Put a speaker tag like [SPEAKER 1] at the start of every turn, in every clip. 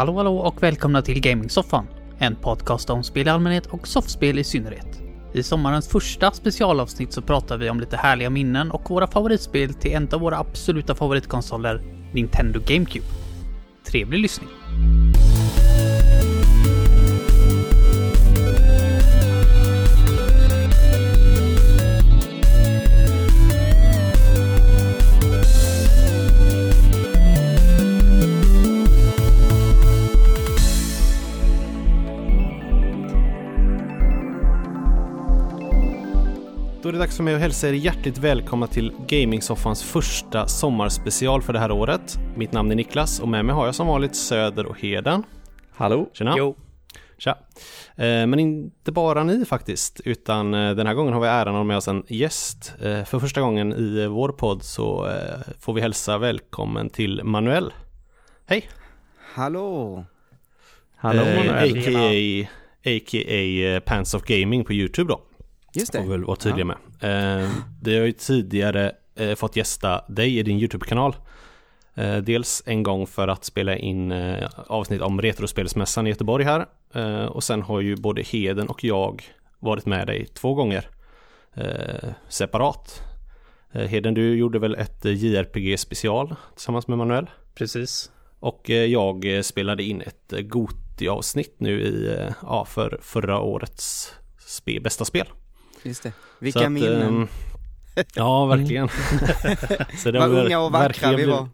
[SPEAKER 1] Hallå hallå och välkomna till Gamingsoffan. En podcast om spel i allmänhet och soffspel i synnerhet. I sommarens första specialavsnitt så pratar vi om lite härliga minnen och våra favoritspel till en av våra absoluta favoritkonsoler, Nintendo GameCube. Trevlig lyssning!
[SPEAKER 2] Dags för mig att hälsa er hjärtligt välkomna till Gamingsoffans första sommarspecial för det här året. Mitt namn är Niklas och med mig har jag som vanligt Söder och Heden.
[SPEAKER 3] Hallå?
[SPEAKER 2] Tjena!
[SPEAKER 1] Jo,
[SPEAKER 2] Tja! Eh, Men inte bara ni faktiskt, utan eh, den här gången har vi äran att ha med oss en gäst. Eh, För första gången i vår podd så får vi hälsa välkommen till Manuel. Hej!
[SPEAKER 4] Hallå!
[SPEAKER 3] Hallå Manuel.
[SPEAKER 2] A.k.a. A.k.a. Pants of Gaming på YouTube då.
[SPEAKER 4] Just det.
[SPEAKER 2] vi väl vara tydliga med. Eh, vi har ju tidigare eh, fått gästa dig i din YouTube-kanal. Eh, dels en gång för att spela in eh, avsnitt om Retrospelsmässan i Göteborg här. Eh, och sen har ju både Heden och jag varit med dig två gånger eh, separat. Eh, Heden, du gjorde väl ett JRPG special tillsammans med Manuel?
[SPEAKER 1] precis.
[SPEAKER 2] Och eh, jag spelade in ett Goti-avsnitt nu i, eh, ja, för förra årets spe, bästa spel.
[SPEAKER 4] Just det. Vilka
[SPEAKER 2] att,
[SPEAKER 4] minnen.
[SPEAKER 2] ehm, ja, verkligen. så det
[SPEAKER 4] Vad
[SPEAKER 2] var
[SPEAKER 4] unga och vackra
[SPEAKER 2] verkligen
[SPEAKER 4] vi
[SPEAKER 2] blivit-
[SPEAKER 4] var.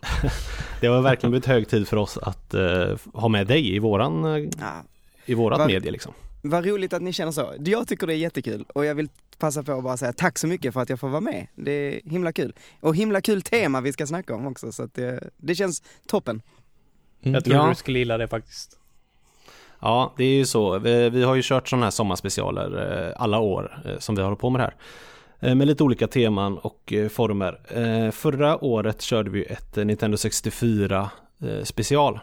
[SPEAKER 2] Det har verkligen blivit hög tid för oss att eh, ha med dig i våran, eh,
[SPEAKER 4] Ja,
[SPEAKER 2] i vårat
[SPEAKER 4] Vad-
[SPEAKER 2] medie liksom.
[SPEAKER 4] vad roligt att ni känner så. Jag tycker det är jättekul och jag vill passa på att bara säga tack så mycket för att jag får vara med. Det är himla kul. Och himla kul tema vi ska snacka om också så att det, det känns toppen.
[SPEAKER 1] Jag tror
[SPEAKER 2] ja.
[SPEAKER 1] du skulle gilla det faktiskt.
[SPEAKER 2] Ja, det är ju så. Vi, har ju kört sådana här sommarspecialer eh, alla år eh, som vi håller på med det här. Eh, med lite olika teman och former. Förra året körde vi ett Nintendo 64 eh, special.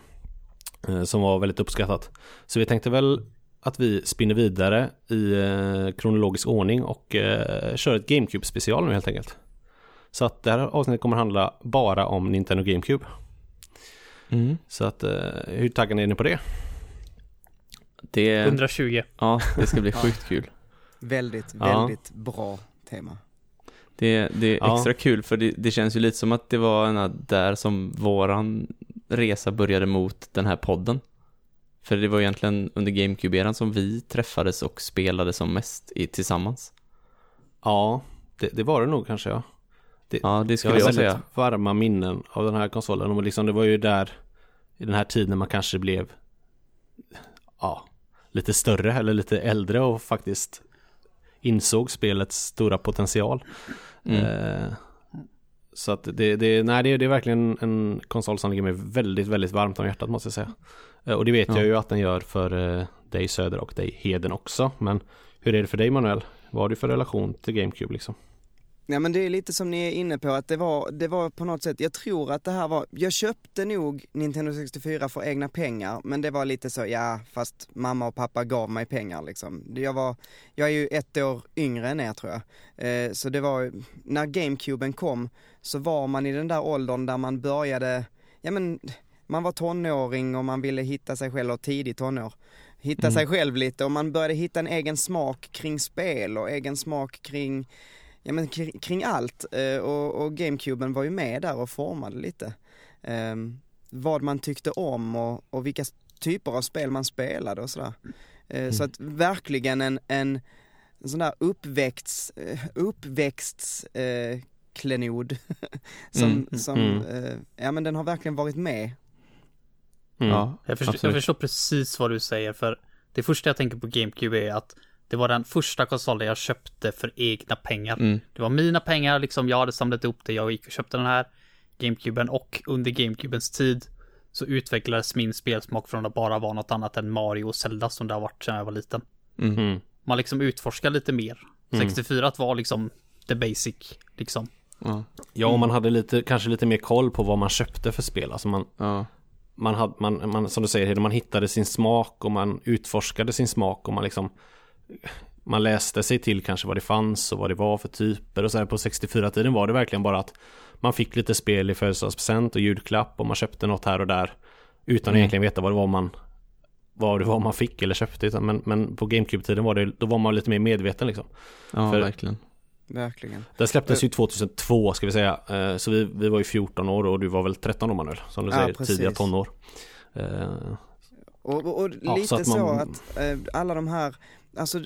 [SPEAKER 2] Som var väldigt uppskattat. Så vi tänkte väl att vi spinner vidare i kronologisk ordning och kör ett GameCube special nu helt enkelt. Så att det här avsnittet kommer handla bara om Nintendo GameCube.
[SPEAKER 3] Mm.
[SPEAKER 2] Så att hur taggade är ni på det?
[SPEAKER 3] Det,
[SPEAKER 1] 120.
[SPEAKER 3] ja, det ska bli sjukt kul.
[SPEAKER 4] Väldigt,
[SPEAKER 2] Ja.
[SPEAKER 4] väldigt bra tema.
[SPEAKER 3] Det, det är
[SPEAKER 2] Ja.
[SPEAKER 3] extra kul för det, det känns ju lite som att det var där som våran resa började mot den här podden. För det var egentligen under GameCube-eran som vi träffades och spelade som mest i, tillsammans.
[SPEAKER 2] Ja, det, det var det nog kanske ja.
[SPEAKER 3] Ja, det
[SPEAKER 2] Jag
[SPEAKER 3] skulle jag,
[SPEAKER 2] väldigt
[SPEAKER 3] säga.
[SPEAKER 2] varma minnen av den här konsolen och liksom det var ju där i den här tiden man kanske blev ja, lite större eller lite äldre och faktiskt insåg spelets stora potential.
[SPEAKER 3] Mm.
[SPEAKER 2] Eh, så att det, det, nej, det, det är verkligen en konsol som ligger mig väldigt, väldigt varmt om hjärtat måste jag säga. Eh, och det vet
[SPEAKER 3] Ja.
[SPEAKER 2] jag ju att den gör för eh, dig Söder och dig Heden också. Men hur är det för dig Manuel? Vad har du för relation till GameCube liksom?
[SPEAKER 4] Ja men det är lite som ni är inne på att det var, det var på något sätt, jag tror att det här var, jag köpte nog Nintendo 64 för egna pengar men det var lite så, ja fast mamma och pappa gav mig pengar liksom. Jag var, jag är ju ett år yngre än er tror jag. Eh, så det var, när GameCuben kom så var man i den där åldern där man började, ja men man var tonåring och man ville hitta sig själv, och tidigt tonår. Hitta
[SPEAKER 3] Mm.
[SPEAKER 4] sig själv lite och man började hitta en egen smak kring spel och egen smak kring ja men kring, kring allt eh, och, och GameCuben var ju med där och formade lite. Ehm, vad man tyckte om och, och vilka typer av spel man spelade och sådär. Eh, Så att verkligen en, en, en sån där uppväxt, eh, uppväxts eh, klenod som,
[SPEAKER 3] Mm,
[SPEAKER 4] som
[SPEAKER 2] mm.
[SPEAKER 4] Eh, ja men den har verkligen varit med.
[SPEAKER 2] Mm.
[SPEAKER 3] Ja,
[SPEAKER 1] Jag förstår, jag förstår precis vad du säger för det första jag tänker på GameCube är att det var den första konsolen jag köpte för egna pengar.
[SPEAKER 3] Mm.
[SPEAKER 1] Det var mina pengar, liksom jag hade samlat ihop det, jag gick och köpte den här GameCuben och under GameCubens tid så utvecklades min spelsmak från att bara vara något annat än Mario och Zelda som det har varit sedan jag var liten.
[SPEAKER 3] Mm.
[SPEAKER 2] Mm.
[SPEAKER 1] Man liksom utforskar lite mer.
[SPEAKER 2] Mm.
[SPEAKER 1] 64 var liksom the basic, liksom.
[SPEAKER 3] Ja.
[SPEAKER 2] Ja, och man hade lite, kanske lite mer koll på vad man köpte för spel. Alltså man,
[SPEAKER 3] Ja.
[SPEAKER 2] man, hade, man, man som du säger, man hittade sin smak och man utforskade sin smak och man liksom man läste sig till kanske vad det fanns och vad det var för typer och så här på 64-tiden var det verkligen bara att man fick lite spel i födelsedagspresent och julklapp och man köpte något här och där Utan att
[SPEAKER 3] Mm.
[SPEAKER 2] egentligen veta vad det var man vad det var man fick eller köpte. Utan, men, men på GameCube-tiden var det, då var man lite mer medveten liksom.
[SPEAKER 3] Ja,
[SPEAKER 2] För-
[SPEAKER 3] verkligen.
[SPEAKER 4] Verkligen.
[SPEAKER 2] Den släpptes ju 2002 ska vi säga. Eh, Så vi, vi var ju 14 år och du var väl 13 år Manuel? Som du
[SPEAKER 4] Ja,
[SPEAKER 2] säger,
[SPEAKER 4] precis.
[SPEAKER 2] tidiga tonår. Eh,
[SPEAKER 4] Och, och, och
[SPEAKER 2] Ja,
[SPEAKER 4] lite
[SPEAKER 2] så
[SPEAKER 4] så
[SPEAKER 2] att
[SPEAKER 4] att,
[SPEAKER 2] man-
[SPEAKER 4] eh, alla de här, alltså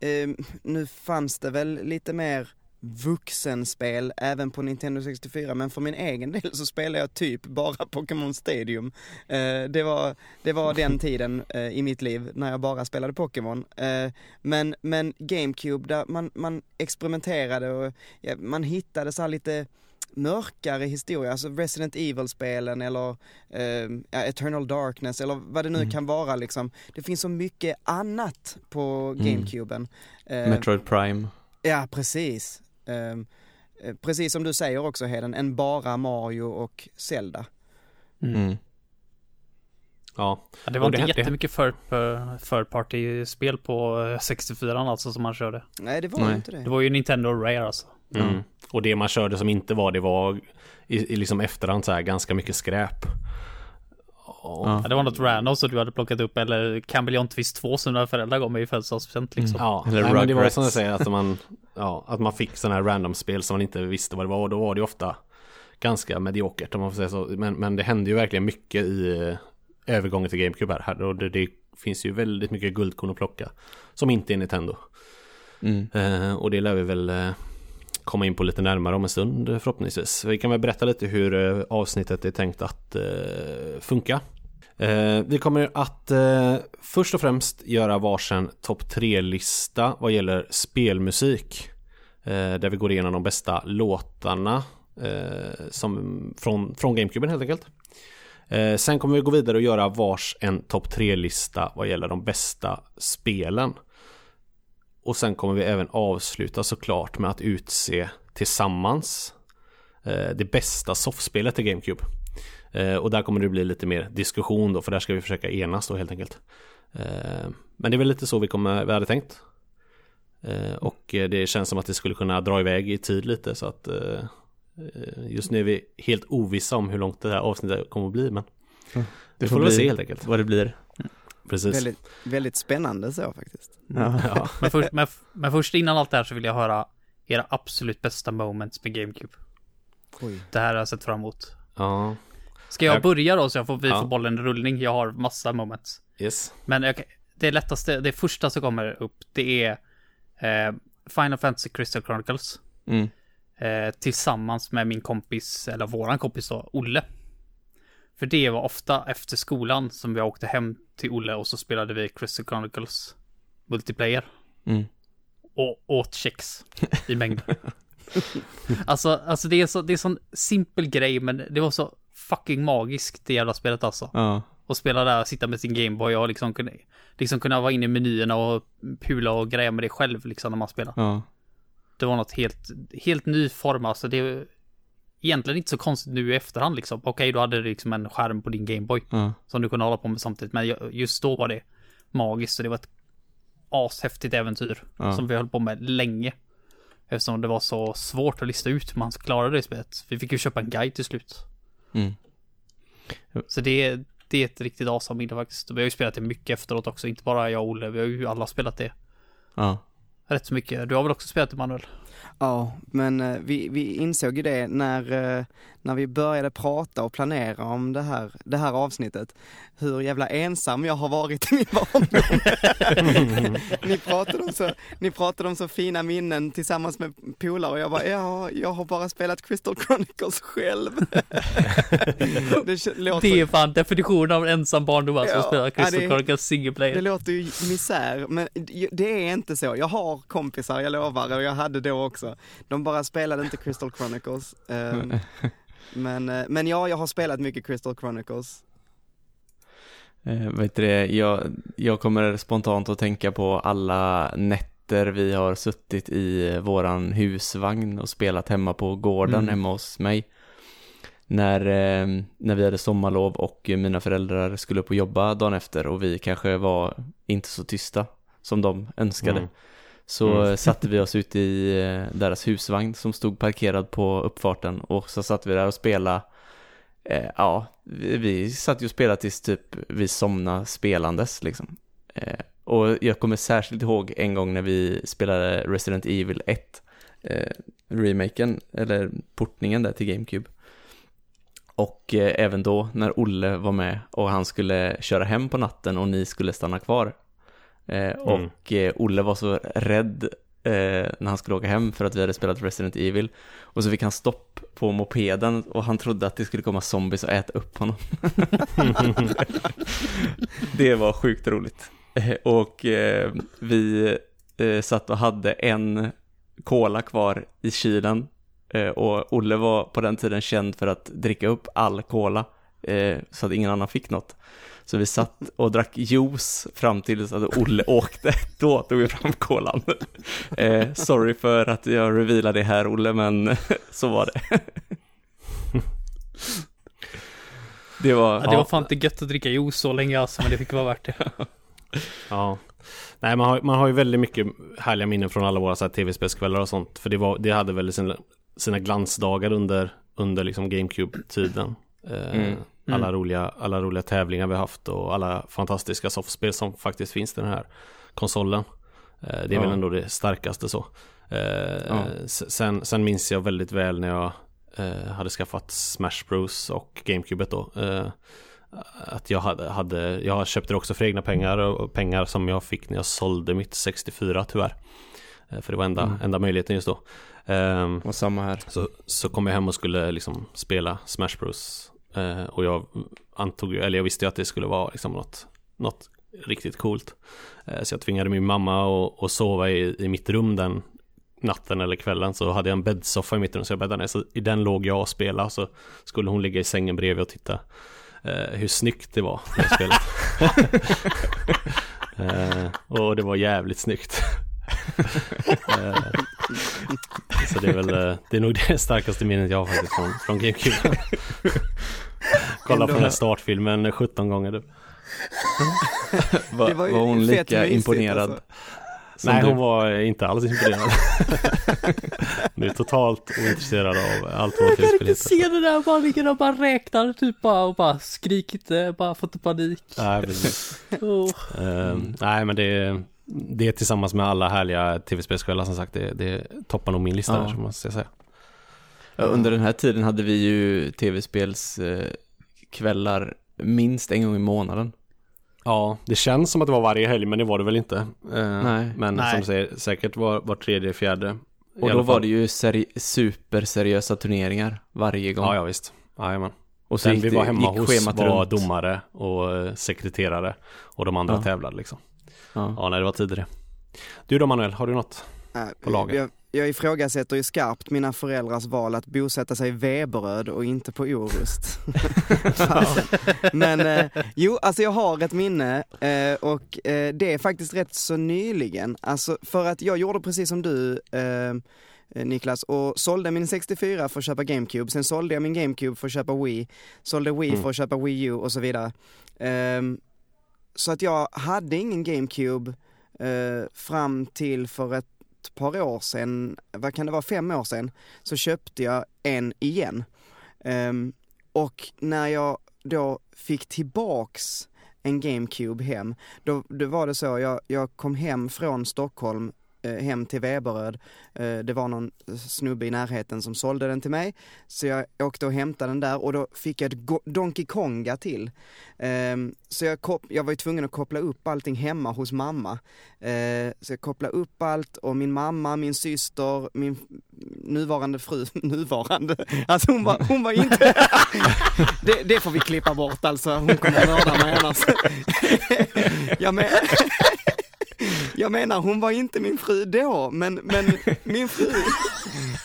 [SPEAKER 4] eh, nu fanns det väl lite mer vuxenspel även på Nintendo 64 men för min egen del så spelade jag typ bara Pokémon Stadium. Eh, det, var, det var den tiden eh, i mitt liv när jag bara spelade Pokémon. Eh, men, men GameCube där man, man experimenterade och ja, man hittade så här lite mörkare historia, alltså Resident Evil-spelen eller eh, Eternal Darkness eller vad det nu
[SPEAKER 3] Mm.
[SPEAKER 4] kan vara liksom. Det finns så mycket annat på
[SPEAKER 3] Mm.
[SPEAKER 4] GameCuben. Eh,
[SPEAKER 3] Metroid Prime.
[SPEAKER 4] Ja, precis. Ehm, eh, precis som du säger också Heden, än bara Mario och Zelda.
[SPEAKER 3] Mm.
[SPEAKER 2] ja,
[SPEAKER 1] Ja, det var
[SPEAKER 2] Och det
[SPEAKER 1] inte
[SPEAKER 2] hette-
[SPEAKER 1] jättemycket för, för, party-spel på eh, 64 alltså som man körde.
[SPEAKER 4] Nej, det var
[SPEAKER 3] Nej.
[SPEAKER 4] inte det.
[SPEAKER 1] Det var ju Nintendo Rare alltså.
[SPEAKER 2] Mm. Och det man körde som inte var det var i, i liksom efterhand så här ganska mycket skräp. Och,
[SPEAKER 3] Ja.
[SPEAKER 1] Ja, det var något random som du hade plockat upp eller Campbell Twist 2 som dina föräldrar gav mig i födelsedagspresent liksom.
[SPEAKER 2] Ja,
[SPEAKER 3] Eller
[SPEAKER 2] nej, men det var som jag säger att man, ja, att man fick sådana här random-spel som man inte visste vad det var och då var det ofta ganska mediokert om man får säga så. Men, men det hände ju verkligen mycket i eh, övergången till GameCube här. här och det, det finns ju väldigt mycket guldkorn att plocka som inte är Nintendo.
[SPEAKER 3] Mm.
[SPEAKER 2] Eh, och det lär vi väl eh, komma in på lite närmare om en stund eh, förhoppningsvis. Vi kan väl berätta lite hur eh, avsnittet är tänkt att eh, funka. Vi kommer att först och främst göra varsin topp 3-lista vad gäller spelmusik. Där vi går igenom de bästa låtarna som, från, från GameCube helt enkelt. Sen kommer vi gå vidare och göra vars en topp 3-lista vad gäller de bästa spelen. Och sen kommer vi även avsluta såklart med att utse tillsammans eh, det bästa soffspelet i GameCube. Eh, och där kommer det bli lite mer diskussion då, för där ska vi försöka enas då helt enkelt. Eh, men det är väl lite så vi, kommer, vi hade tänkt. Och det känns som att det skulle kunna dra iväg i tid lite så att just nu är vi helt ovissa om hur långt det här avsnittet kommer att bli. Men det får vi väl se helt enkelt.
[SPEAKER 3] vad det blir.
[SPEAKER 2] Precis.
[SPEAKER 4] Väldigt, väldigt spännande så faktiskt.
[SPEAKER 3] Ja.
[SPEAKER 2] Ja.
[SPEAKER 1] Men, först, men, men först innan allt det här så vill jag höra era absolut bästa moments med GameCube.
[SPEAKER 4] Oj.
[SPEAKER 1] Det här har jag sett fram emot.
[SPEAKER 2] ja,
[SPEAKER 1] Ska jag
[SPEAKER 2] Jag-
[SPEAKER 1] börja då så jag får, vi
[SPEAKER 2] Ja.
[SPEAKER 1] får bollen i rullning? Jag har massa moments.
[SPEAKER 2] yes.
[SPEAKER 1] Men kan- det lättaste, det första som kommer upp, det är eh, Final Fantasy Crystal Chronicles.
[SPEAKER 3] Mm.
[SPEAKER 1] Eh, tillsammans med min kompis, eller våran kompis då, Olle. För det var ofta efter skolan som vi åkte hem till Olle och så spelade vi Crystal Chronicles multiplayer.
[SPEAKER 3] Mm.
[SPEAKER 1] Och åt kex i mängder. alltså, alltså det är så, det är sån simpel grej men det var så fucking magiskt det jävla spelet alltså.
[SPEAKER 3] Ja.
[SPEAKER 1] Och spela där, sitta med sin Gameboy och liksom kunna, liksom kunna vara inne i menyerna och pula och greja med det själv liksom när man spelar.
[SPEAKER 3] Ja.
[SPEAKER 1] Det var något helt, helt ny form alltså. Det egentligen inte så konstigt nu i efterhand liksom. Okej, då hade du liksom en skärm på din Gameboy
[SPEAKER 3] Ja.
[SPEAKER 1] som du kunde hålla på med samtidigt. Men ju- just då var det magiskt och det var ett ashäftigt äventyr
[SPEAKER 3] Ja.
[SPEAKER 1] som vi höll på med länge. Eftersom det var så svårt att lista ut hur man klarade det spelet. Vi fick ju köpa en guide till slut.
[SPEAKER 3] Mm.
[SPEAKER 1] Så det, är- det är ett riktigt awesome minne faktiskt. Vi har ju spelat det mycket efteråt också, inte bara jag och Olle. Vi har ju alla spelat det
[SPEAKER 3] Ja.
[SPEAKER 1] rätt så mycket. Du har väl också spelat det Manuel?
[SPEAKER 4] Ja, men eh, vi, vi insåg ju det när, eh, när vi började prata och planera om det här, det här avsnittet, hur jävla ensam jag har varit i min barndom. ni, pratade om så, ni pratade om så fina minnen tillsammans med polare och jag bara, ja, jag har bara spelat Crystal Chronicles själv. det låter,
[SPEAKER 1] Det är fan definitionen av en ensam barndom alltså,
[SPEAKER 4] Ja,
[SPEAKER 1] att spela Crystal
[SPEAKER 4] ja, det-
[SPEAKER 1] Chronicles single player.
[SPEAKER 4] Det låter ju misär, men det är inte så. Jag har kompisar, jag lovar, och jag hade då också. De bara spelade inte Crystal Chronicles. Ehm, men, eh, men ja, jag har spelat mycket Crystal Chronicles.
[SPEAKER 3] Eh, vet du det, jag, jag kommer spontant att tänka på alla nätter vi har suttit i våran husvagn och spelat hemma på gården
[SPEAKER 1] Mm.
[SPEAKER 3] hemma hos mig. När, eh, när vi hade sommarlov och mina föräldrar skulle upp och jobba dagen efter och vi kanske var inte så tysta som de önskade.
[SPEAKER 2] Mm.
[SPEAKER 3] Så
[SPEAKER 2] Mm.
[SPEAKER 3] satte vi oss ut i eh, deras husvagn som stod parkerad på uppfarten och så satt vi där och spelade Eh, ja, vi, vi satt ju och spelade tills typ vi somnade spelandes liksom. Eh, och jag kommer särskilt ihåg en gång när vi spelade Resident Evil 1, eh, remaken, eller portningen där till GameCube. Och eh, även då när Olle var med och han skulle köra hem på natten och ni skulle stanna kvar. Eh, och eh, Olle var så rädd eh, när han skulle åka hem för att vi hade spelat Resident Evil. Och så fick han stopp på mopeden och han trodde att det skulle komma zombies och äta upp honom. det var sjukt roligt. Och vi satt och hade en cola kvar i kylen och Olle var på den tiden känd för att dricka upp all cola så att ingen annan fick något. Så vi satt och drack juice fram tills att Olle åkte. Då tog vi fram kolan. Eh, sorry för att jag revealade det här Olle, men så var det.
[SPEAKER 1] det var... Ja, det var fan inte gött att dricka juice så länge alltså, men det fick vara värt det.
[SPEAKER 2] ja. Nej, man har, man har ju väldigt mycket härliga minnen från alla våra tv-spelskvällar och sånt. För det, var, det hade väl sina, sina glansdagar under, under liksom GameCube-tiden. Eh, mm. Alla, mm. roliga, alla roliga tävlingar vi haft och alla fantastiska softspel som faktiskt finns i den här konsolen. Eh, det är ja. väl ändå det starkaste så. Eh, ja. sen, sen minns jag väldigt väl när jag eh, hade skaffat Smash Bros och GameCube då. Att jag hade, hade, jag köpte det också för egna pengar och pengar som jag fick när jag sålde mitt 64 tyvärr. För det var enda, mm. enda möjligheten just då.
[SPEAKER 3] Um, och samma här.
[SPEAKER 2] Så, så kom jag hem och skulle liksom spela Smash Bros. Uh, och jag antog eller jag visste ju att det skulle vara liksom något, något riktigt coolt. Uh, så jag tvingade min mamma att sova i, i mitt rum den natten eller kvällen så hade jag en bäddsoffa i mitt rum så jag bäddade ner. Så i den låg jag och spelade så skulle hon ligga i sängen bredvid och titta uh, hur snyggt det var när jag spelade. och det var jävligt snyggt. Eh, så det är väl, eh, det är nog det starkaste minnet jag har faktiskt från, från GameCube. Kolla på den här startfilmen 17 gånger du.
[SPEAKER 3] var, var, var hon lika imponerad? Alltså.
[SPEAKER 2] Nej, hon var inte alls imponerad. hon är totalt ointresserad av allt vad
[SPEAKER 1] Jag kan inte se det där ligger och bara räknar typ bara och bara skrik inte, bara fått panik.
[SPEAKER 2] Nej, precis. oh. um, nej, men det är det tillsammans med alla härliga tv-spelskvällar som sagt, det, det toppar nog min lista ja. här, som måste jag säga.
[SPEAKER 3] Ja, under den här tiden hade vi ju tv-spelskvällar minst en gång i månaden.
[SPEAKER 2] Ja, det känns som att det var varje helg, men det var det väl inte. Eh, Nej. Men Nej. som du säger, säkert var, var tredje, fjärde.
[SPEAKER 3] Och då var det ju seri superseriösa turneringar varje gång.
[SPEAKER 2] Ja, ja visst. Jajamän. Och sen vi var hemma hos var runt. domare och eh, sekreterare och de andra ja. tävlade liksom. Ja, ja nej, det var tidigare. Du då Manuel, har du något på lager?
[SPEAKER 4] Jag, jag ifrågasätter ju skarpt mina föräldrars val att bosätta sig i Veberöd och inte på Orust. Men eh, jo, alltså jag har ett minne eh, och eh, det är faktiskt rätt så nyligen. Alltså för att jag gjorde precis som du eh, Niklas, och sålde min 64 för att köpa GameCube, sen sålde jag min GameCube för att köpa Wii, sålde Wii mm. för att köpa Wii U och så vidare. Um, så att jag hade ingen GameCube eh, fram till för ett par år sedan, vad kan det vara, fem år sedan, så köpte jag en igen. Eh, och när jag då fick tillbaks en GameCube hem, då, då var det så, jag, jag kom hem från Stockholm hem till Veberöd. Eh, det var någon snubbe i närheten som sålde den till mig. Så jag åkte och hämtade den där och då fick jag ett Donkey Konga till. Ehm, så jag, jag var ju tvungen att koppla upp allting hemma hos mamma. Eh, så jag kopplade upp allt och min mamma, min syster, min nuvarande fru, nuvarande, alltså hon var, hon var inte, det, det, får vi klippa bort alltså, hon kommer mörda mig annars. ja, men, jag menar, hon var inte min fru då, men, men min fru,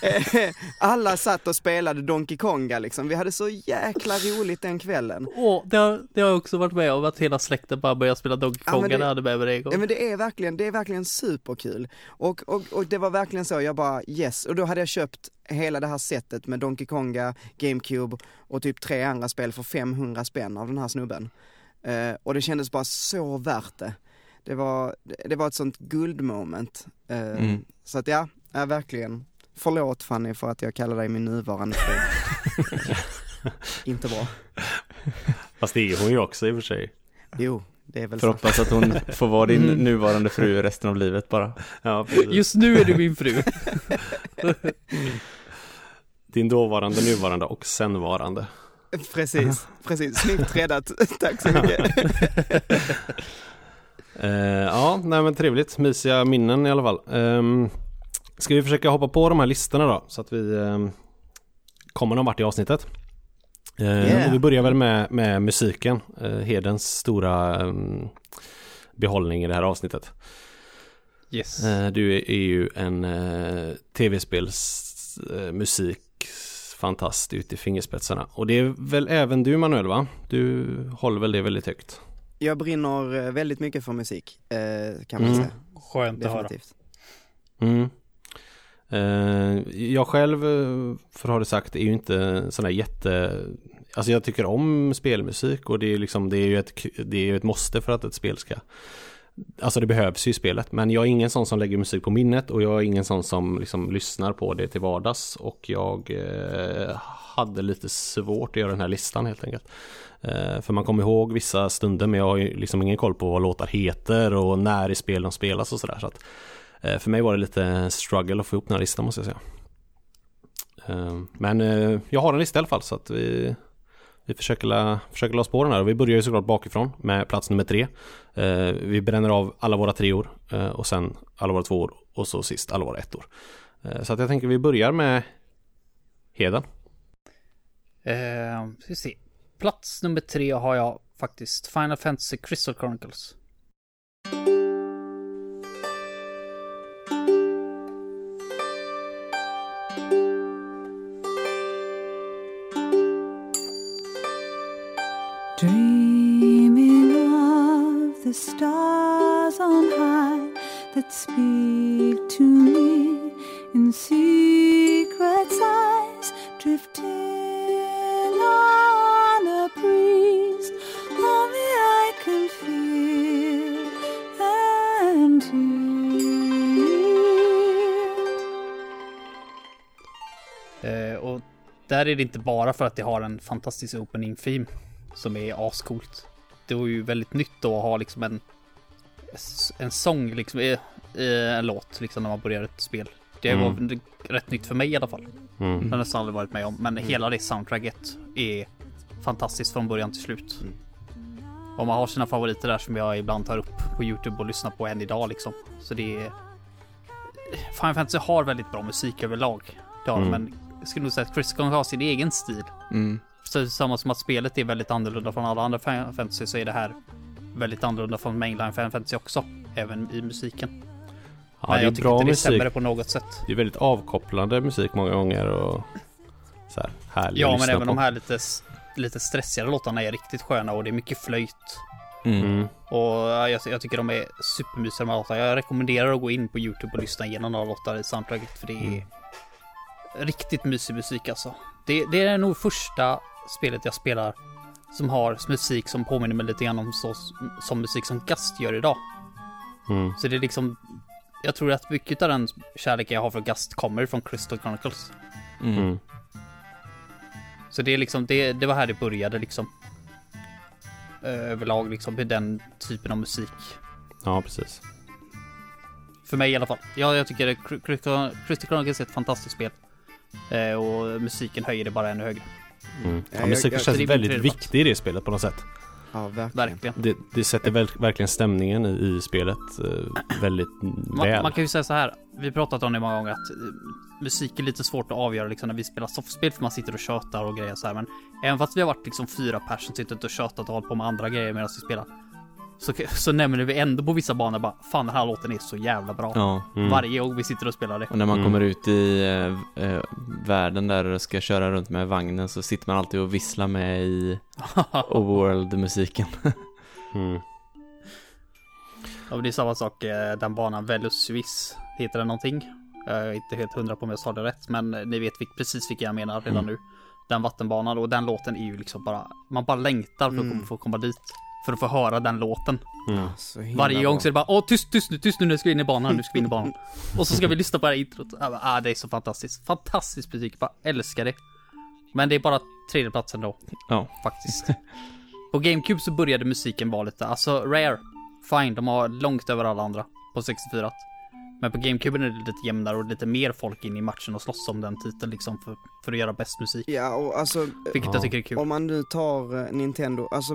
[SPEAKER 4] eh, alla satt och spelade Donkey Konga liksom. Vi hade så jäkla roligt den kvällen.
[SPEAKER 1] Åh, det har, det har jag också varit med om, att hela släkten bara började spela Donkey Konga ja, det, hade med mig.
[SPEAKER 4] Ja men det är verkligen, det är verkligen superkul. Och, och, och det var verkligen så, jag bara yes, och då hade jag köpt hela det här setet med Donkey Konga, GameCube och typ tre andra spel för 500 spänn av den här snubben. Uh, och det kändes bara så värt det det var, det var ett sånt guldmoment. Uh, mm. Så att ja, ja, verkligen. Förlåt Fanny för att jag kallar dig min nuvarande fru. Inte bra.
[SPEAKER 2] Fast det är hon ju också i och för sig.
[SPEAKER 4] Jo, det är väl
[SPEAKER 3] Får
[SPEAKER 4] så.
[SPEAKER 3] hoppas att hon får vara din
[SPEAKER 1] Mm.
[SPEAKER 3] nuvarande fru resten av livet bara.
[SPEAKER 2] Ja, precis.
[SPEAKER 1] Just nu är du min fru.
[SPEAKER 2] Din dåvarande, nuvarande och senvarande.
[SPEAKER 4] Precis, precis. Snyggt räddat. Tack så mycket.
[SPEAKER 2] Eh, ja, nej men trevligt. Mysiga minnen i alla fall. Um, ska vi försöka hoppa på de här listorna då? Så att vi um, kommer någon vart i avsnittet. Eh,
[SPEAKER 4] Yeah.
[SPEAKER 2] vi börjar väl med, med musiken. Uh, Hedens stora um, behållning i det här avsnittet.
[SPEAKER 1] Yes.
[SPEAKER 2] Eh, du är, är ju en uh, tv-spels musik fantast ut i fingerspetsarna. Och det är väl även du Manuel va? Du håller väl det väldigt högt?
[SPEAKER 4] Jag brinner eh, väldigt mycket för musik, eh, kan man
[SPEAKER 2] Mm.
[SPEAKER 4] säga.
[SPEAKER 1] Skönt att höra.
[SPEAKER 4] Definitivt.
[SPEAKER 2] Mm. Eh, jag själv, för att ha det sagt, är ju inte sån där jätte... Alltså jag tycker om spelmusik och det är, liksom, det är ju ett, det är ju ett måste för att ett spel ska... Alltså det behövs ju i spelet, men jag är ingen sån som lägger musik på minnet och jag är ingen sån som liksom lyssnar på det till vardags och jag eh, hade lite svårt att göra den här listan helt enkelt. Eh, för man kommer ihåg vissa stunder men jag har ju liksom ingen koll på vad låtar heter och när i spel de spelas och sådär. Så att, eh, för mig var det lite struggle att få ihop den här listan måste jag säga. Eh, men jag har en lista i alla fall så att vi, vi försöker, la, försöker la oss på den här och vi börjar ju såklart bakifrån med plats nummer tre. Vi bränner av alla våra treor och sen alla våra tvåor och så sist alla våra ettor. Så att jag tänker vi börjar med Heden.
[SPEAKER 1] Eh, ska vi se. Plats nummer tre har jag faktiskt Final Fantasy Crystal Chronicles.
[SPEAKER 5] Dreaming of the stars on high that speak to me in secret sighs, drifting
[SPEAKER 1] där är det inte bara för att det har en fantastisk opening theme som är ascoolt. Det var ju väldigt nytt då att ha liksom en en sång liksom i, i en låt liksom när man börjar ett spel. Det
[SPEAKER 2] Mm.
[SPEAKER 1] var rätt nytt för mig i alla fall.
[SPEAKER 2] Mm.
[SPEAKER 1] Det har jag nästan aldrig varit med om. Men hela det soundtracket är fantastiskt från början till slut. Och man har sina favoriter där som jag ibland tar upp på Youtube och lyssnar på än idag liksom. Så det är... Final Fantasy har väldigt bra musik överlag. Det har
[SPEAKER 2] Mm.
[SPEAKER 1] men jag skulle nog säga att Chris Kong har sin egen stil.
[SPEAKER 3] Mm.
[SPEAKER 1] Så samma som att spelet är väldigt annorlunda från alla andra Fantasy så är det här väldigt annorlunda från mainline Fantasy också. Även i musiken.
[SPEAKER 2] Ja,
[SPEAKER 1] men
[SPEAKER 2] det är
[SPEAKER 1] jag tycker
[SPEAKER 2] bra
[SPEAKER 1] inte det
[SPEAKER 2] musik.
[SPEAKER 1] sämre på något sätt.
[SPEAKER 2] Det är väldigt avkopplande musik många gånger och så här härlig
[SPEAKER 1] Ja, men även
[SPEAKER 2] på.
[SPEAKER 1] de här lite, lite stressigare låtarna är riktigt sköna och det är mycket flöjt.
[SPEAKER 3] Mm.
[SPEAKER 2] Mm.
[SPEAKER 1] Och jag, jag tycker de är supermysiga med låtar. Jag rekommenderar att gå in på YouTube och lyssna igenom några låtar i soundtracket för det är
[SPEAKER 2] Mm.
[SPEAKER 1] Riktigt mysig musik alltså. Det, det är nog första spelet jag spelar som har musik som påminner mig lite grann om så, som musik som Gast gör idag.
[SPEAKER 2] Mm.
[SPEAKER 1] Så det är liksom, jag tror att mycket av den kärleken jag har för Gast kommer från Crystal Chronicles.
[SPEAKER 3] Mm.
[SPEAKER 2] Mm.
[SPEAKER 1] Så det är liksom, det, det var här det började liksom. Överlag liksom med den typen av musik.
[SPEAKER 2] Ja, precis.
[SPEAKER 1] För mig i alla fall. Ja, jag tycker Cry- Crystal Crystal Chronicles är ett fantastiskt spel. Eh, och musiken höjer det bara ännu högre.
[SPEAKER 2] Mm.
[SPEAKER 4] Ja,
[SPEAKER 2] Ja,
[SPEAKER 4] jag-
[SPEAKER 2] musiken
[SPEAKER 4] jag-
[SPEAKER 2] känns
[SPEAKER 1] min
[SPEAKER 2] väldigt viktig i det spelet på något sätt.
[SPEAKER 4] Ja, verkligen.
[SPEAKER 1] Verkligen.
[SPEAKER 2] Det, det sätter väl, verkligen stämningen i, i spelet eh, väldigt
[SPEAKER 1] Man,
[SPEAKER 2] väl.
[SPEAKER 1] man kan ju säga så här. Vi har pratat om det många gånger att eh, musik är lite svårt att avgöra liksom när vi spelar softspel för man sitter och tjötar och grejer så här. Men även fast vi har varit liksom fyra personer som suttit och tjötat och hållit på med andra grejer medan vi spelar. Så, så nämner vi ändå på vissa banor bara Fan den här låten är så jävla bra.
[SPEAKER 3] Ja,
[SPEAKER 2] Mm.
[SPEAKER 1] Varje gång vi sitter och spelar det.
[SPEAKER 3] och när man
[SPEAKER 2] Mm.
[SPEAKER 3] kommer ut i eh, eh, världen där och ska köra runt med vagnen så sitter man alltid och visslar med i overworld-musiken.
[SPEAKER 2] Mm.
[SPEAKER 1] Ja, det är samma sak, eh, den banan Velus Swiss. Heter den någonting? Jag är inte helt hundra på om jag sa det rätt, men ni vet precis vilken jag menar redan
[SPEAKER 2] Mm.
[SPEAKER 1] nu. Den vattenbanan och den låten är ju liksom bara, man bara längtar för att
[SPEAKER 4] Mm.
[SPEAKER 1] få komma dit. För att få höra den låten.
[SPEAKER 2] Mm.
[SPEAKER 1] Varje gång så är det bara, åh tyst, tyst nu, tyst nu, nu ska vi in i banan, nu ska vi in i banan. Och så ska vi lyssna på det här introt. Men, Ah, det är så fantastiskt. Fantastisk musik, bara älskar det. Men det är bara tredjeplatsen då,
[SPEAKER 3] Ja.
[SPEAKER 1] faktiskt. på GameCube så började musiken vara lite, alltså Rare, fine, de har långt över alla andra på 64. Men på GameCube är det lite jämnare och lite mer folk in i matchen och slåss om den titeln liksom för, för att göra bäst musik.
[SPEAKER 4] Ja, och alltså
[SPEAKER 1] Vilket
[SPEAKER 2] Ja.
[SPEAKER 1] jag tycker är kul.
[SPEAKER 4] om man nu tar eh, Nintendo, alltså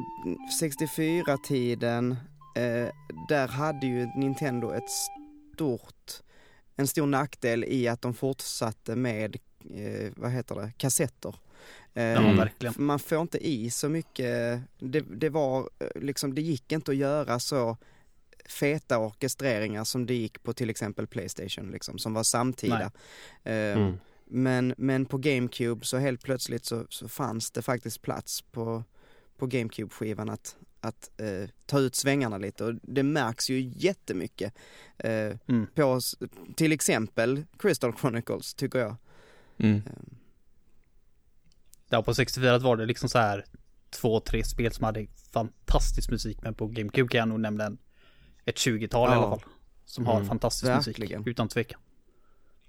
[SPEAKER 4] 64-tiden, eh, där hade ju Nintendo ett stort, en stor nackdel i att de fortsatte med, eh, vad heter det, kassetter. Eh,
[SPEAKER 1] Ja,
[SPEAKER 2] Mm.
[SPEAKER 1] verkligen.
[SPEAKER 4] Man får inte i så mycket, det, det var eh, liksom, det gick inte att göra så feta orkestreringar som det gick på till exempel Playstation liksom, som var samtida. Eh,
[SPEAKER 2] Mm.
[SPEAKER 4] men, men på GameCube så helt plötsligt så, så fanns det faktiskt plats på, på GameCube-skivan att, att eh, ta ut svängarna lite och det märks ju jättemycket eh,
[SPEAKER 1] Mm.
[SPEAKER 4] på till exempel Crystal Chronicles tycker jag.
[SPEAKER 3] Mm.
[SPEAKER 4] Eh,
[SPEAKER 1] Ja, på 64 var det liksom så här två, tre spel som hade fantastisk musik, men på GameCube kan jag nog nämna en, ett 20-tal i
[SPEAKER 4] Ja.
[SPEAKER 1] alla fall. Som har
[SPEAKER 2] Mm.
[SPEAKER 1] fantastisk
[SPEAKER 4] Verkligen.
[SPEAKER 1] musik, utan tvekan.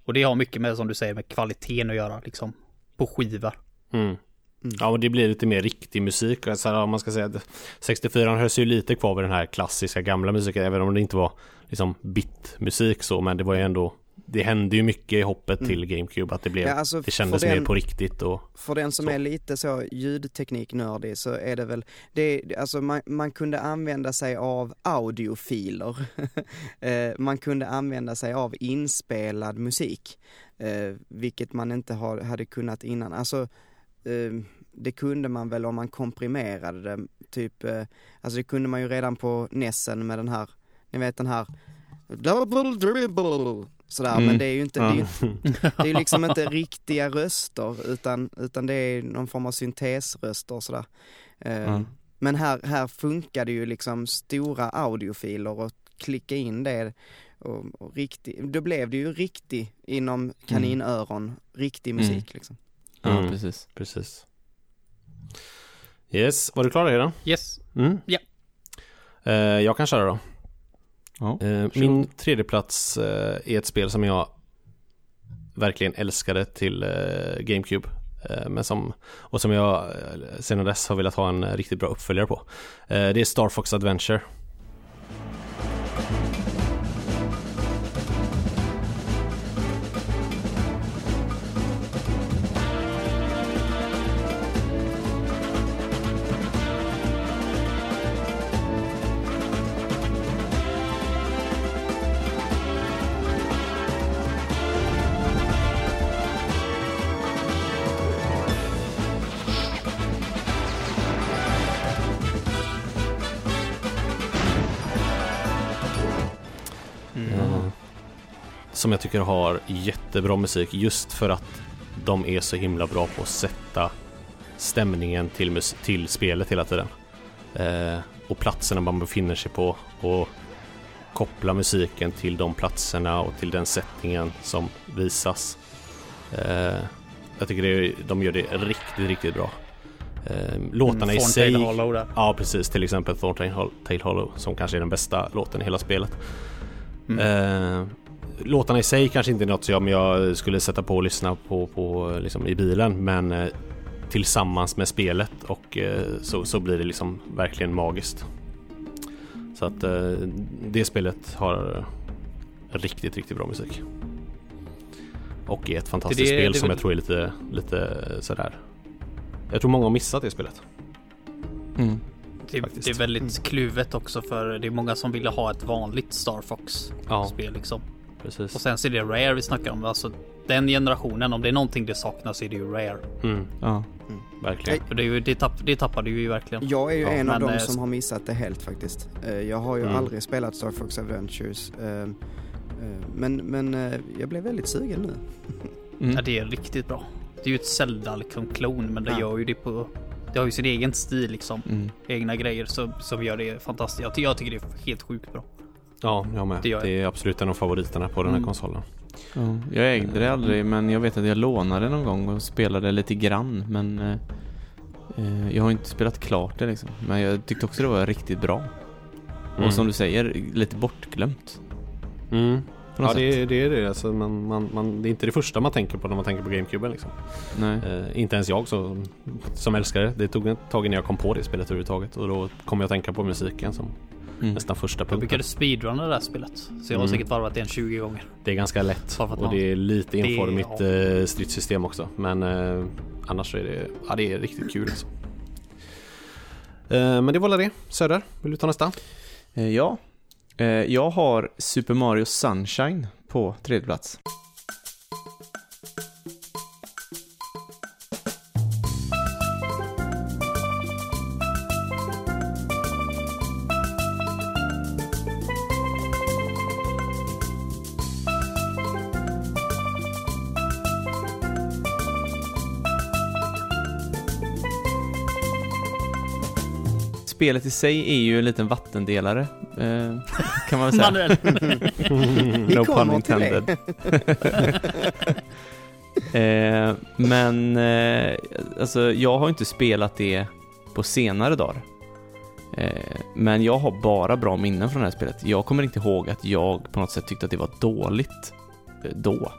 [SPEAKER 1] Och det har mycket med, som du säger, med kvaliteten att göra, liksom. På skiva.
[SPEAKER 2] Mm. Ja, och det blir lite mer riktig musik. Alltså, om man ska säga att 64 hölls ju lite kvar vid den här klassiska gamla musiken, även om det inte var liksom bitmusik så, men det var ju ändå det hände ju mycket i hoppet
[SPEAKER 4] Mm.
[SPEAKER 2] till GameCube att det blev
[SPEAKER 4] Ja, alltså,
[SPEAKER 2] Det kändes
[SPEAKER 4] för
[SPEAKER 2] mer
[SPEAKER 4] den-
[SPEAKER 2] på riktigt och
[SPEAKER 4] För den som
[SPEAKER 2] Så.
[SPEAKER 4] är lite så ljudtekniknördig så är det väl, det, alltså man, man kunde använda sig av audiofiler. Eh, man kunde använda sig av inspelad musik, eh, vilket man inte har, hade kunnat innan. Alltså, eh, det kunde man väl om man komprimerade det, typ, eh, alltså det kunde man ju redan på Nessen med den här, ni vet den här sådär,
[SPEAKER 3] Mm.
[SPEAKER 4] men det är ju inte, det är
[SPEAKER 3] Ja.
[SPEAKER 4] inte det är liksom inte riktiga röster utan, utan det är någon form av syntesröster och sådär. Eh,
[SPEAKER 3] Ja.
[SPEAKER 4] Men här, här funkar det ju liksom stora audiofiler och klicka in det och, och riktig, då blev det ju riktig inom kaninöron, riktig
[SPEAKER 3] Mm.
[SPEAKER 4] musik liksom.
[SPEAKER 3] ja,
[SPEAKER 2] Mm.
[SPEAKER 3] precis.
[SPEAKER 2] precis. Yes, var du klar redan?
[SPEAKER 1] Yes.
[SPEAKER 2] Mm.
[SPEAKER 1] Ja.
[SPEAKER 2] Eh, jag kan köra då.
[SPEAKER 3] Ja.
[SPEAKER 2] Eh, min tredje plats eh, är ett spel som jag verkligen älskade till eh, GameCube. Men som, och som jag sedan dess har velat ha en riktigt bra uppföljare på. Det är Star Fox Adventure. Som jag tycker har jättebra musik just för att de är så himla bra på att sätta stämningen till, mus- till spelet hela tiden. Eh, och platserna man befinner sig på och koppla musiken till de platserna och till den settingen som visas. Eh, jag tycker det, de gör det riktigt, riktigt bra. Eh, låtarna i
[SPEAKER 1] Thorntail
[SPEAKER 2] sig...
[SPEAKER 1] Hollow där.
[SPEAKER 2] Ja, precis. Till exempel Thorntail Hol- Tail Hollow som kanske är den bästa låten i hela spelet.
[SPEAKER 1] Mm.
[SPEAKER 2] Eh, låtarna i sig kanske inte är något som jag skulle sätta på och lyssna på, på liksom i bilen men eh, tillsammans med spelet och eh, så, så blir det liksom verkligen magiskt. Så att eh, det spelet har riktigt, riktigt bra musik. Och är ett fantastiskt
[SPEAKER 1] Det-
[SPEAKER 2] spel
[SPEAKER 1] det
[SPEAKER 2] som
[SPEAKER 1] väl-
[SPEAKER 2] jag tror är lite, lite sådär. Jag tror många har missat det spelet.
[SPEAKER 3] Mm.
[SPEAKER 1] Det, det är väldigt kluvet också för det är många som ville ha ett vanligt Star Fox-spel
[SPEAKER 2] Ja,
[SPEAKER 1] liksom.
[SPEAKER 2] Precis.
[SPEAKER 1] Och sen så är det Rare vi snackar om. Alltså den generationen, om det är någonting det saknas så är det ju Rare.
[SPEAKER 2] Mm,
[SPEAKER 3] Ja.
[SPEAKER 2] verkligen.
[SPEAKER 1] Och det, är ju, det, tapp, det tappade ju verkligen.
[SPEAKER 4] Jag är ju
[SPEAKER 1] Ja,
[SPEAKER 4] en av dem
[SPEAKER 1] eh,
[SPEAKER 4] som har missat det helt faktiskt. Eh, Jag har ju
[SPEAKER 2] Mm.
[SPEAKER 4] aldrig spelat Star Fox Adventures. eh, Men, men jag blev väldigt sugen nu.
[SPEAKER 3] Mm.
[SPEAKER 1] Ja, det är riktigt bra. Det är ju ett Zelda liksom klon men det
[SPEAKER 4] Ja.
[SPEAKER 1] gör ju det på... Det har ju sin egen stil liksom.
[SPEAKER 3] Mm.
[SPEAKER 1] Egna grejer som, som gör det fantastiskt. Jag, jag tycker det är helt sjukt bra.
[SPEAKER 2] Ja, jag med.
[SPEAKER 1] Det
[SPEAKER 2] Det, är absolut en av favoriterna på den här
[SPEAKER 3] Mm.
[SPEAKER 2] konsolen.
[SPEAKER 3] Ja, jag ägde det aldrig men jag vet att jag lånade någon gång och spelade lite grann men eh, eh, jag har inte spelat klart det liksom. Men jag tyckte också det var riktigt bra.
[SPEAKER 2] Mm.
[SPEAKER 3] Och som du säger, lite bortglömt.
[SPEAKER 2] Mm. Ja det, det är det. Alltså, man, man, man, det är inte det första man tänker på när man tänker på GameCube. Liksom.
[SPEAKER 3] Nej.
[SPEAKER 2] Eh, inte ens jag som, som älskar det. Det tog ett tag innan jag kom på det spelet överhuvudtaget. Och då kom jag att tänka på musiken som
[SPEAKER 3] Mm.
[SPEAKER 2] nästan första
[SPEAKER 1] Jag
[SPEAKER 2] punkten.
[SPEAKER 1] brukade speedrunna det där spelet. Så jag har
[SPEAKER 2] Mm.
[SPEAKER 1] säkert varvat det en 20 gånger.
[SPEAKER 2] Det är ganska lätt och det är lite
[SPEAKER 1] Det-
[SPEAKER 2] enformigt
[SPEAKER 1] ja.
[SPEAKER 2] eh, stridssystem också. Men eh, annars så är det, ja, det är riktigt kul alltså. Eh, men det var det. Söder, vill du ta nästa?
[SPEAKER 3] Eh, Ja. Eh, Jag har Super Mario Sunshine på tredje plats. Spelet i sig är ju en liten vattendelare, eh, kan man väl säga. No pun
[SPEAKER 4] till det.
[SPEAKER 3] intended. eh, men eh, alltså, jag har inte spelat det på senare dagar. Eh, men jag har bara bra minnen från det här spelet. Jag kommer inte ihåg att jag på något sätt tyckte att det var dåligt eh, då.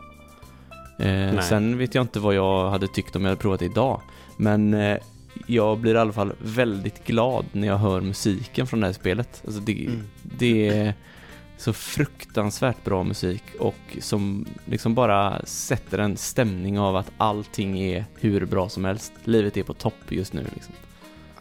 [SPEAKER 3] Eh, sen vet jag inte vad jag hade tyckt om jag hade provat det idag. Men eh, jag blir i alla fall väldigt glad när jag hör musiken från det här spelet. Alltså det,
[SPEAKER 4] Mm.
[SPEAKER 3] det är så fruktansvärt bra musik och som liksom bara sätter en stämning av att allting är hur bra som helst. Livet är på topp just nu liksom.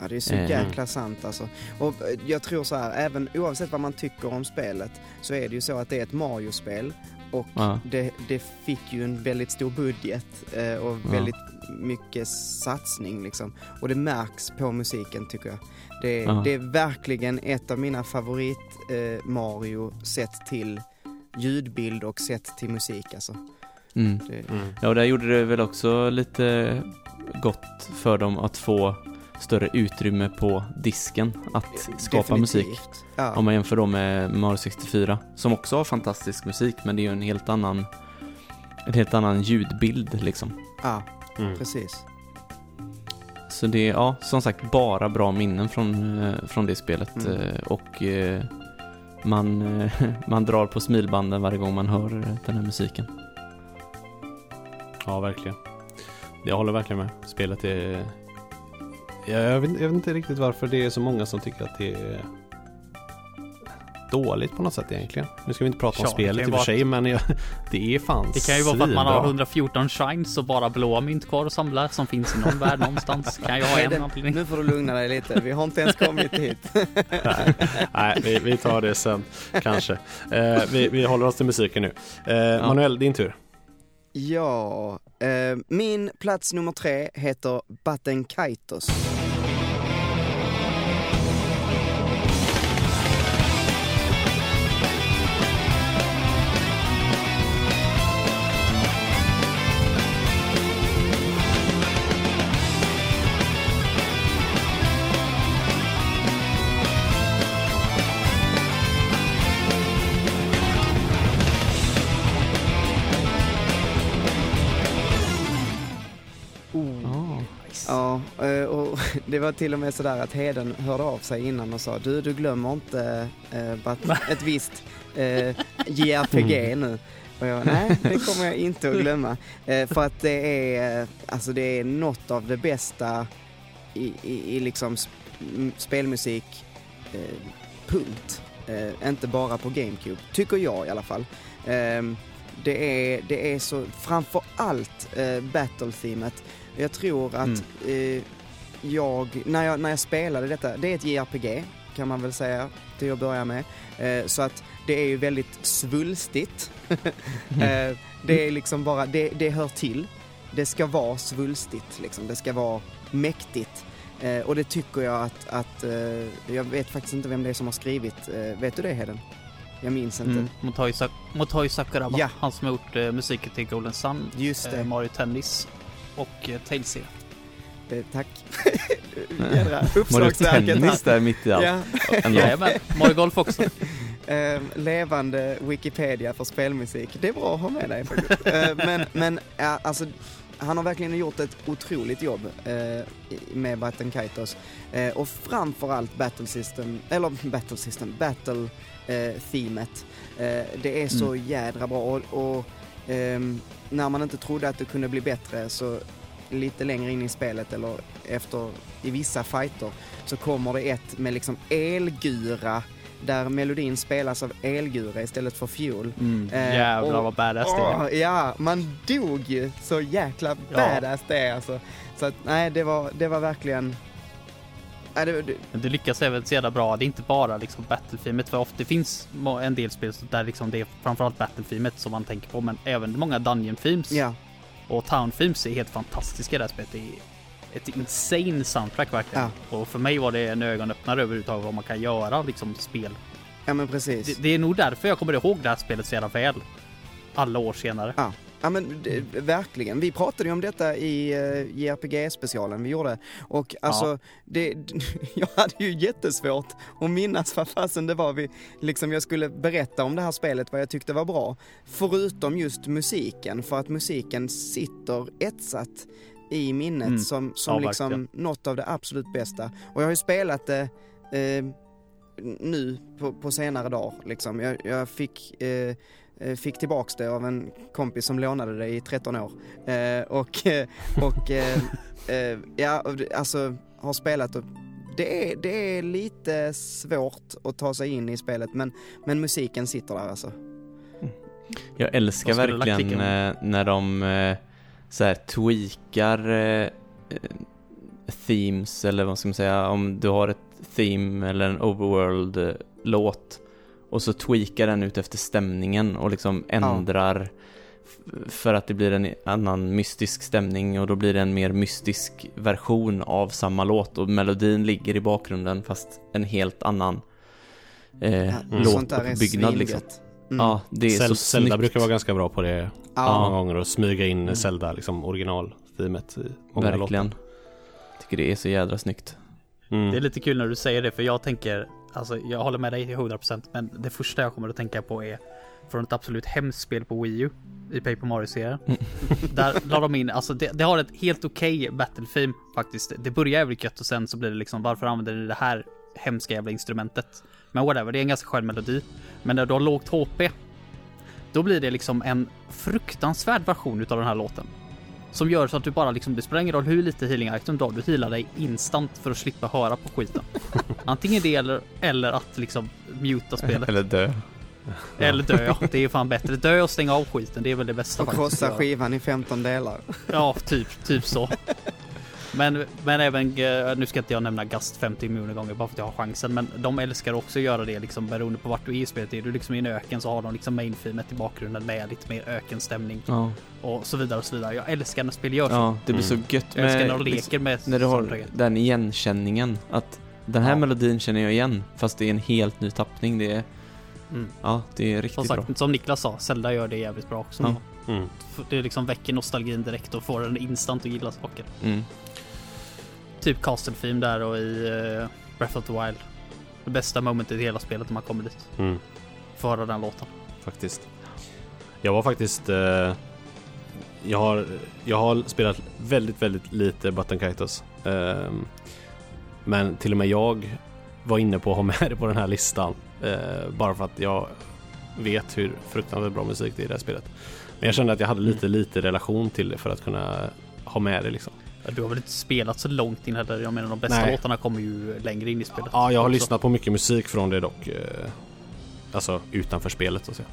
[SPEAKER 4] Ja, det är så
[SPEAKER 3] Eh.
[SPEAKER 4] jäkla sant alltså. Och eh, jag tror så här, även oavsett vad man tycker om spelet så är det ju så att det är ett Mario-spel och
[SPEAKER 3] Ja.
[SPEAKER 4] det, det fick ju en väldigt stor budget eh, och
[SPEAKER 3] Ja.
[SPEAKER 4] väldigt mycket satsning liksom. Och det märks på musiken tycker jag. Det,
[SPEAKER 3] Ja.
[SPEAKER 4] det är verkligen ett av mina favorit eh, Mario sett till ljudbild och sett till musik alltså.
[SPEAKER 3] Mm.
[SPEAKER 4] Det,
[SPEAKER 2] Mm.
[SPEAKER 3] Ja, och där gjorde det väl också lite gott för dem att få större utrymme på disken att skapa
[SPEAKER 4] definitivt.
[SPEAKER 3] musik.
[SPEAKER 4] Ja.
[SPEAKER 3] Om man jämför då med Mario 64, som också har fantastisk musik, men det är ju en helt annan en helt annan ljudbild liksom.
[SPEAKER 4] ja,
[SPEAKER 2] Mm.
[SPEAKER 4] precis.
[SPEAKER 3] Så det är, ja, som sagt, bara bra minnen från, eh, från det spelet.
[SPEAKER 4] Mm.
[SPEAKER 3] eh, Och eh, man, man drar på smilbanden varje gång man hör den här musiken.
[SPEAKER 2] Ja, verkligen. Jag håller verkligen med. Spelet är... Jag, jag, vet, jag vet inte riktigt varför det är så många som tycker att det är dåligt på något sätt egentligen. Nu ska vi inte prata om
[SPEAKER 1] Ja, det
[SPEAKER 2] spelet i och för sig, men jag, det är fan
[SPEAKER 1] Det kan ju vara för att man har
[SPEAKER 2] svinbra.
[SPEAKER 1] 114 shines och bara blåa mynt kvar att samla som finns i någon värld någonstans. Kan jag ha en anledning.
[SPEAKER 4] Nu får du lugna dig lite, vi har inte ens kommit hit.
[SPEAKER 2] Nej, Nej vi, vi tar det sen, kanske. Eh, vi, vi håller oss till musiken nu. Eh, Manuel, din tur.
[SPEAKER 4] Ja, eh, min plats nummer tre heter Battenkaitos. Och det var till och med sådär att Heden hörde av sig innan och sa du, du glömmer inte eh, bat- ett visst eh, JRPG nu. Och jag, nej, det kommer jag inte att glömma. Eh, för att det är, eh, alltså det är något av det bästa i, i, i liksom sp- m- spelmusik, eh, punkt. Eh, inte bara på GameCube, tycker jag i alla fall. Ehm, det, är, det är så, framför allt eh, battle-themet. Jag tror att eh, jag, när jag, när jag spelade detta, det är ett JRPG kan man väl säga till att börja med. Eh, så att det är ju väldigt svulstigt. eh, det är liksom bara, det, det hör till. Det ska vara svulstigt liksom, det ska vara mäktigt. Eh, och det tycker jag att, att eh, jag vet faktiskt inte vem det är som har skrivit, eh, vet du det Heden? Jag minns inte.
[SPEAKER 1] Mm. Motoi, Sak- Motoi Sakuraba,
[SPEAKER 4] Ja.
[SPEAKER 1] han som har gjort eh, musiken till Golden Sun,
[SPEAKER 4] Just det.
[SPEAKER 1] eh, Mario Tennis och eh, Tales
[SPEAKER 4] Eh, tack. Jädra uppslagsverket här.
[SPEAKER 3] Tennis där mitt i allt.
[SPEAKER 4] Ja.
[SPEAKER 1] Jajamän, Mario Golf också.
[SPEAKER 4] Eh, levande Wikipedia för spelmusik. Det är bra att ha med dig faktiskt. Eh, men, men ja, alltså, han har verkligen gjort ett otroligt jobb eh, med Batten Kaitos. Eh, och framförallt Battle System, eller Battle System, Battle eh, Themet. Eh, det är så jädra bra och, och ehm, när man inte trodde att det kunde bli bättre så lite längre in i spelet eller efter i vissa fighter så kommer det ett med liksom elgura där melodin spelas av elgura istället för fiol.
[SPEAKER 1] Mm,
[SPEAKER 4] Eh,
[SPEAKER 1] jävlar
[SPEAKER 4] och-
[SPEAKER 1] vad badass det är.
[SPEAKER 4] Åh, ja, man dog ju så jäkla
[SPEAKER 1] Ja.
[SPEAKER 4] badass det är alltså. Så att nej, det var, det var verkligen... Nej, det, det,
[SPEAKER 1] Men du lyckas även så jävla bra. Det är inte bara liksom Battlefieldet för ofta det finns en del spel där liksom det är framförallt Battlefieldet som man tänker på men även många Dungeon Themes
[SPEAKER 4] ja,
[SPEAKER 1] och Town Themes är helt fantastiska i det här spelet. Det är ett insane soundtrack verkligen. Och för mig var det en ögonöppnare överhuvudtaget vad man kan göra liksom spel.
[SPEAKER 4] ja men precis.
[SPEAKER 1] Det, det är nog därför jag kommer ihåg det här spelet så jävla väl. Alla år senare.
[SPEAKER 4] Ja, ja men det, verkligen. Vi pratade ju om detta i uh, JRPG-specialen vi gjorde. Och alltså, det, jag hade ju jättesvårt att minnas vad fasen det var vi, liksom jag skulle berätta om det här spelet, vad jag tyckte var bra. Förutom just musiken, för att musiken sitter etsat i minnet
[SPEAKER 1] Mm.
[SPEAKER 4] som, som
[SPEAKER 1] Ja,
[SPEAKER 4] liksom
[SPEAKER 1] verkligen.
[SPEAKER 4] något av det absolut bästa. Och jag har ju spelat det eh, nu på, på senare dagar liksom. Jag, jag fick eh, eh, fick tillbaks det av en kompis som lånade det i 13 år. Eh, och eh, och eh, eh, ja, alltså har spelat och det är, det är lite svårt att ta sig in i spelet men, men musiken sitter där alltså.
[SPEAKER 3] Jag älskar verkligen eh, när de eh, så här tweakar eh, eh, themes eller vad ska man säga om du har ett theme eller en overworld eh, låt och så tweakar den ut efter stämningen och liksom ändrar för att det blir en annan mystisk stämning och då blir det en mer mystisk version av samma låt och melodin ligger i bakgrunden fast en helt annan eh,
[SPEAKER 4] Ja,
[SPEAKER 3] låt uppbyggnad liksom.
[SPEAKER 4] Mm.
[SPEAKER 3] Ja, det är
[SPEAKER 2] Zel-
[SPEAKER 3] så
[SPEAKER 2] Zelda
[SPEAKER 3] snyggt.
[SPEAKER 2] brukar vara ganska bra på det
[SPEAKER 4] Ja.
[SPEAKER 2] många gånger och smyga in
[SPEAKER 3] Mm.
[SPEAKER 2] Zelda, liksom original-teamet i många
[SPEAKER 3] Verkligen.
[SPEAKER 2] låtar.
[SPEAKER 3] Tycker det är så jädra snyggt.
[SPEAKER 2] Mm.
[SPEAKER 1] Det är lite kul när du säger det för jag tänker, alltså jag håller med dig till 100% men det första jag kommer att tänka på är från ett absolut hemskt spel på Wii U i Paper Mario-serien. Där la de in, alltså det, det har ett helt okej battle theme faktiskt. Det börjar jävligt gött och sen så blir det liksom varför använder ni det här hemska jävla instrumentet? Men whatever, det är en ganska skön melodi. Men när du har lågt HP, då blir det liksom en fruktansvärd version utav den här låten. Som gör så att du bara liksom, det spelar ingen roll hur lite healing item du har, du healar dig instant för att slippa höra på skiten. Antingen det eller, eller att liksom muta spelet.
[SPEAKER 3] Eller dö.
[SPEAKER 1] Eller dö, ja. Det är fan bättre. Dö och stänga av skiten, det är väl det bästa
[SPEAKER 4] Och krossa skivan i 15 delar.
[SPEAKER 1] Ja, typ, typ så. Men, men även, eh, nu ska inte jag nämna Gast 50 miljoner gånger bara för att jag har chansen, men de älskar också att göra det liksom beroende på vart du är i spelet. Är du liksom i en öken så har de liksom main-themet i bakgrunden med lite mer ökenstämning
[SPEAKER 3] Ja.
[SPEAKER 1] och så vidare och så vidare. Jag älskar när spel gör så.
[SPEAKER 3] ja, det blir så
[SPEAKER 2] Mm.
[SPEAKER 3] gött
[SPEAKER 1] Jag älskar när de leker med
[SPEAKER 3] när du har den igenkänningen. Att den här
[SPEAKER 1] Ja.
[SPEAKER 3] melodin känner jag igen, fast det är en helt ny tappning. Det är,
[SPEAKER 1] Mm.
[SPEAKER 3] ja, det är
[SPEAKER 1] Som
[SPEAKER 3] riktigt bra.
[SPEAKER 1] sagt, som Niklas sa, Zelda gör det jävligt bra också.
[SPEAKER 3] Ja.
[SPEAKER 2] Mm.
[SPEAKER 1] Det liksom väcker nostalgin direkt och får en instant att gilla saker.
[SPEAKER 3] Mm.
[SPEAKER 1] Typ Castle Theme där och i eh, Breath of the Wild. Det bästa momentet i hela spelet när man kommer dit.
[SPEAKER 2] Mm.
[SPEAKER 1] Får höra den låten.
[SPEAKER 2] faktiskt. Jag var faktiskt... Eh, jag, har, jag har spelat väldigt, väldigt lite Button Kaitos. Ehm, men till och med jag var inne på att ha med det på den här listan. eh, bara för att jag vet hur fruktansvärt bra musik det är i det här spelet. Men jag kände att jag hade lite, lite relation till det för att kunna ha med det liksom.
[SPEAKER 1] Ja, Du har väl inte spelat så långt in heller? Jag menar de bästa
[SPEAKER 2] Nej.
[SPEAKER 1] låtarna kommer ju längre in i spelet.
[SPEAKER 2] Ja, jag har
[SPEAKER 1] också.
[SPEAKER 2] lyssnat på mycket musik från det dock. Eh, alltså utanför spelet så att säga.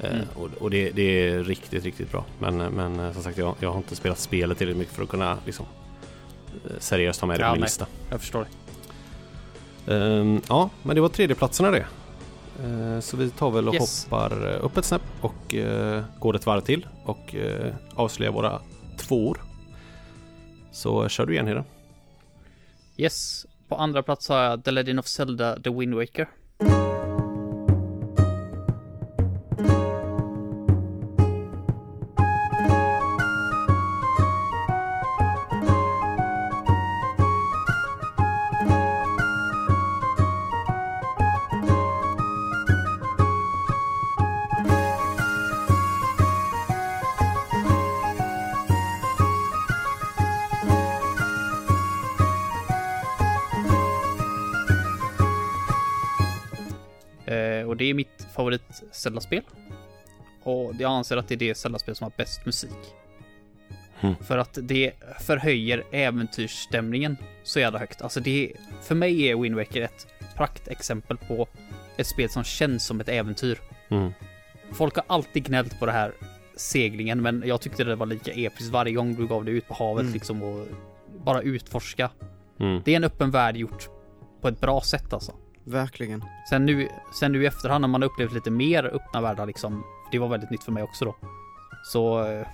[SPEAKER 2] Eh,
[SPEAKER 1] Mm.
[SPEAKER 2] och och det, det är riktigt, riktigt bra. Men, men eh, som sagt, jag, jag har inte spelat spelet tillräckligt mycket för att kunna liksom, seriöst ha med det
[SPEAKER 1] Ja,
[SPEAKER 2] på min
[SPEAKER 1] nej.
[SPEAKER 2] lista.
[SPEAKER 1] Jag förstår det.
[SPEAKER 2] Ehm, ja, men det var tredjeplatserna det. Eh, så vi tar väl och
[SPEAKER 1] Yes.
[SPEAKER 2] hoppar upp ett snäpp och eh, går ett varv till och eh, avslöjar våra tvåor. Så kör du igen Hedda.
[SPEAKER 1] Yes. På andra plats har jag The Legend of Zelda The Wind Waker. Favorit Zelda-spel. Och jag anser att det är det Zelda-spel som har bäst musik.
[SPEAKER 2] Mm.
[SPEAKER 1] För att det förhöjer äventyrsstämningen så jävla högt. Alltså det, för mig är Wind Waker ett praktexempel på ett spel som känns som ett äventyr.
[SPEAKER 2] Mm.
[SPEAKER 1] Folk har alltid gnällt på det här seglingen, men jag tyckte det var lika episkt varje gång du gav dig ut på havet
[SPEAKER 4] Mm.
[SPEAKER 1] liksom och bara utforska.
[SPEAKER 2] Mm.
[SPEAKER 1] Det är en öppen värld gjort på ett bra sätt alltså.
[SPEAKER 4] Verkligen.
[SPEAKER 1] Sen nu, sen nu i efterhand när man har upplevt lite mer öppna världar liksom, det var väldigt nytt för mig också då. Så eh,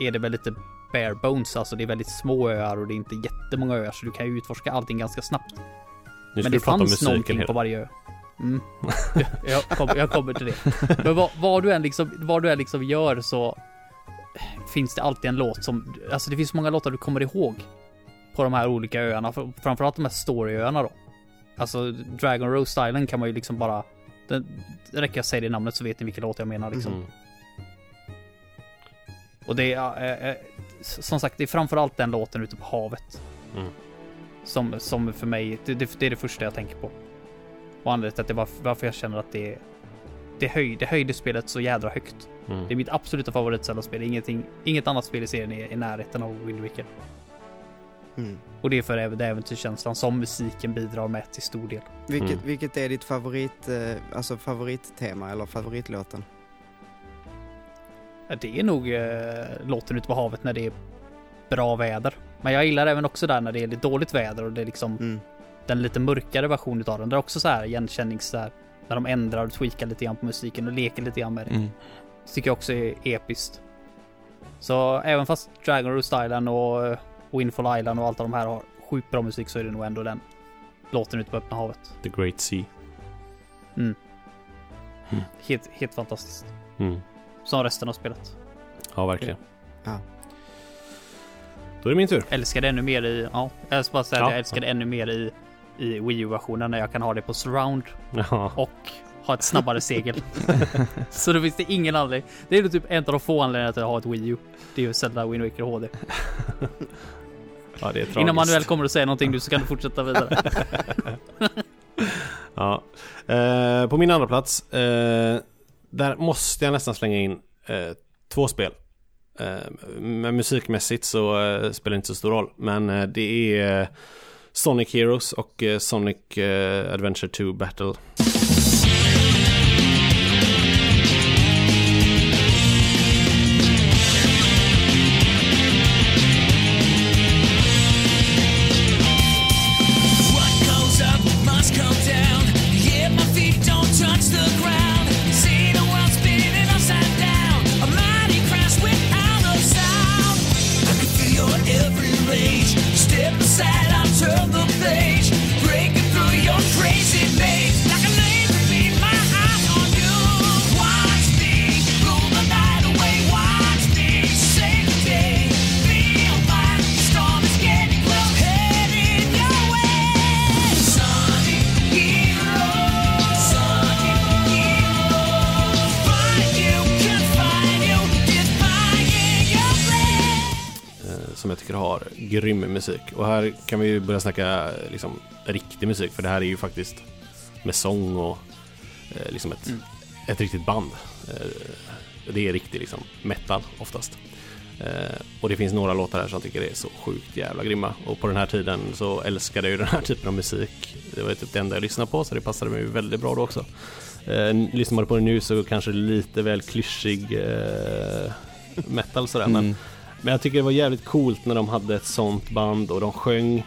[SPEAKER 1] är det väl lite bare bones, alltså det är väldigt små öar och det är inte jättemånga öar så du kan ju utforska allting ganska snabbt.
[SPEAKER 2] Nu
[SPEAKER 1] Men det fanns någonting på varje ö. Mm. jag, kommer, jag kommer till det. Men vad, vad, du än liksom, vad du än liksom gör så finns det alltid en låt som, alltså det finns många låtar du kommer ihåg på de här olika öarna, Fr- framförallt de här storyöarna då. Alltså Dragon Roast Island kan man ju liksom bara, det, det räcker att säga det namnet så vet ni vilken låt jag menar liksom.
[SPEAKER 2] Mm.
[SPEAKER 1] Och det är, eh, som sagt, det är framförallt den låten ute på havet.
[SPEAKER 2] Mm.
[SPEAKER 1] Som, som för mig, det, det, det är det första jag tänker på. Och anledningen till att det var varför jag känner att det, det, höj, det höjde spelet så jädra högt.
[SPEAKER 2] Mm.
[SPEAKER 1] Det är mitt absoluta favorit Zelda-spel. Ingenting, inget annat spel i serien är i närheten av Wind Waker.
[SPEAKER 4] Mm.
[SPEAKER 1] Och det är för även äventyrskänslan som musiken bidrar med till stor del.
[SPEAKER 4] Vilket,
[SPEAKER 2] Mm.
[SPEAKER 4] vilket är ditt favorit, eh, alltså favorittema eller favoritlåten?
[SPEAKER 1] Det är nog eh, låten ute på havet när det är bra väder. Men jag gillar även också där när det är lite dåligt väder och det är liksom
[SPEAKER 4] Mm.
[SPEAKER 1] den lite mörkare versionen av den. Det är också så här igenkännings där. När de ändrar och tweakar lite grann på musiken och leker lite grann med det.
[SPEAKER 3] Mm.
[SPEAKER 1] tycker jag också är episkt. Så även fast Dragon Roost Island och eh, Windfall Island och allt av de här har sjukt bra musik så är det nog ändå den låten ute på öppna havet.
[SPEAKER 2] The Great Sea.
[SPEAKER 1] Helt, helt fantastiskt.
[SPEAKER 2] Mm.
[SPEAKER 1] Som resten av spelet.
[SPEAKER 2] Ja, verkligen.
[SPEAKER 4] Ja.
[SPEAKER 2] Då är det min tur.
[SPEAKER 1] Älskar det ännu mer i, ja, jag ska bara säga
[SPEAKER 2] Ja,
[SPEAKER 1] att jag älskar det ännu mer i, i Wii U-versionen när jag kan ha det på surround
[SPEAKER 2] Ja.
[SPEAKER 1] och ha ett snabbare segel. så då finns det ingen anledning. Det är typ en av de få anledningarna till att ha ett Wii U. Det är ju Zelda Wind Waker HD.
[SPEAKER 2] ja, det är tragiskt.
[SPEAKER 1] Innan Manuel kommer att säga någonting nu så kan du fortsätta vidare.
[SPEAKER 2] Ja. Eh, på min andra plats, eh, där måste jag nästan slänga in eh, två spel. Eh, men musikmässigt så eh, spelar det inte så stor roll. Men eh, det är Sonic Heroes och Sonic Adventure 2 Battle. Musik. Och här kan vi ju börja snacka liksom, riktig musik, för det här är ju faktiskt med sång och eh, liksom ett,
[SPEAKER 1] Mm.
[SPEAKER 2] ett riktigt band. Eh, det är riktig liksom, metal oftast. Eh, och det finns några låtar här som jag tycker är så sjukt jävla grymma. Och på den här tiden så älskade jag ju den här typen av musik. Det var ju typ det enda jag lyssnade på, så det passade mig väldigt bra då också. Eh, lyssnar man på det nu så kanske det är lite väl klyschig eh, metal sådär,
[SPEAKER 3] Mm.
[SPEAKER 2] men jag tycker det var jävligt coolt när de hade ett sånt band och de sjöng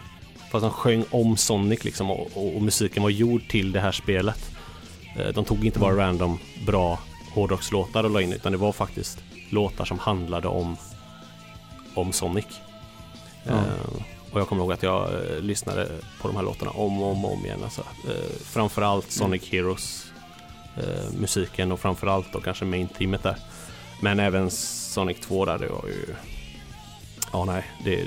[SPEAKER 2] Fast de sjöng om Sonic liksom och, och, och musiken var gjord till det här spelet Eh, De tog inte bara random bra hårdrockslåtar och la in utan det var faktiskt låtar som handlade om Om Sonic. Eh, Och jag kommer ihåg att jag eh, lyssnade på de här låtarna om och om, om igen alltså. Framförallt Sonic Heroes Musiken och framförallt då kanske main-teamet där Men även Sonic 2 där, det var ju Ja nej, det,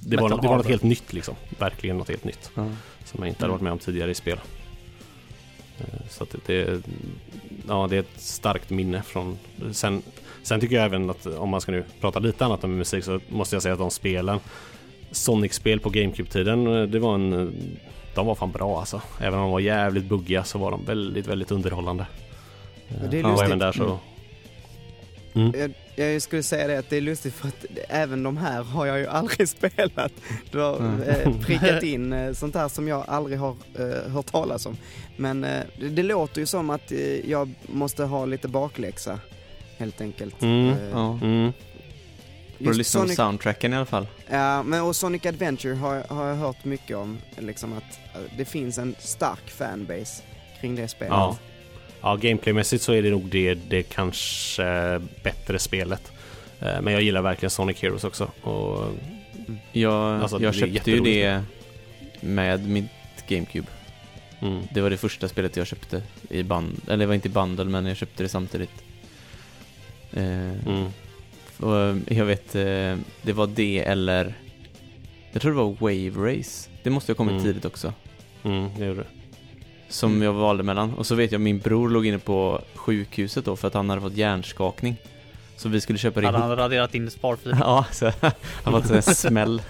[SPEAKER 2] det, var, något- det var något helt nytt liksom Verkligen något helt nytt
[SPEAKER 3] Ja.
[SPEAKER 2] Som jag inte hade varit med om tidigare i spel Eh, Så att det, ja, det är ett starkt minne från sen, sen tycker jag även att om man ska nu prata lite annat om musik så måste jag säga att de spelen Sonic-spel på GameCube-tiden. Eh, Det var en... eh, De var fan bra alltså. Även om de var jävligt buggiga så var de väldigt, väldigt underhållande. Eh,
[SPEAKER 4] det är
[SPEAKER 2] och
[SPEAKER 4] lustigt.
[SPEAKER 2] även där så...
[SPEAKER 4] Mm. Jag, skulle säga det att det är lustigt för att även de här har jag ju aldrig spelat. Du har
[SPEAKER 3] Mm.
[SPEAKER 4] eh, prickat in eh, sånt här som jag aldrig har eh, hört talas om. Men det, låter ju som att jag måste ha lite bakläxa helt enkelt.
[SPEAKER 2] Mm,
[SPEAKER 3] Ja.
[SPEAKER 2] Mm.
[SPEAKER 3] Får du lyssna på
[SPEAKER 4] Sonic,
[SPEAKER 3] soundtracken i alla fall?
[SPEAKER 4] ja, men och Sonic Adventure har, har jag hört mycket om. Liksom att det finns en stark fanbase kring det spelet.
[SPEAKER 2] Ja. Ja, gameplaymässigt så är det nog det, det kanske bättre spelet. Eh, Men jag gillar verkligen Sonic Heroes också. Och,
[SPEAKER 3] Jag,
[SPEAKER 2] Alltså,
[SPEAKER 3] jag köpte ju det med mitt GameCube.
[SPEAKER 2] mm.
[SPEAKER 3] Det var det första spelet jag köpte i band, eller det var inte i bundle men jag köpte det samtidigt. Eh,
[SPEAKER 2] Mm.
[SPEAKER 3] och eh, jag vet, det var det eller jag tror det var Wave Race. Det måste ha kommit
[SPEAKER 2] Mm.
[SPEAKER 3] tidigt också.
[SPEAKER 2] Mm, det gjorde det.
[SPEAKER 3] Som jag valde mellan. Och så vet jag min bror låg inne på sjukhuset då för att han hade fått hjärnskakning. Så vi skulle köpa det
[SPEAKER 1] Hade han raderat in sparfil?
[SPEAKER 3] Ja, så han var en smäll.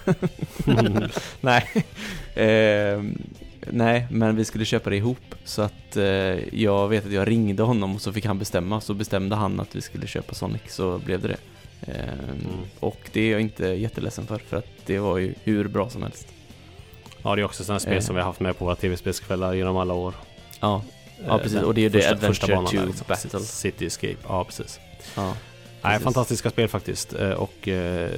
[SPEAKER 3] nej. Eh, nej, men vi skulle köpa det ihop. Så att eh, jag vet att jag ringde honom och så fick han bestämma. Så bestämde han att vi skulle köpa Sonic, så blev det det. Eh, Och det är jag inte jätteledsen för, för att det var ju hur bra som helst.
[SPEAKER 2] Ja, det är också sådana spel
[SPEAKER 3] Eh.
[SPEAKER 2] som vi har haft med på våra tv-spelskvällar genom alla år.
[SPEAKER 3] Ja, Ja,
[SPEAKER 2] Eh,
[SPEAKER 3] precis.
[SPEAKER 2] den
[SPEAKER 3] Och det är ju det Adventure
[SPEAKER 2] banan där,
[SPEAKER 3] 2 Battle.
[SPEAKER 2] City Escape, ja precis.
[SPEAKER 3] ja.
[SPEAKER 2] Nej,
[SPEAKER 3] Precis.
[SPEAKER 2] fantastiska spel faktiskt. Eh, Och eh,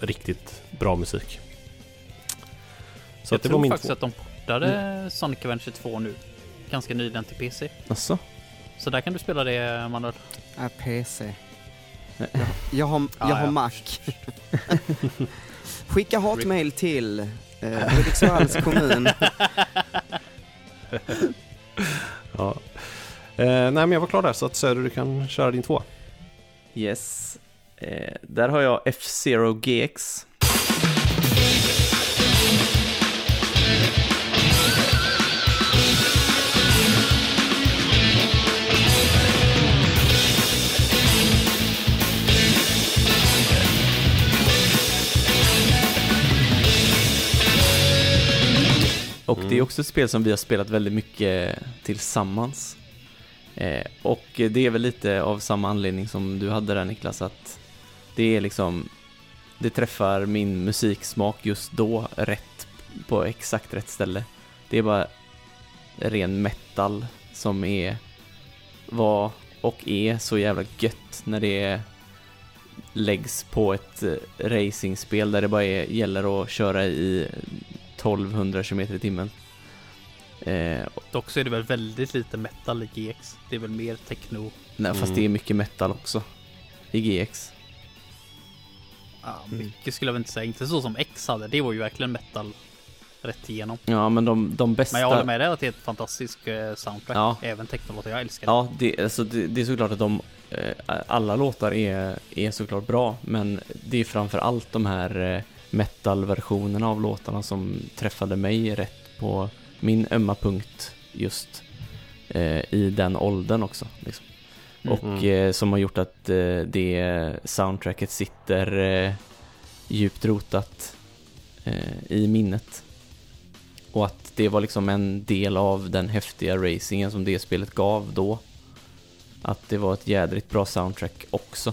[SPEAKER 2] riktigt bra musik. Så
[SPEAKER 1] jag
[SPEAKER 2] det
[SPEAKER 1] tror
[SPEAKER 2] var min
[SPEAKER 1] faktiskt
[SPEAKER 2] två.
[SPEAKER 1] att de portade Sonic Adventure 2 nu. Ganska nyligen till PC.
[SPEAKER 3] Asså?
[SPEAKER 1] Så där kan du spela det, Manuel.
[SPEAKER 4] Ja, PC. Jag, har,
[SPEAKER 1] Ja,
[SPEAKER 4] jag har
[SPEAKER 1] ja.
[SPEAKER 4] Mac. Skicka hatmail till eh, Hudiksvalls kommun.
[SPEAKER 2] Ja. Eh, nej, men jag var klar där så att Söder du kan köra din två.
[SPEAKER 3] Yes. Eh, där har jag F-Zero GX. Och det är
[SPEAKER 2] Mm.
[SPEAKER 3] också ett spel som vi har spelat väldigt mycket tillsammans. Eh, och det är väl lite av samma anledning som du hade där Niklas, att det är liksom, det träffar min musiksmak just då rätt, på exakt rätt ställe. Det är bara ren metal som är, var och är så jävla gött när det läggs på ett eh, racingspel där det bara är, gäller att köra i 1200 km i timmen. Eh,
[SPEAKER 1] Dock så är det väl väldigt lite metal i GX. Det är väl mer techno.
[SPEAKER 3] nej, fast
[SPEAKER 2] Mm.
[SPEAKER 3] det är mycket metal också i GX.
[SPEAKER 1] Ja,
[SPEAKER 4] Mm.
[SPEAKER 1] mycket skulle jag väl inte säga. Inte så som X hade. Det var ju verkligen metal rätt igenom.
[SPEAKER 3] Ja, men de, de bästa...
[SPEAKER 1] Men jag håller med dig att det är ett fantastiskt eh, soundtrack.
[SPEAKER 3] Ja.
[SPEAKER 1] Även technolåtar. Jag älskar det.
[SPEAKER 3] Ja, det, alltså, det, det är såklart att de, eh, alla låtar är, är såklart bra, men det är framför allt de här eh, metal-versionerna av låtarna som träffade mig rätt på min ömma punkt just eh, i den åldern också. Liksom.
[SPEAKER 1] Mm.
[SPEAKER 3] Och
[SPEAKER 2] Mm.
[SPEAKER 3] eh, som har gjort att eh, det soundtracket sitter eh, djupt rotat eh, i minnet. Och att det var liksom en del av den häftiga racingen som det spelet gav då. Att det var ett jädrigt bra soundtrack också.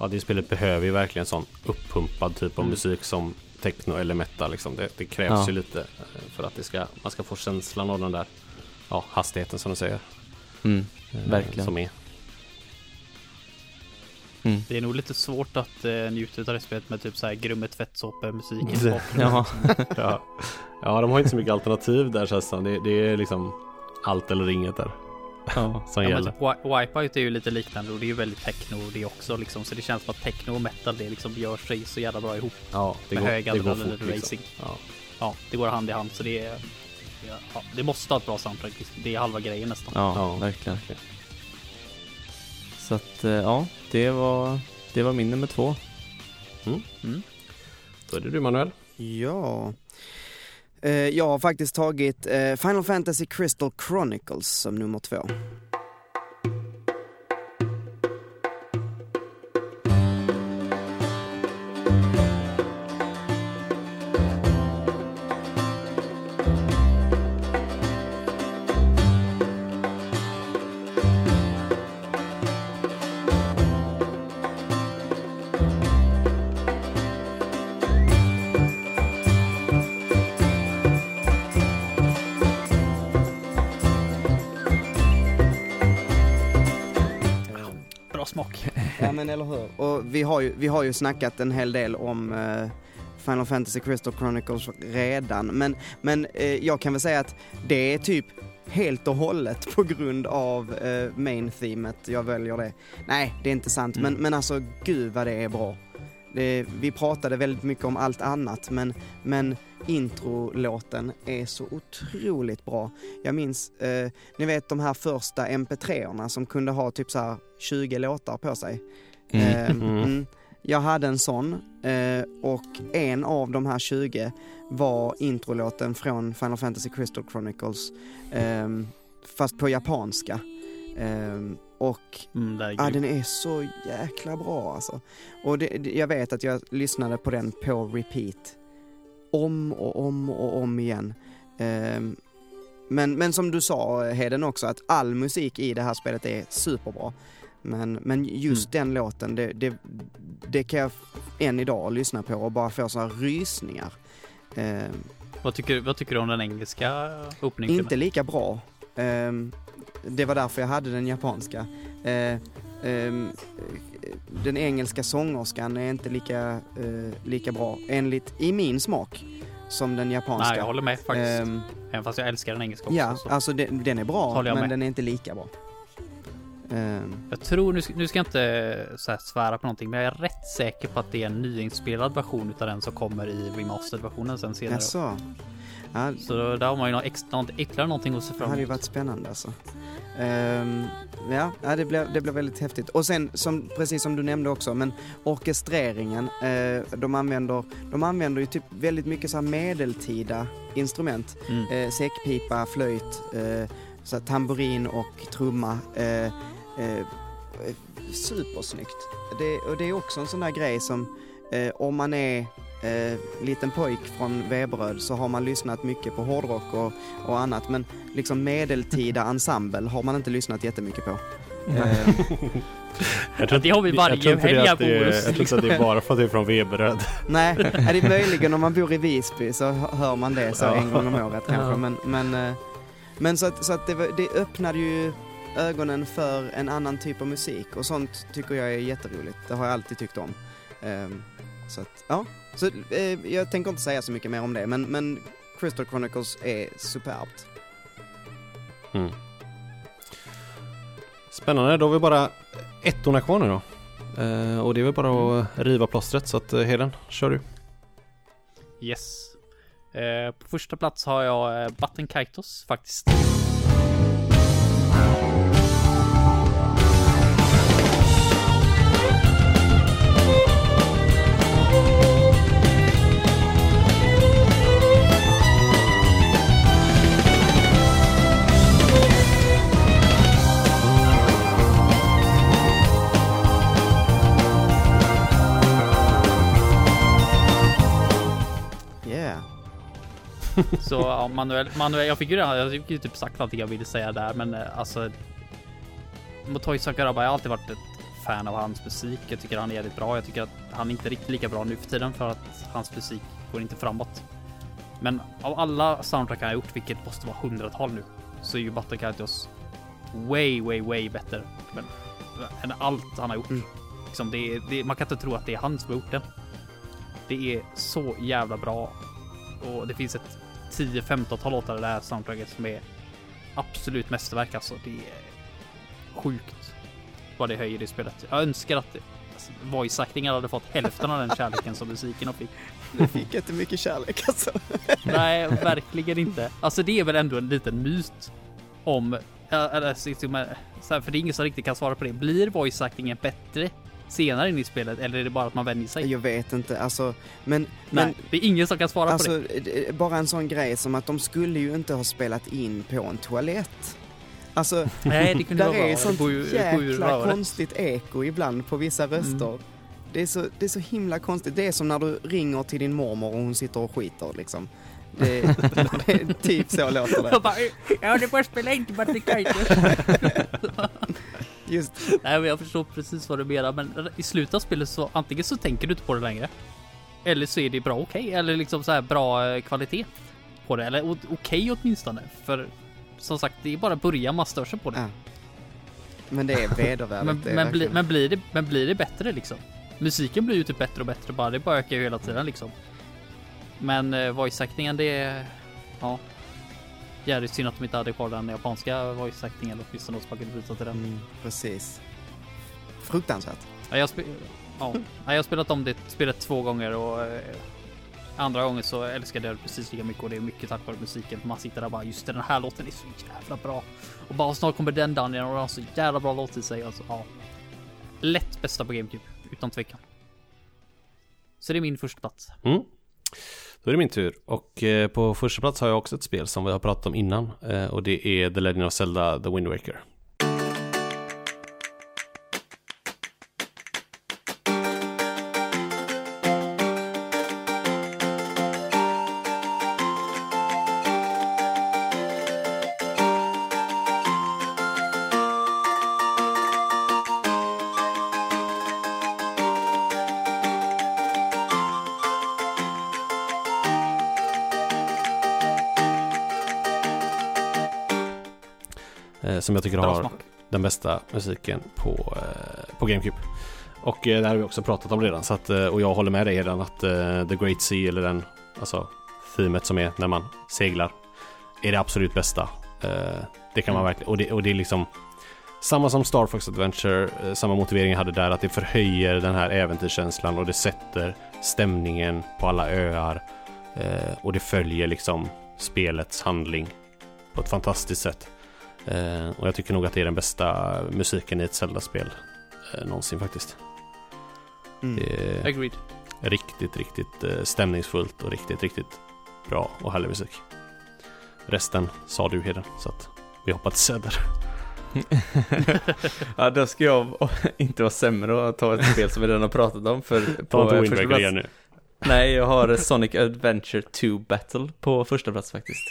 [SPEAKER 2] Ja, det spelet behöver ju verkligen sån uppumpad typ av
[SPEAKER 3] Mm.
[SPEAKER 2] musik som techno eller metal liksom. Det, det krävs
[SPEAKER 3] Ja.
[SPEAKER 2] ju lite eh, för att det ska, man ska få känslan av den där ja, hastigheten som du säger.
[SPEAKER 3] Mm,
[SPEAKER 2] eh,
[SPEAKER 3] Verkligen.
[SPEAKER 2] Som är.
[SPEAKER 3] mm.
[SPEAKER 1] Det är nog lite svårt att eh, njuta av det spelet med typ så här grumme tvättsåpor-musik i bakgrunden.
[SPEAKER 3] Ja,
[SPEAKER 2] Ja. ja, de har inte så mycket alternativ där känns det det, det är liksom allt eller inget där
[SPEAKER 3] ja.
[SPEAKER 2] som
[SPEAKER 1] Ja, men
[SPEAKER 2] gäller.
[SPEAKER 1] typ Wipeout är ju lite liknande och det är ju väldigt techno det också liksom. Så det känns som att techno och metal det liksom gör sig så jävla bra ihop.
[SPEAKER 2] Ja, det
[SPEAKER 1] med
[SPEAKER 2] går,
[SPEAKER 1] hög
[SPEAKER 2] det går fort liksom.
[SPEAKER 1] racing.
[SPEAKER 2] Ja.
[SPEAKER 1] Ja, det går hand i hand så det är... Ja, det måste ha ett bra soundtrack. liksom. Det är halva grejen nästan.
[SPEAKER 3] ja,
[SPEAKER 2] Ja.
[SPEAKER 3] verkligen. Så att, eh, ja, det var, det var min nummer två.
[SPEAKER 1] Mm.
[SPEAKER 2] Då är det du Manuel.
[SPEAKER 4] Ja. Eh, jag har faktiskt tagit eh, Final Fantasy Crystal Chronicles som nummer två. Och vi har ju, vi har ju snackat en hel del om eh, Final Fantasy Crystal Chronicles redan. Men, men eh, jag kan väl säga att det är typ helt och hållet på grund av eh, main-themet jag väljer det. Nej, det är inte sant. Men, men alltså gud vad det är bra. Det, vi pratade väldigt mycket om allt annat men, men introlåten är så otroligt bra. Jag minns, eh, ni vet de här första mp3orna som kunde ha typ så här 20 låtar på sig. Eh, mm. Jag hade en sån eh, och en av de här 20 var introlåten från Final Fantasy Crystal Chronicles ehm, fast på japanska. Ehm, och
[SPEAKER 1] Mm, är grym.
[SPEAKER 4] den är så jäkla bra alltså. Och det, det, jag vet att jag lyssnade på den på repeat. Om och om och om igen. Ehm, men, men som du sa Heden också, att all musik i det här spelet är superbra. Men, men just den låten, det, det, det kan jag än idag lyssna på och bara få sådana rysningar. Ehm,
[SPEAKER 1] Vad, tycker, vad tycker du om den engelska openingen?
[SPEAKER 4] inte lika bra. Ehm, det var därför jag hade den japanska. Eh, eh, den engelska sångerskan är inte lika, eh, lika bra, enligt, i min smak, som den japanska.
[SPEAKER 1] Nej, jag håller med faktiskt.
[SPEAKER 4] Ehm,
[SPEAKER 1] Även fast jag älskar den engelska också.
[SPEAKER 4] ja,
[SPEAKER 1] så.
[SPEAKER 4] alltså den, den är bra, men
[SPEAKER 1] med.
[SPEAKER 4] den är inte lika bra. Ehm,
[SPEAKER 1] Jag tror, nu ska, nu ska jag inte så här svära på någonting, men jag är rätt säker på att det är en nyinspelad version utav den som kommer i remastered-versionen sen senare.
[SPEAKER 4] jaså? Ja,
[SPEAKER 1] Så där har man ju något extra, ytterligare någonting att se
[SPEAKER 4] det
[SPEAKER 1] fram
[SPEAKER 4] hade ju
[SPEAKER 1] emot.
[SPEAKER 4] varit spännande alltså. Ehm, ja, ja, det blev, det blev väldigt häftigt. Och sen, som, precis som du nämnde också, men orkestreringen, eh, de, använder, de använder ju typ väldigt mycket så här medeltida instrument.
[SPEAKER 1] Mm.
[SPEAKER 4] Eh, säckpipa, flöjt, eh, så tamburin och trumma. Eh, eh, supersnyggt. Det, och det är också en sån där grej som, eh, om man är eh, liten pojk från Veberöd så har man lyssnat mycket på hårdrock och, och annat men liksom medeltida ensemble har man inte lyssnat jättemycket på. Eh,
[SPEAKER 2] Jag tror,
[SPEAKER 1] det har vi varje
[SPEAKER 2] jag tror inte det
[SPEAKER 1] helg
[SPEAKER 2] att det Jag tror inte att det är bara för att det är från Veberöd.
[SPEAKER 4] nej, är det möjligen om man bor i Visby så hör man det så
[SPEAKER 2] Ja.
[SPEAKER 4] en gång om året kanske
[SPEAKER 1] Ja.
[SPEAKER 4] men, men, eh, men så att, så att det, det öppnade ju ögonen för en annan typ av musik och sånt tycker jag är jätteroligt. Det har jag alltid tyckt om. Ehm, så att, ja. Så eh, jag tänker inte säga så mycket mer om det men, men Crystal Chronicles är superbt.
[SPEAKER 2] Mm. Spännande, då har vi bara ettorna kvar nu då. Eh, och det är väl bara att riva plåstret så att eh, Heden, kör du.
[SPEAKER 1] Yes. Eh, på första plats har jag Button Kaitos faktiskt. Så ja, Manuel, Manuel, jag fick ju redan, jag fick ju typ sagt allting jag ville säga där, men eh, alltså. Motoi Sakuraba, jag har alltid varit ett fan av hans musik. Jag tycker han är jävligt bra. Jag tycker att han är inte riktigt lika bra nu för tiden för att hans musik går inte framåt. Men av alla soundtrack han har gjort, vilket måste vara hundratal nu, så är ju Kaitos way, way, way bättre. Men, än allt han har gjort.
[SPEAKER 4] Mm.
[SPEAKER 1] Liksom det, är- det, man kan inte tro att det är han som har gjort den. Det är så jävla bra och det finns ett 10-15-tal låtar i det här soundtracket som är absolut mästerverk alltså. Det är sjukt vad det höjer i spelet. Jag önskar att alltså, voice actingar hade fått hälften av den kärleken som musiken fick.
[SPEAKER 4] Du fick inte mycket kärlek alltså.
[SPEAKER 1] Nej, verkligen inte. Alltså det är väl ändå en liten myt om, eller för det är ingen som riktigt kan svara på det. Blir voice actingen bättre senare in i spelet eller är det bara att man vänjer sig?
[SPEAKER 4] Jag vet inte, alltså, men, men
[SPEAKER 1] Nej, det är ingen som kan svara på
[SPEAKER 4] Alltså,
[SPEAKER 1] det.
[SPEAKER 4] det- bara en sån grej som att de skulle ju inte ha spelat in på en toalett. Alltså,
[SPEAKER 1] Nej, det kunde
[SPEAKER 4] där
[SPEAKER 1] vara bra.
[SPEAKER 4] är
[SPEAKER 1] Det
[SPEAKER 4] sånt
[SPEAKER 1] det ju
[SPEAKER 4] jäkla konstigt eko ibland på vissa röster. Det, är så, det är så himla konstigt. Det är som när du ringer till din mormor och hon sitter och skiter liksom. Det, det är typ så låter det.
[SPEAKER 1] Jag bara, ja det bara spela inte Button Kaitos.
[SPEAKER 4] Just,
[SPEAKER 1] Nej men jag förstår precis vad du menar men i slutet av spelet så antingen så tänker du inte på det längre. Eller så är det bra okej eller liksom så här bra eh, kvalitet på det. Eller okej åtminstone. För som sagt det är bara början man stör sig på det.
[SPEAKER 4] ja. Men det är vedervärdigt.
[SPEAKER 1] Men,
[SPEAKER 4] det är
[SPEAKER 1] men, bli, men, blir det, men blir det bättre liksom? Musiken blir ju typ bättre och bättre bara, det bara ökar ju hela tiden liksom. Men eh, voice-actingen det är... Ja. Jävligt synd att de inte hade kvar den japanska voice-actingen eller åtminstone de som kunde byta till den.
[SPEAKER 4] Mm, precis. Fruktansvärt.
[SPEAKER 1] Ja, jag, spe, ja. Ja, jag har spelat om det spelet två gånger och eh, andra gången så älskade jag det precis lika mycket och det är mycket tack vare musiken. Man sitter där bara just det, den här låten är så jävla bra. Och bara snart kommer den Dungeon och den har så jävla bra låt i sig. Alltså, ja. Lätt bästa på GameCube, utan tvekan. Så det är min första plats.
[SPEAKER 2] Mm. Då är det min tur. Och eh, på första plats har jag också ett spel som vi har pratat om innan. Eh, och det är The Legend of Zelda The Wind Waker. Som jag tycker
[SPEAKER 1] Bra
[SPEAKER 2] har
[SPEAKER 1] smak.
[SPEAKER 2] den bästa musiken på, eh, på GameCube. Och eh, det här har vi också pratat om redan. Så att, eh, och jag håller med dig redan att The Great Sea eller den, alltså themet som är när man seglar, är det absolut bästa. Det kan man
[SPEAKER 1] Mm.
[SPEAKER 2] verkligen, och det, och det är liksom samma som Star Fox Adventure, samma motivering jag hade där, att det förhöjer den här äventyrskänslan och det sätter stämningen på alla öar. Och det följer liksom spelets handling på ett fantastiskt sätt. Eh, och jag tycker nog att det är den bästa musiken i ett Zelda-spel eh, någonsin faktiskt.
[SPEAKER 4] Mm.
[SPEAKER 2] Det är
[SPEAKER 1] Agreed.
[SPEAKER 2] riktigt, riktigt eh, stämningsfullt och riktigt, riktigt bra och härlig musik. Resten sa du Heden, så att vi hoppar till Söder.
[SPEAKER 3] ja, då ska jag inte vara sämre och ta ett spel som vi redan har pratat om för
[SPEAKER 2] Ta
[SPEAKER 3] på
[SPEAKER 2] inte Wind
[SPEAKER 3] första
[SPEAKER 2] Waker
[SPEAKER 3] plats.
[SPEAKER 2] igen nu.
[SPEAKER 3] Nej, jag har Sonic Adventure 2 Battle på första plats faktiskt.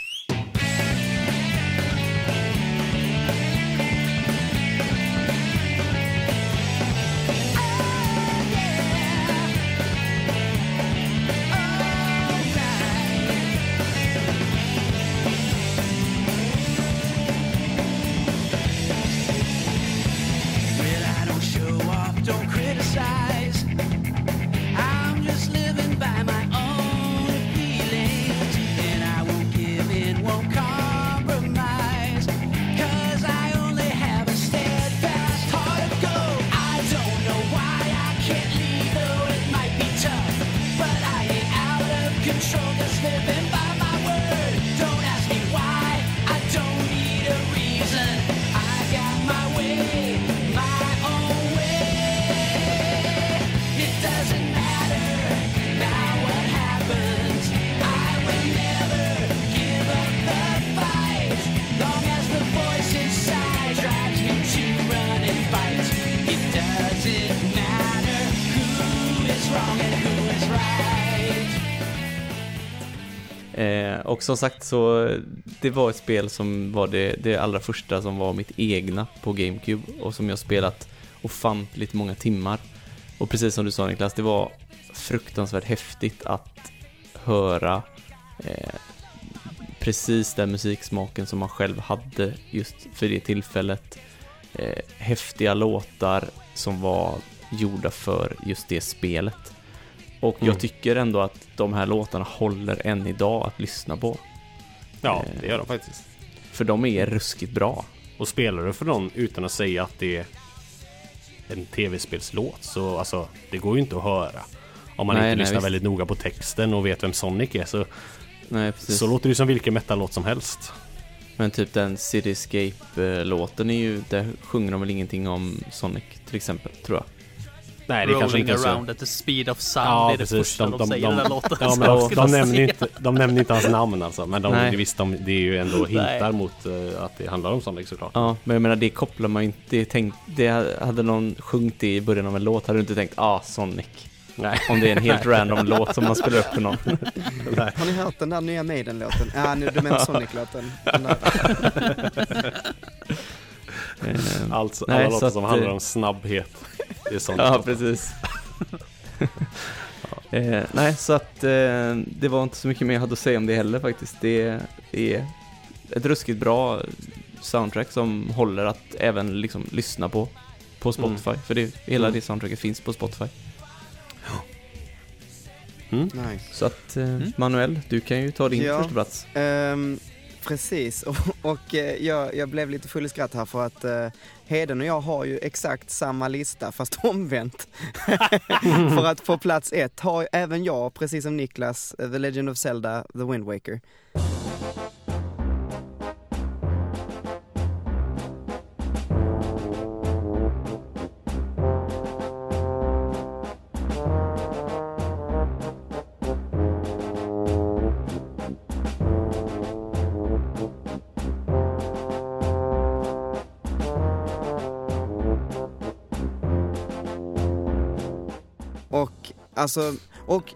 [SPEAKER 3] Och som sagt så, det var ett spel som var det, det allra första som var mitt egna på GameCube och som jag spelat ofantligt många timmar. Och precis som du sa Niklas, det var fruktansvärt häftigt att höra eh, precis den musiksmaken som man själv hade just för det tillfället. Eh, häftiga låtar som var gjorda för just det spelet. Och jag
[SPEAKER 2] Mm.
[SPEAKER 3] tycker ändå att de här låtarna håller än idag att lyssna på.
[SPEAKER 2] Ja,
[SPEAKER 3] Eh.
[SPEAKER 2] det gör de faktiskt.
[SPEAKER 3] För de är ruskigt bra.
[SPEAKER 2] Och spelar du för någon utan att säga att det är en tv-spelslåt så alltså, det går ju inte att höra. Om man
[SPEAKER 3] Nej,
[SPEAKER 2] inte
[SPEAKER 3] nej,
[SPEAKER 2] lyssnar
[SPEAKER 3] visst.
[SPEAKER 2] väldigt noga på texten och vet vem Sonic är så,
[SPEAKER 3] Nej,
[SPEAKER 2] så låter det som vilken metal-låt som helst.
[SPEAKER 3] Men typ den Cityscape-låten är ju, där sjunger de väl ingenting om Sonic till exempel, tror jag.
[SPEAKER 2] Nej, det kanske inte är så.
[SPEAKER 1] around at the speed of sound
[SPEAKER 2] Ja,
[SPEAKER 1] det är det
[SPEAKER 2] precis.
[SPEAKER 1] första de,
[SPEAKER 2] De- de-
[SPEAKER 1] säger
[SPEAKER 2] de-
[SPEAKER 1] den här låten.
[SPEAKER 2] Ja, men de, de, nämner inte, de nämner inte hans namn alltså. Men de,
[SPEAKER 3] Nej.
[SPEAKER 2] visst, de, det är ju ändå hintar mot eh, att det handlar om Sonic såklart.
[SPEAKER 3] Ja, men jag menar det kopplar man ju inte, det, tänk, det hade någon sjungit det i början av en låt hade du inte tänkt ah, Sonic.
[SPEAKER 2] Nej.
[SPEAKER 3] Om det är en helt random låt som man spelar upp för någon.
[SPEAKER 4] Har ni hört den där nya Maiden-låten? Ja, nu du menar Sonic-låten.
[SPEAKER 2] Alltså, alla låtar
[SPEAKER 3] att,
[SPEAKER 2] som handlar
[SPEAKER 3] eh,
[SPEAKER 2] om snabbhet. Det är Sonic.
[SPEAKER 3] Ja, precis. eh, nej, så att eh, det var inte så mycket mer jag hade att säga om det heller faktiskt. Det är ett ruskigt bra soundtrack som håller att även liksom lyssna på på Spotify. För det, hela
[SPEAKER 2] Mm.
[SPEAKER 3] det soundtracket finns på Spotify.
[SPEAKER 4] Nice.
[SPEAKER 3] Så att, eh,
[SPEAKER 1] Mm.
[SPEAKER 3] Manuel, du kan ju ta din
[SPEAKER 4] Ja.
[SPEAKER 3] första plats.
[SPEAKER 4] Ehm, precis, och, och eh, jag, jag blev lite full i skratt här för att uh, Heden och jag har ju exakt samma lista fast omvänt. för att på plats ett har även jag, precis som Niklas, eh, The Legend of Zelda, The Wind Waker. Alltså, och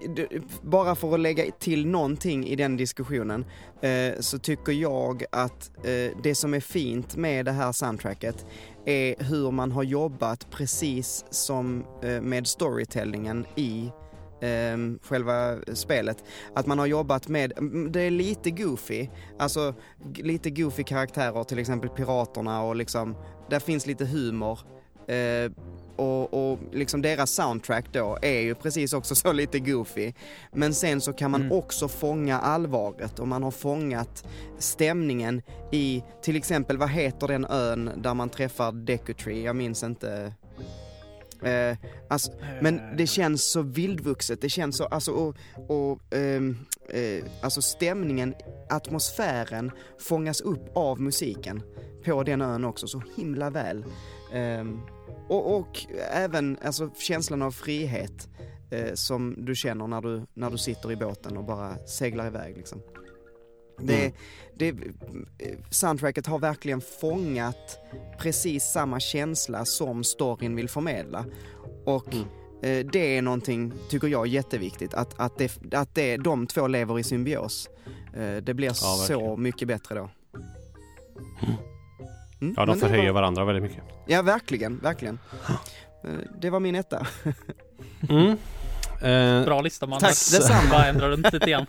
[SPEAKER 4] bara för att lägga till någonting i den diskussionen eh, så tycker jag att eh, det som är fint med det här soundtracket är hur man har jobbat precis som eh, med storytellingen i eh, själva spelet. Att man har jobbat med, det är lite goofy, alltså lite goofy karaktärer, till exempel piraterna och liksom, där finns lite humor. Eh, Eh, och, och liksom deras soundtrack då är ju precis också så lite goofy. Men sen så kan man
[SPEAKER 1] Mm.
[SPEAKER 4] också fånga allvaret och man har fångat stämningen i, till exempel vad heter den ön där man träffar Deku Tree? Jag minns inte. Eh, alltså, men det känns så vildvuxet, det känns så, alltså och, och ehm, eh, alltså stämningen, atmosfären fångas upp av musiken på den ön också så himla väl. Och, och även alltså, känslan av frihet eh, som du känner när du, när du sitter i båten och bara seglar iväg liksom. Det,
[SPEAKER 2] Mm.
[SPEAKER 4] det, eh, soundtracket har verkligen fångat precis samma känsla som storyn vill förmedla. Och
[SPEAKER 2] Mm.
[SPEAKER 4] eh, det är någonting, tycker jag, jätteviktigt. Att, att, det, att det, de två lever i symbios. Eh, det blir så
[SPEAKER 2] verkligen.
[SPEAKER 4] mycket bättre då. Mm,
[SPEAKER 2] Ja, de förhöjer
[SPEAKER 4] var-
[SPEAKER 2] varandra väldigt mycket.
[SPEAKER 4] Ja, verkligen, verkligen. Eh, Det var min etta.
[SPEAKER 2] Mm. Eh,
[SPEAKER 1] Bra lista man.
[SPEAKER 4] Tack, detsamma.
[SPEAKER 1] Bara ändra runt lite grann.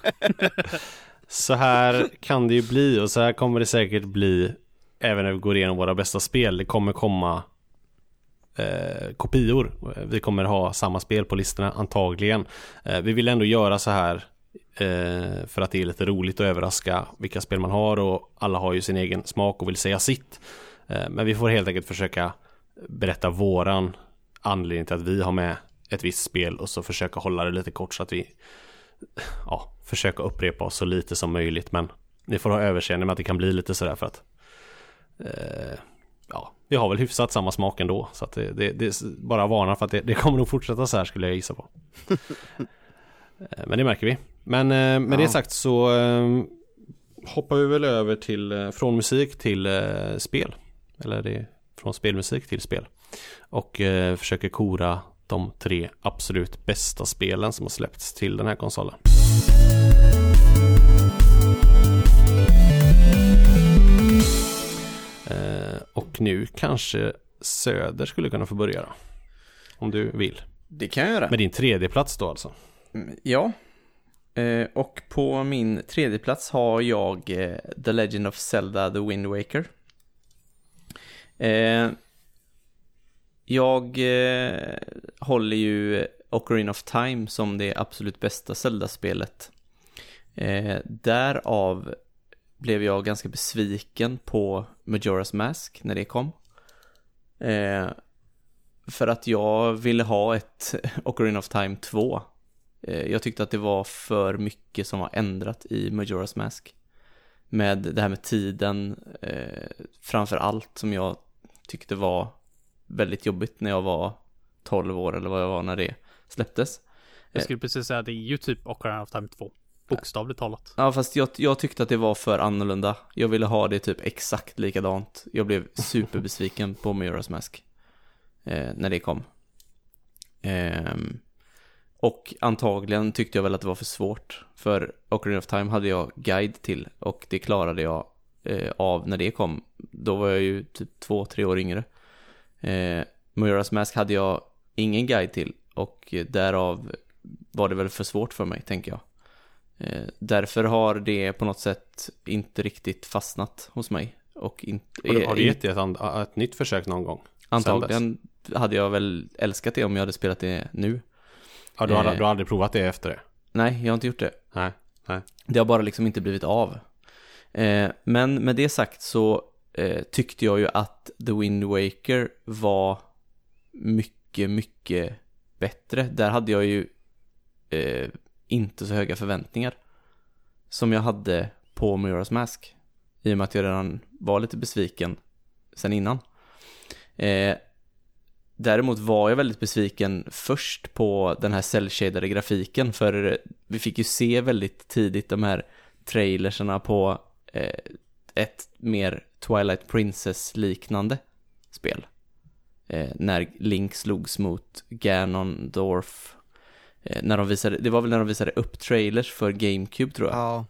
[SPEAKER 2] Så här kan det ju bli och så här kommer det säkert bli även när vi går igenom våra bästa spel. Det kommer komma eh, kopior. Vi kommer ha samma spel på listorna antagligen. Eh, vi vill ändå göra så här eh, för att det är lite roligt att överraska vilka spel man har och alla har ju sin egen smak och vill säga sitt. Eh, men vi får helt enkelt försöka berätta våran anledning till att vi har med ett visst spel och så försöka hålla det lite kort så att vi ja, försöka upprepa oss så lite som möjligt men ni får ha överseende med att det kan bli lite sådär för att eh, ja, vi har väl hyfsat samma smak ändå så att det, det, det är bara varnar för att det, det kommer nog fortsätta så här skulle jag gissa på. Eh, men det märker vi. Men eh, med
[SPEAKER 4] Ja.
[SPEAKER 2] det sagt så eh, hoppar vi väl över till eh, från musik till spel. Eller det är från spelmusik till spel. Och eh, försöker kora de tre absolut bästa spelen som har släppts till den här konsolen. Eh, och nu kanske Söder skulle kunna få börja då. Om du vill.
[SPEAKER 3] Det kan jag göra.
[SPEAKER 2] Med din tredje plats då alltså.
[SPEAKER 3] Mm, Ja. Eh, och på min tredje plats har jag eh, The Legend of Zelda The Wind Waker. Eh, jag eh, håller ju Ocarina of Time som det absolut bästa Zelda-spelet. Eh, därav blev jag ganska besviken på Majora's Mask när det kom. Eh, för att jag ville ha ett Ocarina of Time 2. Eh, Jag tyckte att det var för mycket som var ändrat i Majora's Mask. Med det här med tiden, eh, framför allt som jag tyckte var väldigt jobbigt när jag var 12 år eller vad jag var när det släpptes.
[SPEAKER 1] Jag skulle precis säga att det är ju typ Ocarina of Time 2. Bokstavligt talat.
[SPEAKER 3] Ja, fast jag, jag tyckte att det var för annorlunda. Jag ville ha det typ exakt likadant. Jag blev superbesviken på Majora's Mask. Eh, när det kom. Ehm, och antagligen tyckte jag väl att det var för svårt. För Ocarina of Time hade jag guide till och det klarade jag eh, av när det kom. Då var jag ju typ två, tre år yngre. Eh, Majora's Mask hade jag ingen guide till och därav var det väl för svårt för mig, tänker jag. Eh, därför har det på något sätt inte riktigt fastnat hos mig. Och inte...
[SPEAKER 2] Har du, har du gett det ett, ett nytt försök någon gång?
[SPEAKER 3] Antagligen hade jag väl älskat det om jag hade spelat det nu.
[SPEAKER 2] Ja, du, har,
[SPEAKER 3] Eh.
[SPEAKER 2] du har aldrig provat det efter det?
[SPEAKER 3] Nej, jag har inte gjort det.
[SPEAKER 2] Nej.
[SPEAKER 3] Det har bara liksom inte blivit av. Eh, men med det sagt så eh, tyckte jag ju att The Wind Waker var mycket, mycket bättre. Där hade jag ju eh, inte så höga förväntningar som jag hade på Majora's Mask. I och med att jag redan var lite besviken sen innan. Eh, däremot var jag väldigt besviken först på den här cell grafiken för vi fick ju se väldigt tidigt de här trailerserna på eh, ett mer Twilight Princess-liknande spel. Eh, när Link slogs mot Ganondorf. Eh, när de visade, det var väl när de visade upp trailers för GameCube tror jag.
[SPEAKER 4] Ja,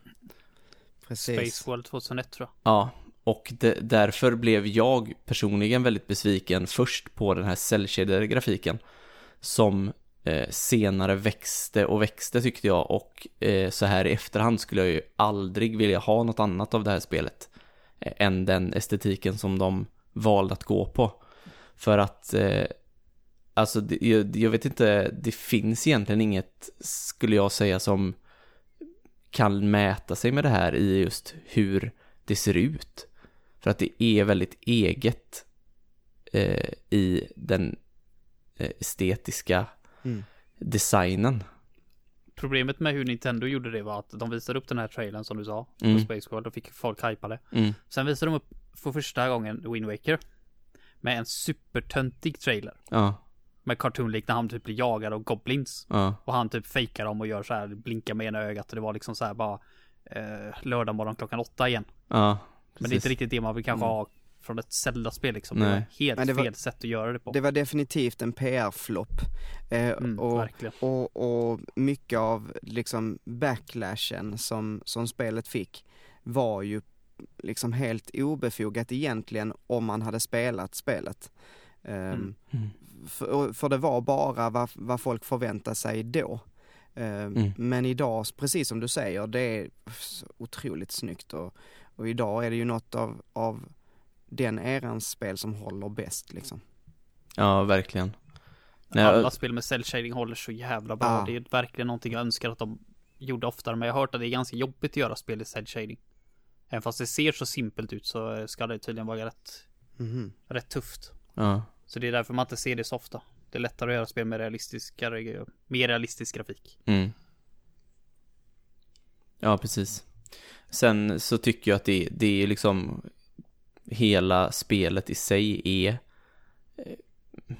[SPEAKER 4] precis.
[SPEAKER 1] Space World 2001 tror jag.
[SPEAKER 3] Ja, och det, därför blev jag personligen väldigt besviken först på den här cellkedjade grafiken som eh, senare växte och växte tyckte jag och eh, så här i efterhand skulle jag ju aldrig vilja ha något annat av det här spelet eh, än den estetiken som de valde att gå på. För att eh, Alltså, jag, jag vet inte, det finns egentligen inget, skulle jag säga, som kan mäta sig med det här i just hur det ser ut. För att det är väldigt eget eh, i den eh, estetiska
[SPEAKER 4] Mm.
[SPEAKER 3] designen.
[SPEAKER 1] Problemet med hur Nintendo gjorde det var att de visade upp den här trailern som du sa
[SPEAKER 3] Mm.
[SPEAKER 1] på Space World och fick folk hypade.
[SPEAKER 3] Mm.
[SPEAKER 1] Sen visade de upp för första gången Wind Waker med en supertöntig trailer
[SPEAKER 3] Ja,
[SPEAKER 1] med cartoonlik när han typ blir jagad av goblins
[SPEAKER 3] ja,
[SPEAKER 1] och han typ fejkar dem och gör så här blinkar med ena ögat och det var liksom så här bara eh, lördag morgon klockan åtta igen.
[SPEAKER 3] ja.
[SPEAKER 1] Men det är inte riktigt det man vill kanske ha från ett Zelda-spel liksom. Det
[SPEAKER 3] Nej.
[SPEAKER 1] var helt
[SPEAKER 4] Men det var-
[SPEAKER 1] fel sätt att göra det på.
[SPEAKER 4] Det var definitivt en PR-flopp. Eh,
[SPEAKER 1] mm,
[SPEAKER 4] och, och, och mycket av liksom backlashen som, som spelet fick var ju liksom helt obefogat egentligen om man hade spelat spelet. Ehm,
[SPEAKER 1] Mm.
[SPEAKER 3] Mm.
[SPEAKER 4] för, för det var bara vad, vad folk förväntade sig då.
[SPEAKER 3] Mm.
[SPEAKER 4] Men idag, precis som du säger, det är otroligt snyggt och, och idag är det ju något av, av den erans spel som håller bäst liksom.
[SPEAKER 3] Ja, verkligen. Nej,
[SPEAKER 1] Alla
[SPEAKER 3] jag-
[SPEAKER 1] spel med cell shading håller så jävla bra.
[SPEAKER 4] Ja.
[SPEAKER 1] Det är verkligen någonting jag önskar att de gjorde oftare. Men jag har hört att det är ganska jobbigt att göra spel i cell shading. Även fast det ser så simpelt ut så ska det tydligen vara rätt,
[SPEAKER 4] Mhm.
[SPEAKER 1] rätt tufft.
[SPEAKER 3] ja.
[SPEAKER 1] Så det är därför man inte ser det så ofta. Det är lättare att göra spel med realistiska, mer realistisk grafik.
[SPEAKER 3] Mm. Ja, precis. Sen så tycker jag att det, det är liksom hela spelet i sig är eh,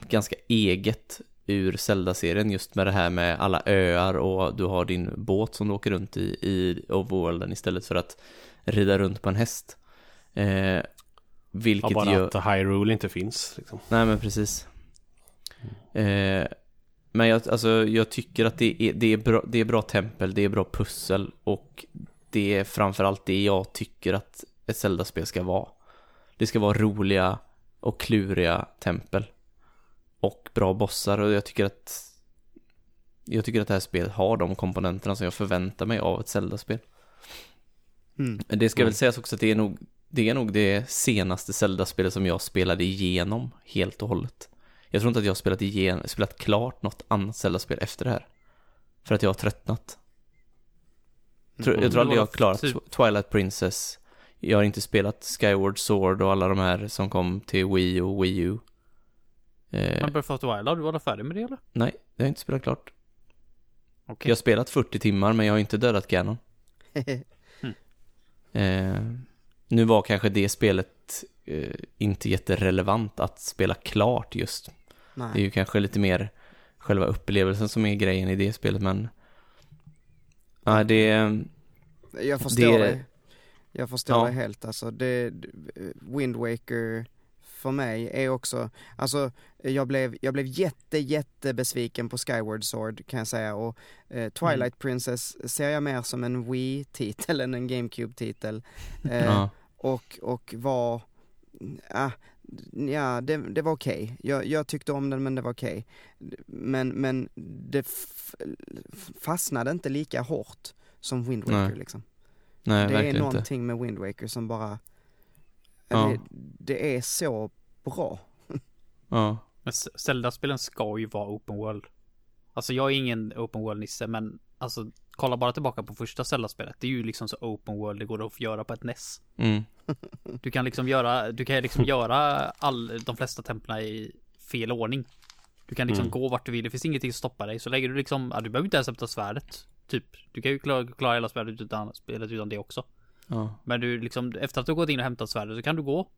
[SPEAKER 3] ganska eget ur Zelda-serien just med det här med alla öar och du har din båt som du åker runt i, i overworlden istället för att rida runt på en häst. Eh,
[SPEAKER 2] Ja,
[SPEAKER 3] vilket
[SPEAKER 2] bara
[SPEAKER 3] gör...
[SPEAKER 2] att Hyrule inte finns. Liksom.
[SPEAKER 3] Nej men precis. Eh, men jag, alltså, jag tycker att det är, det, är bra, det är bra tempel, det är bra pussel och det är framförallt det jag tycker att ett Zelda-spel ska vara. Det ska vara roliga och kluriga tempel. Och bra bossar och jag tycker att jag tycker att det här spelet har de komponenterna som jag förväntar mig av ett Zelda-spel.
[SPEAKER 4] Mm.
[SPEAKER 3] Det ska
[SPEAKER 2] Mm.
[SPEAKER 3] väl sägas också att det är nog det, är nog det senaste Zelda-spelet som jag spelade igenom helt och hållet. Jag tror inte att jag har spelat, igen, spelat klart något annat Zelda-spel efter det här. För att jag har tröttnat. Tror- jag tror aldrig jag har klarat
[SPEAKER 1] Typ-
[SPEAKER 3] Twilight Princess. Jag har inte spelat Skyward Sword och alla de här som kom till Wii och Wii U. Eh,
[SPEAKER 1] Men Breath of the Wild, har du varit färdig med det eller?
[SPEAKER 3] nej, jag har inte spelat klart.
[SPEAKER 1] Okej.
[SPEAKER 3] Jag har spelat 40 timmar men jag har inte dödat Ganon. Eh, nu var kanske det spelet eh, inte jätterelevant att spela klart just. Det är
[SPEAKER 4] Nej.
[SPEAKER 3] ju kanske lite mer själva upplevelsen som är grejen i det spelet men Nej, det
[SPEAKER 4] Jag förstår
[SPEAKER 3] Det-
[SPEAKER 4] det. Jag förstår
[SPEAKER 3] Ja.
[SPEAKER 4] det helt alltså. Det, Wind Waker för mig är också, alltså jag blev, jag blev jätte, jätte besviken på Skyward Sword kan jag säga och eh, Twilight
[SPEAKER 3] Mm.
[SPEAKER 4] Princess ser jag mer som en Wii-titel än en GameCube-titel. Eh,
[SPEAKER 3] ja,
[SPEAKER 4] och, och var, ah, ja det, det var okej. Jag, jag tyckte om den men det var okej. Men, men det fastnade inte lika hårt som Wind Waker
[SPEAKER 3] Nej.
[SPEAKER 4] liksom.
[SPEAKER 3] nej
[SPEAKER 4] det är
[SPEAKER 3] verkligen inte.
[SPEAKER 4] någonting med Wind Waker som bara,
[SPEAKER 3] Ja.
[SPEAKER 4] det, det är så bra.
[SPEAKER 3] Ja.
[SPEAKER 1] Men Zelda-spelen ska ju vara open world. Alltså jag är ingen open world-nisse men alltså kolla bara tillbaka på första Zelda-spelet. Det är ju liksom så open world det går att göra på ett NES.
[SPEAKER 3] Mm.
[SPEAKER 1] Du kan liksom göra, du kan liksom göra all, de flesta templarna i fel ordning. Du kan liksom gå vart du vill, det finns ingenting som stoppar dig. Så lägger du liksom, ja, du behöver inte ens hämta svärdet. Typ, du kan ju klara, klara hela spelet utan, spelet utan det också.
[SPEAKER 3] Ja.
[SPEAKER 1] Men du liksom, efter att du gått in och hämtat svärdet så kan du gå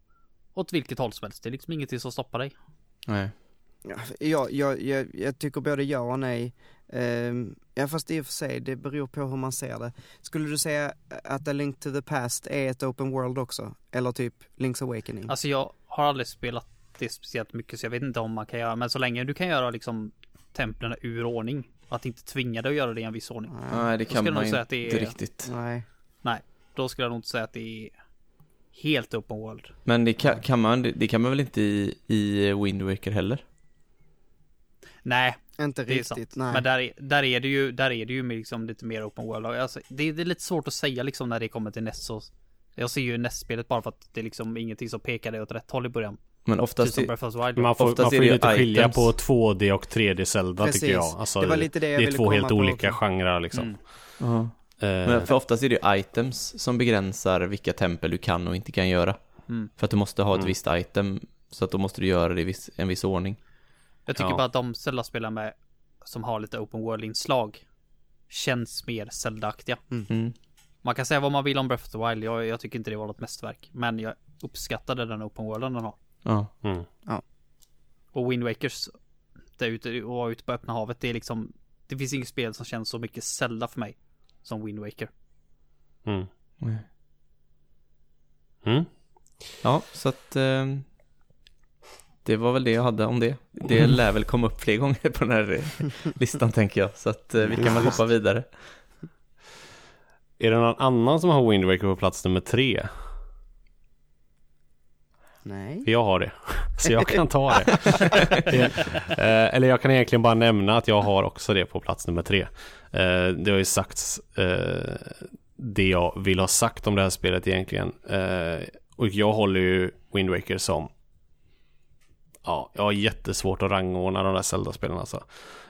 [SPEAKER 1] åt vilket håll som helst. Det är liksom ingenting som stoppar dig.
[SPEAKER 3] Nej.
[SPEAKER 4] Ja, Jag, jag, jag, jag tycker både ja och nej. Ehm, ja fast i och för sig, det beror på hur man ser det. Skulle du säga att A Link to the Past är ett open world också? Eller typ Link's Awakening?
[SPEAKER 1] Alltså jag har aldrig spelat det speciellt mycket så jag vet inte om man kan göra, men så länge du kan göra liksom templen ur ordning. Att inte tvinga dig att göra det i en viss ordning.
[SPEAKER 3] Nej, det
[SPEAKER 1] Då
[SPEAKER 3] kan man
[SPEAKER 1] nog säga att
[SPEAKER 3] inte
[SPEAKER 1] det är-
[SPEAKER 3] riktigt.
[SPEAKER 4] Nej.
[SPEAKER 1] Nej, då skulle jag nog inte säga att det är helt open world.
[SPEAKER 3] Men det kan, kan man, det kan man väl inte i, i Wind Waker heller?
[SPEAKER 1] Nej,
[SPEAKER 4] Inte riktigt, nej.
[SPEAKER 1] Men där är, där är det ju, där är det ju liksom lite mer open world. Alltså, det, det är lite svårt att säga liksom när det kommer till NES. Så jag ser ju NES-spelet bara för att det är liksom ingenting som pekar dig åt rätt håll i början.
[SPEAKER 3] Men oftast.
[SPEAKER 2] Man får,
[SPEAKER 3] Oftast
[SPEAKER 2] man får
[SPEAKER 3] är det
[SPEAKER 2] ju lite skilja
[SPEAKER 3] items.
[SPEAKER 2] på 2D och 3D Zelda
[SPEAKER 4] Precis.
[SPEAKER 2] tycker jag. Alltså,
[SPEAKER 4] Det var lite det jag
[SPEAKER 2] det är
[SPEAKER 4] ville
[SPEAKER 2] två helt
[SPEAKER 4] på
[SPEAKER 2] olika
[SPEAKER 4] också.
[SPEAKER 2] genrer liksom.
[SPEAKER 1] Mm.
[SPEAKER 3] Ja.
[SPEAKER 2] Eh,
[SPEAKER 3] Men för oftast är det ju items som begränsar vilka tempel du kan och inte kan göra.
[SPEAKER 1] Mm.
[SPEAKER 3] För att du måste ha ett
[SPEAKER 2] Mm.
[SPEAKER 3] visst item, så att då måste du göra det i viss, en viss ordning.
[SPEAKER 1] Jag tycker
[SPEAKER 2] Ja.
[SPEAKER 1] bara att de Zelda-spelare med som har lite open world-inslag känns mer Zelda-aktiga.
[SPEAKER 3] Mm.
[SPEAKER 1] Man kan säga vad man vill om Breath of the Wild. Jag, jag tycker inte det var något mästerverk. Men jag uppskattade den open worlden den har.
[SPEAKER 3] Ja.
[SPEAKER 2] mm.
[SPEAKER 1] Och Wind Wakers där ute och ute på öppna havet. Det är liksom Det finns inget spel som känns så mycket Zelda för mig Som Wind Waker
[SPEAKER 2] Mm. Mm.
[SPEAKER 3] Ja, så att eh, det var väl det jag hade om det. Det lär väl komma upp fler gånger på den här eh, listan tänker jag. Så att eh, vi kan väl hoppa vidare.
[SPEAKER 2] Är det någon annan som har Wind Waker på plats nummer tre?
[SPEAKER 4] Nej.
[SPEAKER 2] Jag har det. Så jag kan ta det. Eh, Eller jag kan egentligen bara nämna att jag har också det på plats nummer tre. Det har ju sagts det jag vill ha sagt om det här spelet egentligen. Och jag håller ju Wind Waker som Ja, jag har jättesvårt att rangordna de där Zelda-spelen alltså.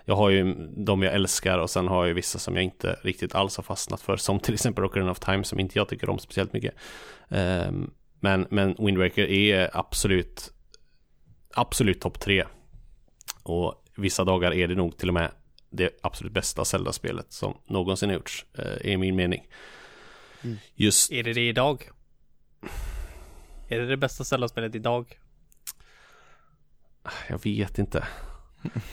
[SPEAKER 2] Jag har ju de jag älskar och sen har jag ju vissa som jag inte riktigt alls har fastnat för. Som till exempel Ocarina of Time som inte jag tycker om speciellt mycket. Ehm, men, men Wind Waker är absolut Absolut topp tre. Och vissa dagar är det nog till och med det absolut bästa Zelda-spelet som någonsin gjorts. eh, Är min mening. Just
[SPEAKER 1] Är det det idag? Är det det bästa Zelda-spelet idag?
[SPEAKER 2] Jag vet inte.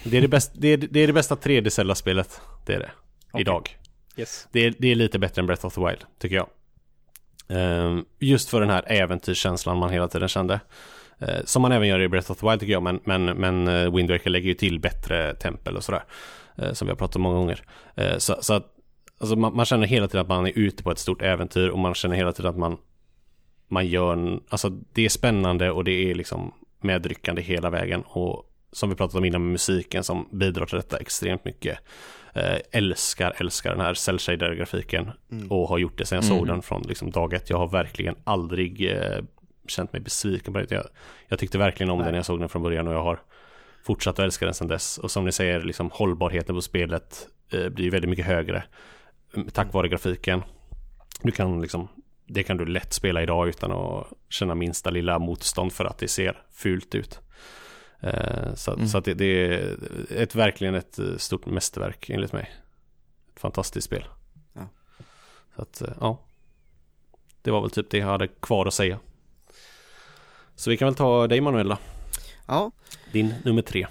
[SPEAKER 2] Det är det, bäst, det, är, det, är det bästa 3D Zelda-spelet. Det är det.
[SPEAKER 1] Okej.
[SPEAKER 2] Idag.
[SPEAKER 1] Yes
[SPEAKER 2] Det är, det är lite bättre än Breath of the Wild, tycker jag. Ehm, just för den här äventyrskänslan man hela tiden kände. Eh, som man även gör i Breath of the Wild tycker jag, men, men, men eh, Wind Waker lägger ju till bättre tempel och sådär. Eh, som vi har pratat om många gånger. Så, så att alltså man, man känner hela tiden att man är ute på ett stort äventyr och man känner hela tiden att man man gör, en, alltså det är spännande och det är liksom medryckande hela vägen och som vi pratat om innan med musiken som bidrar till detta extremt mycket. Eh, älskar, älskar den här cell grafiken och har gjort det sedan jag såg
[SPEAKER 3] Mm.
[SPEAKER 2] den från liksom dag ett. Jag har verkligen aldrig eh, känt mig besviken på det. Jag, jag tyckte verkligen om den när jag såg den från början och jag har fortsatt att älska den sedan dess. Och som ni säger, liksom hållbarheten på spelet eh, blir väldigt mycket högre mm, tack vare grafiken. Du kan liksom, det kan du lätt spela idag utan att känna minsta lilla motstånd för att det ser fult ut. Eh, så
[SPEAKER 3] Mm.
[SPEAKER 2] så att det, det är ett, verkligen ett eh, stort mästerverk enligt mig. Ett fantastiskt spel.
[SPEAKER 4] Ja.
[SPEAKER 2] Så att, eh, ja. Det var väl typ det jag hade kvar att säga. Så vi kan väl ta dig Manuela,
[SPEAKER 4] Ja,
[SPEAKER 2] din nummer tre.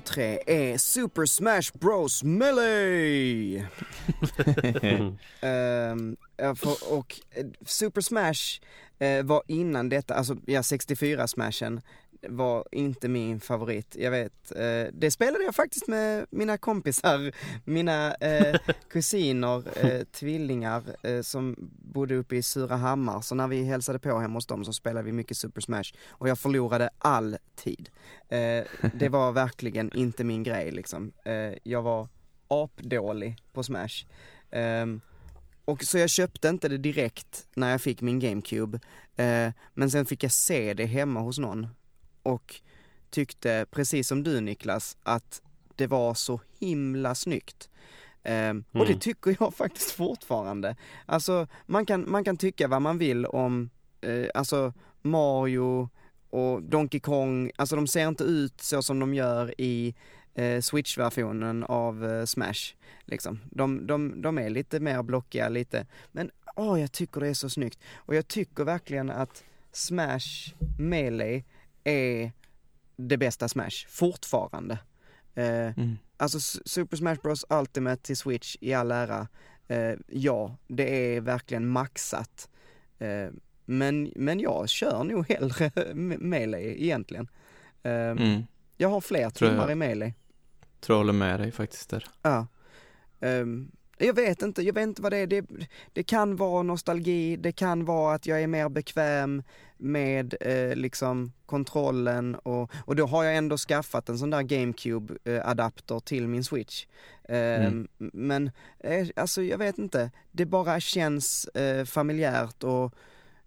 [SPEAKER 4] Nummer tre är Super Smash Bros Melee! För, och eh, Super Smash eh, var innan detta, alltså ja 64 smashen var inte min favorit. Jag vet, eh, det spelade jag faktiskt med mina kompisar, mina eh, kusiner, eh, tvillingar eh, som bodde uppe i Surahammar. Så när vi hälsade på hemma hos dem så spelade vi mycket Super Smash och jag förlorade alltid. Eh, det var verkligen inte min grej liksom. Eh, jag var apdålig på Smash. Ehm, och så jag köpte inte det direkt när jag fick min GameCube. Eh, men sen fick jag se det hemma hos någon. Och tyckte, precis som du Niklas, att det var så himla snyggt. Eh, Och det
[SPEAKER 2] Mm.
[SPEAKER 4] tycker jag faktiskt fortfarande. Alltså man kan, man kan tycka vad man vill om, eh, alltså Mario och Donkey Kong, alltså de ser inte ut så som de gör i eh, Switch-versionen av eh, Smash. Liksom. De, de, de är lite mer blockiga, lite, men åh jag tycker det är så snyggt. Och jag tycker verkligen att Smash Melee är det bästa Smash, fortfarande. Eh,
[SPEAKER 3] Mm.
[SPEAKER 4] Alltså Super Smash Bros Ultimate till Switch i all ära, eh, ja, det är verkligen maxat. Eh, men, men jag kör nog hellre Me- Melee egentligen. Eh,
[SPEAKER 3] Mm.
[SPEAKER 4] Jag har fler
[SPEAKER 3] Tror jag.
[SPEAKER 4] timmar i Melee.
[SPEAKER 3] Tror jag håller med dig faktiskt där.
[SPEAKER 4] Ja. Ehm, jag vet inte, jag vet inte vad det är. Det, det kan vara nostalgi, det kan vara att jag är mer bekväm med eh, liksom kontrollen och, och då har jag ändå skaffat en sån där GameCube-adapter till min Switch. Ehm,
[SPEAKER 3] Mm.
[SPEAKER 4] Men eh, alltså jag vet inte, det bara känns eh, familjärt och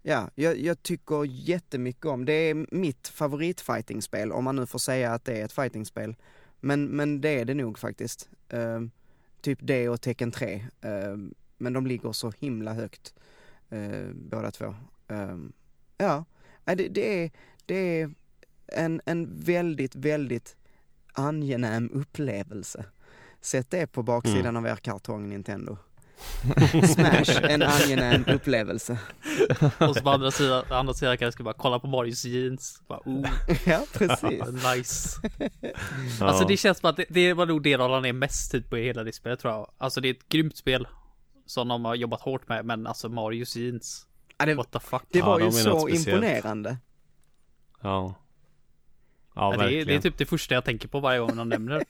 [SPEAKER 4] Ja, jag, jag tycker jättemycket om, det är mitt favoritfightingspel om man nu får säga att det är ett fightingspel. Men, men det är det nog faktiskt. Ehm, typ det och Tekken 3. Ehm, men de ligger så himla högt uh, båda två. Ehm, ja, det, det, är, det är en, en väldigt, väldigt angenäm upplevelse. Sätt det på baksidan av er kartong Nintendo. Smash, en angenäm upplevelse.
[SPEAKER 1] Och så på andra sidan, andra sidan kanske ska bara kolla på Marios jeans. Bara, oh,
[SPEAKER 4] Ja, precis.
[SPEAKER 1] nice.
[SPEAKER 2] Ja.
[SPEAKER 1] Alltså det känns som att det, det var nog det de ner mest tid på i hela det spelet tror jag. Alltså det är ett grymt spel. Som de har jobbat hårt med, men alltså Marios jeans.
[SPEAKER 4] Ja, det,
[SPEAKER 1] What the fuck.
[SPEAKER 4] det
[SPEAKER 2] Ja,
[SPEAKER 4] var
[SPEAKER 2] de
[SPEAKER 4] ju
[SPEAKER 2] något
[SPEAKER 4] så imponerande.
[SPEAKER 2] Ja. Ja,
[SPEAKER 1] Ja, det, är,
[SPEAKER 2] verkligen.
[SPEAKER 1] det är typ det första jag tänker på varje gång de nämner det.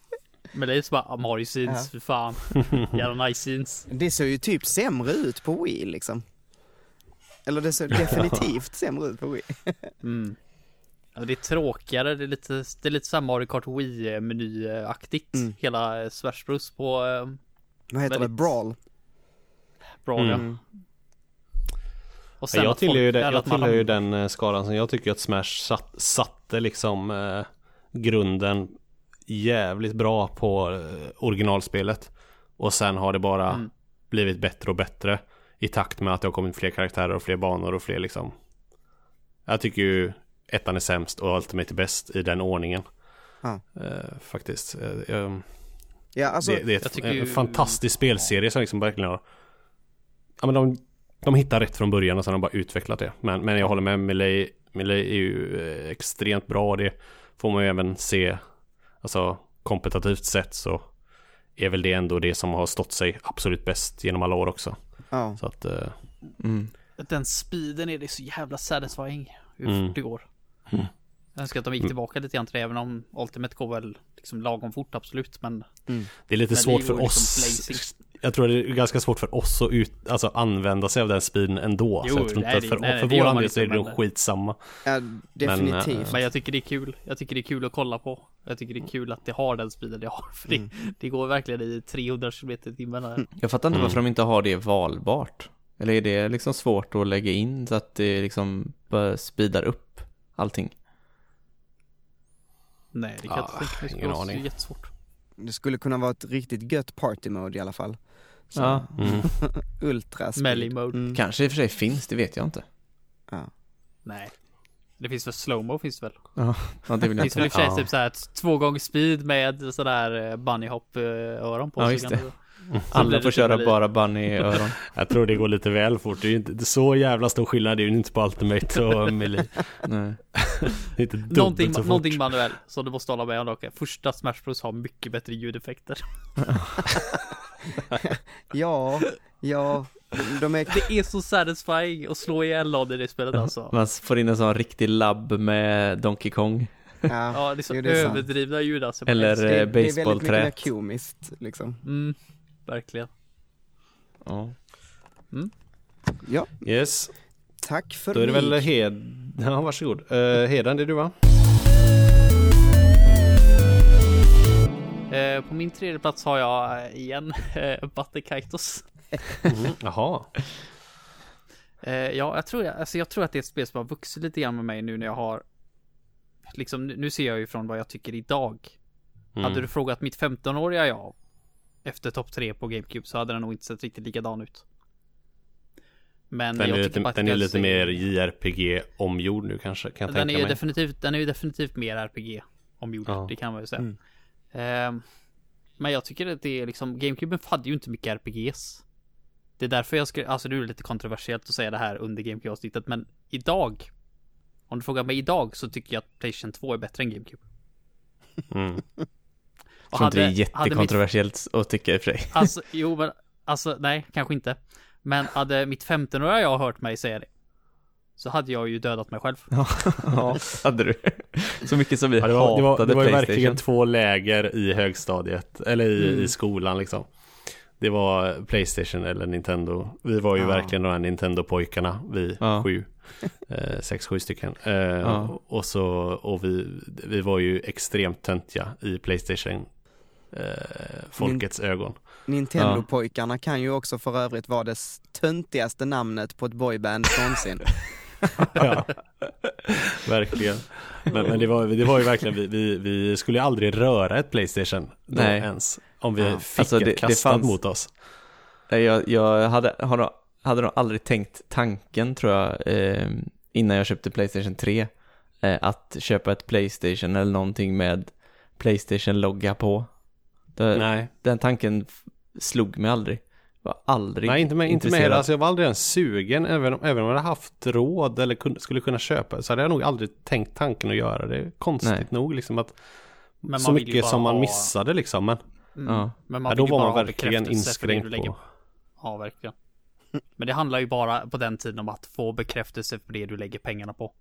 [SPEAKER 1] Men det är så bara, ah, Marios jeans,
[SPEAKER 4] Ja.
[SPEAKER 1] för fan. Jävla nice jeans.
[SPEAKER 4] Det ser ju typ sämre ut på Wii liksom. Eller det ser definitivt sämre ut på Wii.
[SPEAKER 1] Mm. Ja, det är tråkigare, det är lite, det är lite såhär Mario Kart Wii-menyaktigt.
[SPEAKER 4] Mm.
[SPEAKER 1] Hela eh, Smash Bros på eh,
[SPEAKER 4] Vad heter det?
[SPEAKER 1] Väldigt-
[SPEAKER 4] Brawl?
[SPEAKER 1] Brawl ja.
[SPEAKER 2] Mm.
[SPEAKER 1] Och
[SPEAKER 2] Ja, jag
[SPEAKER 1] att
[SPEAKER 2] tillhör ju,
[SPEAKER 1] eller
[SPEAKER 2] jag tillhör ju den eh, skaran som jag tycker att Smash satt, satte liksom eh, grunden jävligt bra på eh, originalspelet. Och sen har det bara
[SPEAKER 1] Mm.
[SPEAKER 2] blivit bättre och bättre i takt med att det har kommit fler karaktärer och fler banor och fler liksom. Jag tycker ju ettan är sämst och Ultimate är bäst i den ordningen.
[SPEAKER 4] Ja.
[SPEAKER 2] Eh, faktiskt. Eh, jag-
[SPEAKER 4] Ja, alltså,
[SPEAKER 2] det, det är
[SPEAKER 1] jag
[SPEAKER 2] ett, en
[SPEAKER 1] ju-
[SPEAKER 2] fantastisk spelserie som liksom verkligen har Ja men de, de hittar rätt från början och sen har de bara utvecklat det. Men, men jag håller med, Melee, Melee är ju eh, extremt bra det får man ju även se Alltså kompetitivt sett så är väl det ändå det som har stått sig absolut bäst genom alla år också.
[SPEAKER 4] ja.
[SPEAKER 2] Så att eh,
[SPEAKER 3] Mm.
[SPEAKER 1] Den speeden är det så jävla satisfying. Hur
[SPEAKER 2] Mm.
[SPEAKER 1] fort det går.
[SPEAKER 2] Mm.
[SPEAKER 1] Jag önskar att de gick tillbaka lite grann till det, även om Ultimate går väl liksom lagom fort absolut. Men
[SPEAKER 2] det är lite
[SPEAKER 1] Men
[SPEAKER 2] svårt
[SPEAKER 1] det
[SPEAKER 2] för
[SPEAKER 1] liksom
[SPEAKER 2] oss
[SPEAKER 1] blazing.
[SPEAKER 2] Jag tror det är ganska svårt för oss att ut, alltså använda sig av den speeden ändå.
[SPEAKER 1] Jo,
[SPEAKER 2] så jag tror
[SPEAKER 1] nej,
[SPEAKER 2] inte för,
[SPEAKER 1] nej,
[SPEAKER 2] för våran
[SPEAKER 1] man
[SPEAKER 2] del så är det nog
[SPEAKER 1] men-
[SPEAKER 2] skitsamma.
[SPEAKER 4] ja, definitivt.
[SPEAKER 1] Men jag tycker det är kul. Jag tycker det är kul att kolla på. Jag tycker det är kul att det har den speeden det har. För det, det går verkligen i 300 km i timmen.
[SPEAKER 3] Jag fattar inte
[SPEAKER 2] Mm.
[SPEAKER 3] varför de inte har det valbart. Eller är det liksom svårt att lägga in så att det liksom speedar upp allting?
[SPEAKER 1] Nej, det kan jag
[SPEAKER 2] Ja,
[SPEAKER 1] inte tänka mig. Det
[SPEAKER 2] ingen
[SPEAKER 1] skulle vara jättesvårt.
[SPEAKER 4] Det skulle kunna vara ett riktigt gött party mode i alla fall. Så,
[SPEAKER 3] Ja.
[SPEAKER 2] Mm.
[SPEAKER 4] Ultra speed.
[SPEAKER 1] Melee mode.
[SPEAKER 4] Mm.
[SPEAKER 3] Kanske i och för sig finns, det vet jag inte.
[SPEAKER 4] Ja.
[SPEAKER 1] Nej. Det finns väl slowmo finns det väl?
[SPEAKER 3] Ja, det vill
[SPEAKER 1] Det
[SPEAKER 3] jag
[SPEAKER 1] finns väl i och
[SPEAKER 3] inte.
[SPEAKER 1] för sig
[SPEAKER 2] Ja.
[SPEAKER 1] typ såhär två gånger speed med sådär eh, bunny hop eh, öron på.
[SPEAKER 3] Ja, just det. Alla får
[SPEAKER 1] det
[SPEAKER 3] köra bara bunny-öron.
[SPEAKER 2] Jag tror det går lite väl fort. Det är ju inte det är så jävla stor skillnad. Det är ju inte på Ultimate och Melee.
[SPEAKER 3] Nej.
[SPEAKER 2] Det är inte
[SPEAKER 1] Någonting,
[SPEAKER 2] så fort.
[SPEAKER 1] någonting manuell, så du måste hålla med om dock. Första Smash Bros har mycket bättre ljudeffekter.
[SPEAKER 4] Ja, ja, de är...
[SPEAKER 1] Det är så satisfying att slå ihjäl någon i det spelet alltså.
[SPEAKER 3] Man får in en sån riktig labb med Donkey Kong.
[SPEAKER 4] Ja,
[SPEAKER 1] Ja, det är så
[SPEAKER 4] Jo, det är sant.
[SPEAKER 1] överdrivna ljud alltså.
[SPEAKER 3] Eller-
[SPEAKER 4] det, det är väldigt mycket komiskt liksom.
[SPEAKER 1] Mm, verkligen.
[SPEAKER 3] Ja.
[SPEAKER 4] Ja,
[SPEAKER 2] Yes.
[SPEAKER 4] tack för
[SPEAKER 2] Då är det väl
[SPEAKER 4] mig.
[SPEAKER 2] Hed... Ja, varsågod. Uh, Heden, det är du va?
[SPEAKER 1] Eh, på min tredje plats har jag eh, igen eh, Batte Kaitos.
[SPEAKER 2] Mm, jaha.
[SPEAKER 1] Ja, jag tror, alltså jag tror att det är ett spel som har vuxit lite grann med mig nu när jag har Liksom, nu ser jag ju från vad jag tycker idag.
[SPEAKER 2] Mm.
[SPEAKER 1] Hade du frågat mitt 15-åriga jag efter topp 3 på GameCube så hade den nog inte sett riktigt likadan ut. Men
[SPEAKER 2] Den är,
[SPEAKER 1] jag
[SPEAKER 2] lite,
[SPEAKER 1] tycker bara att
[SPEAKER 2] den är
[SPEAKER 1] det
[SPEAKER 2] lite
[SPEAKER 1] är-
[SPEAKER 2] mer JRPG-omgjord nu kanske, kan jag
[SPEAKER 1] Den är
[SPEAKER 2] tänka
[SPEAKER 1] ju
[SPEAKER 2] mig.
[SPEAKER 1] definitivt, den är ju definitivt mer RPG omgjord,
[SPEAKER 2] Ja.
[SPEAKER 1] det kan man ju säga.
[SPEAKER 4] Mm.
[SPEAKER 1] Ehm, men jag tycker att det är liksom, GameCube hade ju inte mycket RPGs. Det är därför jag skulle, alltså det är lite kontroversiellt att säga det här under GameCube-avsnittet, men idag, om du frågar mig idag så tycker jag att Playstation 2 är bättre än GameCube.
[SPEAKER 2] Mm.
[SPEAKER 3] Tror inte det är
[SPEAKER 1] hade mitt-
[SPEAKER 3] jättekontroversiellt att tycka i och för sig.
[SPEAKER 1] Alltså, jo men, alltså nej, kanske inte. Men hade mitt 15-åriga jag hört mig säga det, så hade jag ju dödat mig själv.
[SPEAKER 3] ja, hade du. Så mycket som vi
[SPEAKER 2] Ja, det var, det var,
[SPEAKER 3] hatade
[SPEAKER 2] det var ju
[SPEAKER 3] Playstation.
[SPEAKER 2] verkligen två läger i högstadiet, eller i,
[SPEAKER 1] Mm.
[SPEAKER 2] i skolan liksom. Det var Playstation eller Nintendo. Vi var ju
[SPEAKER 4] Ja.
[SPEAKER 2] verkligen de här Nintendo-pojkarna, vi
[SPEAKER 3] Ja.
[SPEAKER 2] sju. Eh, sex, sju stycken. Eh,
[SPEAKER 3] Ja.
[SPEAKER 2] Och så, och vi, vi var ju extremt töntiga i Playstation. Eh, folkets ögon.
[SPEAKER 4] Nintendo-pojkarna kan ju också för övrigt vara det töntigaste namnet på ett boyband någonsin.
[SPEAKER 2] Ja. verkligen. Men, men det, var, det var ju verkligen, vi, vi, vi skulle ju aldrig röra ett Playstation
[SPEAKER 3] Nej.
[SPEAKER 2] ens. Om vi
[SPEAKER 4] Ja.
[SPEAKER 2] fick
[SPEAKER 3] Alltså, det-
[SPEAKER 2] det kastat
[SPEAKER 3] fanns-
[SPEAKER 2] mot oss.
[SPEAKER 3] Jag, jag hade, har nog- hade nog aldrig tänkt tanken tror jag eh, innan jag köpte Playstation 3 eh, att köpa ett Playstation eller någonting med Playstation-logga på. Det,
[SPEAKER 2] Nej,
[SPEAKER 3] Den tanken slog mig aldrig. Var aldrig
[SPEAKER 2] Nej inte med, inte med. Alltså jag var aldrig ens sugen. Även, om- även om jag hade haft råd eller kun, skulle kunna köpa så hade jag nog aldrig tänkt tanken att göra det. Konstigt
[SPEAKER 3] Nej.
[SPEAKER 2] nog liksom att
[SPEAKER 1] Men
[SPEAKER 2] så mycket som man
[SPEAKER 1] ha-
[SPEAKER 2] missade liksom. Men
[SPEAKER 1] Mm.
[SPEAKER 3] Ja.
[SPEAKER 1] Men man
[SPEAKER 2] ja, då var man verkligen inskränkt
[SPEAKER 1] lägger
[SPEAKER 2] på.
[SPEAKER 1] Ja, verkligen. Men det handlar ju bara på den tiden om att få bekräftelse för det du lägger pengarna på.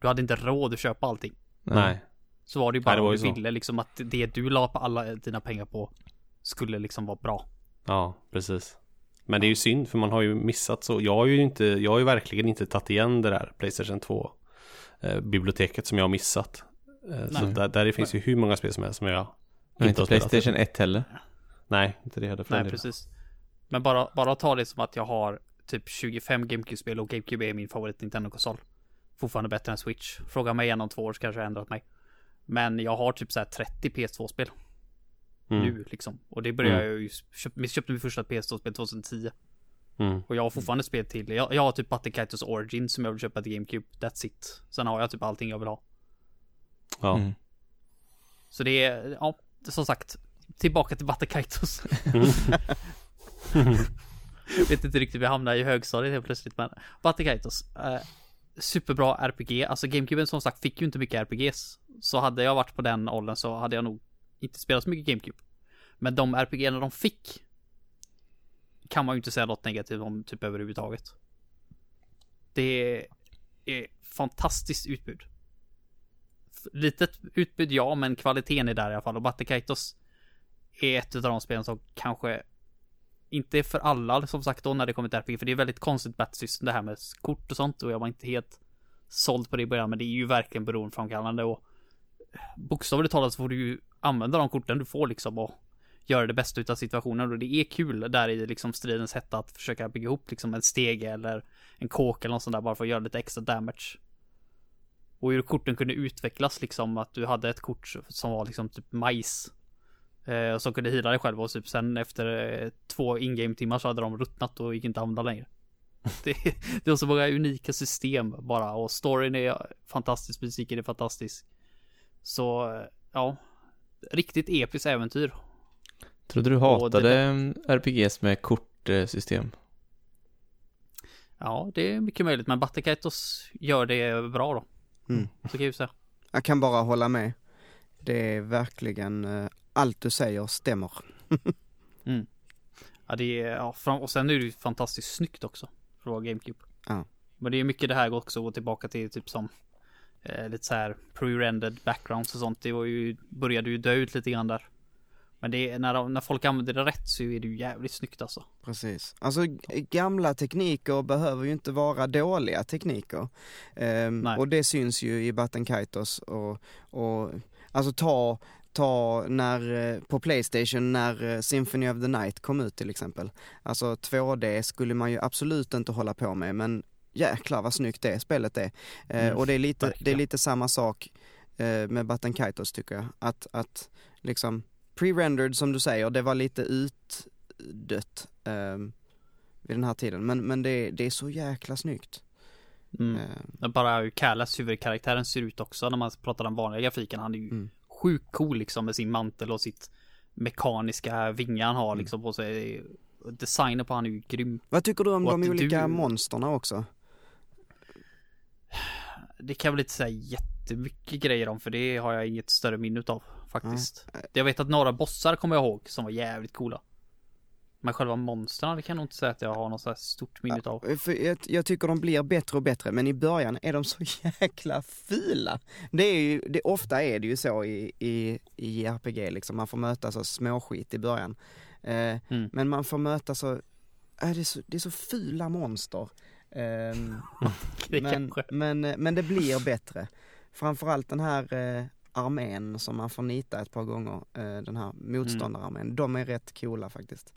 [SPEAKER 1] Du hade inte råd att köpa allting.
[SPEAKER 2] Nej.
[SPEAKER 1] Så var det ju bara
[SPEAKER 2] Nej, det
[SPEAKER 1] om du
[SPEAKER 2] så.
[SPEAKER 1] ville liksom att det du la på alla dina pengar på skulle liksom vara bra.
[SPEAKER 2] Ja, precis. Men det är ju synd för man har ju missat så. Jag har ju inte, jag har ju verkligen inte tagit igen det där Playstation 2 eh, biblioteket som jag har missat. Eh, så där, där finns ju hur många spel som helst som jag
[SPEAKER 3] Men inte
[SPEAKER 2] har spelat.
[SPEAKER 3] Playstation 1 heller.
[SPEAKER 2] Nej, inte det heller för
[SPEAKER 1] Nej, precis. Men bara, bara ta det som att jag har typ 25 GameCube-spel och GameCube är min favorit Nintendo-konsol. Fortfarande bättre än Switch. Fråga mig igen om två år så kanske jag har ändrat mig. Men jag har typ så här 30 PS2-spel
[SPEAKER 2] Mm.
[SPEAKER 1] nu liksom. Och det började
[SPEAKER 2] Mm.
[SPEAKER 1] jag ju, köp, köpte mitt första PS2-spel 2010.
[SPEAKER 2] Mm.
[SPEAKER 1] Och jag har fortfarande spel till. Jag, jag har typ Battlekaitos Origin som jag vill köpa till GameCube. That's it. Sen har jag typ allting jag vill ha.
[SPEAKER 2] Ja.
[SPEAKER 3] Mm.
[SPEAKER 1] Så det är, ja, som sagt. Tillbaka till Battlekaitos. Vet inte riktigt, vi hamnar i högstadiet helt plötsligt men Battlekaitos. Eh, superbra RPG. Alltså GameCube som sagt fick ju inte mycket RPGs. Så hade jag varit på den åldern så hade jag nog inte spelat så mycket GameCube. Men de RPG de fick kan man ju inte säga något negativt om typ överhuvudtaget. Det är fantastiskt utbud. Litet utbud ja, men kvaliteten är där i alla fall. Och Battikaitos är ett av de spelen som kanske inte är för alla som sagt då när det kommer till RPG. För det är väldigt konstigt battlesystem det här med kort och sånt. Och jag var inte helt såld på det i början. Men det är ju verkligen beroendeframkallande. Och bokstavligt talat så får du ju använda de korten du får liksom. Och göra det bästa utav situationen. Och det är kul där i liksom stridens hetta att försöka bygga ihop liksom en stege eller en kåk eller något sånt där bara för att göra lite extra damage. Och hur korten kunde utvecklas liksom att du hade ett kort som var liksom typ majs. Eh, och som kunde hila dig själv och typ sen efter eh, två in-game timmar så hade de ruttnat och gick inte att använda längre. Det, det var så många unika system bara och storyn är fantastisk, musiken är fantastisk. Så eh, ja, riktigt episkt äventyr.
[SPEAKER 3] Trodde du hatade mm, RPGs med kortsystem?
[SPEAKER 1] Ja, det är mycket möjligt, men Battlekaitos gör det bra då.
[SPEAKER 4] Mm.
[SPEAKER 1] Så kan jag ju säga.
[SPEAKER 4] Jag kan bara hålla med. Det är verkligen, eh, allt du säger stämmer.
[SPEAKER 1] Ja, det är, ja, fram- och sen är det ju fantastiskt snyggt också. Vara GameCube.
[SPEAKER 4] Ja.
[SPEAKER 1] Men det är mycket det här också att gå tillbaka till typ som eh, lite så här pre-rendered backgrounds och sånt. Det var ju, började ju dö ut lite grann där. Men det är, när, de- när folk använder det rätt så är det ju jävligt snyggt alltså.
[SPEAKER 4] Precis. Alltså gamla tekniker behöver ju inte vara dåliga tekniker. Ehm, och det syns ju i Batten Kaitos och, och alltså ta, ta när, eh, på Playstation när eh, Symphony of the Night kom ut till exempel. Alltså 2D skulle man ju absolut inte hålla på med men jäklar vad snyggt det spelet är. Eh,
[SPEAKER 1] Mm,
[SPEAKER 4] och det är lite, det är lite samma sak eh, med Button Kaitos tycker jag. Att, att liksom pre-rendered som du säger, det var lite utdött eh, vid den här tiden. Men, men det, det är så jäkla snyggt.
[SPEAKER 1] Mm.
[SPEAKER 4] Eh,
[SPEAKER 1] Bara hur Callas huvudkaraktären ser ut också när man pratar om vanliga grafiken. Han är ju
[SPEAKER 4] Mm.
[SPEAKER 1] sjukt cool liksom med sin mantel och sitt mekaniska vingar han
[SPEAKER 4] Mm.
[SPEAKER 1] har liksom på sig. Designen på han är ju grym.
[SPEAKER 4] vad tycker du om
[SPEAKER 1] Och
[SPEAKER 4] de olika
[SPEAKER 1] du-
[SPEAKER 4] monsterna också?
[SPEAKER 1] Det kan jag väl inte säga jättemycket grejer om för det har jag inget större minne utav faktiskt. Jag vet att några bossar kommer jag ihåg som var jävligt coola. Men själva monstren det kan jag nog inte säga att jag har något så här stort minne.
[SPEAKER 4] Eh, För jag, jag tycker de blir bättre och bättre, men i början är de så jäkla fula. Det är ju, det, ofta är det ju så i, i, i RPG liksom, man får möta så småskit i början. Eh,
[SPEAKER 1] Mm.
[SPEAKER 4] Men man får möta så, äh, det, är så, det är så fula monster. Ehm, men, men, men det blir bättre. Framförallt den här eh, armén som man får nita ett par gånger, eh, den här motståndararmén, de är rätt coola faktiskt.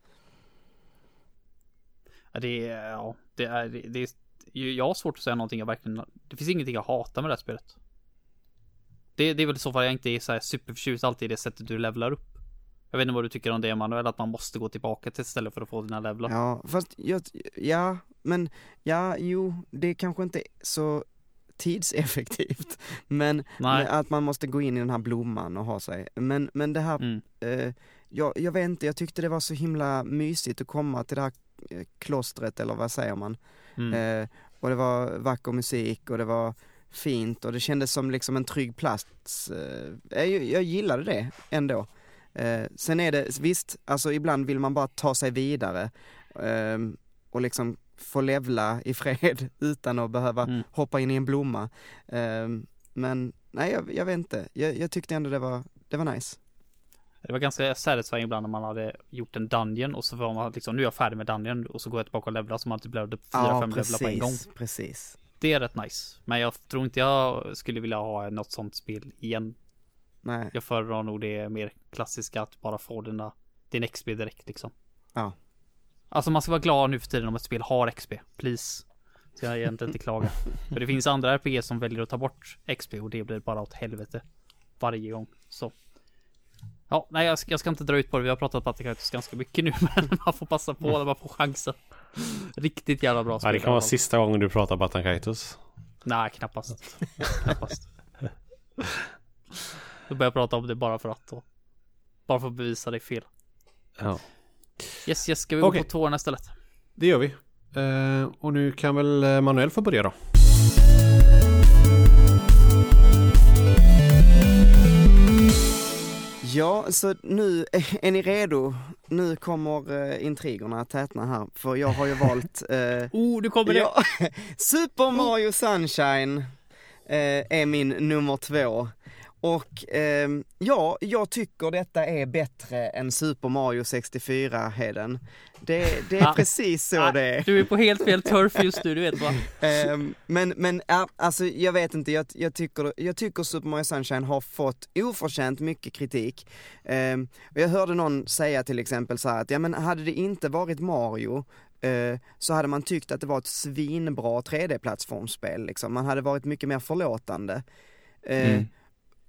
[SPEAKER 1] Ja, det är, ja, det är, det det är, jag har svårt att säga någonting jag verkligen, det finns ingenting jag hatar med det här spelet. Det, det är väl i så fall jag inte är så här superförtjust alltid i det sättet du levlar upp. Jag vet inte vad du tycker om det Emanuel, att man måste gå tillbaka till ett ställe för att få dina levlar.
[SPEAKER 4] Ja, fast jag, ja, men ja, jo, det är kanske inte så tidseffektivt. Men
[SPEAKER 1] Nej.
[SPEAKER 4] att man måste gå in i den här blomman och ha sig. Men, men det här,
[SPEAKER 1] Mm.
[SPEAKER 4] eh, jag, jag vet inte, jag tyckte det var så himla mysigt att komma till det här eh, klostret, eller vad säger man?
[SPEAKER 1] Mm.
[SPEAKER 4] Eh, och det var vacker musik och det var fint och det kändes som liksom en trygg plats. Eh, jag, jag gillade det ändå. Eh, sen är det, visst, alltså ibland vill man bara ta sig vidare eh, och liksom få levla i fred utan att behöva
[SPEAKER 1] Mm.
[SPEAKER 4] hoppa in i en blomma. Eh, men nej, jag, jag vet inte. Jag, jag tyckte ändå det var, det var nice.
[SPEAKER 1] Det var ganska satisfying ibland när man hade gjort en dungeon och så var man liksom, nu är jag färdig med dungeon och så går jag tillbaka och levlar så man typ levlade upp fyra, fem levlar på en gång.
[SPEAKER 4] precis.
[SPEAKER 1] Det är rätt nice. Men jag tror inte jag skulle vilja ha något sånt spel igen.
[SPEAKER 4] Nej,
[SPEAKER 1] Jag föredrar nog det mer klassiska att bara få dina, din XP direkt liksom.
[SPEAKER 4] Ja.
[SPEAKER 1] Alltså man ska vara glad nu för tiden om ett spel har XP. Please. Ska jag egentligen inte klaga. För det finns andra RPG som väljer att ta bort XP och det blir bara åt helvete. Varje gång. Så. Ja, nej jag ska, jag ska inte dra ut på det. Vi har pratat Patrick ganska mycket nu men man får passa på när man får chansen. Riktigt jävla bra
[SPEAKER 2] Ja,
[SPEAKER 1] spel.
[SPEAKER 2] det kan vara sista gången du pratar Batan Kaitos.
[SPEAKER 1] Nej, knappast. knappast. Då börjar jag prata om det bara för att då. Bara för att bevisa dig fel.
[SPEAKER 2] Ja.
[SPEAKER 1] Yes, yes, ska vi
[SPEAKER 2] Okej.
[SPEAKER 1] gå på tårna istället?
[SPEAKER 2] Det gör vi. Eh, och nu kan väl eh, Manuel få börja då.
[SPEAKER 4] Ja, så nu, är ni redo? Nu kommer eh, intrigerna att tätna här, för jag har ju valt eh,
[SPEAKER 1] Oh, nu kommer det!
[SPEAKER 4] ja, Super Mario Sunshine eh, är min nummer två. Och ehm, ja, jag tycker detta är bättre än Super Mario 64, Heden. Det, det är
[SPEAKER 1] Ah.
[SPEAKER 4] precis så
[SPEAKER 1] Ah,
[SPEAKER 4] det är.
[SPEAKER 1] Du är på helt fel turf just nu, du vet va?
[SPEAKER 4] Ehm, men, men ja, alltså jag vet inte, jag, jag, tycker, jag tycker Super Mario Sunshine har fått oförtjänt mycket kritik. Ehm, och jag hörde någon säga till exempel så här att, ja men hade det inte varit Mario eh, så hade man tyckt att det var ett svinbra 3D-plattformsspel liksom. Man hade varit mycket mer förlåtande. Eh,
[SPEAKER 3] Mm.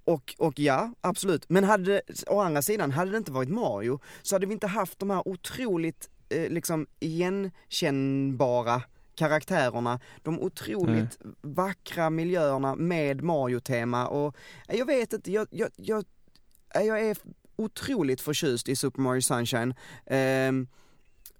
[SPEAKER 4] Och, och ja, absolut. Men hade å andra sidan, hade det inte varit Mario så hade vi inte haft de här otroligt eh, liksom igenkännbara karaktärerna, de otroligt vackra miljöerna med Mario-tema och eh, jag vet inte, jag, jag, jag, eh, jag är otroligt förtjust i Super Mario Sunshine. Ehm,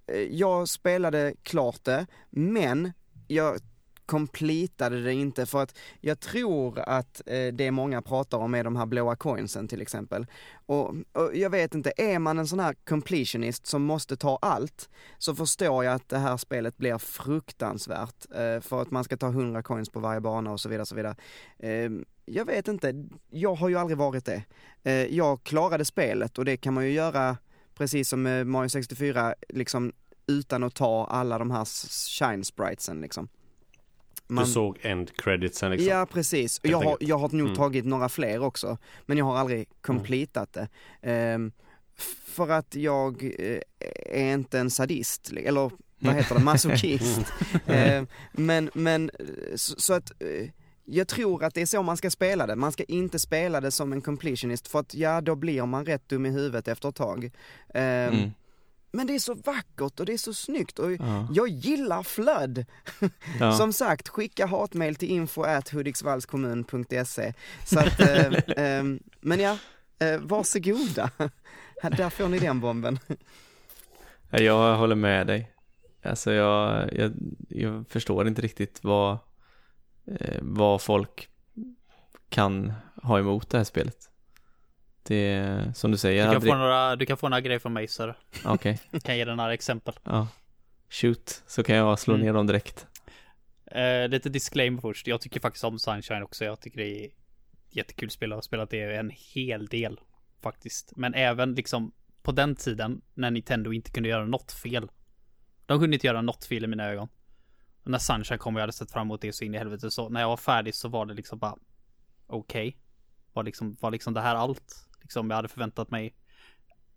[SPEAKER 4] eh, jag spelade klart det, men jag completade det inte för att jag tror att eh, det många pratar om är de här blåa coinsen till exempel. Och, och jag vet inte, är man en sån här completionist som måste ta allt så förstår jag att det här spelet blir fruktansvärt eh, för att man ska ta 100 coins på varje bana och så vidare, så vidare. Eh, jag vet inte, jag har ju aldrig varit det. Eh, jag klarade spelet och det kan man ju göra precis som med Mario 64, liksom utan att ta alla de här shine spritesen liksom man
[SPEAKER 2] Du såg end creditsen liksom?
[SPEAKER 4] Ja precis, jag har, jag har nog
[SPEAKER 2] Mm.
[SPEAKER 4] tagit några fler också, men jag har aldrig completat det. Ehm, för att jag eh, är inte en sadist, eller vad heter det, masochist. Ehm, men, men, eh, så, så att eh, jag tror att det är så man ska spela det, man ska inte spela det som en completionist för att ja, då blir man rätt dum i huvudet efter ett tag. Ehm,
[SPEAKER 3] Mm.
[SPEAKER 4] Men det är så vackert och det är så snyggt och
[SPEAKER 3] Ja.
[SPEAKER 4] jag gillar Flood.
[SPEAKER 3] Ja.
[SPEAKER 4] Som sagt, skicka hatmejl till info hudiksvallskommun.se. Så att, eh, eh, men ja, eh, varsågoda. Där får ni den bomben.
[SPEAKER 3] Ja, Jag håller med dig. Alltså jag, jag, jag förstår inte riktigt vad, eh, vad folk kan ha emot det här spelet. Det är som du säger,
[SPEAKER 1] Du kan,
[SPEAKER 3] aldrig...
[SPEAKER 1] få några, du kan få några grejer från mig så
[SPEAKER 3] okej,
[SPEAKER 1] kan ge dig några exempel.
[SPEAKER 3] ja. Shoot, så kan jag slå
[SPEAKER 1] Mm.
[SPEAKER 3] ner dem direkt.
[SPEAKER 1] Eh, lite disclaimer först. Jag tycker faktiskt om Sunshine också. Jag tycker det är jättekul spel och har spelat det en hel del faktiskt. Men även liksom på den tiden när Nintendo inte kunde göra något fel. De kunde inte göra något fel i mina ögon. Och när Sunshine kom och jag hade sett fram emot det så in i helvete så när jag var färdig så var det liksom bara okej. Var liksom, var liksom det här allt? Liksom jag hade förväntat mig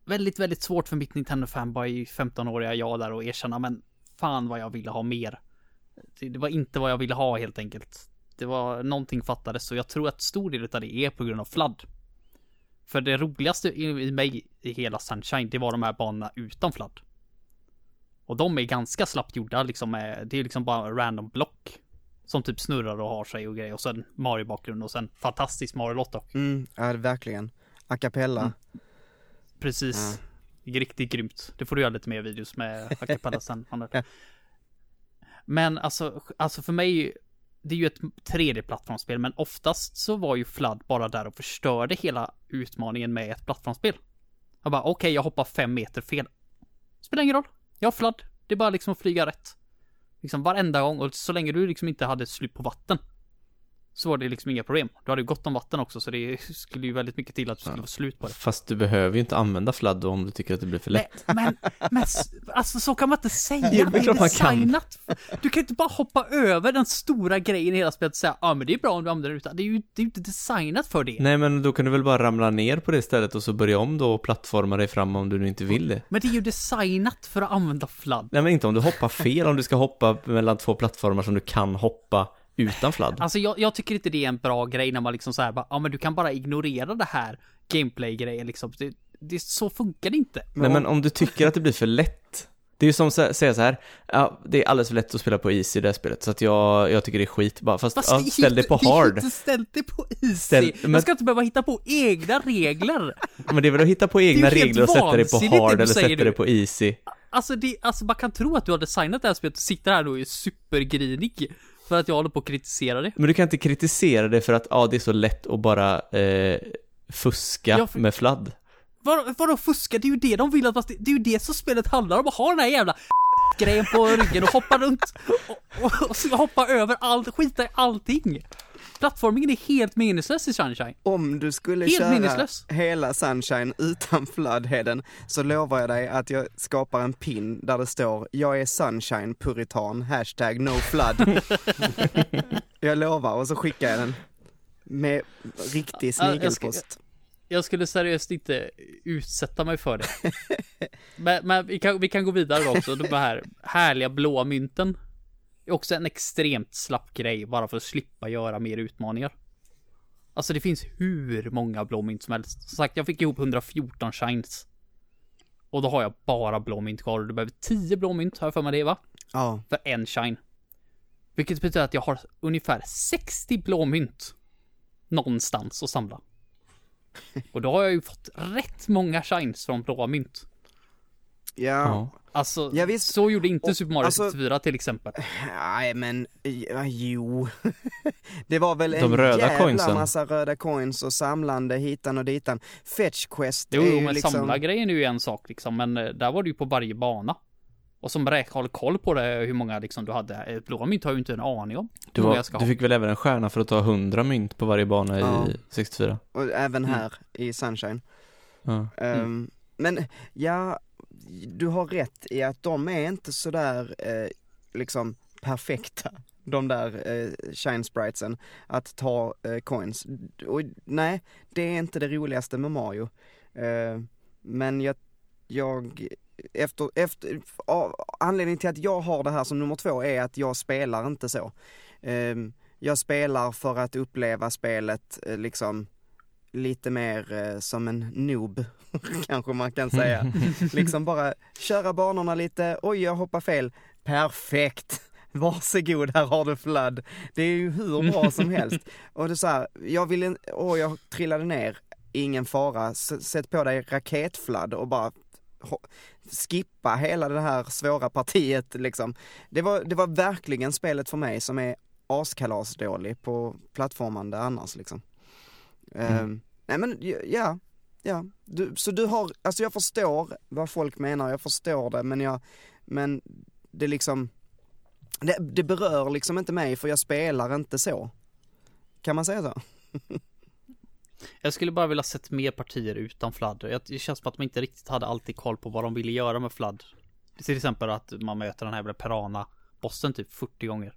[SPEAKER 1] väldigt, väldigt svårt för mitt Nintendo-fanboy 15-åriga jag där och erkänna men fan vad jag ville ha mer. Det, det var inte vad jag ville ha helt enkelt. Det var någonting fattades och jag tror att stor del av det är på grund av fladd. För det roligaste i, i mig i hela Sunshine, det var de här banorna utan fladd. Och de är ganska slappt gjorda liksom med, det är liksom bara random block. Som typ snurrar och har sig och grejer och sen Mario-bakgrund och sen fantastisk Mario-lott dock.
[SPEAKER 4] Mm, ja verkligen. A cappella.
[SPEAKER 1] Mm. Precis. Riktigt grymt. Det får du göra lite mer videos med a cappella sen. Men alltså, alltså för mig, det är ju ett 3D-plattformsspel, men oftast så var ju Flood bara där och förstörde hela utmaningen med ett plattformsspel. Jag bara, okej, jag hoppar fem meter fel. Spelar ingen roll. Jag har Flood. Det är bara liksom att flyga rätt. Liksom varenda gång, och så länge du liksom inte hade slut på vatten. Så var det liksom inga problem. Du hade ju gott om vatten också, så det skulle ju väldigt mycket till att du skulle få slut på det.
[SPEAKER 3] Fast du behöver ju inte använda flood då om du tycker att det blir för lätt.
[SPEAKER 1] Nej, men, men s- alltså så kan man inte säga.
[SPEAKER 3] Jo, det är
[SPEAKER 1] det
[SPEAKER 3] man kan.
[SPEAKER 1] designat. Du kan ju inte bara hoppa över den stora grejen i hela spelet och säga ja ah, men det är bra om du använder den utan. Det är ju det är inte designat för det.
[SPEAKER 3] Nej men då kan du väl bara ramla ner på det stället och så börja om då och plattforma dig fram om du nu inte vill det.
[SPEAKER 1] Men det är ju designat för att använda flood.
[SPEAKER 3] Nej men inte om du hoppar fel, om du ska hoppa mellan två plattformar som du kan hoppa utan flood.
[SPEAKER 1] Alltså jag, jag tycker inte det är en bra grej när man liksom såhär bara, ja ah, men du kan bara ignorera det här gameplay-grejen liksom. Det, det, så funkar det inte.
[SPEAKER 3] Nej men om du tycker att det blir för lätt. Det är ju som att säga så här, ja, det är alldeles för lätt att spela på easy i det här spelet, så att jag, jag tycker det är skit bara. Fast,
[SPEAKER 1] Fast
[SPEAKER 3] ja, ställ på
[SPEAKER 1] det är
[SPEAKER 3] hard.
[SPEAKER 1] inte ställt det på easy.
[SPEAKER 3] Ställ- men-
[SPEAKER 1] Jag ska inte behöva hitta på egna regler.
[SPEAKER 3] Men det är väl att hitta på egna regler och sätta dig på hard eller sätta dig på easy.
[SPEAKER 1] Alltså, det, alltså man kan tro att du har designat det här spelet och sitter här och är supergrinig. För att jag håller på att kritisera det.
[SPEAKER 3] Men du kan inte kritisera det för att, ja, det är så lätt att bara eh, fuska
[SPEAKER 1] Ja, för-
[SPEAKER 3] med flood.
[SPEAKER 1] Vad, vadå fuska? Det är ju det de vill att man... Det är ju det som spelet handlar om, att ha den här jävla grejen på ryggen och hoppa runt och, och, och så hoppa över allt, skita i allting. Plattformingen är helt meningslös i Sunshine.
[SPEAKER 4] Om du skulle
[SPEAKER 1] Helt
[SPEAKER 4] köra
[SPEAKER 1] meningslös.
[SPEAKER 4] hela Sunshine utan Floodheaden så lovar jag dig att jag skapar en pin där det står Jag är Sunshine Puritan, hashtag no flood. jag lovar och så skickar jag den. Med riktig snigelpost.
[SPEAKER 1] Jag skulle seriöst inte utsätta mig för det. Men, men vi, kan, vi kan gå vidare då också. De här härliga blåa mynten. Är också en extremt slapp grej bara för att slippa göra mer utmaningar. Alltså det finns hur många blå mynt som helst. Som sagt, jag fick ihop 114 shines. Och då har jag bara blå mynt kvar. Du behöver 10 blå mynt, har jag för mig det va?
[SPEAKER 4] Ja,
[SPEAKER 1] För en shine. Vilket betyder att jag har ungefär 60 blå mynt. Någonstans att samla. Och då har jag ju fått rätt många shines från blåa mynt.
[SPEAKER 4] Ja.
[SPEAKER 3] Ja.
[SPEAKER 1] Alltså,
[SPEAKER 4] Ja, visst.
[SPEAKER 1] så gjorde inte
[SPEAKER 4] Och-
[SPEAKER 1] Super Mario
[SPEAKER 4] alltså-
[SPEAKER 1] 64 till exempel.
[SPEAKER 4] Nej men, ja, jo. det var väl
[SPEAKER 3] De
[SPEAKER 4] en
[SPEAKER 3] röda
[SPEAKER 4] jävla
[SPEAKER 3] coinsen.
[SPEAKER 4] massa röda coins och samlande hitan och ditan. Fetch Quest
[SPEAKER 1] Jo,
[SPEAKER 4] är
[SPEAKER 1] jo
[SPEAKER 4] ju
[SPEAKER 1] men
[SPEAKER 4] liksom...
[SPEAKER 1] samlargrejen är ju en sak liksom, men eh, där var det ju på varje bana. Och som räk håller koll på det, hur många liksom du hade. Eh, Blåa mynt har ju inte en aning om.
[SPEAKER 3] Du, var, du fick väl även en stjärna för att ta 100 mynt på varje bana
[SPEAKER 4] Ja.
[SPEAKER 3] i 64?
[SPEAKER 4] Och även
[SPEAKER 1] Mm.
[SPEAKER 4] här i Sunshine.
[SPEAKER 3] Ja.
[SPEAKER 4] Ehm, men ja, du har rätt i att de är inte sådär eh, liksom perfekta. de där eh, shine spritesen, att ta eh, coins. Och nej, det är inte det roligaste med Mario. Eh, men jag, jag efter, efter, av, anledningen till att jag har det här som nummer två är att jag spelar inte så. Eh, jag spelar för att uppleva spelet eh, liksom lite mer eh, som en noob, kanske man kan säga. liksom bara köra banorna lite, oj jag hoppar fel, perfekt! Varsågod, här har du flood. Det är ju hur bra som helst. Och det är så här, jag vill åh jag trillade ner, ingen fara, S- sätt på dig raketfladd och bara skippa hela det här svåra partiet liksom. Det var, det var verkligen spelet för mig som är askalasdålig på plattformande annars liksom. Ehm, nej men ja, ja. Du, så du har, alltså jag förstår vad folk menar, jag förstår det men jag, men det liksom, det, det berör liksom inte mig för jag spelar inte så. Kan man säga så?
[SPEAKER 1] Jag skulle bara vilja sett mer partier utan fladd. Det känns som att man inte riktigt hade alltid koll på vad de ville göra med fladd. Till exempel att man möter den här jävla Perana-bossen typ 40 gånger.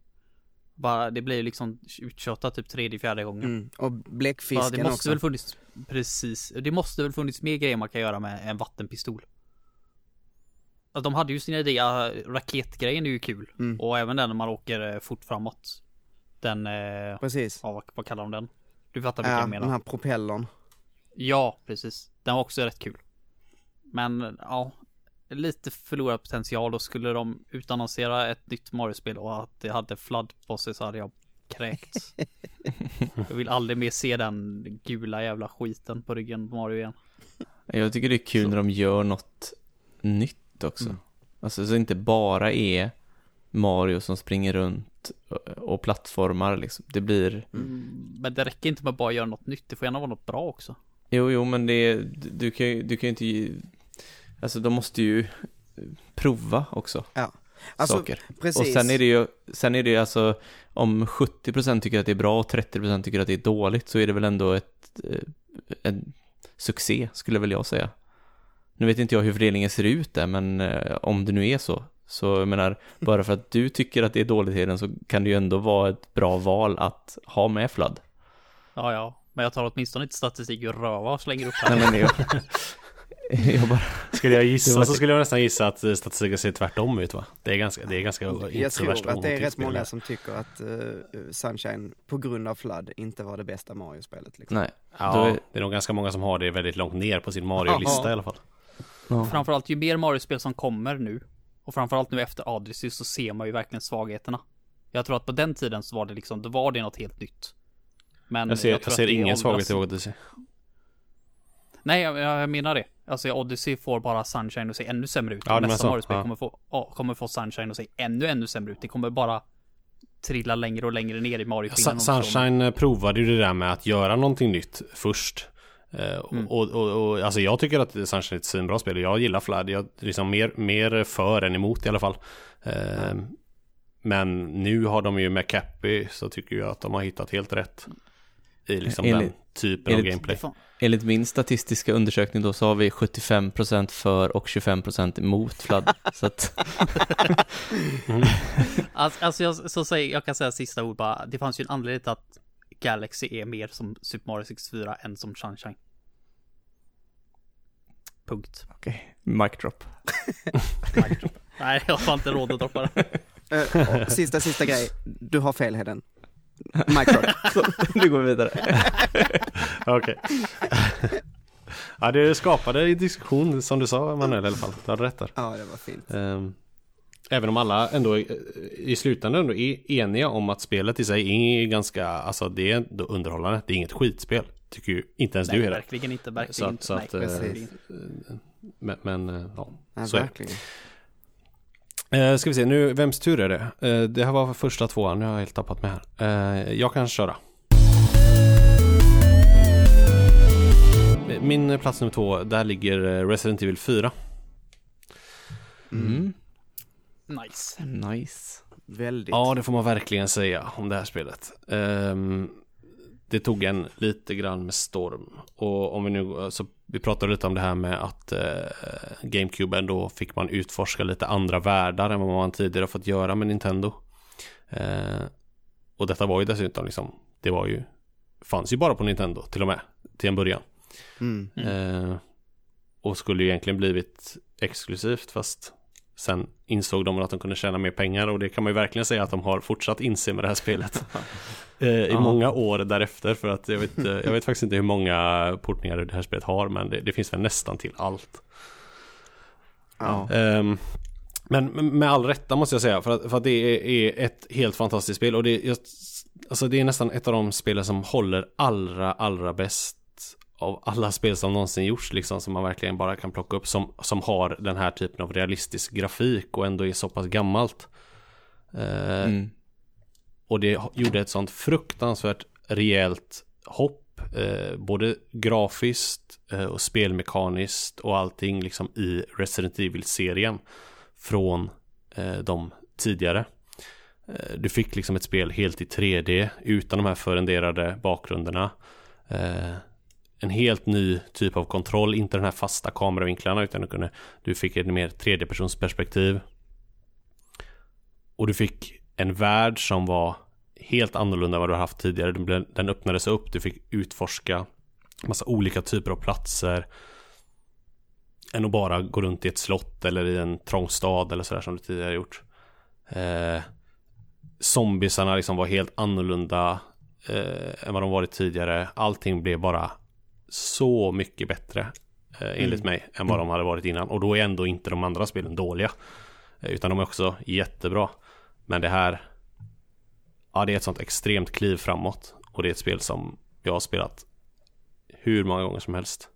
[SPEAKER 1] Bara, det blir ju liksom uttjatat typ tredje, fjärde gången.
[SPEAKER 4] Mm. Och
[SPEAKER 1] Ja,
[SPEAKER 4] bläckfisken
[SPEAKER 1] det måste
[SPEAKER 4] också.
[SPEAKER 1] väl funnits, precis. Det måste väl funnits mer grejer man kan göra med en vattenpistol. Alltså, de hade ju sina idéer, raketgrejen är ju kul.
[SPEAKER 4] Mm.
[SPEAKER 1] Och även den när man åker eh, fort framåt. Den, eh,
[SPEAKER 4] Precis.
[SPEAKER 1] ja, vad, vad kallar de den? Du fattar vilken
[SPEAKER 4] Ja,
[SPEAKER 1] jag
[SPEAKER 4] den
[SPEAKER 1] menar.
[SPEAKER 4] här propellern.
[SPEAKER 1] Ja, precis. Den var också rätt kul. Men ja, lite förlorad potential. Då skulle de utannonsera ett nytt Mario-spel och att det hade flood bosses så hade jag kräkts. jag vill aldrig mer se den gula jävla skiten på ryggen på Mario igen.
[SPEAKER 3] Jag tycker det är kul
[SPEAKER 1] Så.
[SPEAKER 3] när de gör något nytt också.
[SPEAKER 1] Mm.
[SPEAKER 3] Alltså så inte bara är Mario som springer runt och- och plattformar liksom. Det blir,
[SPEAKER 1] Mm, Men det räcker inte med att bara göra något nytt. Det får gärna vara något bra också.
[SPEAKER 3] jo jo men det du kan ju, du kan ju inte, alltså de måste ju prova också
[SPEAKER 4] Alltså,
[SPEAKER 3] saker.
[SPEAKER 4] precis.
[SPEAKER 3] Och sen är det ju, sen är det ju alltså, om 70% tycker att det är bra och 30% tycker att det är dåligt så är det väl ändå ett, eh, en succé skulle väl jag säga. Nu vet inte jag hur fördelningen ser ut där, men eh, om det nu är så, så jag menar, bara för att du tycker att det är dåligt i den så kan det ju ändå vara ett bra val att ha med flood.
[SPEAKER 1] Ja, ja. Men jag tar åtminstone inte statistik ur röva och slänger upp
[SPEAKER 3] Nej
[SPEAKER 1] här.
[SPEAKER 3] men jag, jag bara,
[SPEAKER 2] Skulle jag gissa
[SPEAKER 3] var-
[SPEAKER 2] så skulle jag nästan gissa att eh, statistiken ser tvärtom ut va? Det är ganska, det är ganska inte
[SPEAKER 4] jag tror att det är rätt många som tycker att eh, Sunshine på grund av flood inte var det bästa Mario-spelet liksom.
[SPEAKER 3] nej.
[SPEAKER 2] Ja,
[SPEAKER 3] är-
[SPEAKER 2] det är nog ganska många som har det väldigt långt ner på sin Mario-lista i alla fall.
[SPEAKER 3] Ja.
[SPEAKER 1] Framförallt ju mer Mario-spel som kommer nu. Och framförallt nu efter Odyssey så ser man ju verkligen svagheterna. Jag tror att på den tiden så var det liksom, då var det något helt nytt. Men
[SPEAKER 2] Jag ser, jag
[SPEAKER 1] att
[SPEAKER 2] ser
[SPEAKER 1] det
[SPEAKER 2] ingen svaghet i Odyssey.
[SPEAKER 1] Nej, jag, jag menar det. Alltså Odyssey får bara Sunshine att se ännu sämre ut.
[SPEAKER 2] Ja,
[SPEAKER 1] Och Nästa
[SPEAKER 2] så,
[SPEAKER 1] Mario-spel
[SPEAKER 2] ja.
[SPEAKER 1] kommer, få, ja, kommer få Sunshine att se ännu, ännu sämre ut. Det kommer bara trilla längre och längre ner i mario
[SPEAKER 2] Sun- Sunshine eh, provade ju det där med att göra någonting nytt först. Eh,
[SPEAKER 1] Mm.
[SPEAKER 2] och, och, och alltså jag tycker att Sunshine är ett svinbra spel. Jag gillar Flood. Jag är liksom mer, mer för än emot i alla fall. Eh, Men nu har de ju med Cappy så tycker jag att de har hittat helt rätt. I liksom den
[SPEAKER 3] Enligt-
[SPEAKER 2] typen av
[SPEAKER 3] enligt-
[SPEAKER 2] gameplay.
[SPEAKER 3] Enligt min statistiska undersökning då så har vi 75% för och 25% emot flood. så att,
[SPEAKER 1] Alltså, alltså jag, så säger, jag kan säga sista ord bara. Det fanns ju en anledning till att Galaxy är mer som Super Mario 64 än som Sunshine. Punkt.
[SPEAKER 3] okej, mic drop.
[SPEAKER 1] Nej, jag har inte råd att droppa det.
[SPEAKER 4] Eh, sista, sista grej. Du har fel Heden. Micro.
[SPEAKER 3] Så, nu går vi vidare.
[SPEAKER 2] Okej. ja, det skapade en diskussion som du sa Manuel i alla fall. Du hade rätt där.
[SPEAKER 4] ja, det var fint.
[SPEAKER 2] Ehm, Även om alla ändå eh, i slutändan ändå är eniga om att spelet i sig är ganska, alltså det är ändå underhållande. Det är inget skitspel. Tycker ju inte ens
[SPEAKER 1] Nej,
[SPEAKER 2] du är det.
[SPEAKER 1] verkligen inte. Verkligen
[SPEAKER 2] Så
[SPEAKER 1] inte.
[SPEAKER 2] så
[SPEAKER 1] Nej,
[SPEAKER 2] att, eh,
[SPEAKER 1] verkligen inte.
[SPEAKER 2] Men, men eh, ja,
[SPEAKER 4] Ja,
[SPEAKER 2] så är det.
[SPEAKER 4] verkligen.
[SPEAKER 2] Eh, ska vi se, nu, vems tur är det? Eh, det här var första tvåan, nu har jag helt tappat mig här. Eh, jag kan köra. Min plats nummer två, där ligger eh, Resident Evil 4.
[SPEAKER 3] Mm.
[SPEAKER 1] Nice.
[SPEAKER 3] Nice.
[SPEAKER 4] Väldigt.
[SPEAKER 2] Ja, det får man verkligen säga om det här spelet. Ehm, det tog en lite grann med storm. Och om vi nu, alltså, vi pratade lite om det här med att eh, GameCube då fick man utforska lite andra världar än vad man tidigare fått göra med Nintendo. Eh, och detta var ju dessutom liksom, det var ju, fanns ju bara på Nintendo till och med, till en början.
[SPEAKER 4] Mm.
[SPEAKER 2] Eh, och skulle ju egentligen blivit exklusivt fast sen insåg de att de kunde tjäna mer pengar och det kan man ju verkligen säga att de har fortsatt inse med det här spelet. eh, I många år därefter för att jag vet, eh, jag vet faktiskt inte hur många portningar det här spelet har men det, det finns väl nästan till allt. Ehm, men med all rätta måste jag säga för att, för att det är, ett helt fantastiskt spel och det, just, alltså det är nästan ett av de spelen som håller allra, allra bäst av alla spel som någonsin gjorts liksom som man verkligen bara kan plocka upp som, som har den här typen av realistisk grafik och ändå är så pass gammalt. Eh,
[SPEAKER 3] Mm.
[SPEAKER 2] och det gjorde ett sånt fruktansvärt rejält hopp. Eh, både grafiskt eh, och spelmekaniskt och allting liksom i Resident Evil-serien. Från eh, de tidigare. Eh, du fick liksom ett spel helt i 3D utan de här förenderade bakgrunderna. En helt ny typ av kontroll, inte den här fasta kameravinklarna utan du, kunde, du fick ett mer tredjepersonsperspektiv. Och du fick en värld som var helt annorlunda än vad du har haft tidigare. Den öppnades upp, du fick utforska massa olika typer av platser. Än att bara gå runt i ett slott eller i en trång stad eller sådär som du tidigare gjort. Eh, zombisarna liksom var helt annorlunda eh, än vad de varit tidigare. Allting blev bara så mycket bättre eh, enligt mig än vad de hade varit innan. Och då är ändå inte de andra spelen dåliga. Eh, utan de är också jättebra. Men det här Ja det är ett sånt extremt kliv framåt. Och det är ett spel som jag har spelat hur många gånger som helst.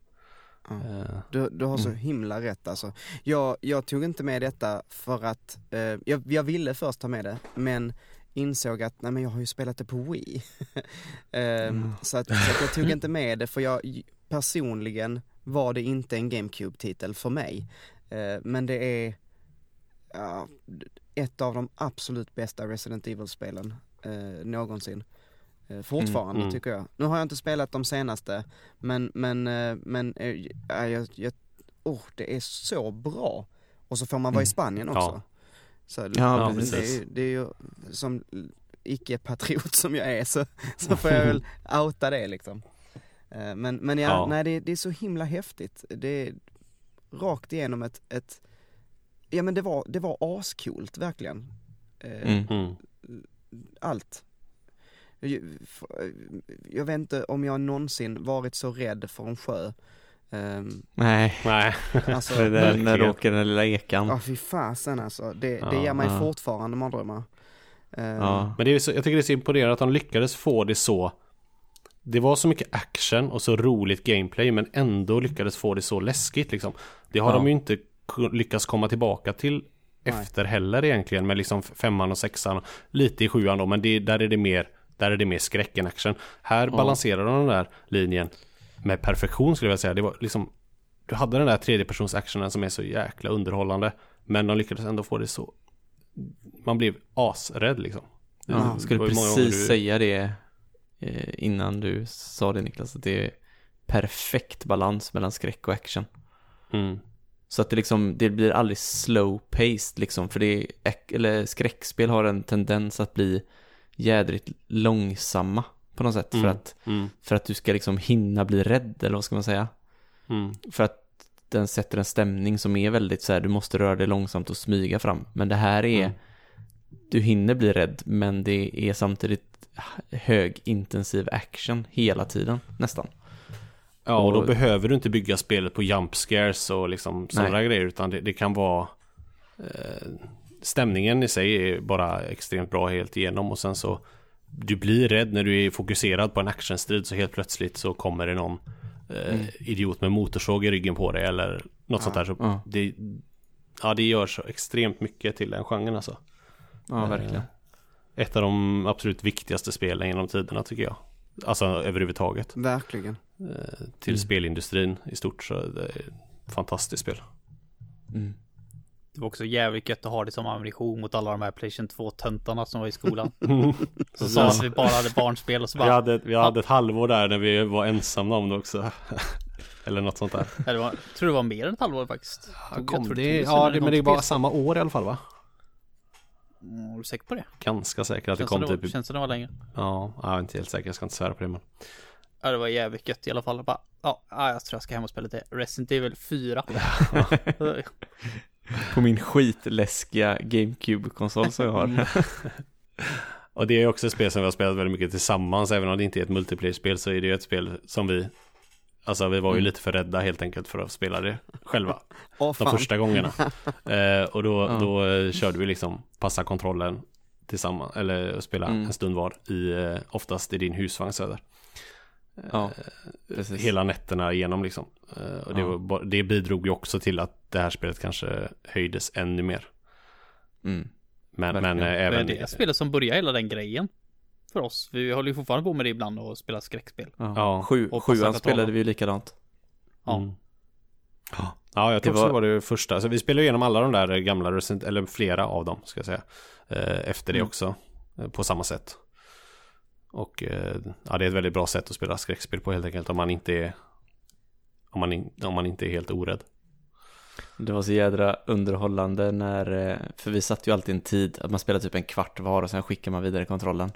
[SPEAKER 4] Ja.
[SPEAKER 2] Eh,
[SPEAKER 4] Du, du har så
[SPEAKER 2] Mm.
[SPEAKER 4] himla rätt alltså. Jag, jag tog inte med detta för att, eh, jag, jag ville först ta med det, men insåg att, nej men jag har ju spelat det på Wii. Ehm, så, att, så att jag tog inte med det för jag, personligen var det inte en GameCube-titel för mig. Eh, men det är ja, ett av de absolut bästa Resident Evil-spelen eh, någonsin. Eh, fortfarande
[SPEAKER 2] Mm.
[SPEAKER 4] tycker jag. Nu har jag inte spelat de senaste, men, men, eh, men ja, jag, jag, oh, det är så bra. Och så får man vara i
[SPEAKER 3] Mm.
[SPEAKER 4] Spanien också.
[SPEAKER 2] Ja.
[SPEAKER 4] Så,
[SPEAKER 3] Ja,
[SPEAKER 2] Ja,
[SPEAKER 4] det,
[SPEAKER 2] precis.
[SPEAKER 4] är, ju- det är ju som icke-patriot som jag är så, så får jag väl outa det liksom. Eh, Men, men ja,
[SPEAKER 2] Ja.
[SPEAKER 4] nej det, det är så himla häftigt. Det är rakt igenom ett, ett ja men det var, det var ascoolt verkligen. Eh,
[SPEAKER 3] Mm.
[SPEAKER 2] mm.
[SPEAKER 4] Allt. Jag, jag vet inte om jag någonsin varit så rädd för en sjö. Um,
[SPEAKER 3] Nej,
[SPEAKER 2] Nej.
[SPEAKER 4] alltså,
[SPEAKER 3] för där, när du åker den lilla ekan.
[SPEAKER 4] ja fy fasen alltså. Det, det
[SPEAKER 2] Ja,
[SPEAKER 4] ger mig
[SPEAKER 3] ja.
[SPEAKER 4] fortfarande mardrömmar. Eh,
[SPEAKER 3] Ja.
[SPEAKER 2] Men det är så, jag tycker det är så imponerande att de lyckades få det så Det var så mycket action och så roligt gameplay men ändå lyckades få det så läskigt liksom Det har
[SPEAKER 3] Ja.
[SPEAKER 2] de ju inte lyckats komma tillbaka till
[SPEAKER 4] Nej.
[SPEAKER 2] efter heller egentligen med liksom femman och sexan lite i sjuan då men det, där är det mer där är det mer skräck än action. Här
[SPEAKER 3] Ja.
[SPEAKER 2] balanserar de den där linjen med perfektion skulle jag vilja säga. Det var liksom Du hade den där tredjepersons actionen som är så jäkla underhållande men de lyckades ändå få det så Man blev asrädd liksom.
[SPEAKER 3] Ja, jag skulle precis
[SPEAKER 2] du-
[SPEAKER 3] säga det eh, innan du sa det Niklas, att det är perfekt balans mellan skräck och action.
[SPEAKER 2] Mm.
[SPEAKER 3] Så att det liksom, det blir aldrig slow paced liksom, för det är, eller skräckspel har en tendens att bli jädrigt långsamma på något sätt, för
[SPEAKER 2] Mm.
[SPEAKER 3] att,
[SPEAKER 2] Mm.
[SPEAKER 3] för att du ska liksom hinna bli rädd, eller vad ska man säga?
[SPEAKER 2] Mm.
[SPEAKER 3] För att den sätter en stämning som är väldigt så här, du måste röra dig långsamt och smyga fram. Men det här är,
[SPEAKER 2] Mm.
[SPEAKER 3] du hinner bli rädd, men det är samtidigt hög intensiv action hela tiden, nästan.
[SPEAKER 2] Ja, och då
[SPEAKER 3] Och-
[SPEAKER 2] behöver du inte bygga spelet på jump scares och liksom sådana grejer utan det, det kan vara eh, Stämningen i sig är bara extremt bra helt igenom och sen så Du blir rädd när du är fokuserad på en actionstrid så helt plötsligt så kommer det någon eh,
[SPEAKER 3] Mm.
[SPEAKER 2] idiot med motorsåg i ryggen på dig eller något sånt där så
[SPEAKER 3] Ja.
[SPEAKER 2] det, Ja det gör så extremt mycket till den genren alltså
[SPEAKER 3] Ja,
[SPEAKER 2] Eh,
[SPEAKER 3] verkligen.
[SPEAKER 2] Ett av de absolut viktigaste spelen genom tiderna tycker jag Alltså överhuvudtaget
[SPEAKER 4] Verkligen.
[SPEAKER 2] eh, till
[SPEAKER 3] Mm.
[SPEAKER 2] spelindustrin i stort så det är ett fantastiskt spel.
[SPEAKER 3] Mm.
[SPEAKER 1] Det var också jävligt gött att ha det som ammunition mot alla de här Playstation 2-töntarna som var i skolan. Så sa att vi bara hade barnspel och så
[SPEAKER 2] Vi
[SPEAKER 1] bara,
[SPEAKER 2] hade, vi hade ett halvår där när vi var ensamma om det också. Eller något sånt där.
[SPEAKER 1] Ja, det var, jag tror det var mer än ett halvår faktiskt.
[SPEAKER 2] Ja,
[SPEAKER 1] Jag
[SPEAKER 2] kom
[SPEAKER 1] tror
[SPEAKER 2] det,
[SPEAKER 1] tog
[SPEAKER 2] ja, det, men det var samma år i alla fall va?
[SPEAKER 1] Mm, är du säker på det?
[SPEAKER 2] Ganska säker att det kom
[SPEAKER 1] det,
[SPEAKER 2] typ
[SPEAKER 1] känns det var längre.
[SPEAKER 2] Ja, jag är inte helt säker, jag ska inte svära på det men.
[SPEAKER 1] Ja, det var jävligt gött i alla fall. Bara, ja, ja, jag tror jag ska hem och spela lite Resident Evil 4.
[SPEAKER 3] På min skitläskiga GameCube-konsol som jag har.
[SPEAKER 2] Och det är också ett spel som vi har spelat väldigt mycket tillsammans, även om det inte är ett multiplayer-spel så är det ju ett spel som vi Alltså vi var ju
[SPEAKER 3] Mm.
[SPEAKER 2] lite för rädda helt enkelt för att spela det själva
[SPEAKER 4] Åh
[SPEAKER 2] De första gångerna eh, Och då,
[SPEAKER 3] Ja.
[SPEAKER 2] då eh, körde vi liksom passa kontrollen tillsammans Eller spela
[SPEAKER 3] Mm.
[SPEAKER 2] en stund var i eh, Oftast i din husvagn Söder
[SPEAKER 3] Ja, precis.
[SPEAKER 2] Hela nätterna igenom liksom eh, Och det,
[SPEAKER 3] Ja.
[SPEAKER 2] var, det bidrog ju också till att det här spelet kanske höjdes ännu mer
[SPEAKER 3] Mm.
[SPEAKER 2] Men, men eh,
[SPEAKER 1] Det är
[SPEAKER 2] även
[SPEAKER 1] det spelet som börjar hela den grejen. För oss. Vi håller ju fortfarande på med det ibland och spelar skräckspel.
[SPEAKER 3] Ja.
[SPEAKER 2] Ja.
[SPEAKER 3] Sju,
[SPEAKER 1] Och
[SPEAKER 3] sjuan spelade vi ju likadant.
[SPEAKER 1] Ja.
[SPEAKER 2] Mm. Ja, jag tror
[SPEAKER 3] Det
[SPEAKER 2] också
[SPEAKER 3] var-
[SPEAKER 2] det var det första. Så vi spelade igenom alla de där gamla eller flera av dem ska jag säga. eh, Efter det
[SPEAKER 3] Mm.
[SPEAKER 2] också. eh, På samma sätt. Och eh, ja, det är ett väldigt bra sätt att spela skräckspel på helt enkelt. Om man inte är om man, in, om man inte är helt orädd.
[SPEAKER 3] Det var så jädra underhållande när, eh, för vi satt ju alltid en tid att man spelade typ en kvart var och sen skickar man vidare kontrollen.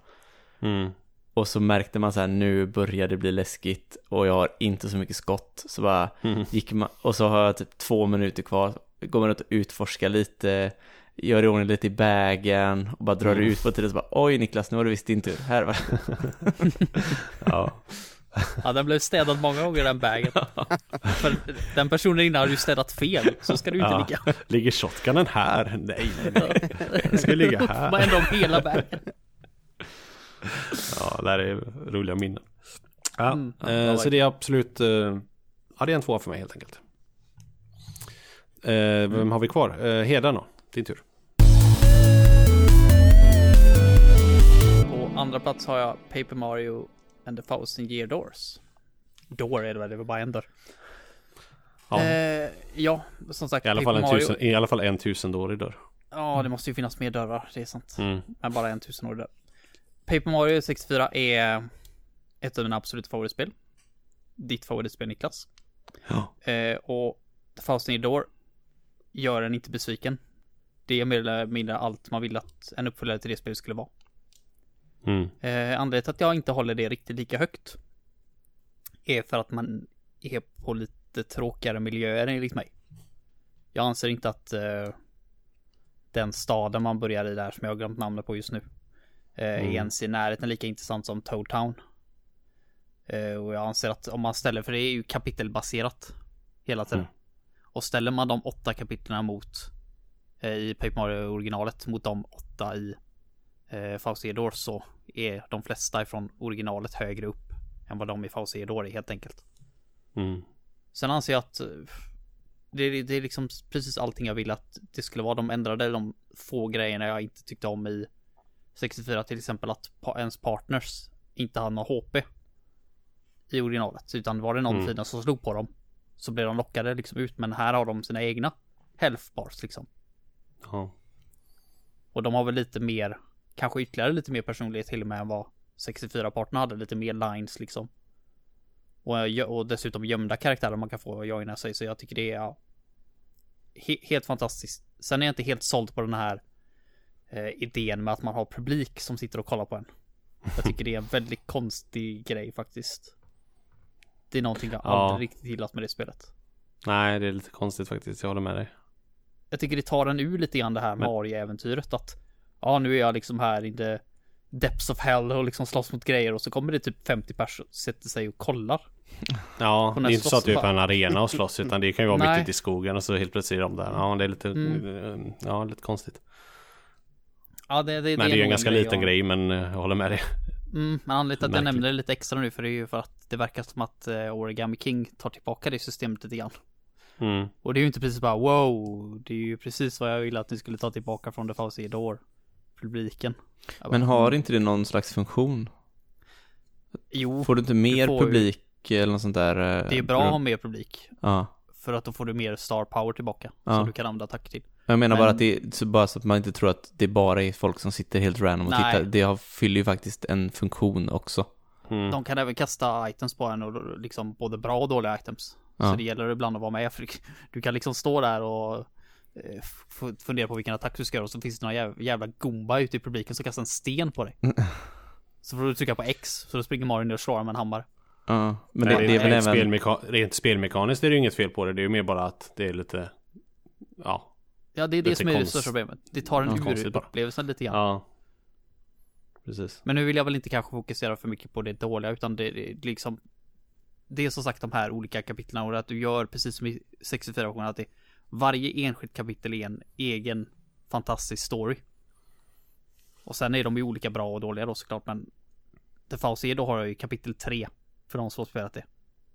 [SPEAKER 2] Mm.
[SPEAKER 3] Och så märkte man så här, nu börjar det bli läskigt och jag har inte så mycket skott. Så bara
[SPEAKER 2] Mm.
[SPEAKER 3] gick man, och så har jag typ två minuter kvar, går man runt och utforskar lite, gör i ordning lite i bagen och bara drar
[SPEAKER 2] Mm.
[SPEAKER 3] ut på tiden så bara oj Niklas, nu var det visst din tur. Här va?
[SPEAKER 2] Ja.
[SPEAKER 1] Ja, den blev städad många gånger den bagen. För den personen innan hade ju städat fel. Så ska du inte
[SPEAKER 2] Ja.
[SPEAKER 1] ligga.
[SPEAKER 2] Ligger shotgunen här? Nej, nej, nej. Den ska ligga här.
[SPEAKER 1] Man ändå om hela bagen.
[SPEAKER 2] Ja, det här är roliga minnen. Ja,
[SPEAKER 1] Mm.
[SPEAKER 2] Eh, så det är absolut, eh, ja det är en tvåa för mig helt enkelt. Eh, vem har vi kvar? Eh, Heden då, din tur.
[SPEAKER 1] Andra plats har jag Paper Mario and the Thousand Year Doors. Door är det väl, det var bara en dörr.
[SPEAKER 2] Ja,
[SPEAKER 1] Eh, ja, som sagt.
[SPEAKER 2] I alla, fall en
[SPEAKER 1] Mario-
[SPEAKER 2] tusen, I alla fall en tusendårig dörr.
[SPEAKER 1] Ja, det måste ju finnas mer dörrar, det är sant.
[SPEAKER 2] Mm.
[SPEAKER 1] Men bara en tusenårig dörr. Paper Mario 64 är ett av mina absoluta favoritspel. Ditt favoritspel Niklas.
[SPEAKER 2] Ja.
[SPEAKER 1] Eh, och The Thousand Year Door gör en inte besviken. Det är mer eller mindre allt man vill att en uppföljare till det spelet skulle vara.
[SPEAKER 2] Mm.
[SPEAKER 1] Eh, anledningen till att jag inte håller det riktigt lika högt är för att man är på lite tråkigare miljöer enligt mig. Jag anser inte att eh, den staden man börjar i där som jag har glömt namnet på just nu eh, är
[SPEAKER 2] Mm.
[SPEAKER 1] ens i närheten lika intressant som Toad Town. Eh, och jag anser att om man ställer, för det är ju kapitelbaserat hela tiden.
[SPEAKER 2] Mm.
[SPEAKER 1] Och ställer man de åtta kapitlen mot eh, i Paper Mario originalet mot de åtta i eh, Faustiador så är de flesta ifrån originalet högre upp än vad de i Faustiador är helt enkelt.
[SPEAKER 2] Mm.
[SPEAKER 1] Sen anser jag att eh, det, är- det är liksom precis allting jag vill att det skulle vara. De ändrade de få grejerna jag inte tyckte om i 64 till exempel att ens partners inte hade någon HP i originalet utan var det någon
[SPEAKER 2] Mm.
[SPEAKER 1] som slog på dem så blev de lockade liksom ut men här har de sina egna health bars liksom.
[SPEAKER 2] Ja.
[SPEAKER 1] Och de har väl lite mer, kanske ytterligare lite mer personlighet till och med än vad 64-parterna hade, lite mer lines liksom. Och, och dessutom gömda karaktärer man kan få joina sig, så jag tycker det är ja, he, helt fantastiskt. Sen är jag inte helt såld på den här eh, idén med att man har publik som sitter och kollar på en. Jag tycker det är en väldigt konstig grej faktiskt. Det är någonting jag
[SPEAKER 2] Ja.
[SPEAKER 1] aldrig riktigt gillat med det spelet.
[SPEAKER 2] Nej, det är lite konstigt faktiskt, jag håller med dig.
[SPEAKER 1] jag tycker det tar en ur lite grann det här
[SPEAKER 2] Men-
[SPEAKER 1] Mario-äventyret att Ja nu är jag liksom här i the depths of hell och liksom slåss mot grejer och så kommer det typ 50 personer sätter sig och kollar.
[SPEAKER 2] Ja, det är inte så att du är på en arena och slåss utan det kan ju vara
[SPEAKER 1] Nej.
[SPEAKER 2] mitt ute i skogen och så helt plötsligt är de där. Ja, det är lite,
[SPEAKER 1] Mm.
[SPEAKER 2] ja, lite konstigt.
[SPEAKER 1] Ja det, det,
[SPEAKER 2] Men det är ju en ganska liten
[SPEAKER 1] jag-
[SPEAKER 2] grej, men eh, jag håller med dig.
[SPEAKER 1] Mm, men anledningen till att jag nämner det lite extra nu för det är ju för att det verkar som att eh, Origami King tar tillbaka det systemet lite grann.
[SPEAKER 2] Mm.
[SPEAKER 1] Och det är ju inte precis bara wow, det är ju precis vad jag ville att ni skulle ta tillbaka från The Fauci Door publiken. Jag
[SPEAKER 3] Men
[SPEAKER 1] bara,
[SPEAKER 3] har inte det någon slags funktion?
[SPEAKER 1] Jo,
[SPEAKER 3] Får du inte mer
[SPEAKER 1] ju-
[SPEAKER 3] publik eller något sånt där? eh,
[SPEAKER 1] det är bra att ha mer publik.
[SPEAKER 3] Ja.
[SPEAKER 1] För att då får du mer star power tillbaka.
[SPEAKER 3] Ja.
[SPEAKER 1] Som du kan använda attacker till.
[SPEAKER 3] Jag menar bara
[SPEAKER 1] Men-
[SPEAKER 3] att det är så, bara så att man inte tror att det bara är folk som sitter helt random och
[SPEAKER 1] Nej.
[SPEAKER 3] tittar. Det har, fyller ju faktiskt en funktion också.
[SPEAKER 2] Mm.
[SPEAKER 1] De kan även kasta items på en och liksom både bra och dåliga items.
[SPEAKER 3] Ja.
[SPEAKER 1] Så det gäller ibland att vara med för du kan liksom stå där och eh, fundera på vilken attack du ska göra och så finns det några jävla, jävla gomba ute i publiken som kastar en sten på dig. Så får du trycka på X, så då springer Mario ner och slår med en hammare.
[SPEAKER 3] Ja, men
[SPEAKER 2] Nej,
[SPEAKER 3] det, det är väl
[SPEAKER 2] rent,
[SPEAKER 3] även...
[SPEAKER 2] spelmeka- rent spelmekaniskt är det ju inget fel på det. Det är ju mer bara att det är lite... Ja.
[SPEAKER 1] Ja, det är det som är det största problemet. Det tar en
[SPEAKER 2] Ja,
[SPEAKER 1] ur upplevelsen lite grann.
[SPEAKER 2] Ja. Precis.
[SPEAKER 1] Men nu vill jag väl inte kanske fokusera för mycket på det dåliga utan det, det är liksom Det är som sagt de här olika kapitlen och att du gör precis som i 64 versionen att det Varje enskilt kapitel är en egen fantastisk story Och sen är de ju olika bra och dåliga då såklart men The Fauci då har jag ju kapitel 3 För de som har spelat det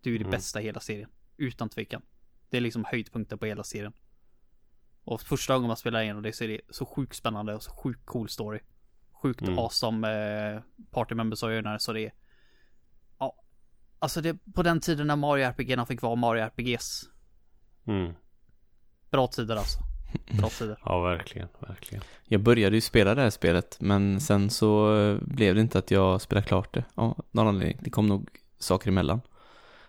[SPEAKER 1] Det är ju det
[SPEAKER 2] Mm.
[SPEAKER 1] bästa i hela serien Utan tvekan Det är liksom höjdpunkten på hela serien Och första gången man spelar igenom det så är det så sjukt spännande och så sjukt cool story Sjukt
[SPEAKER 2] Mm.
[SPEAKER 1] awesome eh, party members och göra så det är Ja Alltså det på den tiden när Mario RPG fick vara Mario RPGs
[SPEAKER 2] Mm.
[SPEAKER 1] Bra tider alltså Bra tider
[SPEAKER 2] Ja, verkligen. Verkligen.
[SPEAKER 3] Jag började ju spela det här spelet, men sen så eh, blev det inte att jag spelade klart det. Ja, av någon anledning. Det kom nog saker emellan.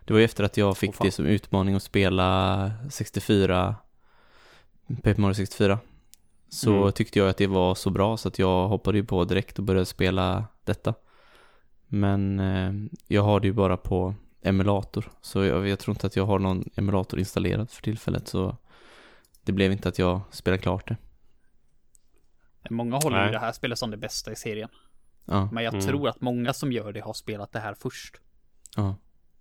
[SPEAKER 3] Det var ju efter att jag fick
[SPEAKER 2] fan.
[SPEAKER 3] det som utmaning att spela 64, Paper Mario 64. Så
[SPEAKER 2] Mm.
[SPEAKER 3] tyckte jag att det var så bra så att jag hoppade ju på direkt och började spela detta. Men eh, jag har det ju bara på emulator. Så jag, jag tror inte att jag har någon emulator installerad för tillfället. Så det blev inte att jag spelade klart det.
[SPEAKER 1] Många håller ju
[SPEAKER 2] Nej.
[SPEAKER 1] det här spelet som det bästa i serien
[SPEAKER 3] Ja,
[SPEAKER 1] Men jag
[SPEAKER 2] Mm.
[SPEAKER 1] tror att många som gör det har spelat det här först
[SPEAKER 3] ja.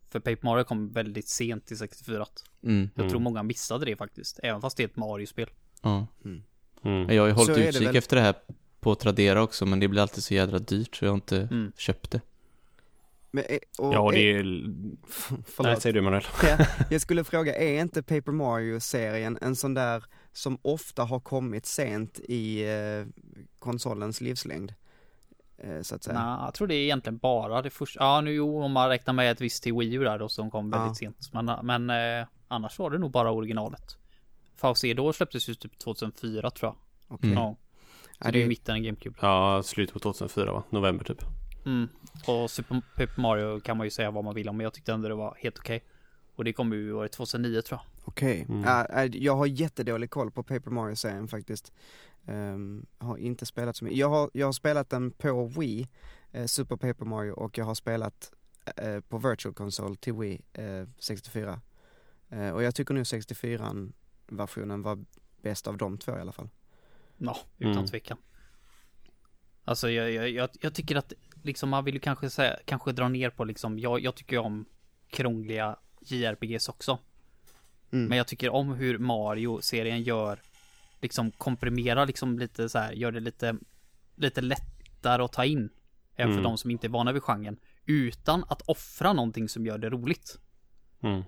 [SPEAKER 1] För Paper Mario kom väldigt sent till 64
[SPEAKER 3] Mm,
[SPEAKER 1] Jag
[SPEAKER 2] Mm.
[SPEAKER 1] tror många missade det faktiskt Även fast det är ett Mario-spel
[SPEAKER 3] ja.
[SPEAKER 2] Mm.
[SPEAKER 3] Jag har ju hållit utkik
[SPEAKER 4] väl.
[SPEAKER 3] efter det här på Tradera också men det blir alltid så jädra dyrt så jag har inte
[SPEAKER 1] Mm.
[SPEAKER 3] köpt det.
[SPEAKER 4] Men, eh, och,
[SPEAKER 2] Ja, det
[SPEAKER 4] är,
[SPEAKER 2] är... Nej,
[SPEAKER 4] förlåt.
[SPEAKER 2] säger du Manuel.
[SPEAKER 4] Ja, jag skulle fråga, är inte Paper Mario-serien en sån där som ofta har kommit sent i eh, konsolens livslängd? Eh, så att säga.
[SPEAKER 1] Nej, jag tror det är egentligen bara det första Ja, nu jo, om man räknar med ett visst till Wii U där då som kom väldigt
[SPEAKER 4] Ja.
[SPEAKER 1] sent Men, men eh, annars var det nog bara originalet Fauci då släpptes ju typ 2004 tror jag.
[SPEAKER 3] Mm.
[SPEAKER 1] Ja, så
[SPEAKER 4] Ja,
[SPEAKER 1] det är ju mitten av GameCube
[SPEAKER 2] Ja, slutet på 2004 va? November typ.
[SPEAKER 1] Mm. Och Super Paper Mario kan man ju säga vad man vill om, men jag tyckte ändå det var helt okej. Och det kom ju året 2009 tror jag.
[SPEAKER 4] Okej,
[SPEAKER 2] Mm.
[SPEAKER 4] Ja, eh, jag har jättedålig koll på Paper Mario-serien faktiskt. Ehm, har inte spelat så mycket. Jag har, jag har spelat den på Wii, eh, Super Paper Mario, och jag har spelat eh, på Virtual Console till Wii eh, 64. Eh, och jag tycker nu 64-versionen var bäst av de två i alla fall.
[SPEAKER 1] Ja, utan
[SPEAKER 2] Mm.
[SPEAKER 1] tvekan. Alltså jag, jag, jag, jag tycker att liksom man vill ju kanske säga, kanske dra ner på liksom, jag, jag tycker om krångliga JRPGs också.
[SPEAKER 4] Mm.
[SPEAKER 1] Men jag tycker om hur Mario-serien gör, liksom komprimerar liksom lite så här, gör det lite, lite lättare att ta in. Även för
[SPEAKER 2] Mm.
[SPEAKER 1] de som inte är vana vid genren. Utan att offra någonting som gör det roligt.
[SPEAKER 2] Mm.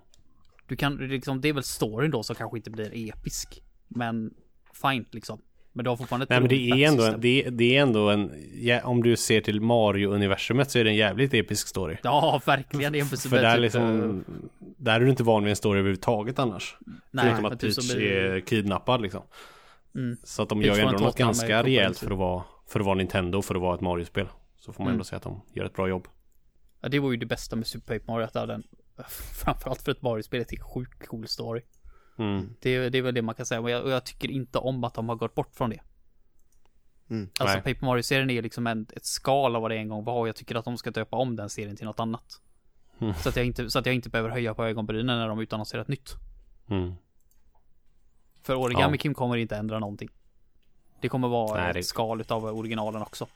[SPEAKER 1] Du kan liksom, det är väl storyn då som kanske inte blir episk. Men fine liksom. Men du har fortfarande
[SPEAKER 2] Nej men det är ändå en, det, är- det är ändå en, ja, om du ser till Mario-universumet så är det en jävligt episk story.
[SPEAKER 1] Ja, verkligen. Det är
[SPEAKER 2] För där
[SPEAKER 1] typ,
[SPEAKER 2] liksom, där är du inte van vid en story överhuvudtaget annars.
[SPEAKER 1] Nej,
[SPEAKER 2] Förutom att
[SPEAKER 1] typ
[SPEAKER 2] Peach
[SPEAKER 1] i-
[SPEAKER 2] är kidnappad liksom.
[SPEAKER 1] Mm.
[SPEAKER 2] Så att de
[SPEAKER 1] Peach
[SPEAKER 2] gör ju ändå
[SPEAKER 1] en
[SPEAKER 2] något ganska rejält
[SPEAKER 1] till.
[SPEAKER 2] för att vara, för att vara Nintendo, för att vara ett Mario-spel. Så får man
[SPEAKER 1] Mm.
[SPEAKER 2] ändå säga att de gör ett bra jobb.
[SPEAKER 1] Ja, det var ju det bästa med Super Paper Mario. Att det hade en, framförallt för ett Mario-spel, ett sjukt cool story.
[SPEAKER 2] Mm.
[SPEAKER 1] Det, det är väl det man kan säga. Och jag, och jag tycker inte om att de har gått bort från det.
[SPEAKER 4] Mm.
[SPEAKER 1] Alltså
[SPEAKER 2] Nej.
[SPEAKER 1] Paper Mario-serien är liksom en, ett skal av vad det en gång var. Och jag tycker att de ska döpa om den serien till något annat.
[SPEAKER 2] Mm.
[SPEAKER 1] Så, att jag inte, så att jag inte behöver höja på ögonbrynen när de utannonserar ett nytt.
[SPEAKER 2] Mm.
[SPEAKER 1] För Origami
[SPEAKER 2] Ja.
[SPEAKER 1] Kim kommer inte ändra någonting. Det kommer vara
[SPEAKER 2] Nej,
[SPEAKER 1] ett
[SPEAKER 2] det-
[SPEAKER 1] skal utav originalen också.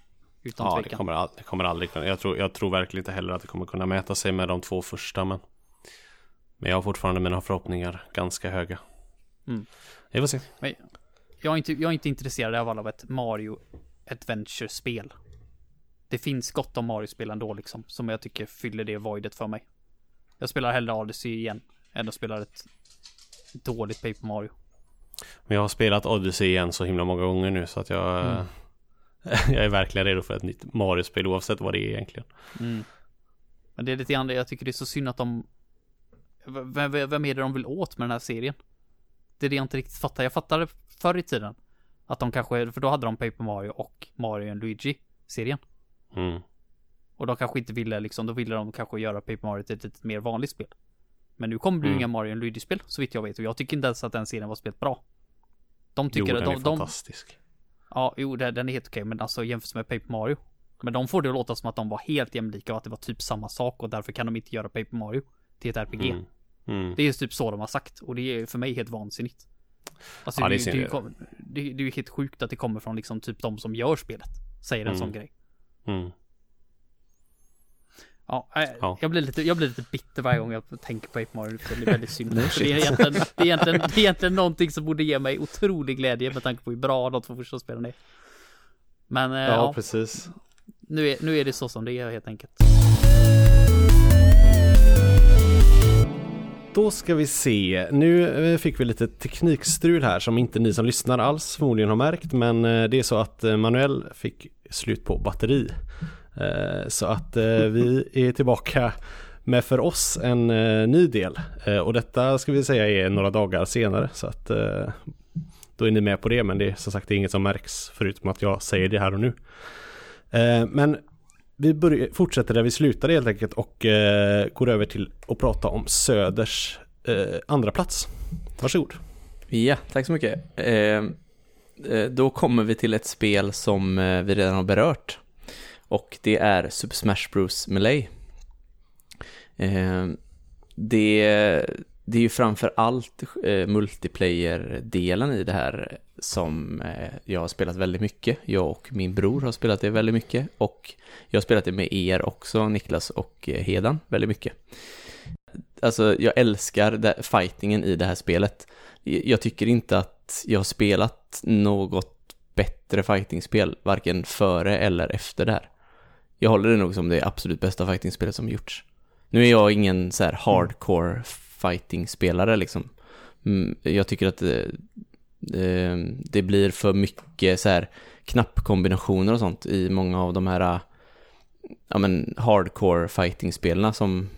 [SPEAKER 1] Utan
[SPEAKER 2] Ja, det
[SPEAKER 1] tvekan.
[SPEAKER 2] kommer, all, det kommer aldrig kunna. Jag tror, jag tror verkligen inte heller att det kommer kunna mäta sig med de två första, men. Men jag har fortfarande mina förhoppningar ganska höga.
[SPEAKER 1] Mm.
[SPEAKER 2] Vi får se.
[SPEAKER 1] Jag är, inte, jag är inte intresserad av alla av ett Mario Adventure-spel. Det finns gott om Mario-spel ändå liksom, som jag tycker fyller det voidet för mig. Jag spelar hellre Odyssey igen, än att spela ett dåligt Paper Mario.
[SPEAKER 2] Men jag har spelat Odyssey igen så himla många gånger nu så att jag...
[SPEAKER 1] Mm.
[SPEAKER 2] jag är verkligen redo för ett nytt Mario-spel oavsett vad det är egentligen.
[SPEAKER 1] Men det är lite grann det, jag tycker det är så synd att de... Vem, vem är det de vill åt med den här serien? Det är det jag inte riktigt fattar. Jag fattade förr i tiden att de kanske, för då hade de Paper Mario och Mario och Luigi-serien.
[SPEAKER 2] Mm.
[SPEAKER 1] Och de kanske inte ville liksom, då ville de kanske göra Paper Mario till ett lite mer vanligt spel. Men nu kommer det ju
[SPEAKER 2] Mm.
[SPEAKER 1] inga Mario och Luigi-spel så vitt jag vet och jag tycker inte ens att den serien var spelat bra. De tycker
[SPEAKER 2] jo,
[SPEAKER 1] att
[SPEAKER 2] den
[SPEAKER 1] de,
[SPEAKER 2] är
[SPEAKER 1] de,
[SPEAKER 2] fantastisk.
[SPEAKER 1] Ja, jo, den är helt okej, men alltså jämfört med Paper Mario. Men de får det att låta som att de var helt jämlika och att det var typ samma sak och därför kan de inte göra Paper Mario till ett RPG.
[SPEAKER 2] Mm. Mm.
[SPEAKER 1] Det är typ så de har sagt och det är för mig helt vansinnigt. Alltså
[SPEAKER 2] Ja,
[SPEAKER 1] det,
[SPEAKER 2] det
[SPEAKER 1] det, det, det, är ju helt sjukt att det kommer från liksom typ de som gör spelet. Säger en
[SPEAKER 2] Mm.
[SPEAKER 1] sån grej.
[SPEAKER 2] Mm.
[SPEAKER 1] Ja, äh,
[SPEAKER 2] Ja.
[SPEAKER 1] Jag, blir lite, jag blir lite bitter varje gång jag tänker på Paper Mario. Det blir väldigt synd. Det, är egentligen, det, är egentligen, det är egentligen någonting som borde ge mig otrolig glädje med tanke på hur bra de två första spelen är. Men eh,
[SPEAKER 2] Ja,
[SPEAKER 1] ja,
[SPEAKER 2] precis.
[SPEAKER 1] nu, är, nu är det så som det är helt enkelt.
[SPEAKER 2] Då ska vi se. Nu eh, fick vi lite teknikstrul här som inte ni som lyssnar alls förmodligen har märkt. Men eh, det är så att eh, Manuel fick slut på batteri. Så att vi är tillbaka med för oss en ny del. Och detta ska vi säga är några dagar senare. Så att då är ni med på det. Men det är som sagt det är inget som märks förutom att jag säger det här och nu. Men vi börjar, fortsätter där vi slutade helt enkelt och eh, går över till att prata om Söders eh, andra plats. Varsågod.
[SPEAKER 3] Ja, tack så mycket. Eh, eh då kommer vi till ett spel som eh, vi redan har berört. Och det är Super Smash Bros. Melee. Eh, det, det är ju framför allt eh, multiplayer-delen i det här som eh, jag har spelat väldigt mycket. Jag och min bror har spelat det väldigt mycket. Och jag har spelat det med er också, Niklas och eh, Hedan, väldigt mycket. Alltså, jag älskar det, fightingen i det här spelet. Jag tycker inte att jag har spelat något bättre fightingspel, varken före eller efter det här. Jag håller det nog som det absolut bästa fightingspelet som gjorts. Nu är jag ingen så här hardcore fighting-spelare liksom. Mm, jag tycker att eh, Eh, det, blir för mycket så här knappkombinationer och sånt i många av de här ja men hardcore fighting-spelarna som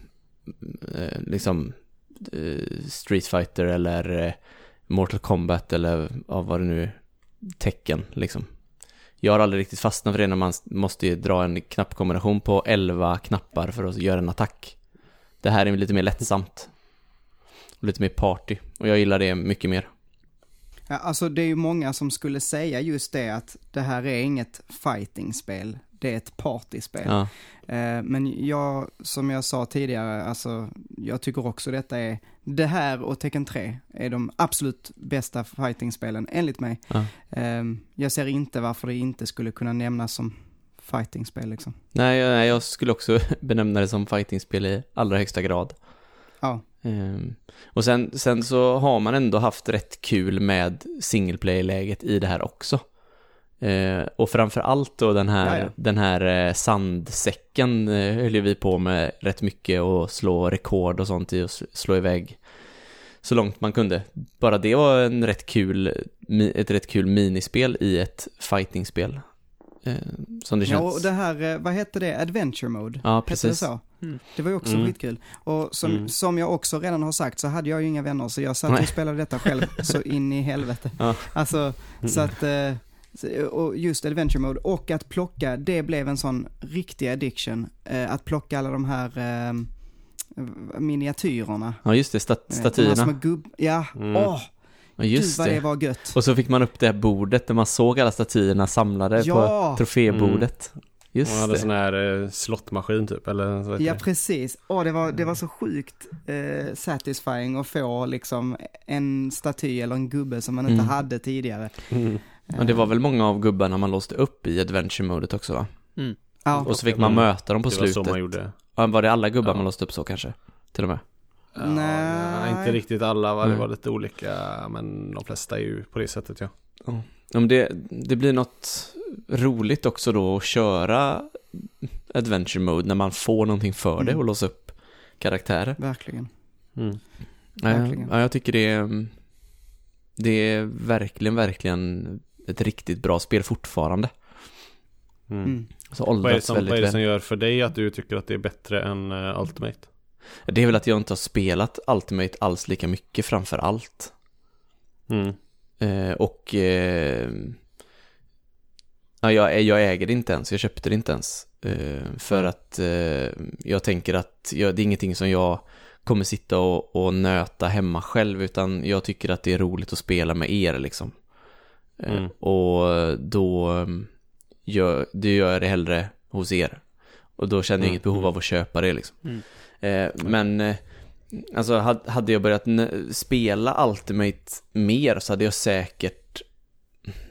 [SPEAKER 3] eh, liksom eh, Street Fighter eller eh, Mortal Kombat eller ja, vad det nu är, Tecken, liksom. Jag har aldrig riktigt fastnat för det när man måste ju dra en knappkombination på 11 knappar för att göra en attack. Det här är lite mer lättsamt. Och Lite mer party. Och jag gillar det mycket mer.
[SPEAKER 4] Ja, alltså det är ju många som skulle säga just det att det här är inget fightingspel, det är ett partyspel.
[SPEAKER 3] Ja,
[SPEAKER 4] Eh, Men jag, som jag sa tidigare, alltså jag tycker också detta är, det här och Tekken 3 är de absolut bästa fightingspelen enligt mig.
[SPEAKER 3] Ja.
[SPEAKER 4] Eh, Jag ser inte varför det inte skulle kunna nämnas som fightingspel liksom.
[SPEAKER 3] nej, jag- nej, jag skulle också benämna det som fightingspel i allra högsta grad.
[SPEAKER 4] Ja,
[SPEAKER 3] Ehm, och sen, sen så har man ändå haft rätt kul med single play-läget i det här också. Eh, och framför allt då den här, den här eh, sandsäcken eh, höll ju vi på med rätt mycket och slå rekord och sånt i och slå iväg så långt man kunde. Bara det var en rätt kul, mi- ett rätt kul minispel i ett fightingspel. Eh, som det
[SPEAKER 4] ja
[SPEAKER 3] känns.
[SPEAKER 4] och det här, eh, vad hette det, Adventure Mode?
[SPEAKER 3] Ja,
[SPEAKER 4] det
[SPEAKER 3] precis.
[SPEAKER 4] så?
[SPEAKER 1] Mm.
[SPEAKER 4] Det var ju också
[SPEAKER 2] Mm.
[SPEAKER 4] skitkul. Och som,
[SPEAKER 2] Mm.
[SPEAKER 4] som jag också redan har sagt så hade jag ju inga vänner så jag satt
[SPEAKER 3] Nej.
[SPEAKER 4] och spelade detta själv så in i helvete.
[SPEAKER 3] Ja.
[SPEAKER 4] Alltså, så att, eh, och just Adventure Mode och att plocka, det blev en sån riktig addiction. Eh, Att plocka alla de här eh, miniatyrerna.
[SPEAKER 3] Ja, just det, sta-
[SPEAKER 4] Eh, De här
[SPEAKER 3] statyerna.
[SPEAKER 4] små gubb, ja,
[SPEAKER 2] Mm.
[SPEAKER 4] åh,
[SPEAKER 3] Ja,
[SPEAKER 4] gud
[SPEAKER 3] just
[SPEAKER 4] vad det
[SPEAKER 3] det.
[SPEAKER 4] var gött.
[SPEAKER 3] Och så fick man upp det här bordet där man såg alla statyerna samlade
[SPEAKER 4] Ja.
[SPEAKER 3] på trofébordet. Just
[SPEAKER 2] Man hade
[SPEAKER 3] det.
[SPEAKER 2] sån här eh, slottmaskin typ eller så
[SPEAKER 4] Ja precis, åh det var, det var så sjukt eh, satisfying att få liksom en staty eller en gubbe som man inte
[SPEAKER 3] Mm.
[SPEAKER 4] hade tidigare.
[SPEAKER 2] Mm.
[SPEAKER 3] Ja, det var väl många av gubbarna man låste upp i adventure-modet också va?
[SPEAKER 4] Ja,
[SPEAKER 3] Och så fick man
[SPEAKER 2] Mm.
[SPEAKER 3] möta dem på
[SPEAKER 2] Det var så
[SPEAKER 3] slutet.
[SPEAKER 2] man gjorde.
[SPEAKER 3] Ja, var det alla gubbar
[SPEAKER 2] Ja.
[SPEAKER 3] man låste upp så kanske? Till och med.
[SPEAKER 2] Ja,
[SPEAKER 4] Nej.
[SPEAKER 2] Inte riktigt alla, va? det
[SPEAKER 3] Nej.
[SPEAKER 2] var lite olika men de flesta är ju på det sättet ja.
[SPEAKER 3] Ja, men det, det blir något roligt också då att köra adventure mode när man får någonting för det
[SPEAKER 4] Mm.
[SPEAKER 3] och låsa upp karaktärer.
[SPEAKER 4] verkligen.
[SPEAKER 2] Mm.
[SPEAKER 4] Verkligen.
[SPEAKER 3] Ja, jag tycker det är, det är verkligen, verkligen ett riktigt bra spel fortfarande.
[SPEAKER 2] Mm.
[SPEAKER 4] Mm.
[SPEAKER 3] Så
[SPEAKER 2] Vad är, det
[SPEAKER 3] åldrats
[SPEAKER 2] som,
[SPEAKER 3] väldigt
[SPEAKER 2] vad är det
[SPEAKER 3] väl.
[SPEAKER 2] som gör för dig att du tycker att det är bättre än eh, Ultimate?
[SPEAKER 3] Det är väl att jag inte har spelat Ultimate alls lika mycket framför allt.
[SPEAKER 2] Mm.
[SPEAKER 3] Eh, och eh, ja, jag, jag äger det inte ens, jag köpte det inte ens. Eh, för att eh, jag tänker att jag, det är ingenting som jag kommer sitta och, och nöta hemma själv utan jag tycker att det är roligt att spela med er liksom. Eh,
[SPEAKER 2] Mm.
[SPEAKER 3] Och då um, gör, då gör jag det hellre hos er. Och då känner jag
[SPEAKER 2] Mm.
[SPEAKER 3] inget behov av att köpa det liksom.
[SPEAKER 1] Mm.
[SPEAKER 3] Eh, men, eh, alltså hade jag börjat spela Ultimate mer så hade jag säkert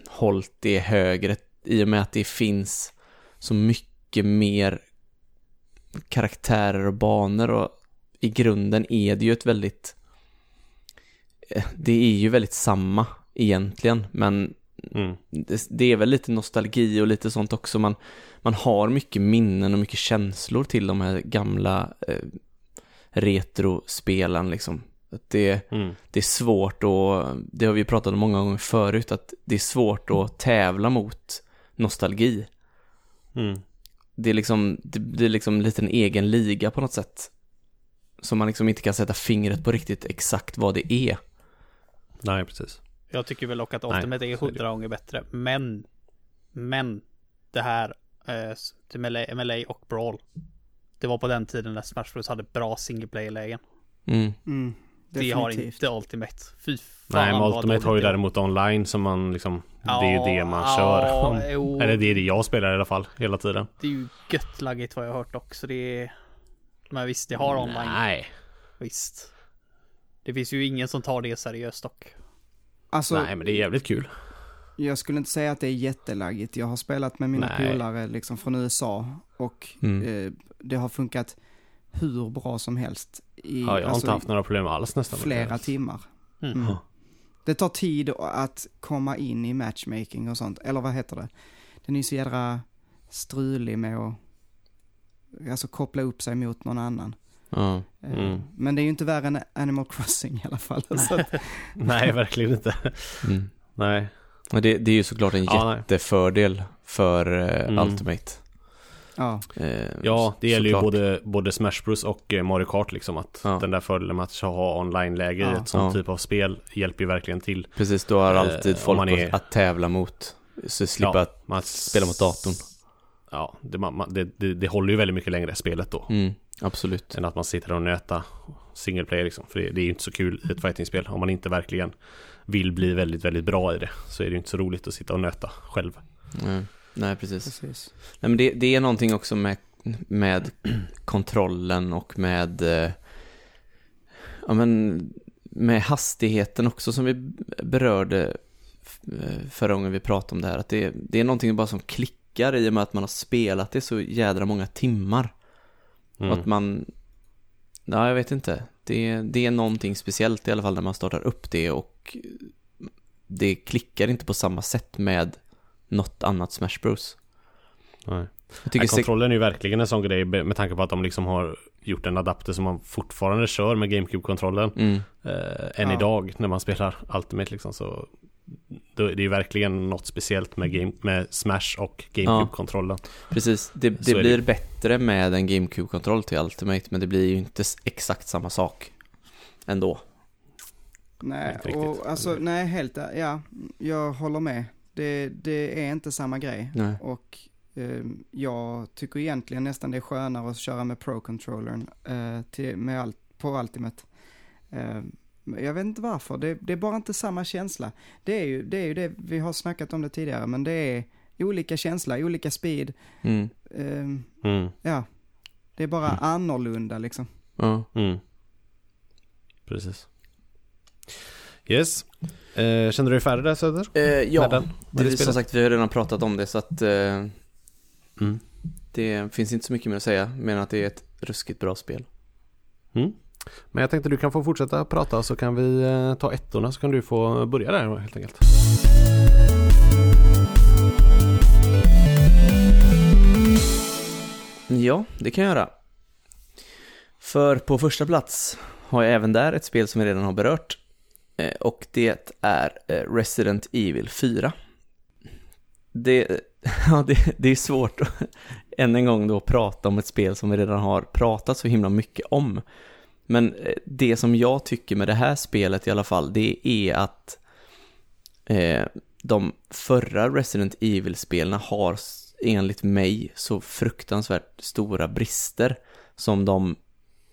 [SPEAKER 3] hållit det högre i och med att det finns så mycket mer karaktärer och banor och i grunden är det ju ett väldigt eh, det är ju väldigt samma egentligen men
[SPEAKER 2] Mm.
[SPEAKER 3] det, det är väl lite nostalgi och lite sånt också man, man har mycket minnen och mycket känslor till de här gamla eh, retrospelen liksom att det,
[SPEAKER 2] Mm.
[SPEAKER 3] det är svårt och det har vi pratat om många gånger förut att det är svårt att tävla mot nostalgi
[SPEAKER 2] Mm.
[SPEAKER 3] det är liksom, det blir liksom en liten egen liga på något sätt. Som man liksom inte kan sätta fingret på riktigt exakt vad det är.
[SPEAKER 2] Nej, precis.
[SPEAKER 1] Jag tycker väl dock att
[SPEAKER 2] Nej,
[SPEAKER 1] Ultimate är
[SPEAKER 2] så är
[SPEAKER 1] hundra gånger bättre. Men, men det här, eh, till MLA, MLA och Brawl. Det var på den tiden när Smash Bros hade bra single player-lägen.
[SPEAKER 3] Mm.
[SPEAKER 4] Mm,
[SPEAKER 1] Det har inte Ultimate. Fy fan
[SPEAKER 2] Nej, men Ultimate har ju däremot online som man liksom, det är
[SPEAKER 1] Ja,
[SPEAKER 2] ju det man
[SPEAKER 1] ja,
[SPEAKER 2] kör.
[SPEAKER 1] jo.
[SPEAKER 2] Eller det är det jag spelar i alla fall, hela tiden.
[SPEAKER 1] Det är ju gött laggigt vad jag har hört också. Det är... Men visst, det har online.
[SPEAKER 2] Nej.
[SPEAKER 1] Visst. Det finns ju ingen som tar det seriöst dock.
[SPEAKER 4] Alltså,
[SPEAKER 2] Nej, men det är jävligt kul.
[SPEAKER 4] jag skulle inte säga att det är jättelaggigt. Jag har spelat med mina
[SPEAKER 2] Nej.
[SPEAKER 4] polare liksom från USA och
[SPEAKER 3] Mm.
[SPEAKER 4] eh, det har funkat hur bra som helst. I,
[SPEAKER 2] Ja, jag har
[SPEAKER 4] alltså,
[SPEAKER 2] inte haft några problem alls nästan.
[SPEAKER 4] flera
[SPEAKER 2] det.
[SPEAKER 4] timmar.
[SPEAKER 1] Mm.
[SPEAKER 4] Mm. Det tar tid att komma in i matchmaking och sånt, eller vad heter det? Den är så jädra strulig med att alltså, koppla upp sig mot någon annan.
[SPEAKER 3] Ja.
[SPEAKER 4] Eh,
[SPEAKER 2] Mm.
[SPEAKER 4] Men det är ju inte värre än Animal Crossing i alla fall. Så att,
[SPEAKER 2] Nej, verkligen inte.
[SPEAKER 3] Mm.
[SPEAKER 2] Nej.
[SPEAKER 3] Det, det är ju såklart en
[SPEAKER 2] Ja, nej.
[SPEAKER 3] jättefördel för eh,
[SPEAKER 2] Mm.
[SPEAKER 3] Ultimate.
[SPEAKER 4] ja,
[SPEAKER 3] Eh,
[SPEAKER 2] Ja, det gäller ju
[SPEAKER 3] såklart.
[SPEAKER 2] både, både Smash Bros och eh, Mario Kart liksom. Att
[SPEAKER 3] Ja.
[SPEAKER 2] den där fördelen med att ha online-läge i
[SPEAKER 4] Ja.
[SPEAKER 2] ett sånt
[SPEAKER 3] Ja.
[SPEAKER 2] typ av spel hjälper ju verkligen till.
[SPEAKER 3] Precis, då har
[SPEAKER 2] Eh,
[SPEAKER 3] alltid
[SPEAKER 2] om
[SPEAKER 3] folk
[SPEAKER 2] man är-
[SPEAKER 3] att tävla mot. Så slippa
[SPEAKER 2] Ja,
[SPEAKER 3] att
[SPEAKER 2] man
[SPEAKER 3] spela mot datorn.
[SPEAKER 2] Ja, det, man, det, det, det håller ju väldigt mycket längre spelet då.
[SPEAKER 3] Mm, absolut.
[SPEAKER 2] Än att man sitter och nöta single player liksom. För det, det är ju inte så kul i ett fightingspel. Om man inte verkligen vill bli väldigt, väldigt bra i det. Så är det ju inte så roligt att sitta och nöta själv.
[SPEAKER 3] Nej, nej precis.
[SPEAKER 4] precis.
[SPEAKER 3] Nej men det, det är någonting också med, med kontrollen och med eh, Ja men med hastigheten också som vi berörde eh, förra gången vi pratade om det här att det, det är någonting bara som klickar i och med att man har spelat det så jädra många timmar
[SPEAKER 2] Mm.
[SPEAKER 3] och att man Ja jag vet inte det, det är någonting speciellt i alla fall när man startar upp det och det klickar inte på samma sätt med något annat Smash Bros
[SPEAKER 2] Nej.
[SPEAKER 3] Jag tycker
[SPEAKER 2] Nej,
[SPEAKER 3] sek-
[SPEAKER 2] kontrollen är ju verkligen en sån grej med tanke på att de liksom har gjort en adapter som man fortfarande kör med GameCube-kontrollen.
[SPEAKER 3] mm.
[SPEAKER 2] Eh, än
[SPEAKER 4] Ja.
[SPEAKER 2] idag när man spelar Ultimate liksom så det är ju verkligen något speciellt med, game, med Smash och GameCube-kontrollen.
[SPEAKER 3] Precis, det, det blir
[SPEAKER 2] det.
[SPEAKER 3] bättre med en GameCube-kontroll till Ultimate men det blir ju inte exakt samma sak ändå.
[SPEAKER 4] Nej, och alltså, nej, helt, ja, jag håller med. Det, det är inte samma grej.
[SPEAKER 3] Nej.
[SPEAKER 4] Och eh, jag tycker egentligen nästan det är skönare att köra med Pro-controllern eh, till, med på Ultimate. Eh, jag vet inte varför, det, det är bara inte samma känsla. Det är, ju, det är ju det, vi har snackat om det tidigare, men det är olika känsla, olika speed.
[SPEAKER 3] Mm.
[SPEAKER 4] Eh,
[SPEAKER 2] Mm.
[SPEAKER 4] ja, det är bara
[SPEAKER 3] Mm.
[SPEAKER 4] annorlunda liksom.
[SPEAKER 3] Ja.
[SPEAKER 2] Mm. Precis. Yes. Eh, kände du dig färdig där Söder?
[SPEAKER 3] Eh, ja,
[SPEAKER 2] Med den?
[SPEAKER 3] Det,
[SPEAKER 2] det
[SPEAKER 3] som sagt vi har redan pratat om det så att eh,
[SPEAKER 2] Mm.
[SPEAKER 3] det finns inte så mycket mer att säga men att det är ett ruskigt bra spel.
[SPEAKER 2] Mm. Men jag tänkte du kan få fortsätta prata så kan vi eh, ta ettorna så kan du få börja där helt enkelt.
[SPEAKER 3] Ja, det kan jag göra. För på första plats har jag även där ett spel som jag redan har berört. Eh, och det är eh, Resident Evil 4. Det, ja, det, det är svårt att än en gång då prata om ett spel som vi redan har pratat så himla mycket om. Men eh, det som jag tycker med det här spelet i alla fall, det är att eh, de förra Resident Evil-spelen har enligt mig så fruktansvärt stora brister som de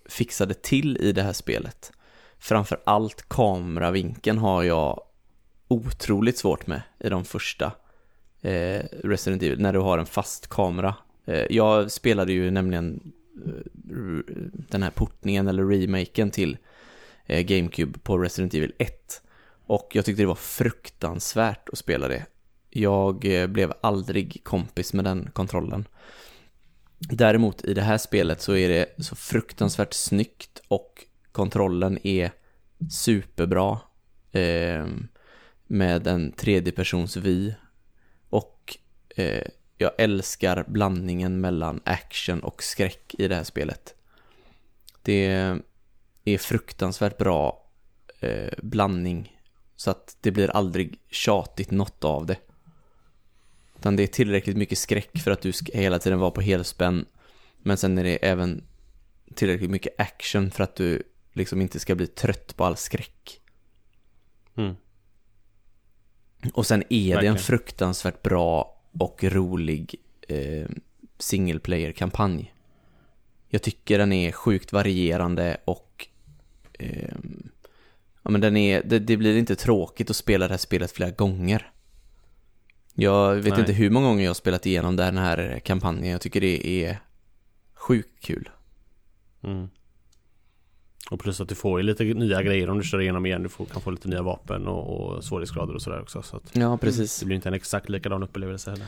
[SPEAKER 3] fixade till i det här spelet. Framför allt kameravinkeln har jag otroligt svårt med i de första eh, Resident Evil, när du har en fast kamera. Eh, jag spelade ju nämligen Eh, den här portningen eller remaken till eh, GameCube på Resident Evil 1. Och jag tyckte det var fruktansvärt att spela det. Jag eh, blev aldrig kompis med den kontrollen. Däremot i det här spelet så är det så fruktansvärt snyggt och kontrollen är superbra. Eh, med en tredjepersons vy. Och eh, jag älskar blandningen mellan action och skräck i det här spelet. Det är fruktansvärt bra eh, blandning. Så att det blir aldrig tjatigt något av det. Utan det är tillräckligt mycket skräck för att du ska hela tiden vara på helspänn. Men sen är det även tillräckligt mycket action för att du liksom inte ska bli trött på all skräck.
[SPEAKER 2] Mm.
[SPEAKER 3] Och sen är det en
[SPEAKER 2] Verkligen.
[SPEAKER 3] fruktansvärt bra och rolig eh, single player-kampanj. Jag tycker den är sjukt varierande och eh, ja, men den är, det, det blir inte tråkigt att spela det här spelet flera gånger. Jag vet
[SPEAKER 2] Nej.
[SPEAKER 3] inte hur många gånger jag har spelat igenom den här kampanjen. Jag tycker det är sjukt kul.
[SPEAKER 2] Mm. Och plus att du får ju lite nya grejer om du kör igenom igen. Du får, kan få lite nya vapen och, och svårighetsgrader och sådär också. Så
[SPEAKER 3] Ja, precis.
[SPEAKER 2] det blir inte en exakt likadan upplevelse heller.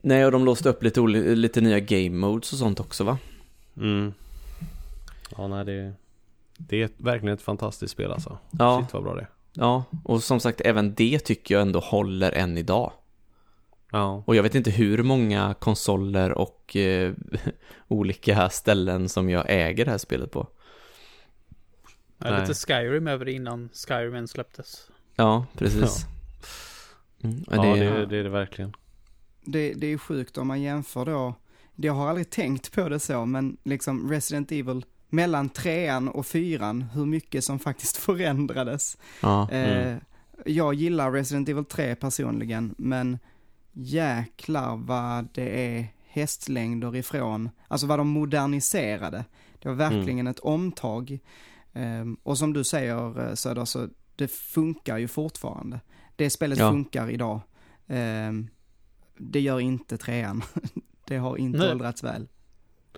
[SPEAKER 3] Nej, och de låste upp lite, lite nya game modes och sånt också va?
[SPEAKER 2] Mm. Ja, nej det... Det är verkligen ett fantastiskt spel alltså.
[SPEAKER 3] Ja.
[SPEAKER 2] Shit vad bra det.
[SPEAKER 3] Ja, och som sagt även det tycker jag ändå håller än idag.
[SPEAKER 2] Ja.
[SPEAKER 3] Och jag vet inte hur många konsoler och eh, olika ställen som jag äger det här spelet på.
[SPEAKER 1] Ja,
[SPEAKER 2] Nej.
[SPEAKER 1] lite Skyrim över det innan Skyrim ens släpptes.
[SPEAKER 3] Ja, precis. Mm,
[SPEAKER 2] Ja, det,
[SPEAKER 3] det,
[SPEAKER 2] är, det är det verkligen.
[SPEAKER 4] Det, det är sjukt om man jämför då, jag har aldrig tänkt på det så, men liksom Resident Evil mellan trean och fyran, hur mycket som faktiskt förändrades.
[SPEAKER 3] ja,
[SPEAKER 4] Eh, jag gillar Resident Evil 3 personligen, men jäklar vad det är hästlängder ifrån, alltså vad de moderniserade. Det var verkligen ett omtag. Ehm, och som du säger eh, Söder, så det funkar ju fortfarande. Det spelet
[SPEAKER 3] Ja.
[SPEAKER 4] funkar idag. Ehm, det gör inte trean. det har inte
[SPEAKER 1] Nej.
[SPEAKER 4] åldrats väl.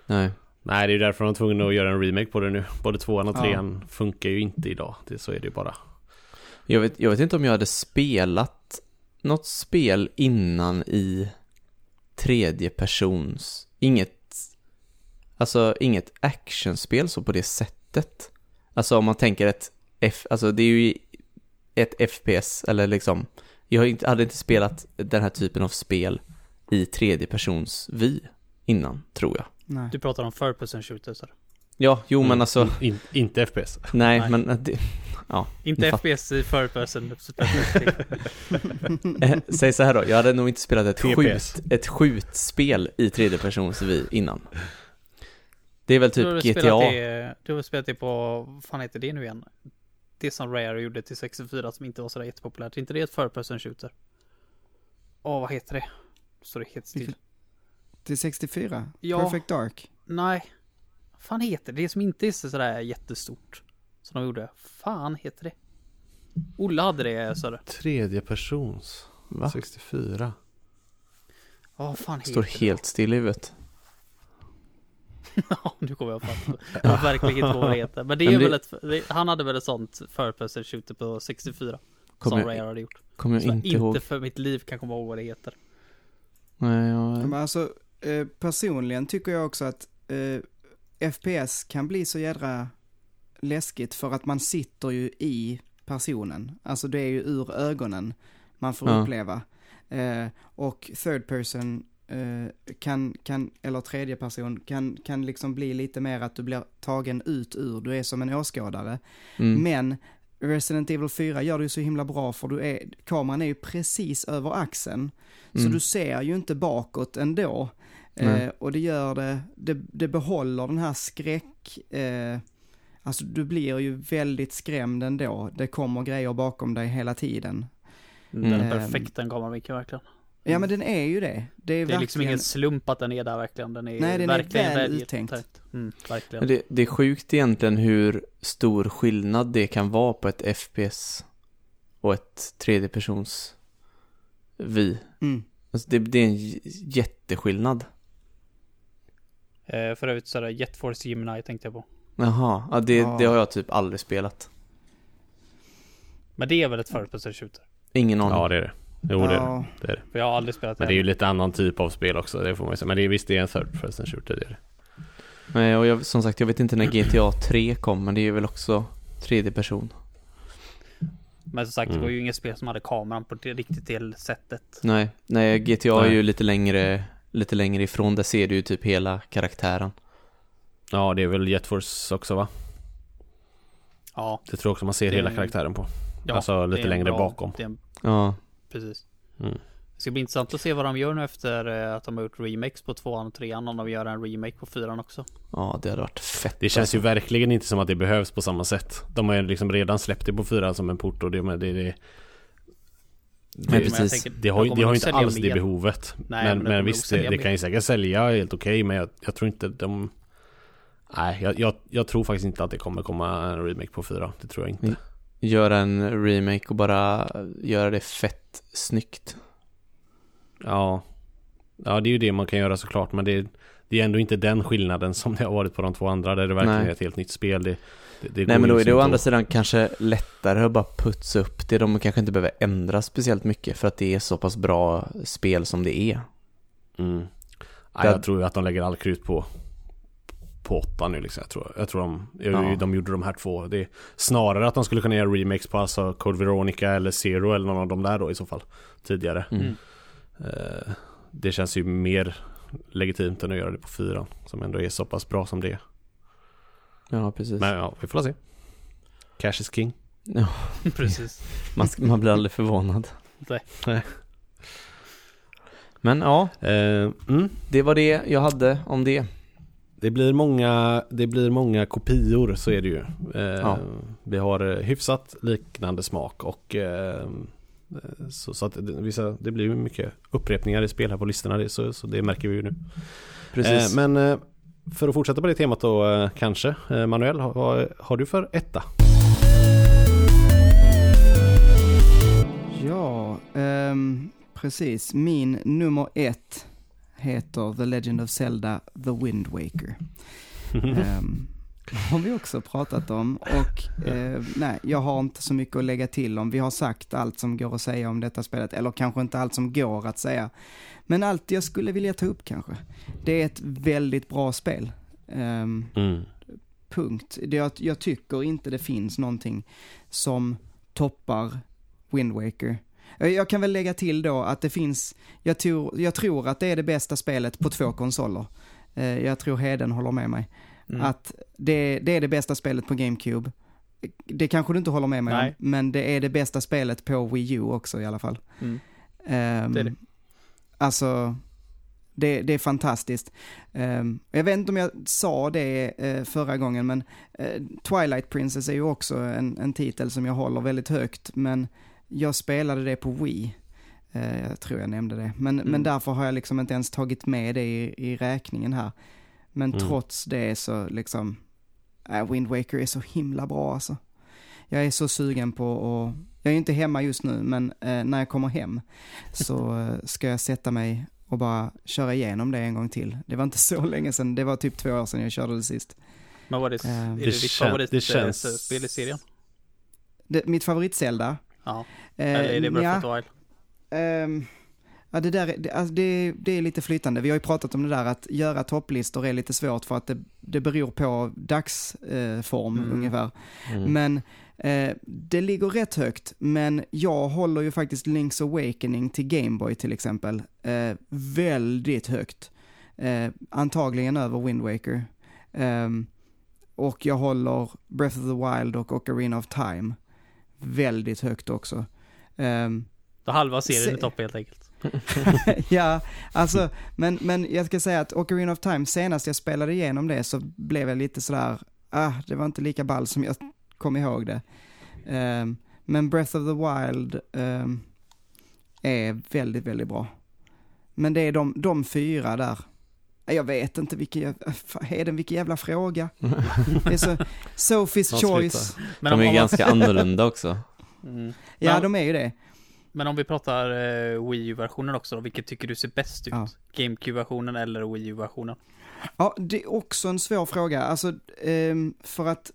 [SPEAKER 3] nej.
[SPEAKER 2] Nej, det är ju därför de är tvungna att göra en remake på det nu. Både tvåan och
[SPEAKER 4] Ja.
[SPEAKER 2] trean funkar ju inte idag. Det, så är det ju bara.
[SPEAKER 3] Jag vet, jag vet inte om jag hade spelat något spel innan i tredje persons, inget, alltså inget actionspel så på det sättet. Alltså om man tänker ett F, alltså det är ju ett FPS, eller liksom, jag har inte, hade inte spelat den här typen av spel i tredje persons vy innan, tror jag.
[SPEAKER 4] Nej.
[SPEAKER 1] Du pratar om third person shooters. här.
[SPEAKER 3] Ja, jo men
[SPEAKER 2] Mm.
[SPEAKER 3] alltså,
[SPEAKER 2] In, inte FPS.
[SPEAKER 3] nej,
[SPEAKER 1] Nej.
[SPEAKER 3] men det,
[SPEAKER 1] Inte
[SPEAKER 3] Ni fatt-
[SPEAKER 1] FPS i third person.
[SPEAKER 3] Eh, Säg så här då, jag hade nog inte spelat ett,
[SPEAKER 2] TPS.
[SPEAKER 3] skjut, ett skjutspel i tredje persons vy innan. Det är väl
[SPEAKER 1] Du
[SPEAKER 3] typ GTA?
[SPEAKER 1] det, du har spelat det på, vad fan heter det nu igen? Det som Rare gjorde till 64 som inte var sådär jättepopulärt. Är inte det ett third person shooter? Åh, vad heter det? Står det helt still?
[SPEAKER 4] Till 64?
[SPEAKER 1] Ja.
[SPEAKER 4] Perfect Dark?
[SPEAKER 1] Nej. Vad fan heter det? Det som inte är sådär jättestort. Som de gjorde. Fan heter det? Olle hade det sådär.
[SPEAKER 2] Tredje persons.
[SPEAKER 3] Va?
[SPEAKER 2] 64.
[SPEAKER 1] Ja, vad fan heter
[SPEAKER 3] Står
[SPEAKER 1] det?
[SPEAKER 3] helt still i huvudet.
[SPEAKER 1] Ja, nu kommer jag på Jag har verkligen inte vad det heter. Men det är
[SPEAKER 3] Men det-
[SPEAKER 1] väl ett, han hade väl ett sånt third person shooter på 64.
[SPEAKER 3] Kommer
[SPEAKER 1] som
[SPEAKER 3] jag-
[SPEAKER 1] Rare hade gjort.
[SPEAKER 3] Kommer jag
[SPEAKER 1] jag
[SPEAKER 3] inte
[SPEAKER 1] inte
[SPEAKER 3] ihåg.
[SPEAKER 1] för mitt liv kan komma ihåg vad det heter.
[SPEAKER 3] Nej, jag...
[SPEAKER 4] Men alltså, eh, personligen tycker jag också att eh, FPS kan bli så jädra läskigt för att man sitter ju i personen. Alltså det är ju ur ögonen man får
[SPEAKER 3] Ja.
[SPEAKER 4] uppleva. Eh, och third person kan, kan, eller tredje person, kan, kan liksom bli lite mer att du blir tagen ut ur, du är som en åskådare.
[SPEAKER 3] Mm.
[SPEAKER 4] Men Resident Evil 4 gör det ju så himla bra för du är, kameran är ju precis över axeln. Så
[SPEAKER 3] Mm.
[SPEAKER 4] du ser ju inte bakåt ändå. Eh, och det gör det, det, det behåller den här skräck, eh, alltså du blir ju väldigt skrämd ändå. Det kommer grejer bakom dig hela tiden.
[SPEAKER 1] Den är
[SPEAKER 4] Mm.
[SPEAKER 1] perfekt den kameramickeln verkligen.
[SPEAKER 4] Ja men den är ju det. Det är,
[SPEAKER 1] Det är
[SPEAKER 4] verkligen,
[SPEAKER 1] liksom ingen slump att den är där verkligen. Den är
[SPEAKER 4] Nej, den är
[SPEAKER 1] verkligen
[SPEAKER 4] väl
[SPEAKER 1] väl
[SPEAKER 4] uttänkt.
[SPEAKER 1] Mm, verkligen.
[SPEAKER 3] Det, det är sjukt egentligen hur stor skillnad det kan vara på ett FPS och ett tredjepersons vi.
[SPEAKER 4] Mm.
[SPEAKER 3] Alltså det, det är en j- jätteskillnad.
[SPEAKER 1] Eh, för övrigt så är det Jet Force Gemini tänkte jag på.
[SPEAKER 3] Jaha, ja, det,
[SPEAKER 4] Ja.
[SPEAKER 3] det har jag typ aldrig spelat.
[SPEAKER 1] Men det är väl ett first person shooter?
[SPEAKER 3] Ingen aning.
[SPEAKER 2] Ja det är det. Jo det är det.
[SPEAKER 4] Ja,
[SPEAKER 2] det, är det.
[SPEAKER 1] För jag har aldrig spelat
[SPEAKER 2] Men det är ju lite annan typ av spel också, det får man ju säga. Men det är visst det är en third person shooter, det är det.
[SPEAKER 3] Nej, och jag, som sagt, jag vet inte när GTA 3 kom, men det är väl också tredje person.
[SPEAKER 1] Men som sagt, det
[SPEAKER 2] Mm.
[SPEAKER 1] var ju inget spel som hade kameran på det riktigt det sättet.
[SPEAKER 3] Nej, nej GTA är
[SPEAKER 2] Nej.
[SPEAKER 3] ju lite längre, lite längre ifrån. Där ser du ju typ hela karaktären.
[SPEAKER 2] Ja det är väl Jet Force också va?
[SPEAKER 1] Ja,
[SPEAKER 2] Det tror jag också man ser
[SPEAKER 1] Det-
[SPEAKER 2] hela karaktären på.
[SPEAKER 1] ja
[SPEAKER 2] Alltså,
[SPEAKER 1] det
[SPEAKER 2] lite
[SPEAKER 1] är
[SPEAKER 2] längre
[SPEAKER 1] bra-
[SPEAKER 2] bakom.
[SPEAKER 1] Det är en,
[SPEAKER 3] Ja,
[SPEAKER 1] precis.
[SPEAKER 2] Mm.
[SPEAKER 1] Det ska bli intressant att se vad de gör nu efter eh, att de har gjort remakes på tvåan och trean. Om de gör en remake på fyran också.
[SPEAKER 3] ja det hade varit fett.
[SPEAKER 2] Det känns
[SPEAKER 3] alltså.
[SPEAKER 2] ju verkligen inte som att det behövs på samma sätt. De har ju liksom redan släppt det på fyran som en port och det, men det, det,
[SPEAKER 3] Nej,
[SPEAKER 2] det,
[SPEAKER 1] Men
[SPEAKER 3] precis.
[SPEAKER 1] tänker,
[SPEAKER 2] det har,
[SPEAKER 1] de
[SPEAKER 2] det har inte alls det
[SPEAKER 1] mer.
[SPEAKER 2] behovet.
[SPEAKER 1] Nej,
[SPEAKER 2] men
[SPEAKER 1] men
[SPEAKER 2] men, visst, det, det kan ju säkert sälja helt okej men jag, jag tror inte de... Nej, jag, jag, jag tror faktiskt inte att det kommer komma en remake på fyra. Det tror jag inte.
[SPEAKER 3] Mm. Göra en remake och bara göra det fett snyggt.
[SPEAKER 2] Ja. Ja, det är ju det man kan göra såklart men det, det är ändå inte den skillnaden som det har varit på de två andra där det verkligen
[SPEAKER 3] Nej.
[SPEAKER 2] är ett helt nytt spel. Det, det, det
[SPEAKER 3] Nej men då är det
[SPEAKER 2] liksom
[SPEAKER 3] å andra sidan kanske lättare att bara putsa upp det. De kanske inte behöver ändra speciellt mycket för att det är så pass bra spel som det är.
[SPEAKER 2] Mm.
[SPEAKER 3] Det-
[SPEAKER 2] jag tror ju att de lägger all krut på på åtta nu liksom. Jag tror, jag tror de,
[SPEAKER 3] Ja.
[SPEAKER 2] de gjorde de här två. Det är snarare att de skulle kunna göra remakes på alltså Code Veronica eller Zero eller någon av de där då i så fall. Tidigare.
[SPEAKER 3] Mm.
[SPEAKER 1] Mm.
[SPEAKER 2] Eh, det känns ju mer legitimt än att göra det på fyran. Som ändå är så pass bra som det är.
[SPEAKER 3] Ja, precis.
[SPEAKER 2] Men ja, vi får se. Cash is king.
[SPEAKER 1] precis.
[SPEAKER 3] Man, ska- man blir aldrig förvånad.
[SPEAKER 1] Nej.
[SPEAKER 2] Nej.
[SPEAKER 3] Men ja,
[SPEAKER 2] Eh, mm.
[SPEAKER 3] det var det jag hade om det.
[SPEAKER 2] Det blir många, det blir många kopior, så är det ju. Eh,
[SPEAKER 3] Ja.
[SPEAKER 2] Vi har eh, hyfsat liknande smak och eh, så, så att det, vissa, det blir mycket upprepningar i spel här på listorna, det, så, så det märker vi ju nu.
[SPEAKER 3] Precis.
[SPEAKER 2] Eh, men eh, för att fortsätta på det temat då eh, kanske, eh, Manuel, vad har, har du för etta?
[SPEAKER 4] Ja, ehm, precis. Min nummer ett heter The Legend of Zelda The Wind Waker. Ehm, har vi också pratat om och eh, nej, jag har inte så mycket att lägga till om. Vi har sagt allt som går att säga om detta spelet, eller kanske inte allt som går att säga. Men allt jag skulle vilja ta upp kanske. Det är ett väldigt bra spel. Ehm,
[SPEAKER 2] Mm.
[SPEAKER 4] punkt. Det, jag, jag tycker inte det finns någonting som toppar Wind Waker. Eh, Jag kan väl lägga till då att det finns, jag tror, jag tror att det är det bästa spelet på två konsoler. Eh, Jag tror Heden håller med mig.
[SPEAKER 1] Mm.
[SPEAKER 4] Att det, det är det bästa spelet på GameCube. Det kanske du inte håller med mig
[SPEAKER 1] Nej.
[SPEAKER 4] om, men det är det bästa spelet på Wii U också i alla fall.
[SPEAKER 1] Mm.
[SPEAKER 4] Ehm,
[SPEAKER 1] Det är det.
[SPEAKER 4] Alltså, det, det är fantastiskt. Ehm, jag vet inte om jag sa det eh, förra gången, men Twilight Princess är ju också en, en titel som jag håller väldigt högt, men jag spelade det på Wii. Eh, jag tror jag nämnde det. Men,
[SPEAKER 1] Mm.
[SPEAKER 4] men därför har jag liksom inte ens tagit med det i, i räkningen här. Men
[SPEAKER 2] Mm.
[SPEAKER 4] trots det så liksom, äh, Wind Waker är så himla bra alltså. Jag är så sugen på att, jag är inte hemma just nu, men eh, när jag kommer hem så eh, ska jag sätta mig och bara köra igenom det en gång till. Det var inte så länge sedan, det var typ två år sedan jag körde det sist.
[SPEAKER 1] Men vad är det,
[SPEAKER 4] Ehm,
[SPEAKER 1] är det
[SPEAKER 2] det
[SPEAKER 1] ditt
[SPEAKER 2] kän-
[SPEAKER 1] favorit
[SPEAKER 2] det känns-
[SPEAKER 1] eh, i serien?
[SPEAKER 4] Det, mitt favorit-Zelda?
[SPEAKER 1] Ja.
[SPEAKER 4] Eh,
[SPEAKER 1] Eller är det Breath
[SPEAKER 4] nja,
[SPEAKER 1] of?
[SPEAKER 4] Ehm, ja, det där är, det, alltså det, det är lite flytande. Vi har ju pratat om det där att göra topplistor är lite svårt för att det, det beror på dagsform eh,
[SPEAKER 1] Mm.
[SPEAKER 4] ungefär.
[SPEAKER 2] Mm.
[SPEAKER 4] Men eh, det ligger rätt högt, men jag håller ju faktiskt Link's Awakening till Gameboy till exempel eh, väldigt högt. Eh, antagligen över Wind Waker. Ehm, och jag håller Breath of the Wild och Ocarina of Time väldigt högt också. Ehm,
[SPEAKER 1] Då halva serien
[SPEAKER 4] Se-
[SPEAKER 1] är topp helt enkelt.
[SPEAKER 4] ja, alltså, men, men jag ska säga att Ocarina of Time, senast jag spelade igenom det så blev jag lite sådär, ah, det var inte lika ball som jag kom ihåg det. Ehm, men Breath of the Wild ehm, är väldigt, väldigt bra. Men det är de, de fyra där. Jag vet inte vilken, Heden, vilken jävla fråga. Det är så, Sophie's choice.
[SPEAKER 1] Men
[SPEAKER 3] De är ganska annorlunda också.
[SPEAKER 1] Mm.
[SPEAKER 4] Ja,
[SPEAKER 1] Men-
[SPEAKER 4] de är ju det.
[SPEAKER 1] Men om vi pratar eh, Wii U-versionen också då, vilket tycker du ser bäst ut?
[SPEAKER 4] Ja.
[SPEAKER 1] GameCube-versionen eller Wii U-versionen?
[SPEAKER 4] Ja, det är också en svår fråga. Alltså, ehm, för att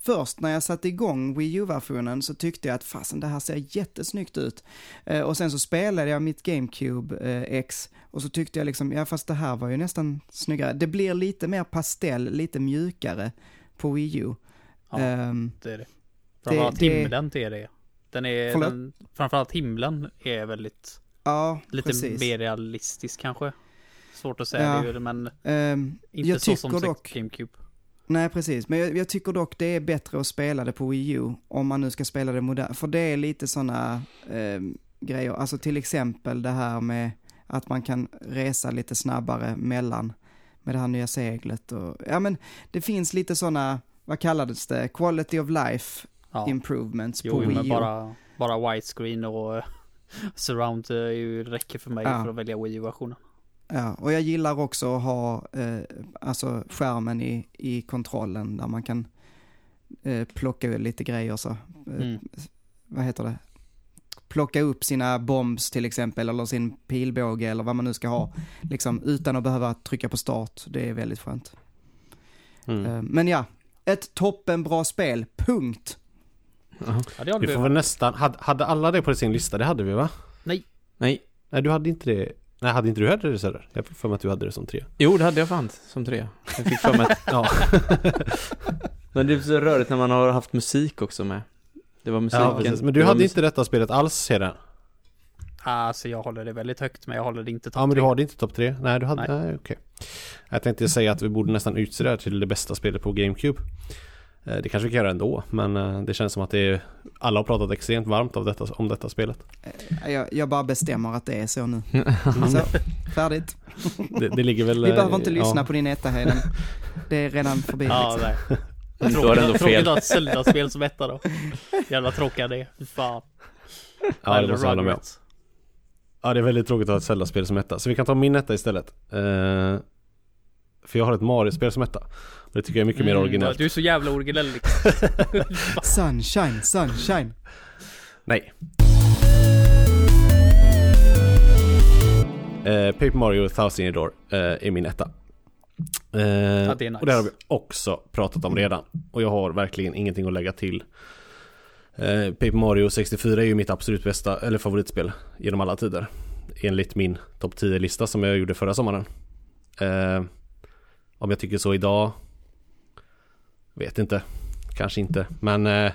[SPEAKER 4] först när jag satte igång Wii U-versionen så tyckte jag att fasen det här ser jättesnyggt ut. Eh, och sen så spelade jag mitt GameCube eh, X och så tyckte jag liksom, ja fast det här var ju nästan snyggare. Det blir lite mer pastell, lite mjukare på Wii U.
[SPEAKER 1] Ja.
[SPEAKER 4] Ehm,
[SPEAKER 1] Det är det. Framförallt
[SPEAKER 4] det-
[SPEAKER 1] himlen det är det. Den är,
[SPEAKER 4] Förlåt?
[SPEAKER 1] den, framförallt himlen är väldigt,
[SPEAKER 4] ja,
[SPEAKER 1] lite
[SPEAKER 4] precis.
[SPEAKER 1] mer realistisk kanske. Svårt att säga
[SPEAKER 4] Ja.
[SPEAKER 1] det, men
[SPEAKER 4] Ehm,
[SPEAKER 1] inte
[SPEAKER 4] jag
[SPEAKER 1] så som
[SPEAKER 4] tycker
[SPEAKER 1] sex-
[SPEAKER 4] dock,
[SPEAKER 1] GameCube.
[SPEAKER 4] nej precis, men jag, jag tycker dock det är bättre att spela det på Wii U om man nu ska spela det modernt. För det är lite sådana grejer, alltså till exempel det här med att man kan resa lite snabbare mellan med det här nya seglet och, ja men det finns lite sådana, vad kallades det, quality of life
[SPEAKER 1] Ja.
[SPEAKER 4] improvements på
[SPEAKER 1] Jo,
[SPEAKER 4] Wii U.
[SPEAKER 1] men bara, bara widescreen och eh, surround eh, räcker för mig
[SPEAKER 4] Ja.
[SPEAKER 1] för att välja Wii U-versionen.
[SPEAKER 4] Ja, och jag gillar också att ha eh, alltså skärmen i, i kontrollen där man kan eh, plocka lite grejer så. Eh,
[SPEAKER 1] Mm.
[SPEAKER 4] Vad heter det? Plocka upp sina bombs till exempel eller sin pilbåge eller vad man nu ska ha. Liksom utan att behöva trycka på start. Det är väldigt skönt.
[SPEAKER 2] Mm.
[SPEAKER 4] Eh, men ja, ett toppenbra spel, punkt.
[SPEAKER 1] Ja, det har
[SPEAKER 2] Vi får väl nästan, hade, hade alla det på sin lista? Det hade vi va?
[SPEAKER 3] Nej.
[SPEAKER 2] Nej du hade inte det Nej hade inte du hade det Söder? Jag fick för mig att du hade det som tre
[SPEAKER 3] Jo, det hade jag fan som tre. Jag fick för mig att...
[SPEAKER 2] Ja,
[SPEAKER 3] Men det är så rörigt när man har haft musik också med. Det var musiken.
[SPEAKER 2] ja precis. Men du hade
[SPEAKER 3] mus-
[SPEAKER 2] inte detta spelet alls sedan?
[SPEAKER 1] Alltså jag håller det väldigt högt, men jag håller det inte topp
[SPEAKER 2] Ja men du
[SPEAKER 1] tre.
[SPEAKER 2] har det inte topp tre? Nej du hade,
[SPEAKER 1] Nej.
[SPEAKER 2] nej, okej Jag tänkte säga att vi borde nästan utse det här till det bästa spelet på GameCube Det kanske vi kan göra ändå men eh, det känns som att det är Alla har pratat extremt varmt av detta, om detta spelet
[SPEAKER 4] Eh, Jag, jag bara bestämmer att det är så nu. Så, färdigt.
[SPEAKER 2] Det, det ligger väl
[SPEAKER 4] Vi
[SPEAKER 2] eh,
[SPEAKER 4] behöver inte
[SPEAKER 2] ja.
[SPEAKER 4] lyssna på din etta Hayden. Det är redan förbi
[SPEAKER 1] Ja,
[SPEAKER 4] liksom.
[SPEAKER 1] nej.
[SPEAKER 3] Du har
[SPEAKER 1] Tråkigt,
[SPEAKER 3] ändå
[SPEAKER 1] tråkigt
[SPEAKER 3] fel.
[SPEAKER 1] att ha ett Zelda-spel som etta då. Jävla tråkiga det. Fy fan.
[SPEAKER 2] Ja det måste jag hålla med om. Ja det är väldigt tråkigt att ha ett Zelda-spel som etta Så vi kan ta min etta istället eh, För jag har ett Mario-spel som etta det tycker jag är mycket mer
[SPEAKER 1] Mm,
[SPEAKER 2] originellt.
[SPEAKER 1] Du är så jävla originell liksom.
[SPEAKER 4] Sunshine, sunshine.
[SPEAKER 2] Nej. Eh, Paper Mario Thousand Year Door eh, är min etta. Eh,
[SPEAKER 1] det är nice.
[SPEAKER 2] Och det har vi också pratat om redan. Och jag har verkligen ingenting att lägga till. Eh, Paper Mario 64 är ju mitt absolut bästa, eller favoritspel genom alla tider. Enligt min topp 10-lista som jag gjorde förra sommaren. Eh, Om jag tycker så idag Vet inte. Kanske inte. Men eh,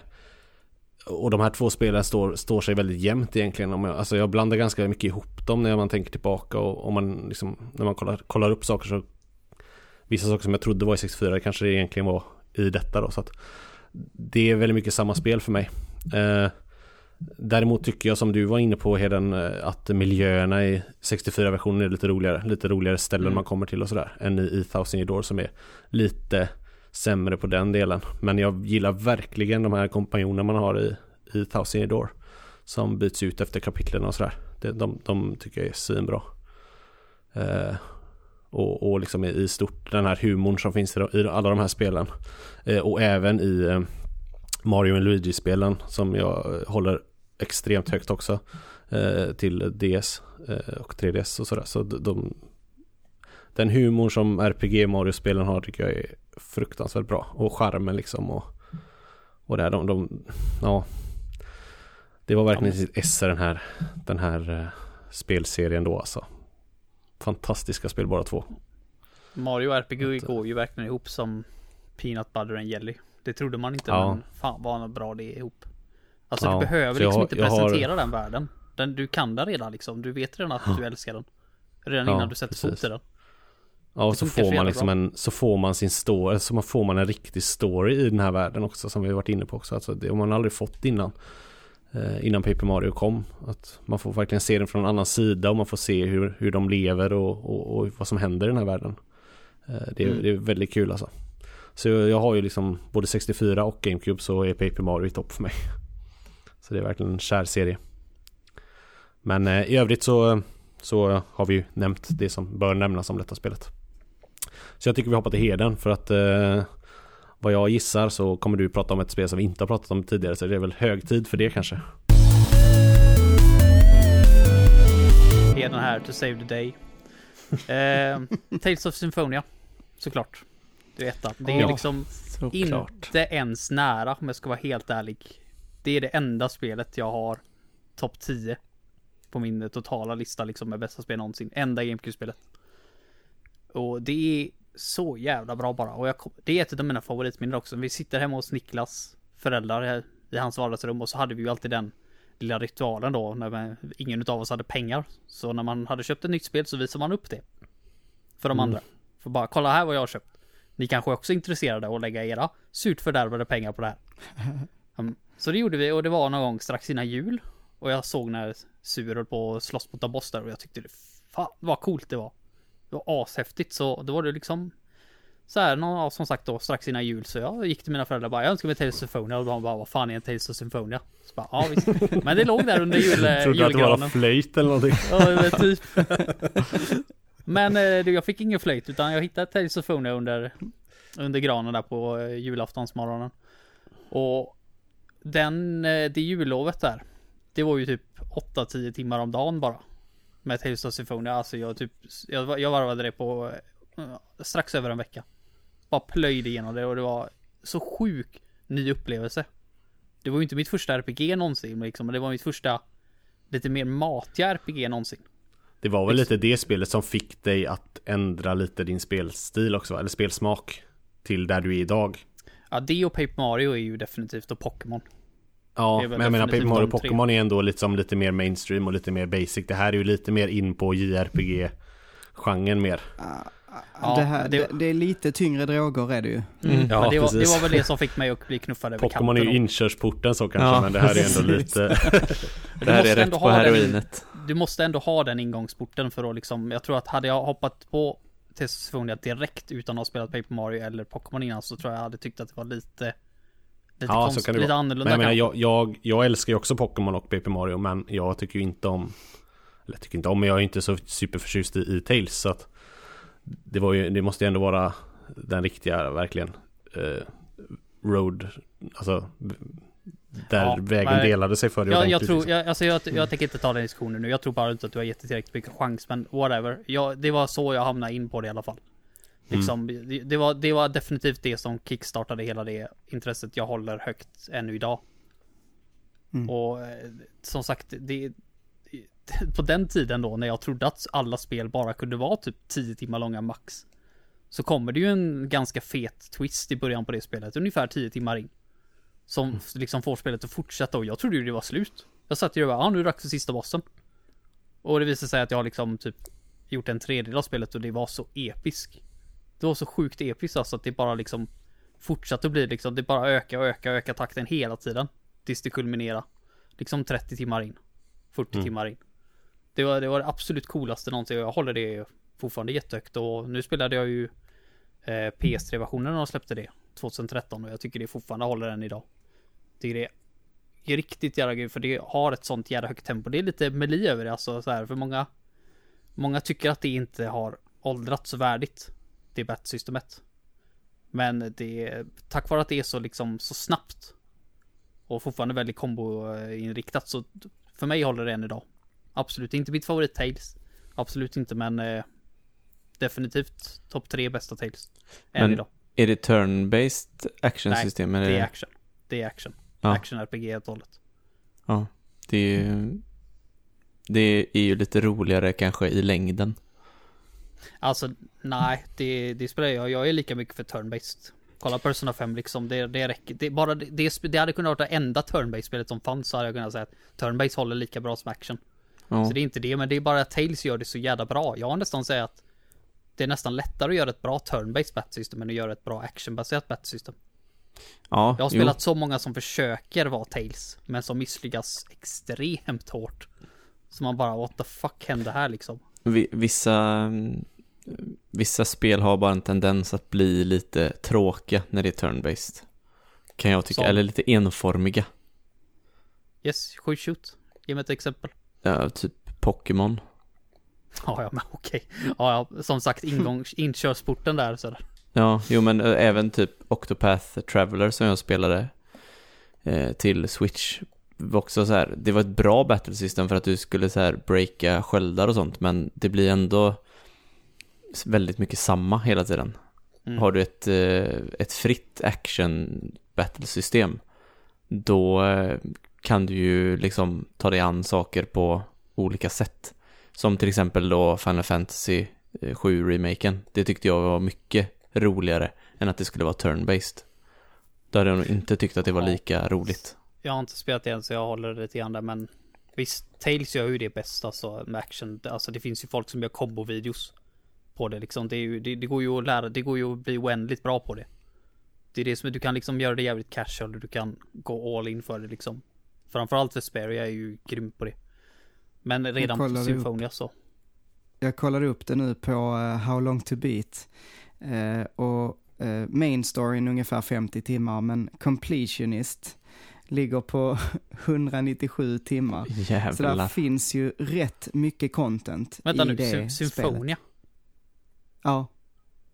[SPEAKER 2] Och de här två spelen står, står sig väldigt jämnt egentligen. Om jag, Alltså jag blandar ganska mycket ihop dem när man tänker tillbaka och om man liksom När man kollar, kollar upp saker så Vissa saker som jag trodde var i 64 kanske det egentligen var i detta då. Så att Det är väldigt mycket samma spel för mig. Eh, Däremot tycker jag som du var inne på Heden eh, att miljöerna i 64-versionen är lite roligare Lite roligare ställen
[SPEAKER 3] Mm.
[SPEAKER 2] man kommer till och sådär Än i, i Thousand Year Door som är lite sämre på den delen. Men jag gillar verkligen de här kompanjonerna man har i, i Thousand Year Door Som byts ut efter kapitlen och sådär. De, de, de tycker jag är svinbra. Eh, och, och liksom i, i stort den här humorn som finns i, de- i alla de här spelen. Eh, Och även i eh, Mario och Luigi-spelen som jag håller extremt högt också eh, Till DS eh, och 3DS och sådär. Så de, de Den humorn som RPG Mario-spelen har tycker jag är fruktansvärt bra och charmen liksom och Och där de, de ja Det var verkligen sitt esse den här Den här eh, spelserien då alltså Fantastiska spel bara två
[SPEAKER 1] Mario RPG
[SPEAKER 2] Att-
[SPEAKER 1] går ju verkligen ihop som Peanut Butter and Jelly. Det trodde man inte
[SPEAKER 2] Ja.
[SPEAKER 1] men fan vad bra det är ihop. Alltså
[SPEAKER 2] Ja,
[SPEAKER 1] du behöver
[SPEAKER 2] jag
[SPEAKER 1] liksom
[SPEAKER 2] har-
[SPEAKER 1] inte
[SPEAKER 2] jag har-
[SPEAKER 1] presentera den världen. Den, du kan den redan liksom. Du vet redan att du älskar den. Redan
[SPEAKER 2] Ja,
[SPEAKER 1] innan du sätter fot
[SPEAKER 2] precis.
[SPEAKER 1] i den.
[SPEAKER 2] Ja och så får man liksom en Så får man sin story Så man får man en riktig story i den här världen också Som vi har varit inne på också. Alltså det har man aldrig fått innan eh, Innan Paper Mario kom. Att man får verkligen se den från en annan sida Och man får se hur, hur de lever och, och, och vad som händer i den här världen. Eh, det, är,
[SPEAKER 1] Mm.
[SPEAKER 2] det är väldigt kul alltså. Så jag, jag har ju liksom Både 64 och GameCube så är Paper Mario i topp för mig. Så det är verkligen en kär serie. Men eh, i övrigt så Så har vi ju nämnt det som bör nämnas om detta spelet så jag tycker vi hoppar till Heden för att eh, vad jag gissar så kommer du prata om ett spel som vi inte har pratat om tidigare så det är väl hög tid för det kanske.
[SPEAKER 1] är den här To Save the Day. Eh, Tales of Symphonia, såklart. Du vet att det är
[SPEAKER 2] Ja.
[SPEAKER 1] liksom
[SPEAKER 3] Såklart.
[SPEAKER 1] inte ens nära om jag ska vara helt ärlig. Det är det enda spelet jag har topp 10 på min totala lista liksom med bästa spel någonsin. Enda GameCube-spelet. Och det är så jävla bra bara. Och jag det är ett av mina favoritminnen också. Vi sitter hemma hos Niklas föräldrar här i hans vardagsrum och så hade vi ju alltid den lilla ritualen då när man, ingen av oss hade pengar. Så när man hade köpt ett nytt spel så visade man upp det. För de andra. För bara kolla här vad jag har köpt. Ni kanske också är intresserade av att lägga era surt fördärvade pengar på det här. Mm, Så det gjorde vi och det var någon gång strax innan jul. Och jag såg när Sur höll på att slåss mot en boss där och jag tyckte det fan vad coolt det var. Det var ashäftigt så då var det liksom så här, ja, som sagt då strax innan jul så jag gick till mina föräldrar och bara jag önskar mig Tales of Symphonia och de bara vad fan är en Tales of Symphonia? Så bara, ja visst. Men det låg där under jul, eh,
[SPEAKER 2] Trodde att det var
[SPEAKER 1] julgranen.
[SPEAKER 2] flöjt eller någonting.
[SPEAKER 1] Ja, men typ. Men eh, du, jag fick ingen flöjt utan jag hittade Tales of Symphonia under, under granen där på eh, julaftonsmorgonen. Och den, det jullovet där. Det var ju typ 8-10 timmar om dagen bara. Med Tales of Symphonia. Alltså jag typ, jag, jag varvade det på eh, strax över en vecka. Bara plöjde igenom det och det var så sjuk ny upplevelse. Det var ju inte mitt första RPG någonsin liksom, men det var mitt första lite mer matiga RPG någonsin.
[SPEAKER 2] Det var väl lite det spelet som fick dig att ändra lite din spelstil också, eller spelsmak till där du är idag.
[SPEAKER 1] Ja, det och Paper Mario är ju definitivt och Pokémon.
[SPEAKER 2] Ja, men jag menar Paper Mario. Pokémon är ändå liksom lite mer mainstream och lite mer basic. Det här är ju lite mer in på JRPG-genren mer.
[SPEAKER 1] Ja,
[SPEAKER 4] det, här,
[SPEAKER 1] det-
[SPEAKER 4] det, är lite tyngre droger är det ju.
[SPEAKER 1] Mm.
[SPEAKER 2] Ja,
[SPEAKER 1] men det, var, det var väl det som fick mig att bli knuffad över
[SPEAKER 2] Pokémon är ju
[SPEAKER 1] kanten.
[SPEAKER 2] inkörsporten så kanske,
[SPEAKER 3] Ja,
[SPEAKER 2] men det här är ändå lite...
[SPEAKER 3] Det här är rätt på
[SPEAKER 1] ha den-
[SPEAKER 3] heroinet.
[SPEAKER 1] Du måste ändå ha den ingångsporten för att liksom, jag tror att hade jag hoppat på of Symphonia direkt utan att ha spelat Paper Mario eller Pokémon innan så tror jag jag hade tyckt att det var lite Lite,
[SPEAKER 2] Ja, så
[SPEAKER 1] konst,
[SPEAKER 2] kan det
[SPEAKER 1] lite
[SPEAKER 2] vara.
[SPEAKER 1] annorlunda
[SPEAKER 2] Men jag menar, jag, jag, jag älskar ju också Pokémon och Paper Mario, men jag tycker ju inte om... Eller tycker inte om, men jag är inte så superförtjust i, i Tales, så att... Det var ju, det måste ju ändå vara den riktiga, verkligen, eh, road, alltså... Där
[SPEAKER 1] Ja,
[SPEAKER 2] vägen
[SPEAKER 1] nej.
[SPEAKER 2] delade sig för det
[SPEAKER 1] Jag, jag tror,
[SPEAKER 2] liksom.
[SPEAKER 1] jag, alltså jag, jag tänker inte ta den diskussionen nu. Jag tror bara inte att du har gett tillräckligt mycket chans. Men whatever. Jag, det var så jag hamnade in på det i alla fall. Liksom, det, det, var, det var definitivt det som kickstartade hela det intresset jag håller högt ännu idag.
[SPEAKER 4] Mm.
[SPEAKER 1] Och eh, som sagt, det, på den tiden då när jag trodde att alla spel bara kunde vara typ 10 timmar långa max. Så kommer det ju en ganska fet twist i början på det spelet, ungefär 10 timmar in. Som liksom får spelet att fortsätta och jag trodde ju det var slut. Jag satt ju och bara, ja nu är det dags för sista bossen. Och det visade sig att jag har liksom typ gjort en tredjedel av spelet och det var så episk. Det var så sjukt episkt alltså att det bara liksom fortsatte att bli liksom, det bara öka och öka och öka takten hela tiden. Tills det kulminerade. Liksom 30 timmar in. 40 timmar in. Det var, det var det absolut coolaste någonsin och jag håller det fortfarande jättehögt och nu spelade jag ju eh, PS3-versionen när de släppte det 2013 och jag tycker det fortfarande håller än idag. Tycker det är riktigt jävla grymt för det har ett sånt jävla högt tempo. Det är lite meli över det alltså så här för många Många tycker att det inte har åldrats värdigt Det batsystemet Men det tack vare att det är så liksom så snabbt Och fortfarande väldigt komboinriktat så För mig håller det än idag. Absolut inte mitt favorit Tales Absolut inte men eh, Definitivt topp tre bästa Tales Än
[SPEAKER 3] Men
[SPEAKER 1] idag.
[SPEAKER 3] Är det turn-based actionsystem?
[SPEAKER 1] Nej, det är action. Det är action.
[SPEAKER 3] Ja.
[SPEAKER 1] Action RPG helt och hållet.
[SPEAKER 3] Ja, det är ju... Det är ju lite roligare kanske i längden.
[SPEAKER 1] Alltså nej, det, det spelar jag. Jag är lika mycket för turn-based. Kolla Persona 5 liksom, det, det räcker. Det, bara det, det, hade kunnat vara det enda turn-based spelet som fanns så hade jag kunnat säga att turn-based håller lika bra som action.
[SPEAKER 3] Ja.
[SPEAKER 1] Så det är inte det, men det är bara att Tales gör det så jävla bra. Jag har nästan säga att det är nästan lättare att göra ett bra turn-based battlesystem än att göra ett bra actionbaserat battlesystem.
[SPEAKER 3] ja
[SPEAKER 1] Jag har
[SPEAKER 3] jo.
[SPEAKER 1] spelat så många som försöker vara Tales, men som misslyckas extremt hårt. Så man bara, what the fuck hände här liksom?
[SPEAKER 3] Vi- Vissa, mm, vissa spel har bara en tendens att bli lite tråkiga när det är turn-based. Kan jag tycka,
[SPEAKER 1] Som?
[SPEAKER 3] eller lite enformiga.
[SPEAKER 1] Yes, shoot shoot. Ge mig ett exempel.
[SPEAKER 3] Ja, typ Pokémon.
[SPEAKER 1] Ja, ja, men okej. Ja, ja, som sagt ingångs, inkörsporten där så där.
[SPEAKER 3] Ja, jo men eh, även typ Octopath Traveler som jag spelade eh, till Switch var också så här, det var ett bra battle system för att du skulle så här breaka sköldar och sånt, men det blir ändå väldigt mycket samma hela tiden.
[SPEAKER 1] Mm.
[SPEAKER 3] Har du ett, eh, ett fritt action battle-system, då eh, kan du ju liksom ta dig an saker på olika sätt. Som till exempel då Final Fantasy 7-remaken. Det tyckte jag var mycket roligare än att det skulle vara turn-based. Då hade jag nog inte tyckt att det var lika roligt.
[SPEAKER 1] Jag har inte spelat det än så jag håller det lite grann där men Visst, Tales gör ju det bäst alltså med action. Alltså det finns ju folk som gör combo-videos på det liksom. Det, är ju, det, det går ju att lära, det går ju att bli oändligt bra på det. Det är det som, du kan liksom göra det jävligt casual och du kan gå all in för det liksom. Framförallt Vesperia är ju grym på det. Men redan på
[SPEAKER 4] upp.
[SPEAKER 1] Symphonia så.
[SPEAKER 4] Jag kollade upp det nu på eh, How long to beat. Eh, och uh, main storyn ungefär 50 timmar, men completionist ligger på 197 timmar. Så där
[SPEAKER 3] Jävlar.
[SPEAKER 4] finns ju rätt mycket content
[SPEAKER 1] Vänta
[SPEAKER 4] i
[SPEAKER 1] nu,
[SPEAKER 4] det
[SPEAKER 1] Sym-
[SPEAKER 4] spelet. Ja,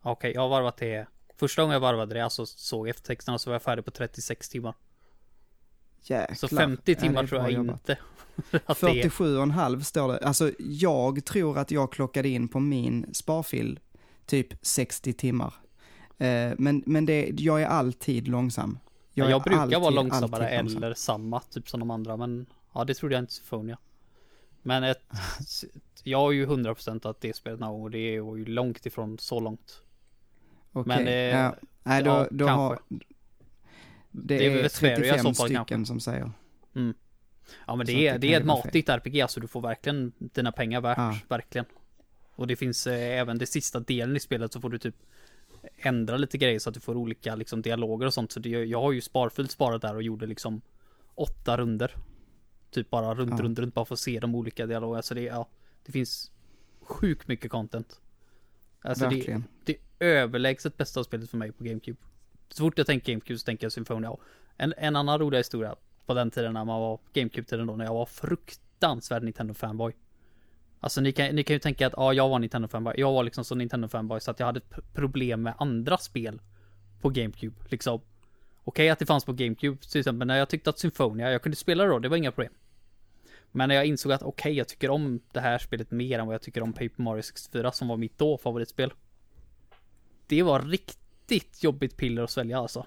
[SPEAKER 1] Okej, jag har varvat det. Första gången jag varvade det, alltså såg eftertexterna så var jag färdig på 36 timmar.
[SPEAKER 4] jäklar.
[SPEAKER 1] Så 50
[SPEAKER 4] Ja, det
[SPEAKER 1] timmar tror jag
[SPEAKER 4] jobbat.
[SPEAKER 1] inte. att det är.
[SPEAKER 4] 47,5 står det. Alltså jag tror att jag klockade in på min sparfil typ 60 timmar. Eh, men men det, jag är alltid långsam.
[SPEAKER 1] Jag, jag brukar
[SPEAKER 4] alltid,
[SPEAKER 1] vara långsammare
[SPEAKER 4] långsam.
[SPEAKER 1] eller samma, typ som de andra. Men ja, det trodde jag inte Symphonia. Men ett, jag har ju 100% att det spelet någon och det är ju långt ifrån så långt.
[SPEAKER 4] Okej,
[SPEAKER 1] men, eh,
[SPEAKER 4] ja. Nej, då,
[SPEAKER 1] ja,
[SPEAKER 4] då
[SPEAKER 1] kanske.
[SPEAKER 4] har... Det,
[SPEAKER 1] Det är
[SPEAKER 4] är
[SPEAKER 1] Vesperia i så
[SPEAKER 4] 35
[SPEAKER 1] fall,
[SPEAKER 4] stycken
[SPEAKER 1] kanske.
[SPEAKER 4] som säger.
[SPEAKER 1] Ja men
[SPEAKER 4] Så
[SPEAKER 1] det är,
[SPEAKER 4] att
[SPEAKER 1] det
[SPEAKER 4] det
[SPEAKER 1] är ett matigt RPG alltså, du får verkligen dina pengar värt,
[SPEAKER 4] Ja.
[SPEAKER 1] verkligen. Och det finns eh, även det sista delen i spelet så får du typ ändra lite grejer så att du får olika liksom dialoger och sånt. Så det, jag har ju sparfullt sparat där och gjorde liksom åtta runder. Typ bara runt,
[SPEAKER 4] Ja.
[SPEAKER 1] runt, runt bara för att se de olika dialogerna. Så det, ja, det finns sjukt mycket content. Alltså det,
[SPEAKER 4] Verkligen.
[SPEAKER 1] det är överlägset bästa spelet för mig på GameCube. Så fort jag tänker GameCube så tänker jag Symphonia. Och En, en annan rolig historia på den tiden när man var GameCube-tiden då, när jag var fruktansvärd Nintendo-fanboy. Alltså ni kan, ni kan ju tänka att ja, jag var Nintendo-fanboy. Jag var liksom så Nintendo-fanboy så att jag hade problem med andra spel på GameCube. Liksom. Okej att det fanns på GameCube till exempel, när jag tyckte att Symphonia, jag kunde spela det då, det var inga problem. Men när jag insåg att okej, jag tycker om det här spelet mer än vad jag tycker om Paper Mario 64 som var mitt då favoritspel. Det var riktigt jobbigt piller att svälja alltså.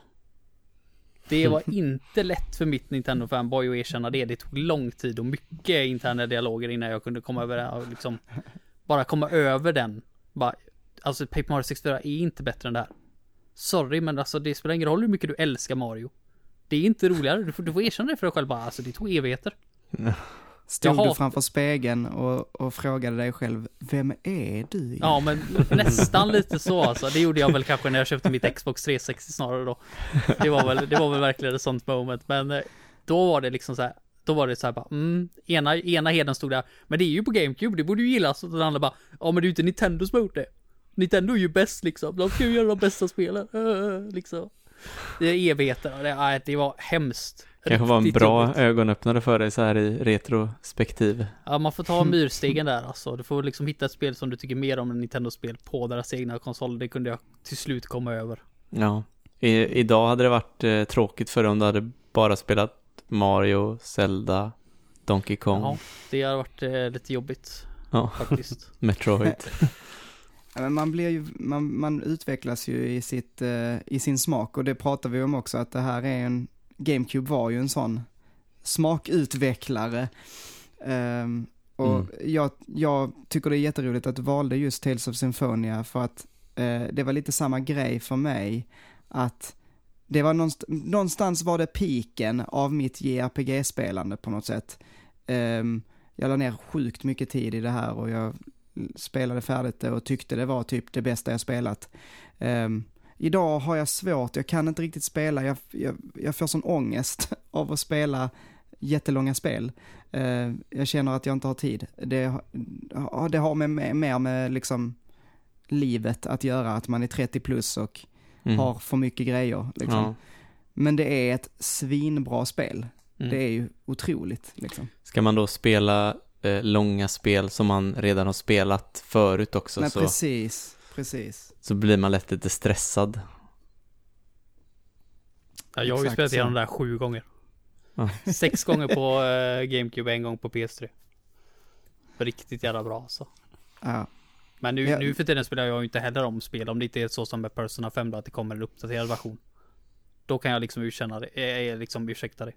[SPEAKER 1] Det var inte lätt för mitt Nintendo-fanboy att erkänna det. Det tog lång tid och mycket interna dialoger innan jag kunde komma över det och liksom bara komma över den. Bara, alltså Paper Mario 64 är inte bättre än det här. Sorry men alltså det spelar ingen roll hur mycket du älskar Mario. Det är inte roligare. Du får, du får erkänna det för dig själv bara. Alltså det tog evigheter.
[SPEAKER 4] Stod du framför spegeln och, och frågade dig själv, vem är du?
[SPEAKER 1] Ja men nästan lite så alltså. Det gjorde jag väl kanske när jag köpte mitt Xbox 360 snarare då. Det var väl, det var väl verkligen ett sånt moment. Men eh, då var det liksom så här. Då var det så här bara, mm, ena, ena heden stod där, men det är ju på GameCube, det borde ju gillas. Och den andra bara, ja men det är ju inte Nintendo som har gjort det. Nintendo är ju bäst liksom, de ska ju göra de bästa spelen. Liksom. Det är evigheter, det, det var hemskt.
[SPEAKER 3] Kanske var en bra
[SPEAKER 1] jobbigt.
[SPEAKER 3] ögonöppnare för dig så här i retrospektiv.
[SPEAKER 1] Ja, man får ta myrstegen där alltså. Du får liksom hitta ett spel som du tycker mer om än Nintendo-spel på deras egna konsoler. Det kunde jag till slut komma över.
[SPEAKER 3] Ja. I, idag hade det varit eh, tråkigt för dig om du hade bara spelat Mario, Zelda, Donkey Kong,
[SPEAKER 1] Ja, det har varit eh, lite jobbigt
[SPEAKER 3] Ja.
[SPEAKER 1] faktiskt.
[SPEAKER 3] Metroid.
[SPEAKER 4] Ja, men man blir ju, man, man utvecklas ju i sitt, eh, i sin smak och det pratar vi om också att det här är en, GameCube var ju en sån smakutvecklare. Ehm, och
[SPEAKER 3] Mm.
[SPEAKER 4] jag, jag tycker det är jätteroligt att du valde just Tales of Symphonia för att eh, det var lite samma grej för mig att det var någonstans, någonstans var det piken av mitt JRPG-spelande på något sätt. Ehm, jag la ner sjukt mycket tid i det här och jag spelade färdigt det och tyckte det var typ det bästa jag spelat. Ehm, idag har jag svårt, jag kan inte riktigt spela, jag, jag, jag får sån ångest av att spela jättelånga spel. Eh, jag känner att jag inte har tid. Det, det har med, med, mer med liksom livet att göra, att man är 30 plus och
[SPEAKER 3] Mm.
[SPEAKER 4] har för mycket grejer. Liksom.
[SPEAKER 3] Ja.
[SPEAKER 4] Men det är ett svinbra spel.
[SPEAKER 1] Mm.
[SPEAKER 4] Det är ju otroligt liksom.
[SPEAKER 3] Ska man då spela eh, långa spel som man redan har spelat förut också
[SPEAKER 4] Nej,
[SPEAKER 3] så
[SPEAKER 4] precis. precis.
[SPEAKER 3] Så blir man lätt lite stressad.
[SPEAKER 1] Ja, jag har ju
[SPEAKER 4] Exakt
[SPEAKER 1] spelat
[SPEAKER 4] så.
[SPEAKER 1] igenom det här sju gånger.
[SPEAKER 3] Ja.
[SPEAKER 1] Sex gånger på eh, GameCube, en gång på PS3. Riktigt jävla bra alltså.
[SPEAKER 4] Ja.
[SPEAKER 1] Men nu,
[SPEAKER 4] Ja.
[SPEAKER 1] nu för tiden spelar jag ju inte heller om spel om det inte är så som med Persona 5 då, att det kommer en uppdaterad version. Då kan jag liksom urkänna det, eh, eh, liksom ursäkta det.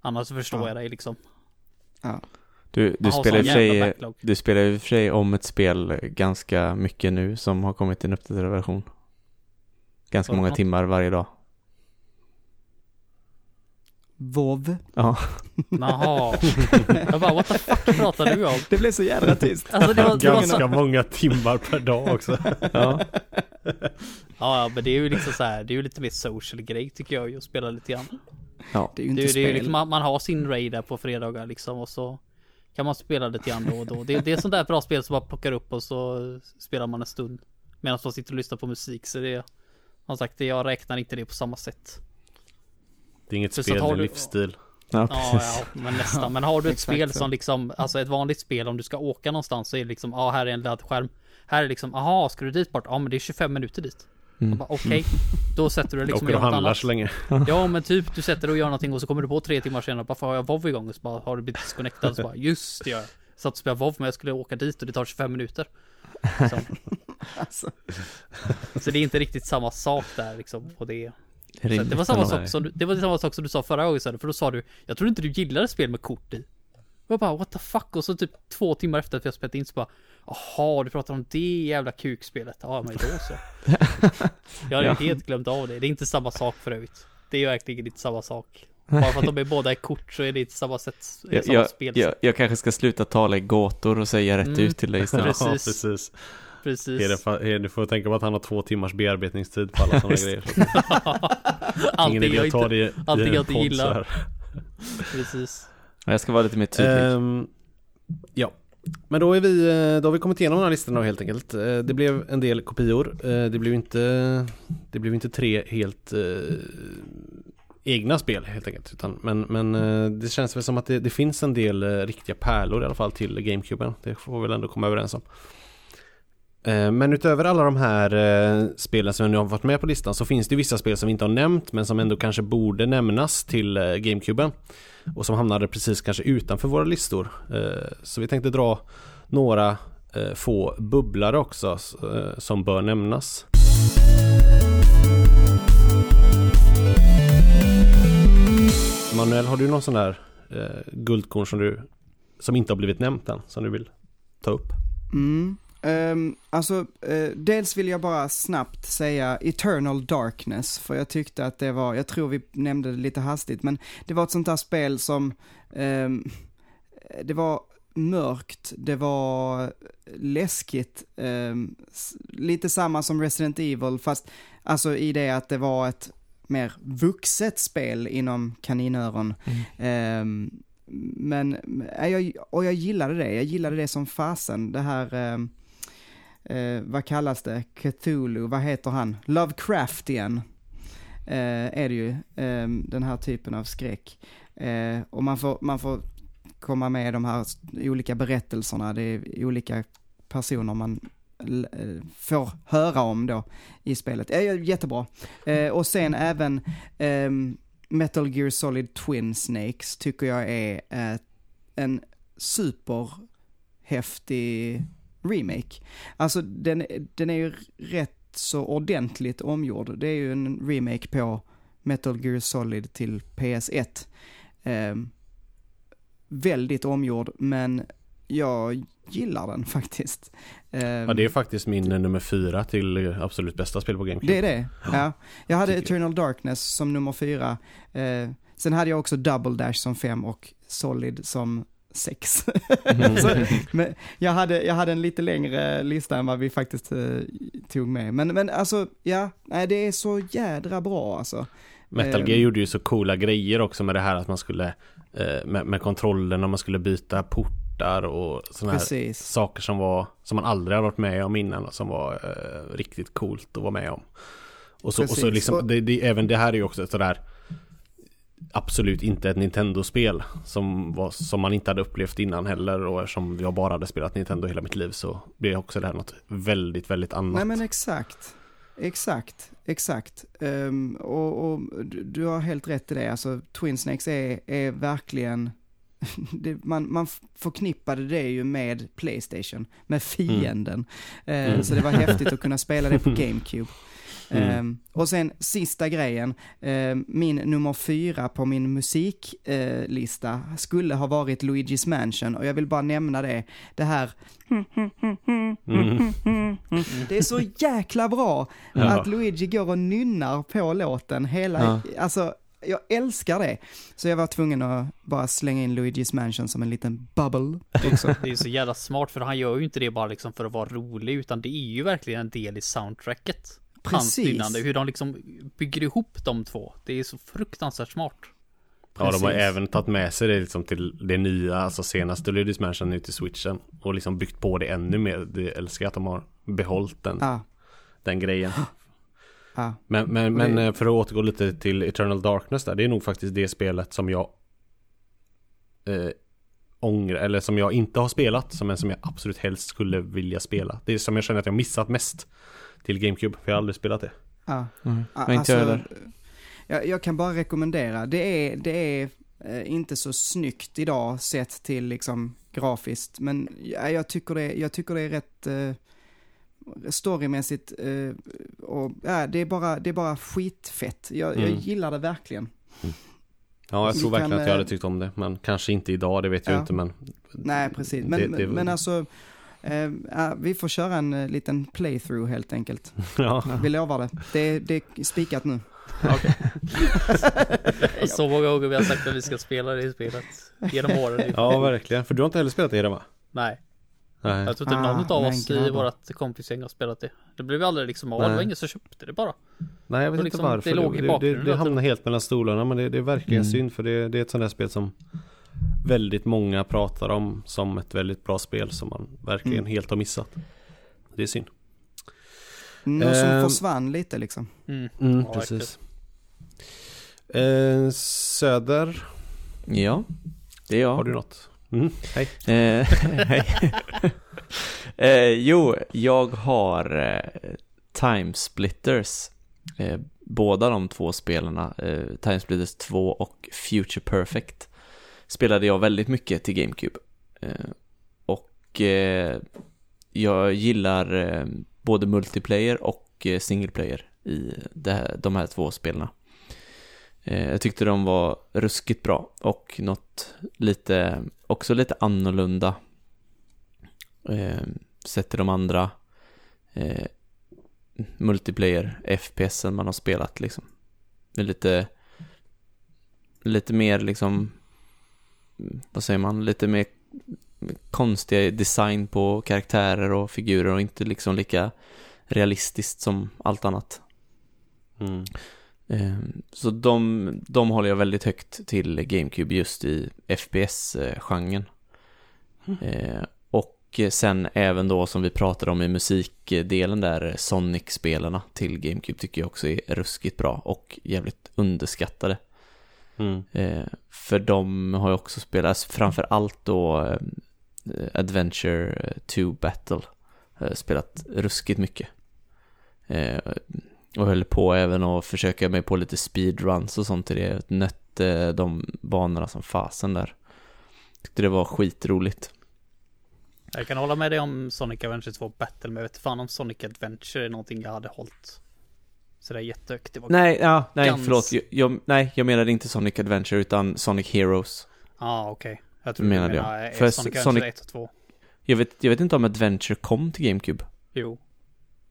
[SPEAKER 1] Annars så förstår
[SPEAKER 4] Ja.
[SPEAKER 1] jag dig liksom.
[SPEAKER 4] Ja.
[SPEAKER 3] Du, du spelar för sig, du spelar i och för sig om ett spel ganska mycket nu som har kommit i en uppdaterad version. Ganska
[SPEAKER 1] Vad
[SPEAKER 3] många
[SPEAKER 1] något?
[SPEAKER 3] timmar varje dag.
[SPEAKER 4] Vov.
[SPEAKER 3] Ja,
[SPEAKER 1] Jaha. jag bara what the fuck pratar du om?
[SPEAKER 4] Det blev så jävla tyst.
[SPEAKER 1] Alltså det var, det var
[SPEAKER 2] Ganska
[SPEAKER 1] så,
[SPEAKER 2] många timmar per dag också.
[SPEAKER 3] ja.
[SPEAKER 1] ja, men det är ju liksom så här, det är ju lite mer social grej tycker jag att spela lite grann.
[SPEAKER 3] ja.
[SPEAKER 4] Det är ju
[SPEAKER 1] Det,
[SPEAKER 4] inte
[SPEAKER 1] är- det är ju
[SPEAKER 4] spel.
[SPEAKER 1] liksom, man, man har sin raid där på fredagar liksom och så kan man spela lite grann då och då. Det, det är sånt där bra spel som man plockar upp och så spelar man en stund. Medan man sitter och lyssnar på musik så det är som sagt, det- jag räknar inte det på samma sätt.
[SPEAKER 2] Det är inget
[SPEAKER 1] så
[SPEAKER 2] spel, det är livsstil.
[SPEAKER 3] ja
[SPEAKER 1] Ja, men nästan. Men har du ett spel som liksom, alltså ett vanligt spel om du ska åka någonstans så är det liksom, ja här är en laddskärm. Här är liksom, aha, ska du dit bort? Ja men det är 25 minuter dit.
[SPEAKER 3] Mm.
[SPEAKER 1] Okej, då sätter du
[SPEAKER 2] Jag
[SPEAKER 1] liksom
[SPEAKER 2] och
[SPEAKER 1] gör något
[SPEAKER 2] handlar
[SPEAKER 1] annat.
[SPEAKER 2] så länge.
[SPEAKER 1] Ja men typ du sätter dig och gör någonting och så kommer du på tre timmar senare bara, har jag WoW igång? Och så bara, har du blivit disconnectad? Så bara, just det gör jag. Satt och spelade WoW men jag skulle åka dit och det tar 25 minuter. Så,
[SPEAKER 4] Alltså,
[SPEAKER 1] så det är inte riktigt samma sak där liksom på det.
[SPEAKER 3] Rimligt
[SPEAKER 1] det var samma sak som du, det var samma sak som du sa förra gången för då sa du Jag tror inte du gillade spel med kort i. Jag bara what the fuck och så typ två timmar efter att vi har spelat in så bara Jaha du pratar om det jävla kukspelet. Ja men då så. Jag hade
[SPEAKER 3] Ja.
[SPEAKER 1] helt glömt av det. Det är inte samma sak för övrigt. Det är verkligen inte samma sak. Bara för att de är båda är kort så är det inte samma sätt.
[SPEAKER 3] Jag,
[SPEAKER 1] samma
[SPEAKER 3] jag,
[SPEAKER 1] spel.
[SPEAKER 3] jag, jag kanske ska sluta tala i gåtor och säga rätt
[SPEAKER 1] Mm.
[SPEAKER 3] ut till dig istället.
[SPEAKER 1] Precis.
[SPEAKER 2] Ja, precis.
[SPEAKER 1] Precis.
[SPEAKER 2] Är det, fa- är, du får tänka på att han har två timmars bearbetningstid på alla sådana grejer. Så ingen
[SPEAKER 1] Allting
[SPEAKER 2] idé
[SPEAKER 1] jag inte,
[SPEAKER 2] det i,
[SPEAKER 1] allting
[SPEAKER 2] i
[SPEAKER 1] jag inte gillar. precis.
[SPEAKER 3] Ja, Jag ska vara lite mer tydlig.
[SPEAKER 2] Ehm, ja, men då, är vi, eh, då har vi kommit igenom den här listan då helt enkelt. Eh, det blev en del kopior. Eh, det blev inte, det blev inte tre helt eh, egna spel helt enkelt. Utan, men, men det känns väl som att det, det finns en del riktiga pärlor i alla fall till GameCuben. Det får vi väl ändå komma överens om. Men utöver alla de här spelen som nu har varit med på listan så finns det vissa spel som vi inte har nämnt men som ändå kanske borde nämnas till GameCuben. Och som hamnade precis kanske utanför våra listor. Eh, så vi tänkte dra några eh, få bubblare också eh, som bör nämnas. Manuel, har du någon sån där guldkorn som du som inte har blivit nämnt än, som du vill ta upp?
[SPEAKER 4] Mm. Ehm, alltså, eh, dels vill jag bara snabbt säga Eternal Darkness, för jag tyckte att det var, jag tror vi nämnde det lite hastigt, men det var ett sånt där spel som, ehm, det var mörkt, det var läskigt, s- lite samma som Resident Evil, fast alltså i det att det var ett mer vuxet spel inom kaninöron. Ehm, men, jag, och jag gillade det, jag gillade det som fasen, det här, eh, vad kallas det, Cthulhu, vad heter han, Lovecraftian eh, är det ju, eh, den här typen av skräck. Eh, och man får, man får komma med i de här olika berättelserna, det är olika personer man eh, får höra om då i spelet. Eh, jättebra. Eh, och sen även ehm, Metal Gear Solid Twin Snakes tycker jag är eh, en superhäftig remake. Alltså den, den är ju rätt så ordentligt omgjord. Det är ju en remake på Metal Gear Solid till PS1. Ehm, väldigt omgjord, men jag gillar den faktiskt. Ehm,
[SPEAKER 2] Ja, det är faktiskt min eh, nummer fyra till eh, absolut bästa spel på GameCube.
[SPEAKER 4] det är det, ja. Jag hade. Eternal Darkness som nummer fyra. Eh, sen hade jag också Double Dash som fem och Solid som sex.
[SPEAKER 3] Mm.
[SPEAKER 4] Så, men jag, hade, jag hade en lite längre lista än vad vi faktiskt eh, tog med. Men, men alltså, ja, nej det är så jädra bra alltså.
[SPEAKER 2] Metal
[SPEAKER 4] Ehm.
[SPEAKER 2] Gear gjorde ju så coola grejer också med det här att man skulle eh, med, med kontrollen och man skulle byta portar och sådana här saker som var som man aldrig har varit med om innan och som var eh, riktigt coolt att vara med om. Och så, och så liksom, det, det, även det här är ju också sådär absolut inte ett Nintendo-spel som, var, som man inte hade upplevt innan heller och eftersom jag bara hade spelat Nintendo hela mitt liv så blir också det här något väldigt, väldigt annat.
[SPEAKER 4] Nej men exakt. Exakt, exakt. Ehm, och, och du, har helt rätt i det, alltså Twin Snakes är, är verkligen, det, man, man förknippade det ju med Playstation, med fienden. Eh,
[SPEAKER 2] Mm.
[SPEAKER 4] Så det var häftigt att kunna spela det på GameCube.
[SPEAKER 2] Mm.
[SPEAKER 4] Ehm, och sen sista grejen, ehm, min nummer fyra på min musiklista skulle ha varit Luigi's Mansion och jag vill bara nämna det, det här
[SPEAKER 2] Mm.
[SPEAKER 4] det är så jäkla bra
[SPEAKER 2] Ja.
[SPEAKER 4] att Luigi går och nynnar på låten hela, alltså jag älskar det. Så jag var tvungen att bara slänga in Luigi's Mansion som en liten bubble också.
[SPEAKER 1] Det är så jävla smart för han gör ju inte det bara liksom för att vara rolig utan det är ju verkligen en del i soundtracket. Nynnande, hur de liksom bygger ihop de två. Det är så fruktansvärt smart.
[SPEAKER 2] Ja, de har
[SPEAKER 4] Precis.
[SPEAKER 2] även tagit med sig det liksom till det nya, alltså senaste Luigi's Mansion nu till switchen. Och liksom byggt på det ännu mer. Det älskar jag att de har behållit den,
[SPEAKER 4] Ja,
[SPEAKER 2] den grejen.
[SPEAKER 4] ja.
[SPEAKER 2] Men, men, men
[SPEAKER 4] det-
[SPEAKER 2] eh, för att återgå lite till Eternal Darkness där, det är nog faktiskt det spelet som jag eh, ångrar, eller som jag inte har spelat, som men som jag absolut helst skulle vilja spela. Det är som jag känner att jag missat mest till GameCube, för jag har aldrig spelat det.
[SPEAKER 4] ja.
[SPEAKER 3] Mm. Men inte jag heller.
[SPEAKER 4] jag, jag kan bara rekommendera, det är, det är eh, inte så snyggt idag sett till liksom grafiskt, men ja, jag, tycker det, jag tycker det är rätt eh, storymässigt eh, och ja, det är bara, det är bara skitfett. Jag, jag
[SPEAKER 2] Mm.
[SPEAKER 4] gillar det verkligen.
[SPEAKER 2] Ja, jag tror verkligen
[SPEAKER 4] kan,
[SPEAKER 2] att jag hade
[SPEAKER 4] eh,
[SPEAKER 2] tyckt om det, men kanske inte idag, det vet jag
[SPEAKER 4] Ja.
[SPEAKER 2] inte, men
[SPEAKER 4] Nej, precis. Men,
[SPEAKER 2] Det- det-
[SPEAKER 4] men alltså, eh, vi får köra en eh, liten playthrough helt enkelt.
[SPEAKER 2] ja.
[SPEAKER 4] Vi lovar det. Det, det är spikat nu.
[SPEAKER 1] Så många gånger vi har sagt att vi ska spela det spelet genom åren.
[SPEAKER 2] ja, verkligen. För du har inte heller spelat det, va?
[SPEAKER 1] Nej,
[SPEAKER 2] Nej.
[SPEAKER 1] jag tror inte
[SPEAKER 4] Ah,
[SPEAKER 1] någon av oss i vårt kompisgäng har spelat det. Det blev aldrig liksom av, det var ingen som köpte det bara.
[SPEAKER 2] Nej, jag vet
[SPEAKER 1] Och
[SPEAKER 2] inte
[SPEAKER 1] liksom,
[SPEAKER 2] varför.
[SPEAKER 1] det låg i
[SPEAKER 2] det, det, det hamnar helt mellan stolarna, men det, det är verkligen
[SPEAKER 3] Mm.
[SPEAKER 2] synd, för det, det är ett sånt där spel som väldigt många pratar om som ett väldigt bra spel som man verkligen
[SPEAKER 4] Mm.
[SPEAKER 2] helt har missat. Det är synd.
[SPEAKER 4] Någon som
[SPEAKER 2] Ehm.
[SPEAKER 4] försvann lite liksom.
[SPEAKER 1] Mm.
[SPEAKER 2] Mm,
[SPEAKER 1] Ja,
[SPEAKER 2] precis. Eh, Söder,
[SPEAKER 3] Ja, det är jag.
[SPEAKER 2] har du något? Mm, hej.
[SPEAKER 3] Eh, hej. eh, jo, jag har eh, Time Splitters. Eh, båda de två spelarna, eh, Time Splitters 2 och Future Perfect, spelade jag väldigt mycket till GameCube. Eh, och eh, jag gillar både multiplayer och single player i här, de här två spelarna. Eh, jag tyckte de var ruskigt bra och något lite, också lite annorlunda eh, sett till de andra eh, multiplayer FPSen man har spelat liksom. Det är lite, lite mer liksom, vad säger man, lite mer konstig design på karaktärer och figurer och inte liksom lika realistiskt som allt annat.
[SPEAKER 2] Mm.
[SPEAKER 3] Eh, Så de, de håller jag väldigt högt till GameCube just i FPS-genren. Eh, Och sen även då som vi pratade om i musikdelen där, Sonic-spelarna till GameCube tycker jag också är ruskigt bra och jävligt underskattade.
[SPEAKER 2] Mm.
[SPEAKER 3] Eh, För de har jag också spelat, framför allt då eh, Adventure 2 Battle. Spelat ruskigt mycket. Eh, Och höll på även att försöka mig på lite speedruns och sånt till det. Nötte de banorna som fasen där. Tyckte det var skitroligt.
[SPEAKER 1] Jag kan hålla med dig om Sonic Adventure 2 Battle, men jag vet fan om Sonic Adventure är någonting jag hade hållit sådär jättehögt. Det var...
[SPEAKER 3] Nej, ja, nej,
[SPEAKER 1] Gans-
[SPEAKER 3] förlåt. Jag, jag, nej, jag menade inte Sonic Adventure utan Sonic Heroes.
[SPEAKER 1] ah, okej. Jag tror
[SPEAKER 3] Menade
[SPEAKER 1] du
[SPEAKER 3] jag.
[SPEAKER 1] menar eh,
[SPEAKER 3] För
[SPEAKER 1] Sonic Adventure 1 och 2.
[SPEAKER 3] Jag vet, jag vet inte om Adventure kom till GameCube.
[SPEAKER 1] Jo.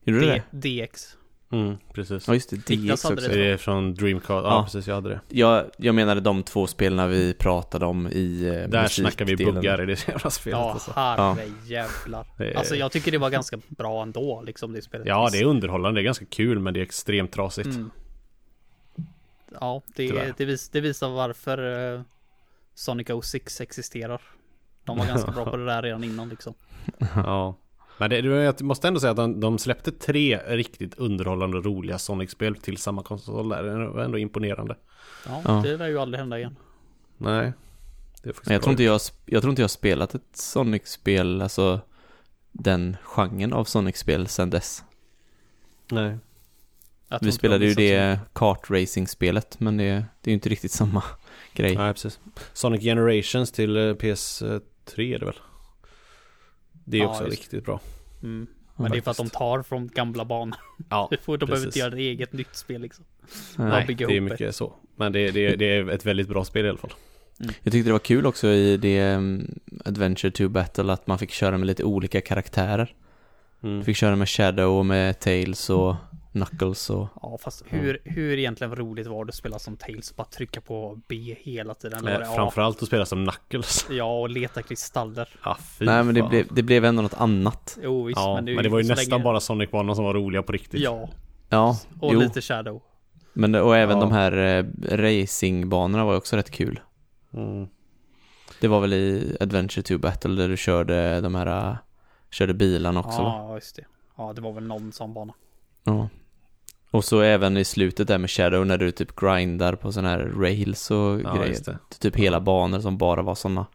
[SPEAKER 3] Gjorde du
[SPEAKER 1] D-
[SPEAKER 3] det?
[SPEAKER 1] DX.
[SPEAKER 2] Mm, precis.
[SPEAKER 3] Ja, just det. DX
[SPEAKER 1] hade
[SPEAKER 3] också.
[SPEAKER 1] det.
[SPEAKER 2] Det är från Dreamcast, ja,
[SPEAKER 3] Ja.
[SPEAKER 2] precis jag hade det.
[SPEAKER 3] Jag, jag menade de två spelarna vi pratade om i eh,
[SPEAKER 2] Där snackar vi
[SPEAKER 3] musikdelen.
[SPEAKER 2] buggar i det jävla spelet
[SPEAKER 1] Ja,
[SPEAKER 2] alltså.
[SPEAKER 1] herre jävlar.
[SPEAKER 2] Det är-
[SPEAKER 1] Alltså jag tycker det var ganska bra ändå, liksom det spelet.
[SPEAKER 2] Ja, det är underhållande, det är ganska kul men det är extremt trasigt.
[SPEAKER 1] Mm. Ja, det, det, vis, det visar varför eh, Sonic 06 existerar. De var ganska bra på det där redan innan liksom.
[SPEAKER 2] Ja. Men det, jag måste ändå säga att de, de släppte tre riktigt underhållande och roliga Sonic-spel till samma konsol där. Det var ändå imponerande.
[SPEAKER 1] Ja,
[SPEAKER 3] Ja.
[SPEAKER 1] det lär ju aldrig hända igen.
[SPEAKER 2] Nej. Det är faktiskt
[SPEAKER 3] Men jag tror inte jag, jag tror inte jag har spelat ett Sonic-spel, alltså den genren av Sonic-spel sedan dess.
[SPEAKER 2] Nej.
[SPEAKER 3] Vi spelade
[SPEAKER 1] de
[SPEAKER 3] ju det kart-racing-spelet, men det, det är ju inte riktigt samma grej.
[SPEAKER 2] Nej, precis. Sonic Generations till eh, PS3 är det väl? Det är
[SPEAKER 1] Ja,
[SPEAKER 2] också
[SPEAKER 1] just.
[SPEAKER 2] riktigt bra.
[SPEAKER 1] Mm. Men det är för att de tar från gamla banor.
[SPEAKER 2] Ja,
[SPEAKER 1] de behöver
[SPEAKER 2] precis.
[SPEAKER 1] inte göra ett eget nytt spel liksom.
[SPEAKER 3] Nej.
[SPEAKER 2] Det är mycket så. Men det, det, det är ett väldigt bra spel i alla fall.
[SPEAKER 3] Jag tyckte det var kul också i det um, Adventure 2 Battle att man fick köra med lite olika karaktärer.
[SPEAKER 2] Mm.
[SPEAKER 3] Du fick köra med Shadow och med Tails och Knuckles och...
[SPEAKER 1] Ja, fast hur, hur egentligen roligt var det att spela som Tails och bara trycka på B hela tiden? Eller det
[SPEAKER 2] Eh,
[SPEAKER 1] A?
[SPEAKER 2] Framförallt att spela som Knuckles.
[SPEAKER 1] Ja, och leta kristaller.
[SPEAKER 2] Ja, fy
[SPEAKER 3] Nej men det blev, det blev ändå något annat.
[SPEAKER 1] Jo, visst,
[SPEAKER 2] Ja,
[SPEAKER 1] men
[SPEAKER 2] men
[SPEAKER 1] det,
[SPEAKER 2] det,
[SPEAKER 1] är
[SPEAKER 2] var ju nästan
[SPEAKER 1] länge-
[SPEAKER 2] bara Sonic-banorna som var roliga på riktigt.
[SPEAKER 1] Ja,
[SPEAKER 3] Ja,
[SPEAKER 1] och
[SPEAKER 3] jo.
[SPEAKER 1] lite Shadow.
[SPEAKER 3] Men det, och även
[SPEAKER 2] Ja.
[SPEAKER 3] de här eh, racingbanorna var ju också rätt kul.
[SPEAKER 2] Mm.
[SPEAKER 3] Det var väl i Adventure 2 Battle där du körde de här, äh, körde bilarna också va?
[SPEAKER 1] Ja, just det. Ja, det var väl någon sån bana.
[SPEAKER 3] Ja. Och så även i slutet där med Shadow när du typ grindar på sådana här rails och
[SPEAKER 2] Ja,
[SPEAKER 3] grejer.
[SPEAKER 2] just det.
[SPEAKER 3] Typ hela banor som bara var sådana.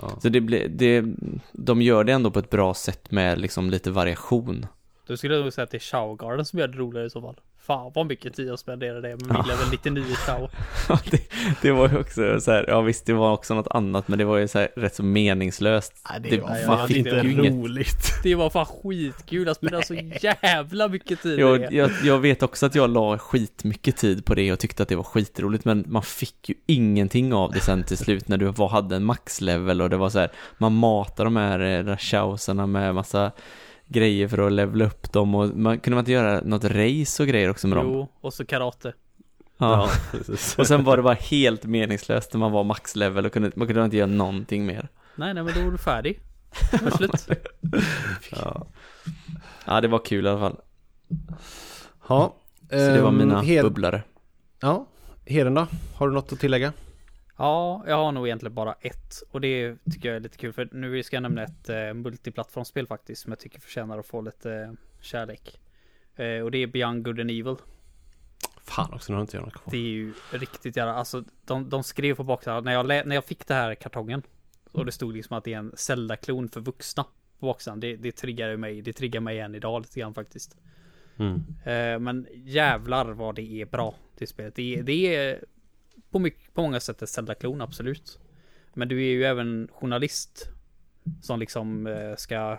[SPEAKER 2] Ja.
[SPEAKER 3] Så det blir, det, de gör det ändå på ett bra sätt med liksom lite variation.
[SPEAKER 1] Då skulle nog säga att det är Show Garden som gör det roligare i så fall. Fan vad mycket tid jag spenderade det med min
[SPEAKER 3] Ja.
[SPEAKER 1] level 99 Show.
[SPEAKER 3] Ja, det, det var ju också så här, ja visst det var också något annat men det var ju så här rätt så meningslöst.
[SPEAKER 2] Nej, det,
[SPEAKER 3] Det-
[SPEAKER 2] var fan inte
[SPEAKER 3] inget-
[SPEAKER 2] roligt.
[SPEAKER 1] Det var fan skitkul, jag spelade så jävla mycket tid
[SPEAKER 3] Jag,
[SPEAKER 1] det.
[SPEAKER 3] jag, jag vet också att jag la skitmycket tid på det och tyckte att det var skitroligt men man fick ju ingenting av det sen till slut när du var, hade en maxlevel och det var så här man matar de här, eh, de här med massa grejer för att levela upp dem och man kunde man inte göra något race och grejer också med dem?
[SPEAKER 1] Jo, och så karate.
[SPEAKER 3] Ja. Och sen var det bara helt meningslöst när man var maxlevel och kunde, man kunde inte göra någonting mer.
[SPEAKER 1] Nej, nej, men då var du färdig. Var slut.
[SPEAKER 3] Ja. ja, det var kul i alla fall.
[SPEAKER 2] Ja.
[SPEAKER 3] Så det var
[SPEAKER 2] ehm,
[SPEAKER 3] mina
[SPEAKER 2] Hed-
[SPEAKER 3] bubblare.
[SPEAKER 2] Ja. Heden då? Har du något att tillägga?
[SPEAKER 1] Ja, jag har nog egentligen bara ett. Och det tycker jag är lite kul för nu ska jag nämna ett eh, multiplattformsspel faktiskt som jag tycker förtjänar att få lite eh, kärlek. Eh, och det är Beyond Good and Evil.
[SPEAKER 2] Fan också, nu har inte jag något kvar.
[SPEAKER 1] Det är ju riktigt jävla, alltså de, de skrev på baksidan, när jag, lä- när jag fick det här kartongen och det stod liksom att det är en Zelda-klon för vuxna på baksidan. Det, det triggar ju mig, det triggar mig än idag lite grann faktiskt.
[SPEAKER 2] Mm.
[SPEAKER 1] Eh, men jävlar vad det är bra det spelet. Det är, det är på, mycket, på många sätt ett Zelda-klon, absolut. Men du är ju även journalist som liksom eh, ska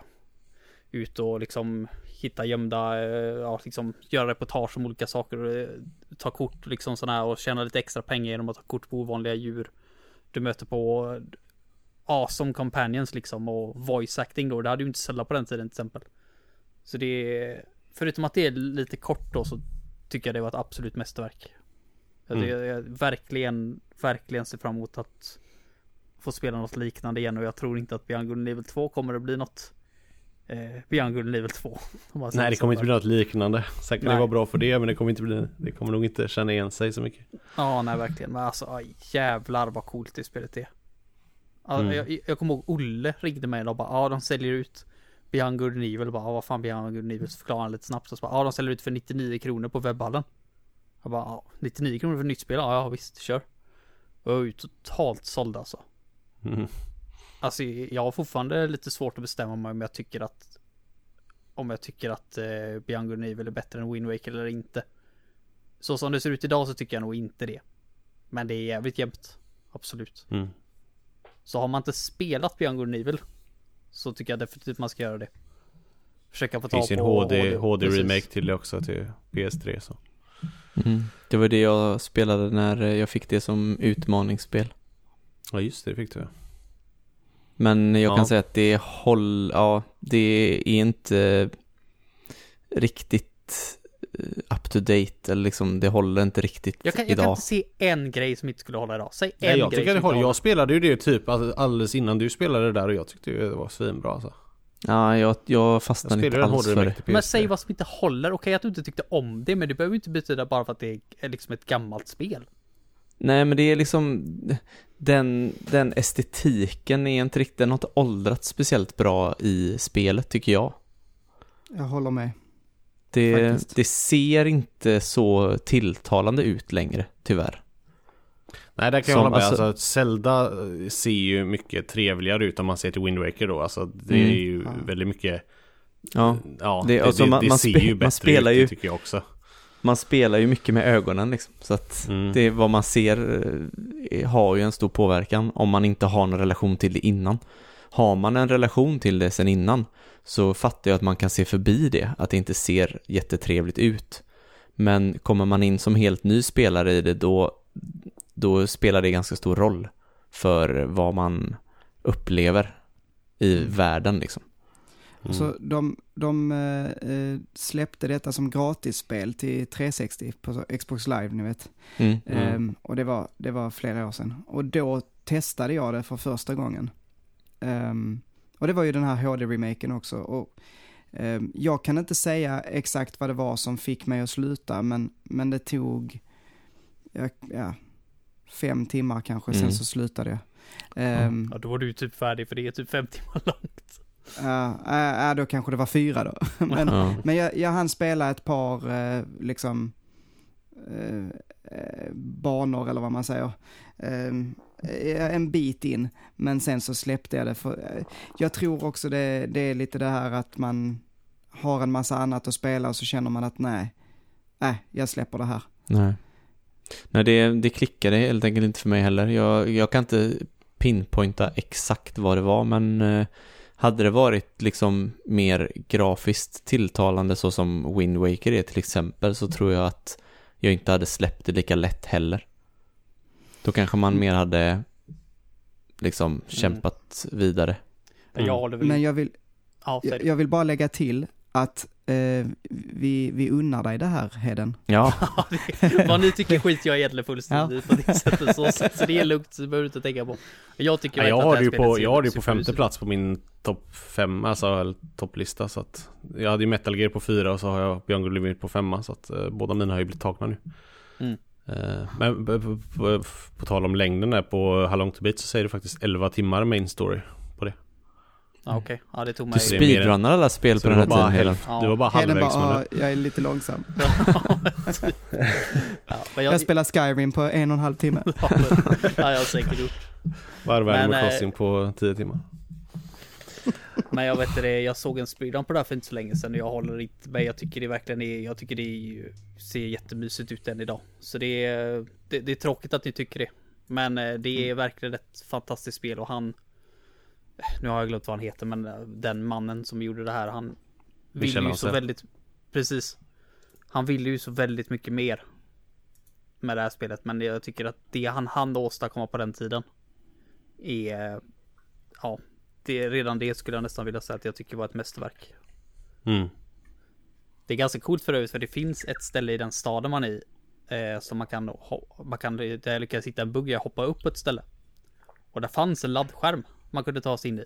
[SPEAKER 1] ut och liksom hitta gömda, eh, ja liksom göra reportage om olika saker eh, ta kort liksom sådana här och tjäna lite extra pengar genom att ta kort på ovanliga djur. Du möter på awesome companions liksom och voice acting då. Det hade ju inte Zelda på den tiden till exempel. Så det är, förutom att det är lite kort då så tycker jag det var ett absolut mästerverk. Jag,
[SPEAKER 2] Mm.
[SPEAKER 1] jag, jag verkligen, verkligen ser fram emot att få spela något liknande igen och jag tror inte att Beyond Good Evil 2 kommer att bli något eh, Beyond Good Evil 2. om man säger
[SPEAKER 2] Nej, det kommer inte bli något liknande. Säkert
[SPEAKER 1] Nej.
[SPEAKER 2] det var bra för det, men det kommer inte bli, det kommer nog inte känna igen sig så mycket.
[SPEAKER 1] Ja, nej verkligen. Men alltså aj, jävlar vad coolt det spelet är. Ja,
[SPEAKER 2] Mm.
[SPEAKER 1] jag, jag kommer ihåg Olle ringde mig och bara ja de säljer ut Beyond Good Evil. Bara, ja, vad fan Beyond Good Evil? Så förklarade han lite snabbt. Och så bara, ja de säljer ut för 99 kronor på webbhallen. Jag bara, ja 99 kronor för nytt spel? Ja, ja visst, kör. Och jag var ju totalt såld alltså.
[SPEAKER 2] Mm.
[SPEAKER 1] Alltså jag har fortfarande lite svårt att bestämma mig om jag tycker att om jag tycker att eh, Beyond Good Evil är bättre än Wind Waker eller inte. Så som det ser ut idag så tycker jag nog inte det. Men det är jävligt jämnt. Absolut.
[SPEAKER 2] Mm.
[SPEAKER 1] Så har man inte spelat Beyond Good Evil så tycker jag definitivt man ska göra det. Försöka få tag
[SPEAKER 2] en
[SPEAKER 1] på
[SPEAKER 2] HD, HD
[SPEAKER 1] Precis.
[SPEAKER 2] remake till det också till PS3 så.
[SPEAKER 3] Mm. Det var det jag spelade när jag fick det som utmaningsspel.
[SPEAKER 2] Ja just det, det fick du.
[SPEAKER 3] Men jag
[SPEAKER 2] Ja.
[SPEAKER 3] kan säga att det håll, ja, det är inte riktigt eh, up to date eller liksom det håller inte riktigt
[SPEAKER 1] Jag kan, jag kan
[SPEAKER 3] idag.
[SPEAKER 1] inte se en grej som inte skulle hålla idag. Säg en
[SPEAKER 2] Nej, jag
[SPEAKER 1] grej
[SPEAKER 2] tycker det
[SPEAKER 1] som
[SPEAKER 2] håller.
[SPEAKER 1] inte
[SPEAKER 2] Jag spelade ju det typ all- alldeles innan du spelade det där och jag tyckte ju det var svinbra alltså.
[SPEAKER 3] Ja, jag, jag fastnade inte alls för det.
[SPEAKER 2] till PS3.
[SPEAKER 1] Men säg vad som inte håller. Okej att du inte tyckte om det, men det behöver inte betyda bara för att det är liksom ett gammalt spel.
[SPEAKER 3] Nej, men det är liksom den, den estetiken är inte riktigt, den har inte åldrats speciellt bra i spelet tycker jag.
[SPEAKER 4] Jag håller med.
[SPEAKER 3] Det,
[SPEAKER 4] Faktiskt.
[SPEAKER 3] det ser inte så tilltalande ut längre, tyvärr.
[SPEAKER 2] Nej, där kan jag
[SPEAKER 3] Som,
[SPEAKER 2] hålla med.
[SPEAKER 3] alltså-
[SPEAKER 2] Alltså, Zelda eh, ser ju mycket trevligare ut om man ser till Wind Waker då. Alltså, det
[SPEAKER 3] Mm.
[SPEAKER 2] är ju
[SPEAKER 4] Ja.
[SPEAKER 2] väldigt mycket...
[SPEAKER 3] Ja,
[SPEAKER 2] Ja,
[SPEAKER 3] Det-
[SPEAKER 2] det,
[SPEAKER 3] alltså,
[SPEAKER 2] det,
[SPEAKER 3] man-
[SPEAKER 2] det
[SPEAKER 3] man
[SPEAKER 2] ser ju
[SPEAKER 3] man
[SPEAKER 2] bättre
[SPEAKER 3] spelar
[SPEAKER 2] ut,
[SPEAKER 3] ju-
[SPEAKER 2] det tycker jag också.
[SPEAKER 3] man spelar ju mycket med ögonen liksom. Så att
[SPEAKER 2] Mm.
[SPEAKER 3] det vad man ser eh, har ju en stor påverkan om man inte har någon relation till det innan. Har man en relation till det sen innan så fattar jag att man kan se förbi det, att det inte ser jättetrevligt ut. Men kommer man in som helt ny spelare i det då, då spelar det ganska stor roll för vad man upplever i världen liksom.
[SPEAKER 2] Mm.
[SPEAKER 4] Så de, de eh, eh, släppte detta som gratisspel till 360 på Xbox Live, ni vet.
[SPEAKER 3] Mm.
[SPEAKER 2] Mm.
[SPEAKER 4] Ehm, och det var, det var flera år sedan. Och då testade jag det för första gången. Ehm, och det var ju den här HD-remaken också. Och, ehm, jag kan inte säga exakt vad det var som fick mig att sluta, men, men det tog ja, ja, fem timmar kanske, sen
[SPEAKER 3] Mm.
[SPEAKER 4] så slutade jag. Ehm,
[SPEAKER 1] Ja, då var du typ färdig för det är typ fem timmar långt.
[SPEAKER 4] ja, ja, då kanske det var fyra då. men,
[SPEAKER 3] Ja.
[SPEAKER 4] men jag, jag hann spela ett par, eh, liksom, eh, banor eller vad man säger. Eh, en bit in, men sen så släppte jag det. För, jag tror också det, det är lite det här att man har en massa annat att spela och så känner man att nej, nej, jag släpper det här.
[SPEAKER 3] Nej. Nej, det, det klickade helt enkelt inte för mig heller. Jag, jag kan inte pinpointa exakt vad det var, men eh, hade det varit liksom mer grafiskt tilltalande så som Wind Waker är till exempel så tror jag att jag inte hade släppt det lika lätt heller. Då kanske man mer hade liksom kämpat vidare.
[SPEAKER 1] Jag håller väl...
[SPEAKER 4] Men jag vill, jag, jag vill bara lägga till att eh, vi, vi unnar dig det här, Heden.
[SPEAKER 3] Ja,
[SPEAKER 1] Vad ni tycker skit jag egentligen fullständigt på det sättet. Så, så, så det är lugnt, så behöver du inte tänka på. Jag tycker
[SPEAKER 2] Ja, jag har det på, jag har det ju på femte plats på min topp fem, alltså topplista så att Jag hade ju Metal Gear på fyra och så har jag Beyond Good på femma så att eh, båda mina har ju blivit tagna nu
[SPEAKER 1] Mm.
[SPEAKER 2] Eh, Men på, på, på, på tal om längden där på How Long To Beat så säger det faktiskt 11 timmar main story
[SPEAKER 1] Ja, okej, ja det tog
[SPEAKER 3] du
[SPEAKER 1] mig...
[SPEAKER 2] än-
[SPEAKER 3] speedrunnar alla spel
[SPEAKER 2] Så
[SPEAKER 3] på den här
[SPEAKER 2] bara,
[SPEAKER 3] tiden.
[SPEAKER 2] Hälften,
[SPEAKER 1] Ja.
[SPEAKER 2] det var bara halvvägs
[SPEAKER 4] bara,
[SPEAKER 2] men
[SPEAKER 4] "Ah, jag är lite långsam.
[SPEAKER 1] ja, jag,
[SPEAKER 4] Jag spelar Skyrim på en och en halv timme.
[SPEAKER 1] ja, ja, jag har säkert gjort.
[SPEAKER 2] varvar
[SPEAKER 1] Men,
[SPEAKER 2] Animal
[SPEAKER 1] eh,
[SPEAKER 2] Crossing på 10 timmar
[SPEAKER 1] Men jag vet det, jag såg en speedrun på det här för inte så länge sedan och jag håller inte med. Jag tycker det verkligen är, jag tycker det ser jättemysigt ut än idag. Så det är, det, det är tråkigt att ni tycker det. Men eh, det är verkligen ett fantastiskt spel och han Nu har jag glömt vad han heter men eh, den mannen som gjorde det här han Vill
[SPEAKER 2] Michel
[SPEAKER 1] ju så väldigt Precis. Han ville ju så väldigt mycket mer Med det här spelet men jag tycker att det han hann åstadkomma på den tiden Är Ja det, Redan det skulle jag nästan vilja säga att jag tycker var ett mästerverk.
[SPEAKER 2] Mm.
[SPEAKER 1] Det är ganska coolt för övrigt för det finns ett ställe i den staden man är i eh, Som man kan, man kan, där jag lyckades hitta en bugg, jag hoppade upp på ett ställe. Och där fanns en laddskärm man kunde ta sig in i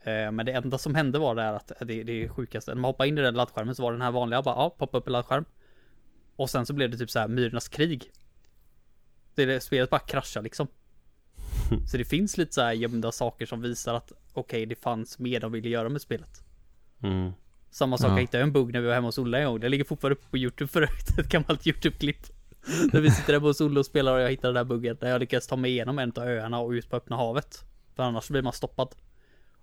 [SPEAKER 1] eh, Men det enda som hände var det här att det, det är sjukaste När man hoppade in i den laddskärmen så var den här vanliga bara, ja, poppa upp en laddskärm Och sen så blev det typ så här myrornas krig det, det, Spelet bara kraschade liksom Så det finns lite så här gömda saker som visar att Okej, det fanns mer de ville göra med spelet
[SPEAKER 2] Mm.
[SPEAKER 1] samma sak,
[SPEAKER 3] Ja.
[SPEAKER 1] jag hittade en bugg när vi var hemma hos Olle en gång. Det ligger fortfarande uppe på Youtube för övrigt. Ett gammalt Youtube-klipp. När vi sitter hemma hos Olle och spelar och jag hittade den där buggen. Där jag lyckades ta mig igenom en av öarna och ut på öppna havet. För annars blir man stoppad.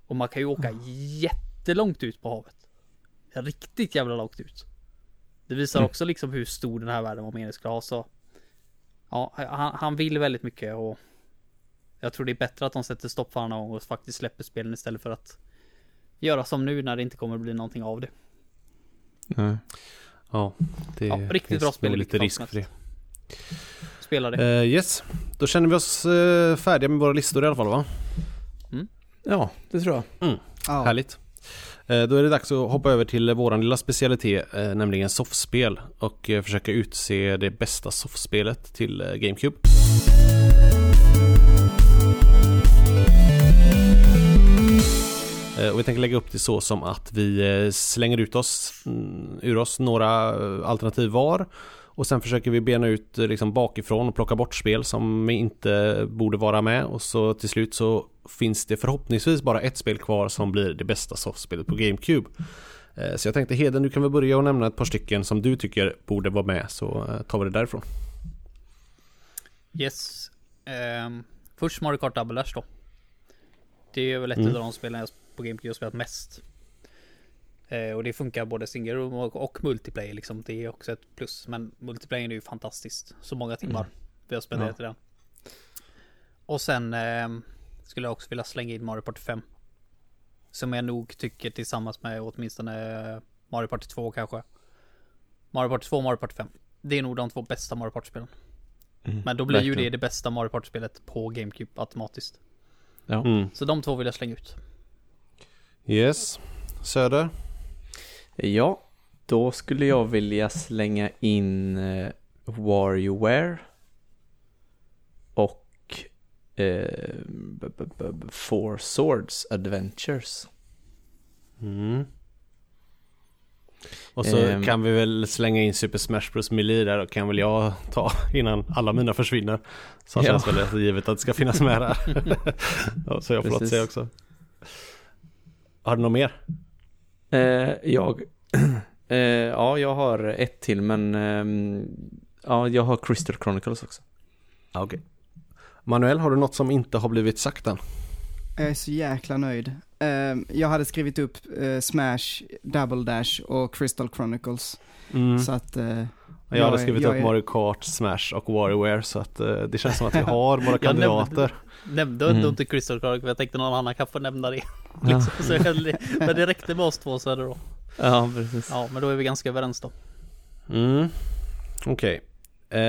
[SPEAKER 1] Och man kan ju åka jättelångt ut på havet. Riktigt jävla långt ut. Det visar
[SPEAKER 3] Mm.
[SPEAKER 1] också liksom hur stor den här världen var meningen skulle ha så. Ja, han, han vill väldigt mycket och jag tror det är bättre att de sätter stopp för honom och faktiskt släpper spelen istället för att göra som nu när det inte kommer bli någonting av det.
[SPEAKER 3] Nej.
[SPEAKER 2] Ja, det
[SPEAKER 1] Ja, riktigt bra spel
[SPEAKER 2] lite risk för det
[SPEAKER 1] Spela det.
[SPEAKER 2] Eh, Yes, då känner vi oss eh, färdiga med våra listor i alla fall va?
[SPEAKER 3] Ja, det tror jag.
[SPEAKER 4] Ja.
[SPEAKER 2] Härligt. Eh, Då är det dags att hoppa över till våran lilla specialitet, eh, nämligen soffspel och eh, försöka utse det bästa soffspelet till GameCube. Och vi tänker lägga upp det så som att vi slänger ut oss, mm, ur oss några alternativ var och sen försöker vi bena ut eh, liksom bakifrån och plocka bort spel som inte borde vara med och så till slut så finns det förhoppningsvis bara ett spel kvar som blir det bästa soffspelet på GameCube. Eh, Så jag tänkte Heden, du kan väl börja och nämna ett par stycken som du tycker borde vara med så eh, tar vi det därifrån.
[SPEAKER 1] Yes. Ehm, först Mario Kart Double Dash då. Det är väl ett
[SPEAKER 2] Mm.
[SPEAKER 1] av de spelen jag på GameCube har spelat mest. Eh, och det funkar både single och, och multiplayer liksom. Det är också ett plus. Men multiplayer är ju fantastiskt. Så många timmar vi har spenderat i den. Och sen ehm, skulle jag också vilja slänga in Mario Party 5. Som jag nog tycker tillsammans med åtminstone eh, Mario Party 2 kanske. Mario Party 2 och Mario Party 5. Det är nog de två bästa Mario Party-spelen. Men då blir ju
[SPEAKER 3] verkligen.
[SPEAKER 1] det det bästa Mario Party-spelet på GameCube automatiskt.
[SPEAKER 3] Ja.
[SPEAKER 2] Mm.
[SPEAKER 1] Så de två vill jag slänga ut.
[SPEAKER 2] Yes. Söder?
[SPEAKER 3] Ja, då skulle jag vilja slänga in eh, WarioWare och eh, Four Swords Adventures.
[SPEAKER 2] Mm. Och så
[SPEAKER 3] Ehm.
[SPEAKER 2] kan vi väl slänga in Super Smash Bros Melee där och kan väl jag ta innan alla mina försvinner. Så
[SPEAKER 3] Ja.
[SPEAKER 2] känns väl givet att det ska finnas med där. så jag får
[SPEAKER 3] Precis.
[SPEAKER 2] säga också. Har du något mer?
[SPEAKER 3] Eh, jag, eh, ja, jag har ett till men ehm, ja, jag har Crystal Chronicles också.
[SPEAKER 2] Okej. Manuel, har du något som inte har blivit sagt än?
[SPEAKER 4] Jag är så jäkla nöjd. Ehm, jag hade skrivit upp eh, Smash, Double Dash och Crystal Chronicles. Så att...
[SPEAKER 2] Mm. jag hade skrivit
[SPEAKER 4] jag
[SPEAKER 2] upp
[SPEAKER 4] är-
[SPEAKER 2] Mario Kart, Smash och WarioWare så att eh, det känns som att vi har våra
[SPEAKER 1] Jag
[SPEAKER 2] kandidater.
[SPEAKER 1] Nämnde
[SPEAKER 3] Mm.
[SPEAKER 1] ändå inte Crystal Chronicle för jag tänkte någon annan kan få nämna det. liksom. så jag, men det räckte med oss två så är det då.
[SPEAKER 3] Ja, precis.
[SPEAKER 1] Ja, men då är vi ganska överens då.
[SPEAKER 2] Mm. Okej. Eh,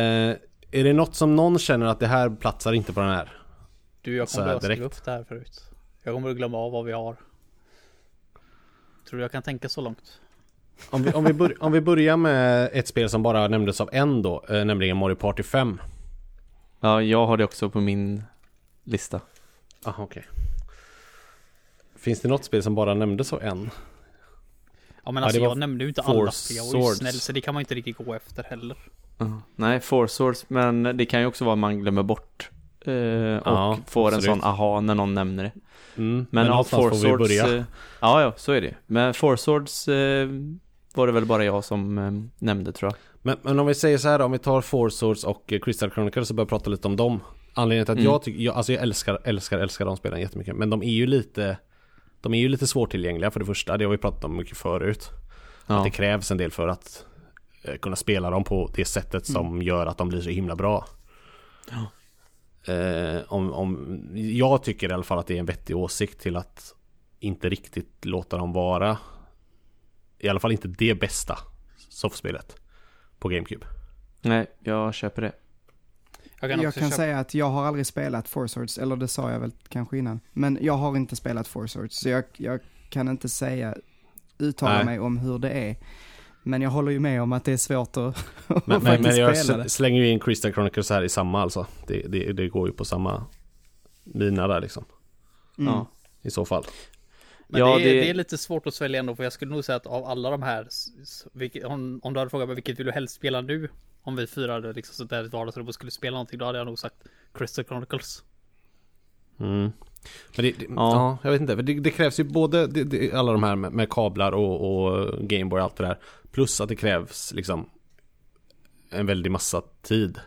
[SPEAKER 2] är det något som någon känner att det här platsar inte på den här?
[SPEAKER 1] Du, jag kommer att skriva
[SPEAKER 2] direkt.
[SPEAKER 1] upp det här förut. Jag kommer att glömma av vad vi har. Tror du jag kan tänka så långt?
[SPEAKER 2] Om vi, om, vi bör, om vi börjar med ett spel som bara nämndes av en då, eh, nämligen Mario Party 5.
[SPEAKER 3] Ja, jag har det också på min lista.
[SPEAKER 2] Aha, okej. Finns det något spel som bara nämndes av en?
[SPEAKER 1] Ja men
[SPEAKER 2] Ja,
[SPEAKER 1] alltså
[SPEAKER 2] var
[SPEAKER 1] jag nämnde ju inte alla, för jag var ju snäll så det kan man inte riktigt gå efter heller.
[SPEAKER 3] Ja. Nej, Four Swords, men det kan ju också vara att man glömmer bort eh, och
[SPEAKER 2] Ja,
[SPEAKER 3] får en sån aha när någon nämner det.
[SPEAKER 2] Mm,
[SPEAKER 3] Men,
[SPEAKER 2] men
[SPEAKER 3] ja, Four
[SPEAKER 2] vi
[SPEAKER 3] Swords,
[SPEAKER 2] börja.
[SPEAKER 3] eh, ja, ja, så är det Men Four Swords eh, var det väl bara jag som nämnde tror jag.
[SPEAKER 2] Men, men om vi säger så här om vi tar Four Swords och Crystal Chronicles och börjar prata lite om dem. Anledningen till att
[SPEAKER 3] Mm.
[SPEAKER 2] jag tycker, jag, alltså jag älskar, älskar, älskar de spelen jättemycket. Men de är ju lite, de är ju lite svårtillgängliga för det första. Det har vi pratat om mycket förut. Att
[SPEAKER 3] Ja,
[SPEAKER 2] det krävs en del för att kunna spela dem på det sättet som gör att de blir så himla bra. Eh, om, om, jag tycker i alla fall att det är en vettig åsikt till att inte riktigt låta dem vara i alla fall inte det bästa soffspelet på GameCube.
[SPEAKER 3] nej, jag köper det.
[SPEAKER 1] Jag kan
[SPEAKER 4] jag kan
[SPEAKER 1] köpa...
[SPEAKER 4] säga att jag har aldrig spelat Four Swords, eller det sa jag väl kanske innan. Men jag har inte spelat Four Swords, så jag, jag kan inte säga, uttala
[SPEAKER 2] Nej.
[SPEAKER 4] mig om hur det är. Men jag håller ju med om att det är svårt att, att
[SPEAKER 2] Men, men, men jag
[SPEAKER 4] spela
[SPEAKER 2] slänger ju in Crystal Chronicles här i samma alltså. Det, det, det går ju på samma mina där liksom.
[SPEAKER 4] Mm.
[SPEAKER 3] Ja.
[SPEAKER 2] I så fall.
[SPEAKER 1] Men
[SPEAKER 3] Ja,
[SPEAKER 1] det, är,
[SPEAKER 3] det-
[SPEAKER 1] det är lite svårt att svälja ändå för jag skulle nog säga att av alla de här vilket, om, om du hade frågat mig vilket vill du helst spela nu? Om vi fyra hade liksom suttit där i ett vardagsrum och skulle spela någonting då hade jag nog sagt Crystal Chronicles.
[SPEAKER 2] Mm. Men det, det, ja.
[SPEAKER 3] Ja.
[SPEAKER 2] jag vet inte. För Det, det krävs ju både det, det, alla de här med, med kablar och, och Gameboy och allt det där. Plus att det krävs liksom en väldig massa tid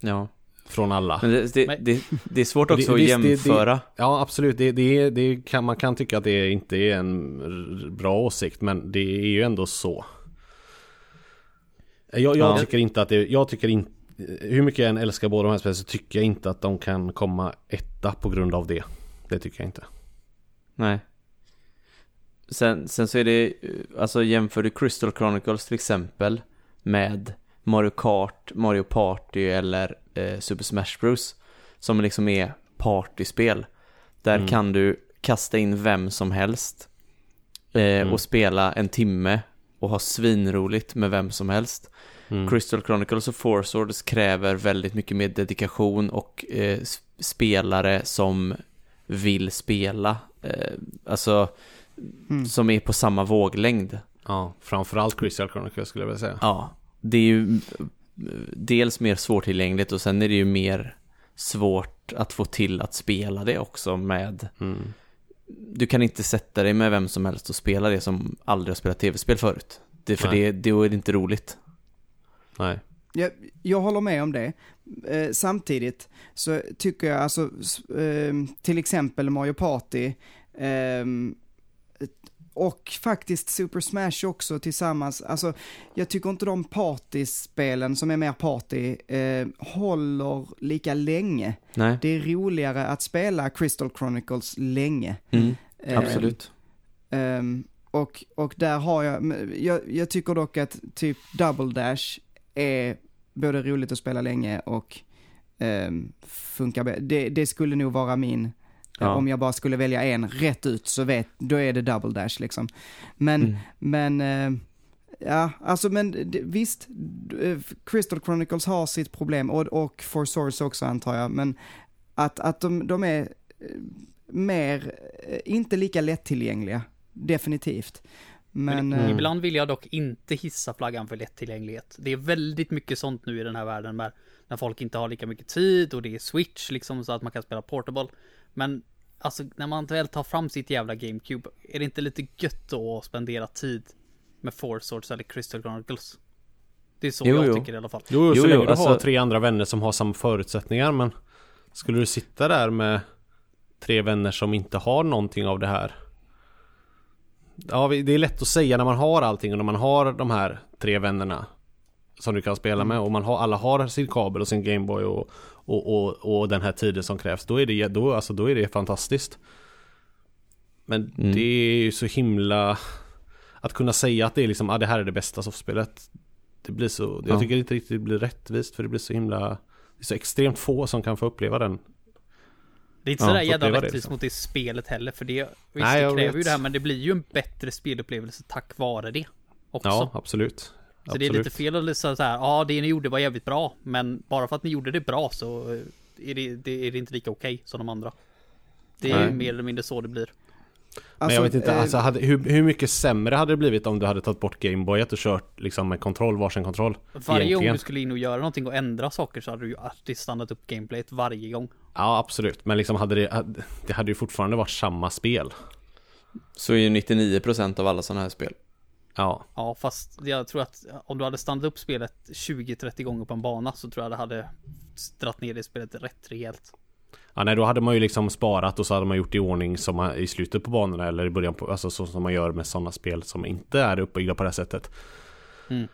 [SPEAKER 3] Ja,
[SPEAKER 2] från alla.
[SPEAKER 3] men det, det, det, det är svårt
[SPEAKER 2] Det-
[SPEAKER 3] också att
[SPEAKER 2] visst, det- det-
[SPEAKER 3] jämföra.
[SPEAKER 2] Ja, absolut. Det, det, det kan, man kan tycka att det inte är en bra åsikt, men det är ju ändå så. Jag, jag
[SPEAKER 3] Ja.
[SPEAKER 2] tycker inte att det, jag tycker inte, hur mycket jag än älskar båda de här spelen så tycker jag inte att de kan komma etta på grund av det. Det tycker jag inte.
[SPEAKER 3] Nej. Sen, sen så är det, alltså jämför du Crystal Chronicles till exempel med Mario Kart, Mario Party eller eh, Super Smash Bros. Som liksom är partyspel. Där
[SPEAKER 2] Mm.
[SPEAKER 3] kan du kasta in vem som helst eh,
[SPEAKER 2] Mm.
[SPEAKER 3] och spela en timme och ha svinroligt med vem som helst.
[SPEAKER 2] Mm.
[SPEAKER 3] Crystal Chronicles och Four Swords kräver väldigt mycket mer dedikation och eh, spelare som vill spela. Eh, alltså,
[SPEAKER 4] Mm.
[SPEAKER 3] som är på samma våglängd.
[SPEAKER 2] Ja, framförallt Crystal Chronicles skulle jag vilja säga.
[SPEAKER 3] Ja, det är ju dels mer svårtillgängligt och sen är det ju mer svårt att få till att spela det också med
[SPEAKER 2] Mm.
[SPEAKER 3] du kan inte sätta dig med vem som helst och spela det som aldrig har spelat tv-spel förut. Det, för
[SPEAKER 2] Nej.
[SPEAKER 3] det, då är det inte roligt.
[SPEAKER 2] Nej.
[SPEAKER 4] Jag, jag håller med om det. Eh, samtidigt så tycker jag alltså, eh, till exempel Mario Party, ehm, och faktiskt Super Smash också tillsammans. Alltså, jag tycker inte de partyspelen som är mer party eh, håller lika länge.
[SPEAKER 3] Nej.
[SPEAKER 4] Det är roligare att spela Crystal Chronicles länge.
[SPEAKER 3] Mm.
[SPEAKER 4] Eh,
[SPEAKER 3] Absolut.
[SPEAKER 4] Ehm, och, och där har jag, jag, jag tycker dock att typ Double Dash är både roligt att spela länge och um, funkar det, det skulle nog vara min,
[SPEAKER 3] Ja.
[SPEAKER 4] om jag bara skulle välja en rätt ut så vet, då är det Double Dash liksom. Men,
[SPEAKER 3] Mm.
[SPEAKER 4] men, eh, ja, alltså men visst, eh, Crystal Chronicles har sitt problem och, och For Source också antar jag, men att, att de, de är eh, mer, eh, inte lika lättillgängliga, definitivt. Men,
[SPEAKER 1] Men
[SPEAKER 4] eh,
[SPEAKER 1] ibland vill jag dock inte hissa flaggan för lättillgänglighet. Det är väldigt mycket sånt nu i den här världen med när folk inte har lika mycket tid och det är switch liksom så att man kan spela portable. Men alltså när man väl tar fram sitt jävla GameCube, är det inte lite gött då att spendera tid med Four Swords eller Crystal Chronicles? Det är så
[SPEAKER 3] Jo,
[SPEAKER 1] jag
[SPEAKER 3] jo.
[SPEAKER 1] tycker i alla fall.
[SPEAKER 2] Jo, så
[SPEAKER 3] Jo,
[SPEAKER 2] länge
[SPEAKER 3] jo,
[SPEAKER 2] du har
[SPEAKER 3] alltså-
[SPEAKER 2] tre andra vänner som har samma förutsättningar men Skulle du sitta där med tre vänner som inte har någonting av det här Ja, det är lätt att säga när man har allting och när man har de här tre vännerna Som du kan spela med och man har, alla har sin kabel och sin Gameboy och, och, och, och den här tiden som krävs Då är det, då, alltså, då är det fantastiskt Men
[SPEAKER 3] Mm.
[SPEAKER 2] det är ju så himla Att kunna säga att det är liksom, ah, det här är det bästa soffspelet Det blir så, jag
[SPEAKER 3] Ja.
[SPEAKER 2] tycker inte riktigt det blir rättvist för det blir så himla Det är så extremt få som kan få uppleva den
[SPEAKER 1] Det är inte
[SPEAKER 2] Ja,
[SPEAKER 1] sådär jävla rättvist
[SPEAKER 2] liksom.
[SPEAKER 1] mot det spelet heller för det, visst
[SPEAKER 2] Nej,
[SPEAKER 1] det kräver ju det här men det blir ju en bättre spelupplevelse tack vare det. Också.
[SPEAKER 2] Ja, absolut
[SPEAKER 1] Så
[SPEAKER 2] absolut.
[SPEAKER 1] det är lite fel att liksom så här, ja det ni gjorde var jävligt bra, men bara för att ni gjorde det bra så eh, är det, det, är det inte lika okej som de andra. Det är mer eller mindre så det blir.
[SPEAKER 2] Men jag vet inte,
[SPEAKER 4] eh,
[SPEAKER 2] alltså, hade, hur, hur mycket sämre hade det blivit om du hade tagit bort Gameboyet och kört liksom med kontroll, varsin kontroll?
[SPEAKER 1] Varje gång
[SPEAKER 2] Egentligen.
[SPEAKER 1] du skulle in och göra någonting och ändra saker så hade du ju alltid stannat upp gameplayet varje gång.
[SPEAKER 2] Ja, absolut. Men liksom hade det, hade- det hade ju fortfarande varit samma spel.
[SPEAKER 3] Så är ju 99% av alla sådana här spel.
[SPEAKER 2] Ja,
[SPEAKER 1] Ja, fast jag tror att om du hade stannat upp spelet 20-30 gånger på en bana så tror jag det hade dratt ner det spelet rätt rejält.
[SPEAKER 2] Ja, nej, då hade man ju liksom sparat och så hade man gjort i ordning som man, i slutet på banorna eller i början på, alltså så som man gör med sådana spel som inte är uppbyggda på det här sättet.
[SPEAKER 1] Mm.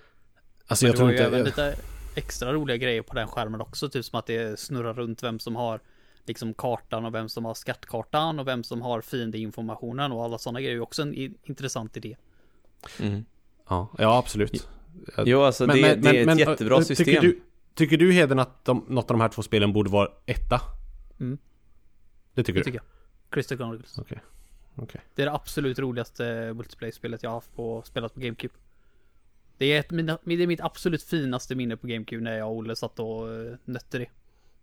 [SPEAKER 2] Alltså
[SPEAKER 1] Men
[SPEAKER 2] jag
[SPEAKER 1] det
[SPEAKER 2] tror inte...
[SPEAKER 1] även lite extra roliga grejer på den skärmen också, typ som att det snurrar runt vem som har liksom kartan och vem som har skattkartan och vem som har fiendeinformationen och alla sådana grejer är också en intressant idé.
[SPEAKER 3] Mm.
[SPEAKER 2] Ja, ja absolut.
[SPEAKER 3] Jo, alltså det, det är ett jättebra
[SPEAKER 2] äh,
[SPEAKER 3] system.
[SPEAKER 2] Tycker du, tycker du Heden att de, något av de här två spelen borde vara etta?
[SPEAKER 1] Mm.
[SPEAKER 2] Det tycker
[SPEAKER 1] Det
[SPEAKER 2] du?
[SPEAKER 1] tycker jag. Crystal Chronicles.
[SPEAKER 2] Okej. Okej.
[SPEAKER 1] Det är det absolut roligaste multiplayer-spelet jag har haft på, spelat på GameCube. Det är, ett, mina, det är mitt absolut finaste minne på GameCube när jag och Olle satt och uh, nötte det.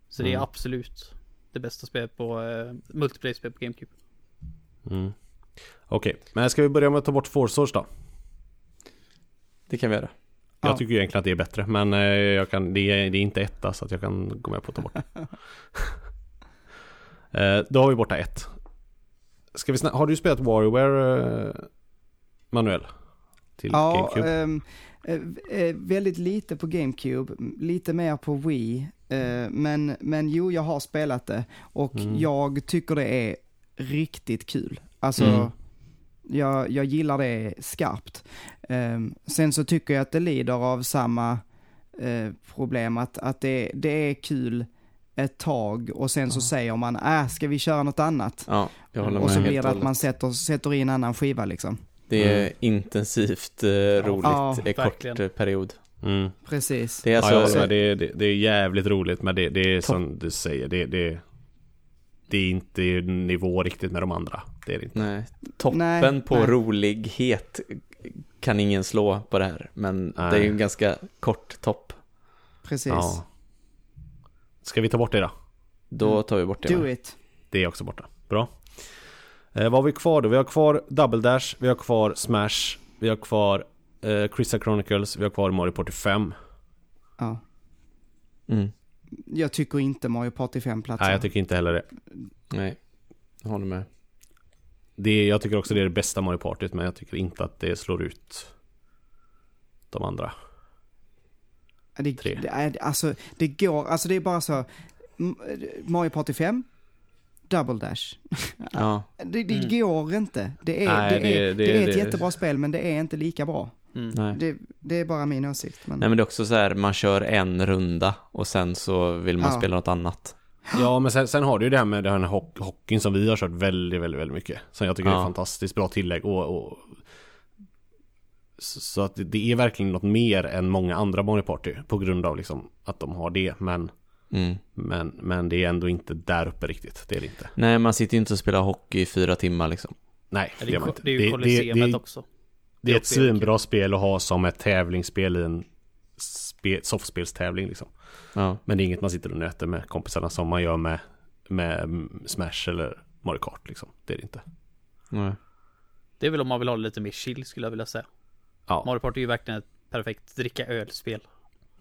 [SPEAKER 1] Så det är
[SPEAKER 2] Mm.
[SPEAKER 1] absolut det bästa spelet på uh, multiplayer-spel på GameCube.
[SPEAKER 2] Mm. Okej, men ska vi börja med att ta bort Force Source då?
[SPEAKER 3] Det kan vi göra.
[SPEAKER 2] Jag
[SPEAKER 4] Ja.
[SPEAKER 2] tycker ju egentligen att det är bättre men eh, jag kan, det, är, det är inte etta så att jag kan gå med på att ta bort det. Eh, Då har vi borta ett. Ska vi har du spelat WarioWare eh, Manuel? Till
[SPEAKER 4] Ja,
[SPEAKER 2] GameCube?
[SPEAKER 4] eh, eh, väldigt lite på GameCube, lite mer på Wii. eh, men, men jo, jag har spelat det och
[SPEAKER 2] Mm.
[SPEAKER 4] jag tycker det är riktigt kul. Alltså,
[SPEAKER 3] Mm.
[SPEAKER 4] jag, jag gillar det skarpt. Ehm, sen så tycker jag att det lider av samma eh, problem, att, att det, det är kul ett tag och sen så säger man, äh, ska vi köra något annat?
[SPEAKER 3] Ja, jag håller med
[SPEAKER 4] Och så blir det att man sätter, sätter in en annan skiva liksom.
[SPEAKER 3] Det är
[SPEAKER 2] Mm.
[SPEAKER 3] intensivt eh, roligt
[SPEAKER 4] Ja,
[SPEAKER 3] i kort
[SPEAKER 1] verkligen.
[SPEAKER 3] eh, period.
[SPEAKER 2] Mm.
[SPEAKER 4] Precis.
[SPEAKER 3] Det är
[SPEAKER 2] Ja,
[SPEAKER 3] alltså,
[SPEAKER 2] med. det, är- det, är jävligt roligt men det, det är som du säger, det, det, det är inte i nivå riktigt med de andra. Det är det inte.
[SPEAKER 3] nej, toppen
[SPEAKER 4] Nej,
[SPEAKER 3] på
[SPEAKER 4] nej.
[SPEAKER 3] rolighet kan ingen slå på det här. Men
[SPEAKER 2] Nej.
[SPEAKER 3] det är ju en ganska kort topp.
[SPEAKER 4] Precis.
[SPEAKER 2] Ja. Ska vi ta bort det då?
[SPEAKER 3] Då tar vi bort det.
[SPEAKER 4] Do
[SPEAKER 3] va?
[SPEAKER 4] it.
[SPEAKER 2] Det är också borta. Bra. Eh, vad har vi kvar då? Vi har kvar Double Dash, vi har kvar Smash, vi har kvar eh, Crystal Chronicles, vi har kvar Mario Party 5.
[SPEAKER 4] Ja.
[SPEAKER 3] Mm.
[SPEAKER 4] Jag tycker inte Mario Party 5 platsar.
[SPEAKER 2] Nej, jag tycker inte heller det.
[SPEAKER 3] Nej, jag håller med.
[SPEAKER 2] det, jag tycker också det är det bästa Mario Partyt men jag tycker inte att det slår ut de andra.
[SPEAKER 4] Det,
[SPEAKER 2] Tre.
[SPEAKER 4] det, är, alltså, det går, alltså det är bara så, Mario Party 5, Double Dash.
[SPEAKER 3] Ja.
[SPEAKER 4] Det, det
[SPEAKER 1] Mm.
[SPEAKER 4] går inte. Det är,
[SPEAKER 2] Nej,
[SPEAKER 4] det,
[SPEAKER 2] det-
[SPEAKER 4] är, det,
[SPEAKER 2] det-
[SPEAKER 4] är ett
[SPEAKER 2] det-
[SPEAKER 4] jättebra spel men det är inte lika bra.
[SPEAKER 1] Mm.
[SPEAKER 3] Nej.
[SPEAKER 4] Det, det är bara min åsikt. Men...
[SPEAKER 3] Nej men det är också så här, man kör en runda och sen så vill man
[SPEAKER 4] Ja.
[SPEAKER 3] spela något annat.
[SPEAKER 2] Ja men sen, sen har du ju det här med den här hock, hockeyn som vi har kört väldigt, väldigt, väldigt mycket. Som jag tycker är
[SPEAKER 3] Ja.
[SPEAKER 2] ett fantastiskt bra tillägg och, och så att det- det är verkligen något mer än många andra Mario Party på grund av liksom att de har det. Men,
[SPEAKER 3] Mm.
[SPEAKER 2] men, men det är ändå inte där uppe riktigt. Det är det inte.
[SPEAKER 3] Nej, man sitter ju inte och spelar hockey i fyra timmar liksom.
[SPEAKER 2] Nej,
[SPEAKER 1] Det
[SPEAKER 2] det
[SPEAKER 1] är,
[SPEAKER 2] gör man
[SPEAKER 1] ju-
[SPEAKER 2] inte.
[SPEAKER 1] det är ju
[SPEAKER 2] det, det,
[SPEAKER 1] Colosseum
[SPEAKER 2] det,
[SPEAKER 1] också.
[SPEAKER 2] det är ett svinbra spel att ha som ett tävlingsspel i en spe, softspelstävling liksom.
[SPEAKER 3] Ja.
[SPEAKER 2] Men det är inget man sitter och nöter med kompisarna som man gör med, med Smash eller Mario Kart liksom. Det är det inte.
[SPEAKER 3] Nej.
[SPEAKER 1] Det är väl om man vill ha lite mer chill skulle jag vilja säga.
[SPEAKER 2] Ja,
[SPEAKER 1] Mario Party är ju verkligen ett perfekt dricka öl-spel.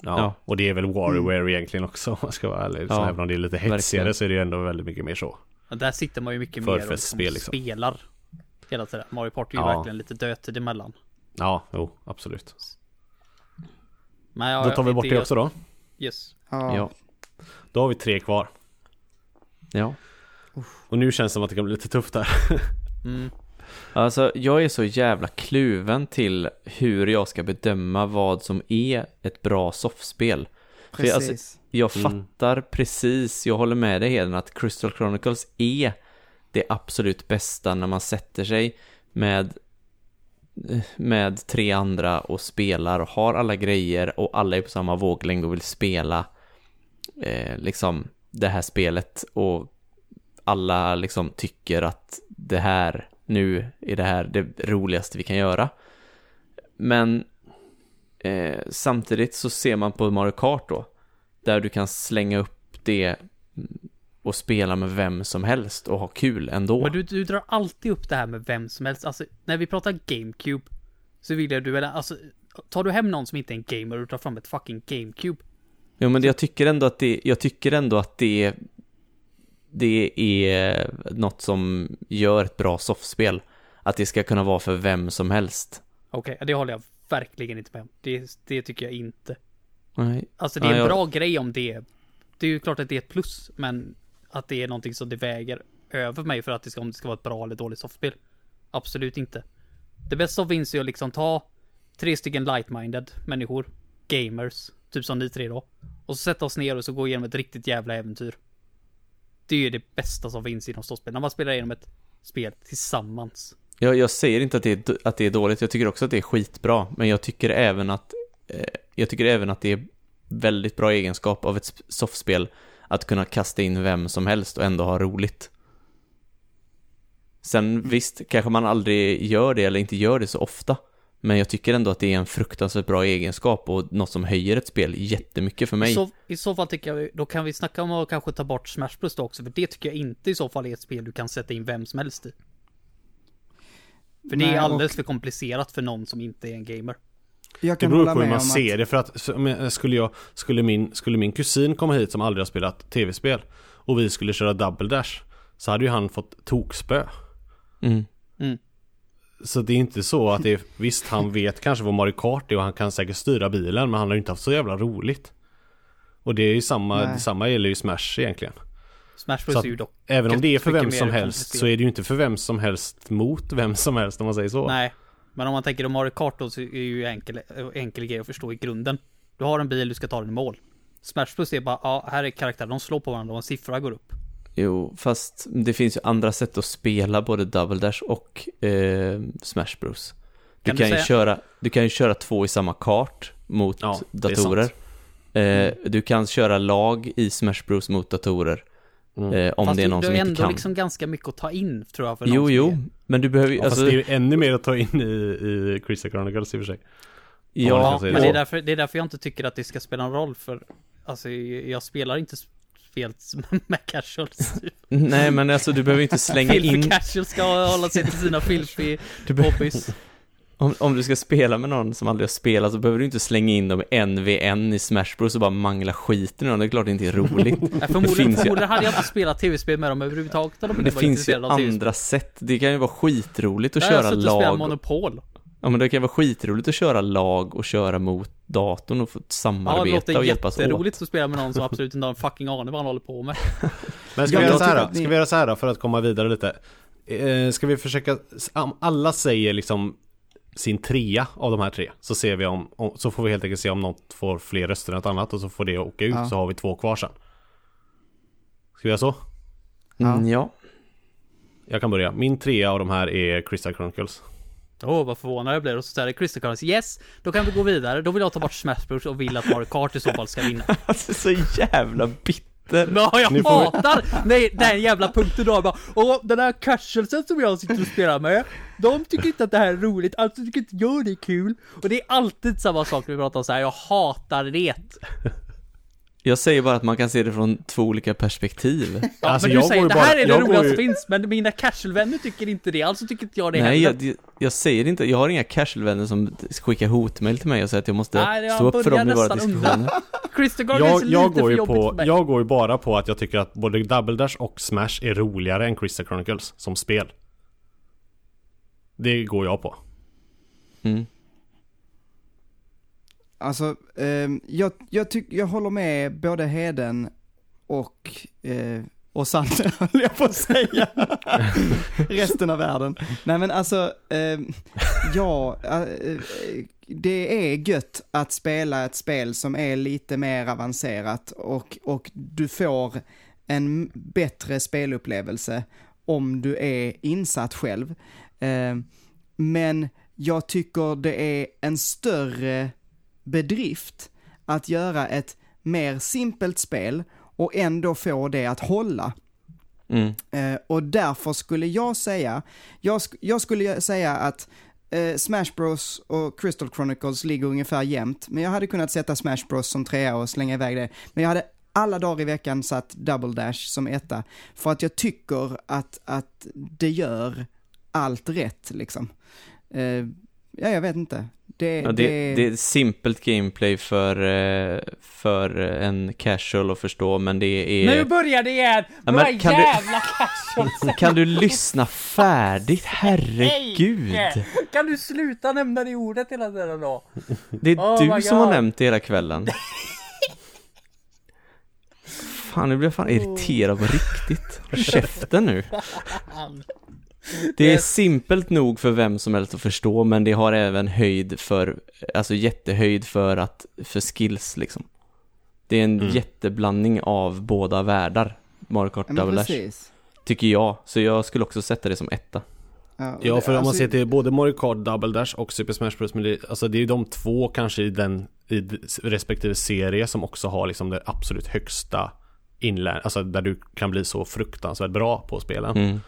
[SPEAKER 2] ja.
[SPEAKER 3] Ja.
[SPEAKER 2] och det är väl WarioWare egentligen också om man ska vara ärlig. Så
[SPEAKER 3] Ja,
[SPEAKER 2] även om det är lite hetsigare
[SPEAKER 3] verkligen.
[SPEAKER 2] så är det ju ändå väldigt mycket mer så.
[SPEAKER 1] Men där sitter man ju mycket mer och liksom
[SPEAKER 2] liksom.
[SPEAKER 1] spelar hela tiden. Mario Party är ju
[SPEAKER 2] Ja.
[SPEAKER 1] verkligen lite dödtid emellan.
[SPEAKER 2] Ja, jo, absolut.
[SPEAKER 1] Men jag,
[SPEAKER 2] Då tar vi bort det också då.
[SPEAKER 1] Yes.
[SPEAKER 4] Ja.
[SPEAKER 3] Ja.
[SPEAKER 2] Då har vi tre kvar.
[SPEAKER 3] Ja.
[SPEAKER 2] Och nu känns det som att det kan bli lite tufft där.
[SPEAKER 1] Mm.
[SPEAKER 3] Alltså, jag är så jävla kluven till hur jag ska bedöma vad som är ett bra soffspel. För jag-
[SPEAKER 4] Precis.
[SPEAKER 3] alltså, Jag
[SPEAKER 2] Mm.
[SPEAKER 3] fattar precis, jag håller med dig Heden, att Crystal Chronicles är det absolut bästa när man sätter sig med med tre andra och spelar och har alla grejer och alla är på samma våglängd och vill spela eh, liksom det här spelet och alla liksom tycker att det här nu är det här det roligaste vi kan göra. Men eh, samtidigt så ser man på Mario Kart då där du kan slänga upp det och spela med vem som helst och ha kul ändå.
[SPEAKER 1] Men du, du drar alltid upp det här med vem som helst. Alltså, när vi pratar GameCube så vill jag du, eller alltså, tar du hem någon som inte är en gamer och drar fram ett fucking GameCube.
[SPEAKER 3] Jo men jag tycker ändå att det, jag tycker ändå att det det är något som gör ett bra soffspel. Att det ska kunna vara för vem som helst.
[SPEAKER 1] Okej, det håller jag verkligen inte med om. Det, det tycker jag inte.
[SPEAKER 3] Nej.
[SPEAKER 1] Alltså det är
[SPEAKER 3] Ja,
[SPEAKER 1] en
[SPEAKER 3] jag-
[SPEAKER 1] bra grej om det. Det är ju klart att det är ett plus, men att det är någonting som det väger över mig för att det ska, om det ska vara ett bra eller dåligt softspel. Absolut inte. Det bästa finns ju att liksom ta tre stycken light-minded människor, gamers, typ som ni tre då. Och så sätta oss ner och så gå igenom ett riktigt jävla äventyr. Det är ju det bästa som finns inom softspel, när man spelar igenom ett spel tillsammans.
[SPEAKER 3] Jag, jag säger inte att det, är, att det är dåligt, jag tycker också att det är skitbra. Men jag tycker även att eh, jag tycker även att det är väldigt bra egenskap av ett soffspel att kunna kasta in vem som helst och ändå ha roligt. Sen visst, kanske man aldrig gör det eller inte gör det så ofta. Men jag tycker ändå att det är en fruktansvärt bra egenskap och något som höjer ett spel jättemycket för mig.
[SPEAKER 1] I så, I så fall tycker jag, då kan vi snacka om att kanske ta bort Smash Bros då också, för det tycker jag inte i så fall är ett spel du kan sätta in vem som helst i. För det
[SPEAKER 4] Nej,
[SPEAKER 1] är alldeles
[SPEAKER 4] och-
[SPEAKER 1] för komplicerat för någon som inte är en gamer.
[SPEAKER 4] Jag
[SPEAKER 2] Det
[SPEAKER 4] kan
[SPEAKER 2] beror
[SPEAKER 4] hålla
[SPEAKER 2] på hur man ser
[SPEAKER 4] att,
[SPEAKER 2] det. För att skulle, jag, skulle, min, skulle min kusin komma hit som aldrig har spelat tv-spel och vi skulle köra double dash så hade ju han fått tokspö.
[SPEAKER 3] Mm.
[SPEAKER 2] Så det är inte så att det är, visst han vet kanske vad Mario Kart är och han kan säkert styra bilen men han har ju inte haft så jävla roligt. Och det är ju samma,
[SPEAKER 4] Nej.
[SPEAKER 2] samma gäller ju Smash egentligen.
[SPEAKER 1] Smash Bros är ju dock...
[SPEAKER 2] Även om det är för vem som helst så är det ju inte för vem som helst mot vem som helst om man säger så.
[SPEAKER 1] Nej. Men om man tänker om Mario Kart då så är det ju enkel, enkel grej att förstå i grunden. Du har en bil, du ska ta den i mål. Smash Bros är bara, ja, här är karaktärer, de slår på varandra och en siffra går upp.
[SPEAKER 3] Jo, fast det finns ju andra sätt att spela både Double Dash och eh, Smash Bros. Du
[SPEAKER 1] Kan
[SPEAKER 3] kan,
[SPEAKER 1] du
[SPEAKER 3] ju
[SPEAKER 1] säga-
[SPEAKER 3] köra, du kan ju köra två i samma kart mot
[SPEAKER 2] Ja,
[SPEAKER 3] datorer. Eh, du kan köra lag i Smash Bros mot datorer.
[SPEAKER 2] Mm.
[SPEAKER 3] Eh, om
[SPEAKER 1] Fast
[SPEAKER 3] det är
[SPEAKER 1] du-
[SPEAKER 3] någon
[SPEAKER 1] du
[SPEAKER 3] som
[SPEAKER 1] har
[SPEAKER 3] inte
[SPEAKER 1] ändå
[SPEAKER 3] kan.
[SPEAKER 1] liksom ganska mycket att ta in, tror jag, för någon
[SPEAKER 3] Jo,
[SPEAKER 1] som
[SPEAKER 3] jo,
[SPEAKER 1] är-
[SPEAKER 3] men du behöver ju,
[SPEAKER 2] Ja,
[SPEAKER 3] alltså,
[SPEAKER 2] fast det är ju ännu mer att ta in i, i Crystal Chronicles i och för sig.
[SPEAKER 3] ja,
[SPEAKER 1] men det är, därför, det är därför jag inte tycker att det ska spela en roll för Alltså jag spelar inte spel med casuals
[SPEAKER 3] nej men alltså du behöver inte slänga
[SPEAKER 1] Filthy
[SPEAKER 3] in,
[SPEAKER 1] casuals ska hålla sig till sina filthy hobbys
[SPEAKER 3] Om, om du ska spela med någon som aldrig har spelat så behöver du inte slänga in dem en v en i Smash Bros och bara mangla skiten ur dem. Det är klart det inte är roligt.
[SPEAKER 1] Nej, förmodligen,
[SPEAKER 3] finns ju-
[SPEAKER 1] förmodligen hade jag inte spelat tv-spel med dem överhuvudtaget om de
[SPEAKER 3] det finns ju andra sätt. Det kan ju vara skitroligt att
[SPEAKER 1] Jag har
[SPEAKER 3] köra
[SPEAKER 1] suttit och spelat
[SPEAKER 3] lag.
[SPEAKER 1] Monopol.
[SPEAKER 3] Ja men det kan vara skitroligt att köra lag och köra mot datorn och få
[SPEAKER 1] Ja, det
[SPEAKER 3] samarbeta
[SPEAKER 1] låter
[SPEAKER 3] och hjälpas åt.
[SPEAKER 1] jätteroligt att spela med någon som absolut inte har en fucking aning vad han håller på med.
[SPEAKER 2] Men ska
[SPEAKER 4] Ja,
[SPEAKER 2] vi göra så här då? Ska vi göra så här då för att komma vidare lite? Eh, ska vi försöka, om alla säger liksom sin trea av de här tre så ser vi om, om så får vi helt enkelt se om något får fler röster än något annat och så får det åka ut
[SPEAKER 4] Ja.
[SPEAKER 2] så har vi två kvar sen. Ska vi göra så?
[SPEAKER 3] Mm, ja.
[SPEAKER 2] Jag kan börja. Min trea av de här är Crystal Chronicles.
[SPEAKER 1] Åh, vad förvånad jag blev. Och så säger Crystal Currency, yes, då kan vi gå vidare. Då vill jag ta bort Smash Bros och vill att Mario Kart i så fall ska vinna.
[SPEAKER 3] Alltså så jävla bitter.
[SPEAKER 1] Ja, jag hatar nej, den jävla punkten då bara Och den här casualsen som jag sitter och spelar med De tycker inte att det här är roligt, alltså tycker inte jag det är kul Och det är alltid samma sak när vi pratar om så här. jag hatar det
[SPEAKER 3] Jag säger bara att man kan se det från två olika perspektiv.
[SPEAKER 1] Ja,
[SPEAKER 2] Alltså,
[SPEAKER 1] men du säger
[SPEAKER 2] ju
[SPEAKER 1] det
[SPEAKER 2] bara-
[SPEAKER 1] här är det roligaste
[SPEAKER 2] ju-
[SPEAKER 1] som finns Men mina casual-vänner tycker inte det, alltså tycker inte jag det
[SPEAKER 3] Nej, jag, jag säger inte, jag har inga casual-vänner som skickar hotmail till mig och säger att jag måste
[SPEAKER 1] Nej, jag
[SPEAKER 3] stå upp för dem i våra diskussioner.
[SPEAKER 2] Jag, går ju på,
[SPEAKER 1] för
[SPEAKER 2] jag går ju bara på att jag tycker att både Double Dash och Smash är roligare än Crystal Chronicles som spel. Det går jag på.
[SPEAKER 3] Mm.
[SPEAKER 4] Alltså, eh, jag, jag, tyck, jag håller med både Heden och, eh, och Sanne, höll jag på att säga. Resten av världen. Nej men alltså, ehm, eh, ja, eh, det är gött att spela ett spel som är lite mer avancerat och, och du får en bättre spelupplevelse om du är insatt själv. Eh, men jag tycker det är en större bedrift att göra ett mer simpelt spel och ändå få det att hålla.
[SPEAKER 3] Mm.
[SPEAKER 4] Eh, och därför skulle jag säga, jag, sk- jag skulle säga att eh, Smash Bros och Crystal Chronicles ligger ungefär jämnt, men jag hade kunnat sätta Smash Bros som trea och slänga iväg det. Men jag hade alla dagar i veckan satt Double Dash som etta, för att jag tycker att, att det gör allt rätt liksom. Eh, ja, jag vet inte. Det,
[SPEAKER 3] Ja, det, det är ett simpelt gameplay för, eh, för en casual att förstå, men det är...
[SPEAKER 1] Nu börjar det igen!
[SPEAKER 3] Ja,
[SPEAKER 1] Våra
[SPEAKER 3] kan du-
[SPEAKER 1] jävla casuals!
[SPEAKER 3] Kan du lyssna färdigt? Herregud!
[SPEAKER 1] Kan du sluta nämna det ordet hela tiden då?
[SPEAKER 3] Det är
[SPEAKER 1] Oh
[SPEAKER 3] du som har nämnt det hela kvällen. Fan, nu blir jag fan irriterad på riktigt. Håll Käften nu. Det är simpelt nog för vem som helst att förstå, men det har även höjd för, alltså jättehöjd för att, för skills liksom. Det är en
[SPEAKER 2] Mm.
[SPEAKER 3] jätteblandning av båda världar, Mario Kart Double Dash, tycker jag. Så jag skulle också sätta det som etta.
[SPEAKER 4] Ja, och
[SPEAKER 2] Ja,
[SPEAKER 4] det-
[SPEAKER 2] för om man
[SPEAKER 4] alltså-
[SPEAKER 2] ser till både Mario Kart Double Dash och Super Smash Bros. Men det, alltså det är ju de två kanske i den i respektive serie som också har liksom det absolut högsta inlär, alltså där du kan bli så fruktansvärt bra på spelen.
[SPEAKER 3] Mm.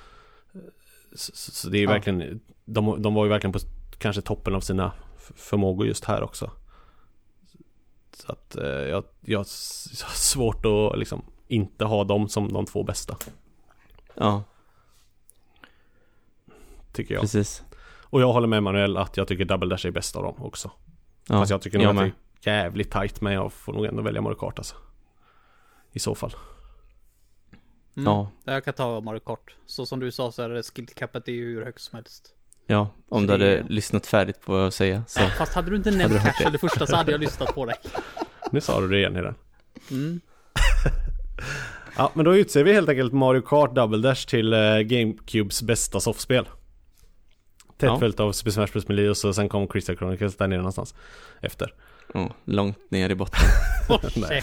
[SPEAKER 2] Så, så det är ju
[SPEAKER 4] Ja.
[SPEAKER 2] verkligen, de, de var ju verkligen på kanske toppen av sina förmågor just här också. Så att eh, jag, jag har svårt att liksom inte ha dem som de två bästa,
[SPEAKER 3] Ja,
[SPEAKER 2] tycker jag.
[SPEAKER 3] precis.
[SPEAKER 2] Och jag håller med Manuel att jag tycker Double Dash är bäst av dem också.
[SPEAKER 3] Ja,
[SPEAKER 2] Fast jag tycker nog
[SPEAKER 3] jag
[SPEAKER 2] att det är jävligt tight men jag får nog ändå välja Mario Kart alltså. I så fall.
[SPEAKER 1] Mm.
[SPEAKER 3] Ja,
[SPEAKER 1] Jag kan ta Mario Kart. Så som du sa så är det skillcapet är ju hur högt som helst.
[SPEAKER 3] ja, om
[SPEAKER 1] Så
[SPEAKER 3] du
[SPEAKER 1] det
[SPEAKER 3] hade
[SPEAKER 1] är-
[SPEAKER 3] lyssnat färdigt på vad jag säger så.
[SPEAKER 1] Fast hade du inte nämnt casual det första så hade jag lyssnat på dig.
[SPEAKER 2] Nu sa du det igen i den.
[SPEAKER 1] Mm.
[SPEAKER 2] Ja men då utser vi helt enkelt Mario Kart Double Dash till eh, GameCubes bästa softspel. Tätt
[SPEAKER 3] Ja.
[SPEAKER 2] följt av Super Smash Bros. Melee och så sen kom Crystal Chronicles där nere någonstans. Efter.
[SPEAKER 3] Ja, långt ner i botten.
[SPEAKER 2] Nej.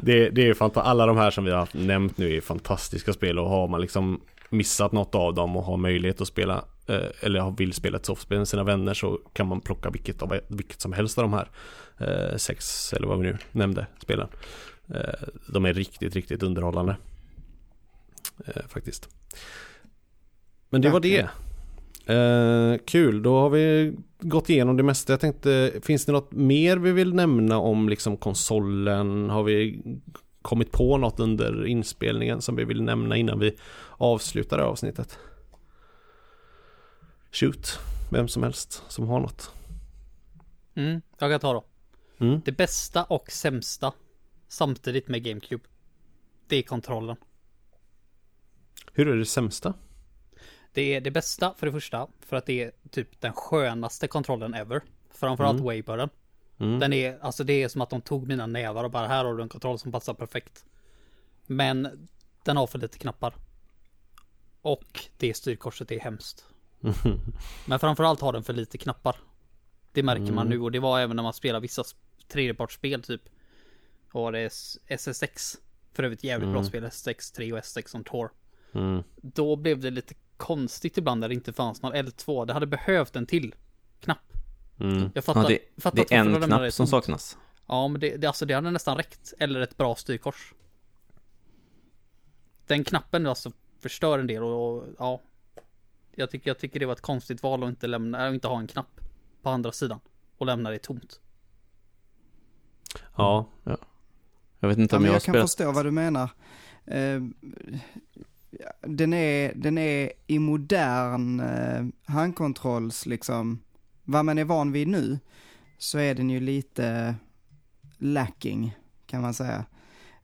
[SPEAKER 2] Det, det är fanta- alla de här som vi har nämnt nu är fantastiska spel och har man liksom missat något av dem och har möjlighet att spela eh, eller vill spela ett softspel med sina vänner så kan man plocka vilket, av, vilket som helst av de här eh, sex eller vad vi nu nämnde spelen. Eh, de är riktigt, riktigt underhållande. Faktiskt. Men det var det. Eh, kul, då har vi gått igenom det mesta. Jag tänkte, finns det något mer vi vill nämna om liksom konsolen? Har vi kommit på något under inspelningen som vi vill nämna innan vi avslutar det här avsnittet? Shoot. vem som helst som har något.
[SPEAKER 1] Mm, jag kan ta då.
[SPEAKER 2] Mm.
[SPEAKER 1] Det bästa och sämsta samtidigt med GameCube. Det är kontrollen.
[SPEAKER 2] Hur är det sämsta?
[SPEAKER 1] Det är det bästa för det första, för att det är typ den skönaste kontrollen ever. Framförallt
[SPEAKER 2] Mm.
[SPEAKER 1] Wayburden.
[SPEAKER 2] Mm.
[SPEAKER 1] Den är, alltså det är som att de tog mina nävar och bara här har du en kontroll som passar perfekt. Men den har för lite knappar. Och det styrkorset är hemskt. Men framförallt har den för lite knappar. Det märker man nu och det var även när man spelar vissa tredjepartsspel typ. Och det S- SSX. För övrigt jävligt bra spel, SSX 3 och SSX on Tour.
[SPEAKER 2] Mm.
[SPEAKER 1] Då blev det lite konstigt ibland när det inte fanns någon L2. Det hade behövt en till knapp.
[SPEAKER 2] Mm.
[SPEAKER 1] Jag fattar,
[SPEAKER 3] Ja, det,
[SPEAKER 1] fattar
[SPEAKER 3] det är en knapp som
[SPEAKER 1] tomt.
[SPEAKER 3] saknas.
[SPEAKER 1] Ja, men det, det, alltså, det hade nästan räckt. Eller ett bra styrkors. Den knappen alltså förstör en del och, och ja. Jag tycker, jag tycker det var ett konstigt val att inte lämna, att inte ha en knapp på andra sidan. Och lämna det tomt.
[SPEAKER 2] Ja,
[SPEAKER 3] Jag vet inte
[SPEAKER 4] Ja,
[SPEAKER 3] om
[SPEAKER 4] men
[SPEAKER 3] jag har
[SPEAKER 4] jag kan
[SPEAKER 3] spelat.
[SPEAKER 4] förstå vad du menar. Eh, den, är, den är i modern eh, handkontrolls, liksom, vad man är van vid nu, så är den ju lite lacking, kan man säga.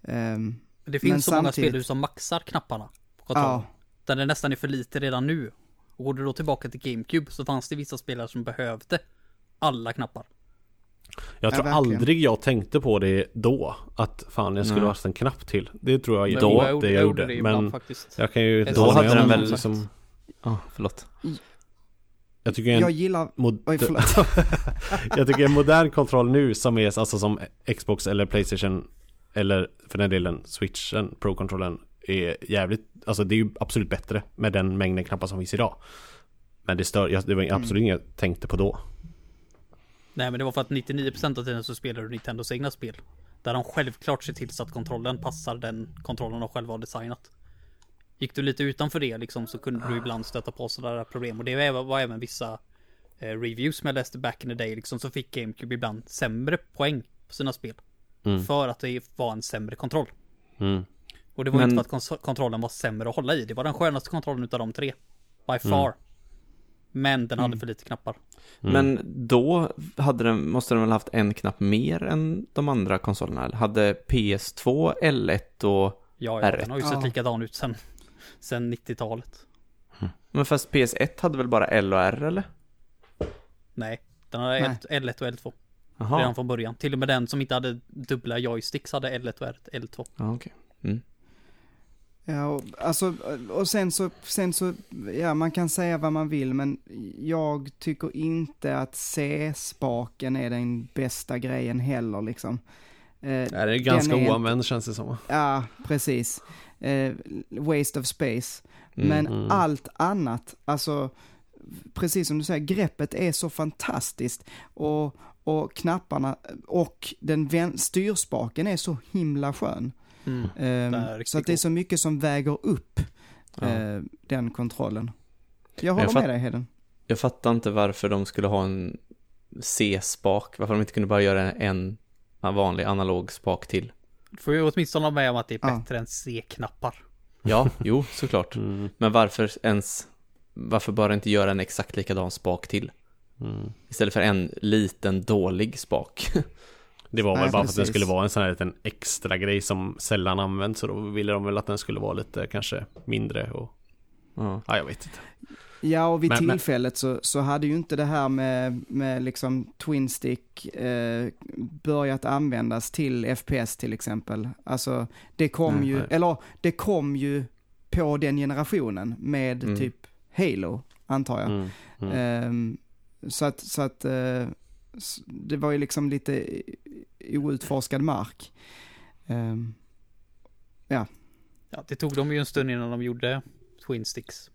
[SPEAKER 4] Ehm,
[SPEAKER 1] Det finns
[SPEAKER 4] Men
[SPEAKER 1] så många
[SPEAKER 4] samtidigt-
[SPEAKER 1] spel som maxar knapparna på kontrollen.
[SPEAKER 4] ja,
[SPEAKER 1] Där det nästan är för lite redan nu. Och går du då tillbaka till GameCube så fanns det vissa spelare som behövde alla knappar.
[SPEAKER 2] Jag
[SPEAKER 4] Ja,
[SPEAKER 2] tror
[SPEAKER 4] verkligen.
[SPEAKER 2] aldrig jag tänkte på det då. Att fan jag skulle ha haft en knapp till. Det tror jag då
[SPEAKER 1] jag
[SPEAKER 2] det jag gjorde.
[SPEAKER 1] det
[SPEAKER 2] Men
[SPEAKER 1] faktiskt.
[SPEAKER 2] jag kan ju
[SPEAKER 1] Då
[SPEAKER 3] hade den väl-
[SPEAKER 2] liksom,
[SPEAKER 3] Ja, förlåt.
[SPEAKER 2] Jag tycker en
[SPEAKER 4] jag gillar,
[SPEAKER 2] mod-
[SPEAKER 4] oj förlåt.
[SPEAKER 2] Jag tycker en modern kontroll nu som är alltså som Xbox eller Playstation eller för den delen Switchen, Pro-kontrollen är jävligt, alltså det är ju absolut bättre med den mängden knappar som finns idag. Men det stör, jag- det var absolut inget jag tänkte på då.
[SPEAKER 1] Nej men det var för att 99% av tiden så spelar du Nintendos egna spel. Där de självklart ser till så att kontrollen passar den kontrollen de själva har designat. Gick du lite utanför det liksom så kunde du ibland stöta på sådana där problem. Och det var, även vissa eh, reviews som jag läste back in the day liksom så fick GameCube ibland sämre poäng på sina spel.
[SPEAKER 2] Mm.
[SPEAKER 1] För att det var en sämre kontroll.
[SPEAKER 2] Mm.
[SPEAKER 1] Och det var
[SPEAKER 3] Men-
[SPEAKER 1] inte för att kontrollen var sämre att hålla i. Det var den skönaste kontrollen utav de tre. By far. Men den hade för lite knappar.
[SPEAKER 2] Mm.
[SPEAKER 3] Men då hade den, måste den väl haft en knapp mer än de andra konsolerna? Eller hade PS2, L1 och...
[SPEAKER 1] Ja, ja
[SPEAKER 3] R1.
[SPEAKER 1] den har ju sett
[SPEAKER 4] Ja.
[SPEAKER 1] likadan ut sen, sen 90-talet.
[SPEAKER 3] Men fast PS1 hade väl bara L och R eller?
[SPEAKER 1] Nej, den hade
[SPEAKER 4] Nej.
[SPEAKER 1] L- L1 och L2
[SPEAKER 3] Jaha,
[SPEAKER 1] redan från början. Till och med den som inte hade dubbla joysticks hade L1 och R- L2.
[SPEAKER 3] ja, okej. Mm.
[SPEAKER 4] Ja, och, alltså, och sen så, sen så, ja man kan säga vad man vill men jag tycker inte att C-spaken är den bästa grejen heller liksom. Eh,
[SPEAKER 2] Nej, det är ganska
[SPEAKER 4] är
[SPEAKER 2] oanvänd känns det som.
[SPEAKER 4] Ja, precis. Eh, waste of space.
[SPEAKER 3] Mm.
[SPEAKER 4] Men
[SPEAKER 2] Mm.
[SPEAKER 4] allt annat, alltså, precis som du säger, greppet är så fantastiskt. Och, och knapparna och den vän- styrspaken är så himla skön.
[SPEAKER 1] Mm. Riktigt
[SPEAKER 4] så att det är så mycket som väger upp
[SPEAKER 3] Ja.
[SPEAKER 4] eh, den kontrollen. Jag håller
[SPEAKER 3] Jag
[SPEAKER 4] med dig Heden.
[SPEAKER 3] Jag fattar inte varför de skulle ha en C-spak, varför de inte kunde bara göra en vanlig analog spak till.
[SPEAKER 1] Får ju åtminstone hålla med om att det är
[SPEAKER 4] Ja.
[SPEAKER 1] bättre än C-knappar.
[SPEAKER 3] Ja, jo, såklart.
[SPEAKER 2] Mm.
[SPEAKER 3] Men varför ens, varför bara inte göra en exakt likadan spak till?
[SPEAKER 2] Mm.
[SPEAKER 3] Istället för en liten dålig spak.
[SPEAKER 2] Det var
[SPEAKER 4] Nej,
[SPEAKER 2] väl bara för att den
[SPEAKER 4] precis.
[SPEAKER 2] skulle vara en sån här liten extra grej som sällan används så då ville de väl att den skulle vara lite kanske mindre och
[SPEAKER 3] ja.
[SPEAKER 2] ja, jag vet inte.
[SPEAKER 4] Ja, och vid
[SPEAKER 2] Men- men-
[SPEAKER 4] tillfället så, så hade ju inte det här med, med liksom Twin Stick eh, börjat användas till FPS till exempel. Alltså, det kom
[SPEAKER 2] Nej,
[SPEAKER 4] ju,
[SPEAKER 2] nej.
[SPEAKER 4] eller det kom ju på den generationen med
[SPEAKER 3] Mm.
[SPEAKER 4] typ Halo, antar jag.
[SPEAKER 2] Mm. Mm.
[SPEAKER 4] Ehm, så att, så att eh, det var ju liksom lite i- outforskad mark. Ehm,
[SPEAKER 1] Ja, det tog dem ju en stund innan de gjorde Twin Sticks.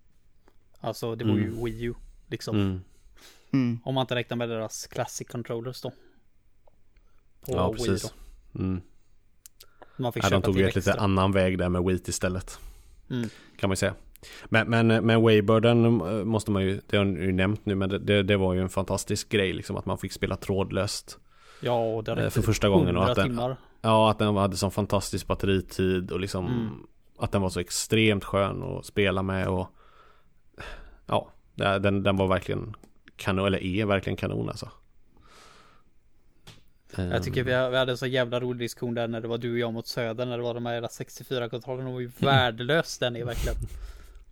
[SPEAKER 1] Alltså det var ju
[SPEAKER 2] Mm.
[SPEAKER 1] Wii U. Liksom.
[SPEAKER 2] Mm.
[SPEAKER 4] mm,
[SPEAKER 1] Om man inte räknar med deras Classic Controllers då. På
[SPEAKER 2] Ja,
[SPEAKER 1] Wii
[SPEAKER 2] precis.
[SPEAKER 1] då.
[SPEAKER 2] Mm.
[SPEAKER 1] Man fick
[SPEAKER 2] Ja, de
[SPEAKER 1] köpa
[SPEAKER 2] tog ju ett lite annan väg där med Wheat istället.
[SPEAKER 1] Mm.
[SPEAKER 2] Kan man ju säga. Men, men, men Waybirden eh, måste man ju, det har ni ju nämnt nu, men det, det, var ju en fantastisk grej liksom att man fick spela trådlöst.
[SPEAKER 1] Ja, och det
[SPEAKER 2] Eh, för första gången och
[SPEAKER 1] 100
[SPEAKER 2] att den-
[SPEAKER 1] timmar.
[SPEAKER 2] Ja, att den hade sån fantastisk batteritid och liksom
[SPEAKER 1] Mm.
[SPEAKER 2] att den var så extremt skön att spela med och ja, den, den var verkligen kanon, eller är verkligen kanon alltså.
[SPEAKER 1] Jag tycker
[SPEAKER 2] Ehm,
[SPEAKER 1] vi, vi hade en så jävla rolig diskussion där när det var du och jag mot Söder när det var de här jävla 64-kontrollerna. De var ju värdelös den är verkligen.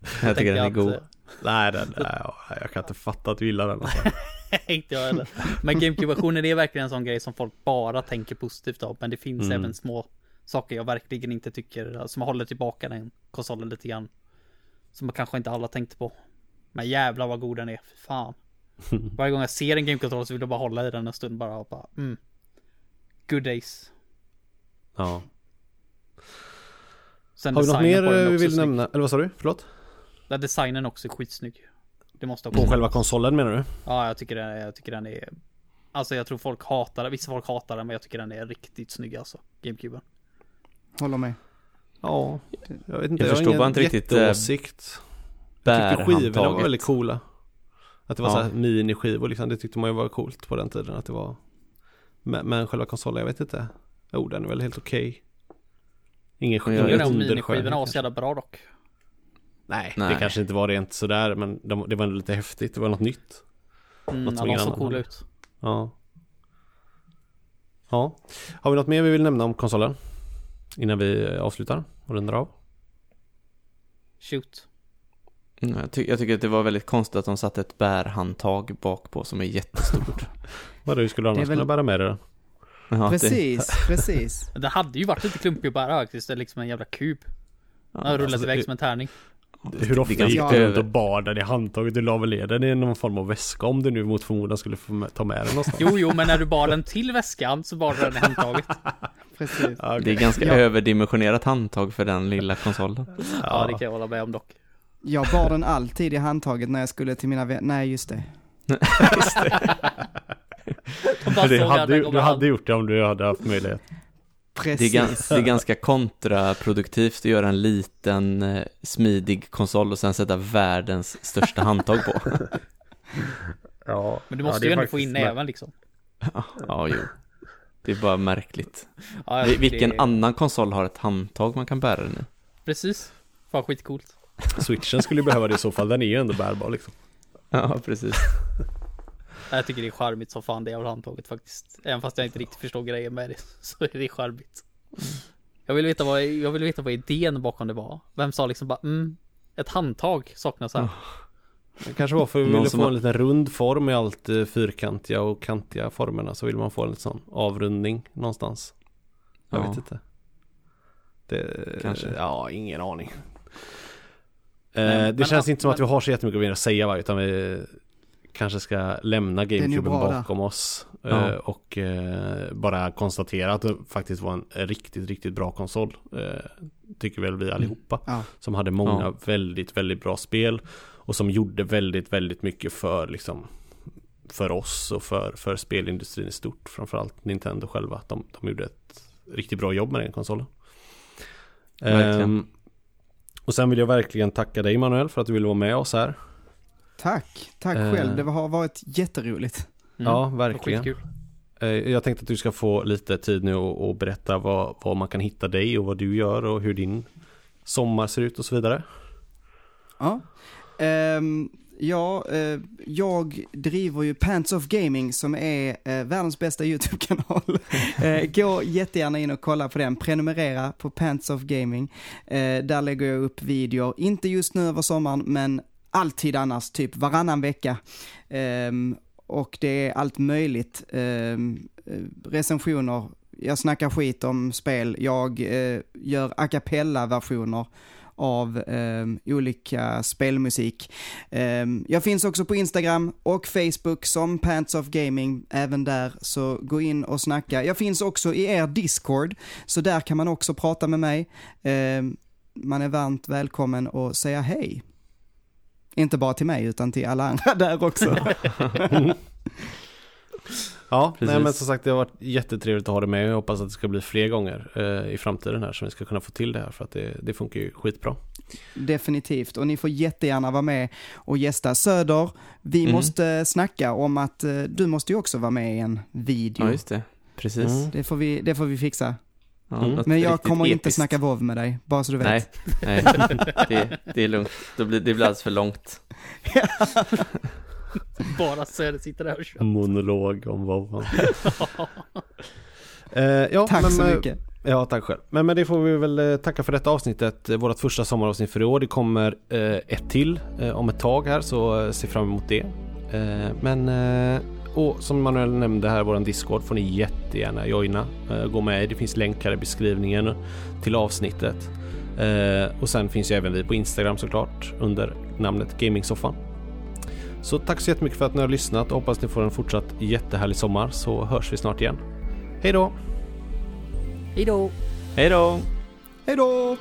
[SPEAKER 3] Jag tycker den är god.
[SPEAKER 2] Nej, den, nej, jag kan inte fatta att du gillar den alltså.
[SPEAKER 1] Inte jag heller. Men GameCube-versionen är verkligen en sån grej som folk bara tänker positivt av. Men det finns
[SPEAKER 2] Mm.
[SPEAKER 1] även små saker jag verkligen inte tycker, som håller tillbaka den konsolen lite grann. Som kanske inte alla tänkte på. Men jävlar vad god den är, fy fan. Varje gång jag ser en GameCube-kontroll så vill jag bara hålla i den en stund bara och bara, mm. Good days.
[SPEAKER 2] Ja.
[SPEAKER 1] Sen
[SPEAKER 2] Har vi något mer vi vill nämna? Eller vad sa du? Förlåt?
[SPEAKER 1] Ja, designen också är skitsnygg. Det måste också
[SPEAKER 2] På själva konsolen menar du?
[SPEAKER 1] Ja, jag tycker, den, jag tycker den är... Alltså jag tror folk hatar den, vissa folk hatar den men jag tycker den är riktigt snygg alltså. GameCuben.
[SPEAKER 4] Håller med.
[SPEAKER 2] Ja, jag vet inte.
[SPEAKER 3] Jag förstår
[SPEAKER 2] ingen
[SPEAKER 3] bara inte riktigt, eh,
[SPEAKER 2] jätteåsikt. Jag tyckte skivorna var väldigt coola. Att det var
[SPEAKER 3] Ja.
[SPEAKER 2] så här miniskivor liksom, det tyckte man ju var coolt på den tiden att det var. Men, men själva konsolen, jag vet inte. Jo, den är väl helt okej.
[SPEAKER 1] Jag
[SPEAKER 2] ingen
[SPEAKER 1] tycker de
[SPEAKER 2] underskärning
[SPEAKER 1] miniskivorna var så jävla bra dock.
[SPEAKER 2] Nej,
[SPEAKER 3] Nej.
[SPEAKER 2] det kanske inte var rent sådär, men de, det var ändå lite häftigt. Det var något nytt.
[SPEAKER 1] Mm,
[SPEAKER 2] Något
[SPEAKER 1] alla
[SPEAKER 2] ingen
[SPEAKER 1] såg coola ut.
[SPEAKER 2] Ja. Ja. Har vi något mer vi vill nämna om konsolen? Innan vi eh, avslutar och rundar av?
[SPEAKER 1] Shoot.
[SPEAKER 3] Mm, Jag, ty- jag tycker att det var väldigt konstigt att de satte ett bärhandtag bak på som är jättestort.
[SPEAKER 2] Vadå, hur skulle du
[SPEAKER 4] Det är
[SPEAKER 2] annars
[SPEAKER 4] väl-
[SPEAKER 2] kunna bära med dig den?
[SPEAKER 3] Ja, det-
[SPEAKER 4] Precis, precis.
[SPEAKER 1] Det hade ju varit lite klumpig att bära faktiskt. Det är liksom en jävla kub. Den har rullat
[SPEAKER 2] alltså,
[SPEAKER 1] iväg
[SPEAKER 2] det-
[SPEAKER 1] som en tärning.
[SPEAKER 2] Hur ofta
[SPEAKER 3] det är
[SPEAKER 2] gick du runt och bar den i handtaget? Du la väl ner den i någon form av väska om du nu mot förmodan skulle få ta med den någonstans?
[SPEAKER 1] Jo, jo, men när du bar den till väskan så bar du den i handtaget.
[SPEAKER 4] precis.
[SPEAKER 2] Ja, okej.
[SPEAKER 3] Det är ganska
[SPEAKER 4] Ja.
[SPEAKER 3] överdimensionerat handtag för den lilla konsolen.
[SPEAKER 1] Ja, det kan jag hålla med om dock.
[SPEAKER 4] Jag bar den alltid i handtaget när jag skulle till mina vänner. Nej, just det.
[SPEAKER 1] De
[SPEAKER 2] du,
[SPEAKER 1] såg att
[SPEAKER 2] hade, du hade gjort det om du hade haft möjlighet.
[SPEAKER 3] Det är,
[SPEAKER 4] Precis.
[SPEAKER 3] gans, det är ganska kontraproduktivt att göra en liten eh, smidig konsol och sen sätta världens största handtag på.
[SPEAKER 2] Ja,
[SPEAKER 1] Men du måste ju ändå få in näven liksom.
[SPEAKER 3] Ja, jo. Det är bara märkligt.
[SPEAKER 1] Ja,
[SPEAKER 3] Vilken
[SPEAKER 1] det
[SPEAKER 3] annan konsol har ett handtag man kan bära den i?
[SPEAKER 1] Precis. Fan skitcoolt.
[SPEAKER 2] Switchen skulle ju behöva det i så fall. Den är ju ändå bärbar liksom.
[SPEAKER 3] Ja, precis.
[SPEAKER 1] Jag tycker det är charmigt som fan det jävla handtaget faktiskt. Även fast jag inte riktigt förstår grejen med det så är det charmigt. Jag vill veta vad, jag vill veta vad idén bakom det var. Vem sa liksom bara mm, ett handtag saknas här.
[SPEAKER 2] Det kanske var för att vi ville få en liten rund form i allt eh, fyrkantiga och kantiga formerna. Så vill man få en liten sån avrundning någonstans. Jag
[SPEAKER 3] Ja.
[SPEAKER 2] vet inte. Det,
[SPEAKER 3] Kanske.
[SPEAKER 2] Ja, ingen aning.
[SPEAKER 1] Men-
[SPEAKER 2] eh, det
[SPEAKER 1] men-
[SPEAKER 2] känns inte som att vi
[SPEAKER 1] men-
[SPEAKER 2] har så jättemycket mer att säga va, utan vi kanske ska lämna
[SPEAKER 4] där.
[SPEAKER 2] bakom oss.
[SPEAKER 3] Ja.
[SPEAKER 2] Eh, och eh, bara konstatera att det faktiskt var en riktigt, riktigt bra konsol. Eh, tycker väl vi allihopa.
[SPEAKER 4] Ja.
[SPEAKER 2] Som hade många
[SPEAKER 3] Ja.
[SPEAKER 2] väldigt, väldigt bra spel. Och som gjorde väldigt, väldigt mycket för liksom för oss och för, för spelindustrin i stort. Framförallt Nintendo själva. De, de gjorde ett riktigt bra jobb med den konsolen.
[SPEAKER 3] Verkligen.
[SPEAKER 2] Ehm, och sen vill jag verkligen tacka dig Manuel för att du ville vara med oss här.
[SPEAKER 4] Tack, tack
[SPEAKER 2] Eh.
[SPEAKER 4] själv. Det har varit jätteroligt.
[SPEAKER 1] Mm.
[SPEAKER 2] Ja, verkligen. Eh, Jag tänkte att du ska få lite tid nu och, och berätta vad, vad man kan hitta dig och vad du gör och hur din sommar ser ut och så vidare.
[SPEAKER 4] Ja. Ehm, ja, eh, jag driver ju Pants of Gaming som är eh, världens bästa YouTube-kanal. eh, gå jättegärna in och kolla på den, prenumerera på Pants of Gaming. Där lägger jag upp videor, inte just nu över sommaren, men alltid annars, typ varannan vecka. Ehm, och det är allt möjligt. Ehm, eh, recensioner, jag snackar skit om spel, jag eh, gör a cappella-versioner av ehm, olika spelmusik. Ehm, jag finns också på Instagram och Facebook som Pants of Gaming, även där, så gå in och snacka. Jag finns också i er Discord, så där kan man också prata med mig. Ehm, man är varmt välkommen att säga hej. Inte bara till mig, utan till alla andra där också.
[SPEAKER 2] Ja,
[SPEAKER 3] Precis.
[SPEAKER 2] nej, men som sagt det har varit jättetrevligt att ha dig med. Jag hoppas att det ska bli fler gånger eh, i framtiden här så vi ska kunna få till det här för att det, det funkar ju skitbra.
[SPEAKER 4] Definitivt, och ni får jättegärna vara med och gästa. Söder, vi
[SPEAKER 3] Mm.
[SPEAKER 4] måste snacka om att eh, du måste ju också vara med i en video.
[SPEAKER 3] Ja, just det. Precis.
[SPEAKER 2] Mm.
[SPEAKER 4] det, får vi, det får vi fixa.
[SPEAKER 3] Ja,
[SPEAKER 2] Mm.
[SPEAKER 4] Men jag kommer inte
[SPEAKER 3] episkt.
[SPEAKER 4] snacka WoW med dig, bara så du vet.
[SPEAKER 3] Nej, nej. Det, det är lugnt. Det blir, det blir alldeles för långt.
[SPEAKER 1] Bara Söder sitter där och kör.
[SPEAKER 2] Monolog om WoW. eh, ja,
[SPEAKER 4] Tack
[SPEAKER 2] men,
[SPEAKER 4] så
[SPEAKER 2] eh,
[SPEAKER 4] mycket.
[SPEAKER 2] Ja, tack själv. Men med det får vi väl eh, tacka för detta avsnittet. eh, Vårt första sommaravsnitt för i år. Det kommer eh, ett till eh, om ett tag här så eh, se fram emot det. Eh, men eh, och som Manuel nämnde här, våran Discord får ni jättegärna joina. Eh, gå med. Det finns länkar i beskrivningen till avsnittet. Eh, och sen finns ju även vi på Instagram såklart under namnet Gamingsoffan. Så tack så jättemycket för att ni har lyssnat och hoppas ni får en fortsatt jättehärlig sommar så hörs vi snart igen. Hej då!
[SPEAKER 1] Hejdå!
[SPEAKER 3] Hej då!
[SPEAKER 2] Hej då!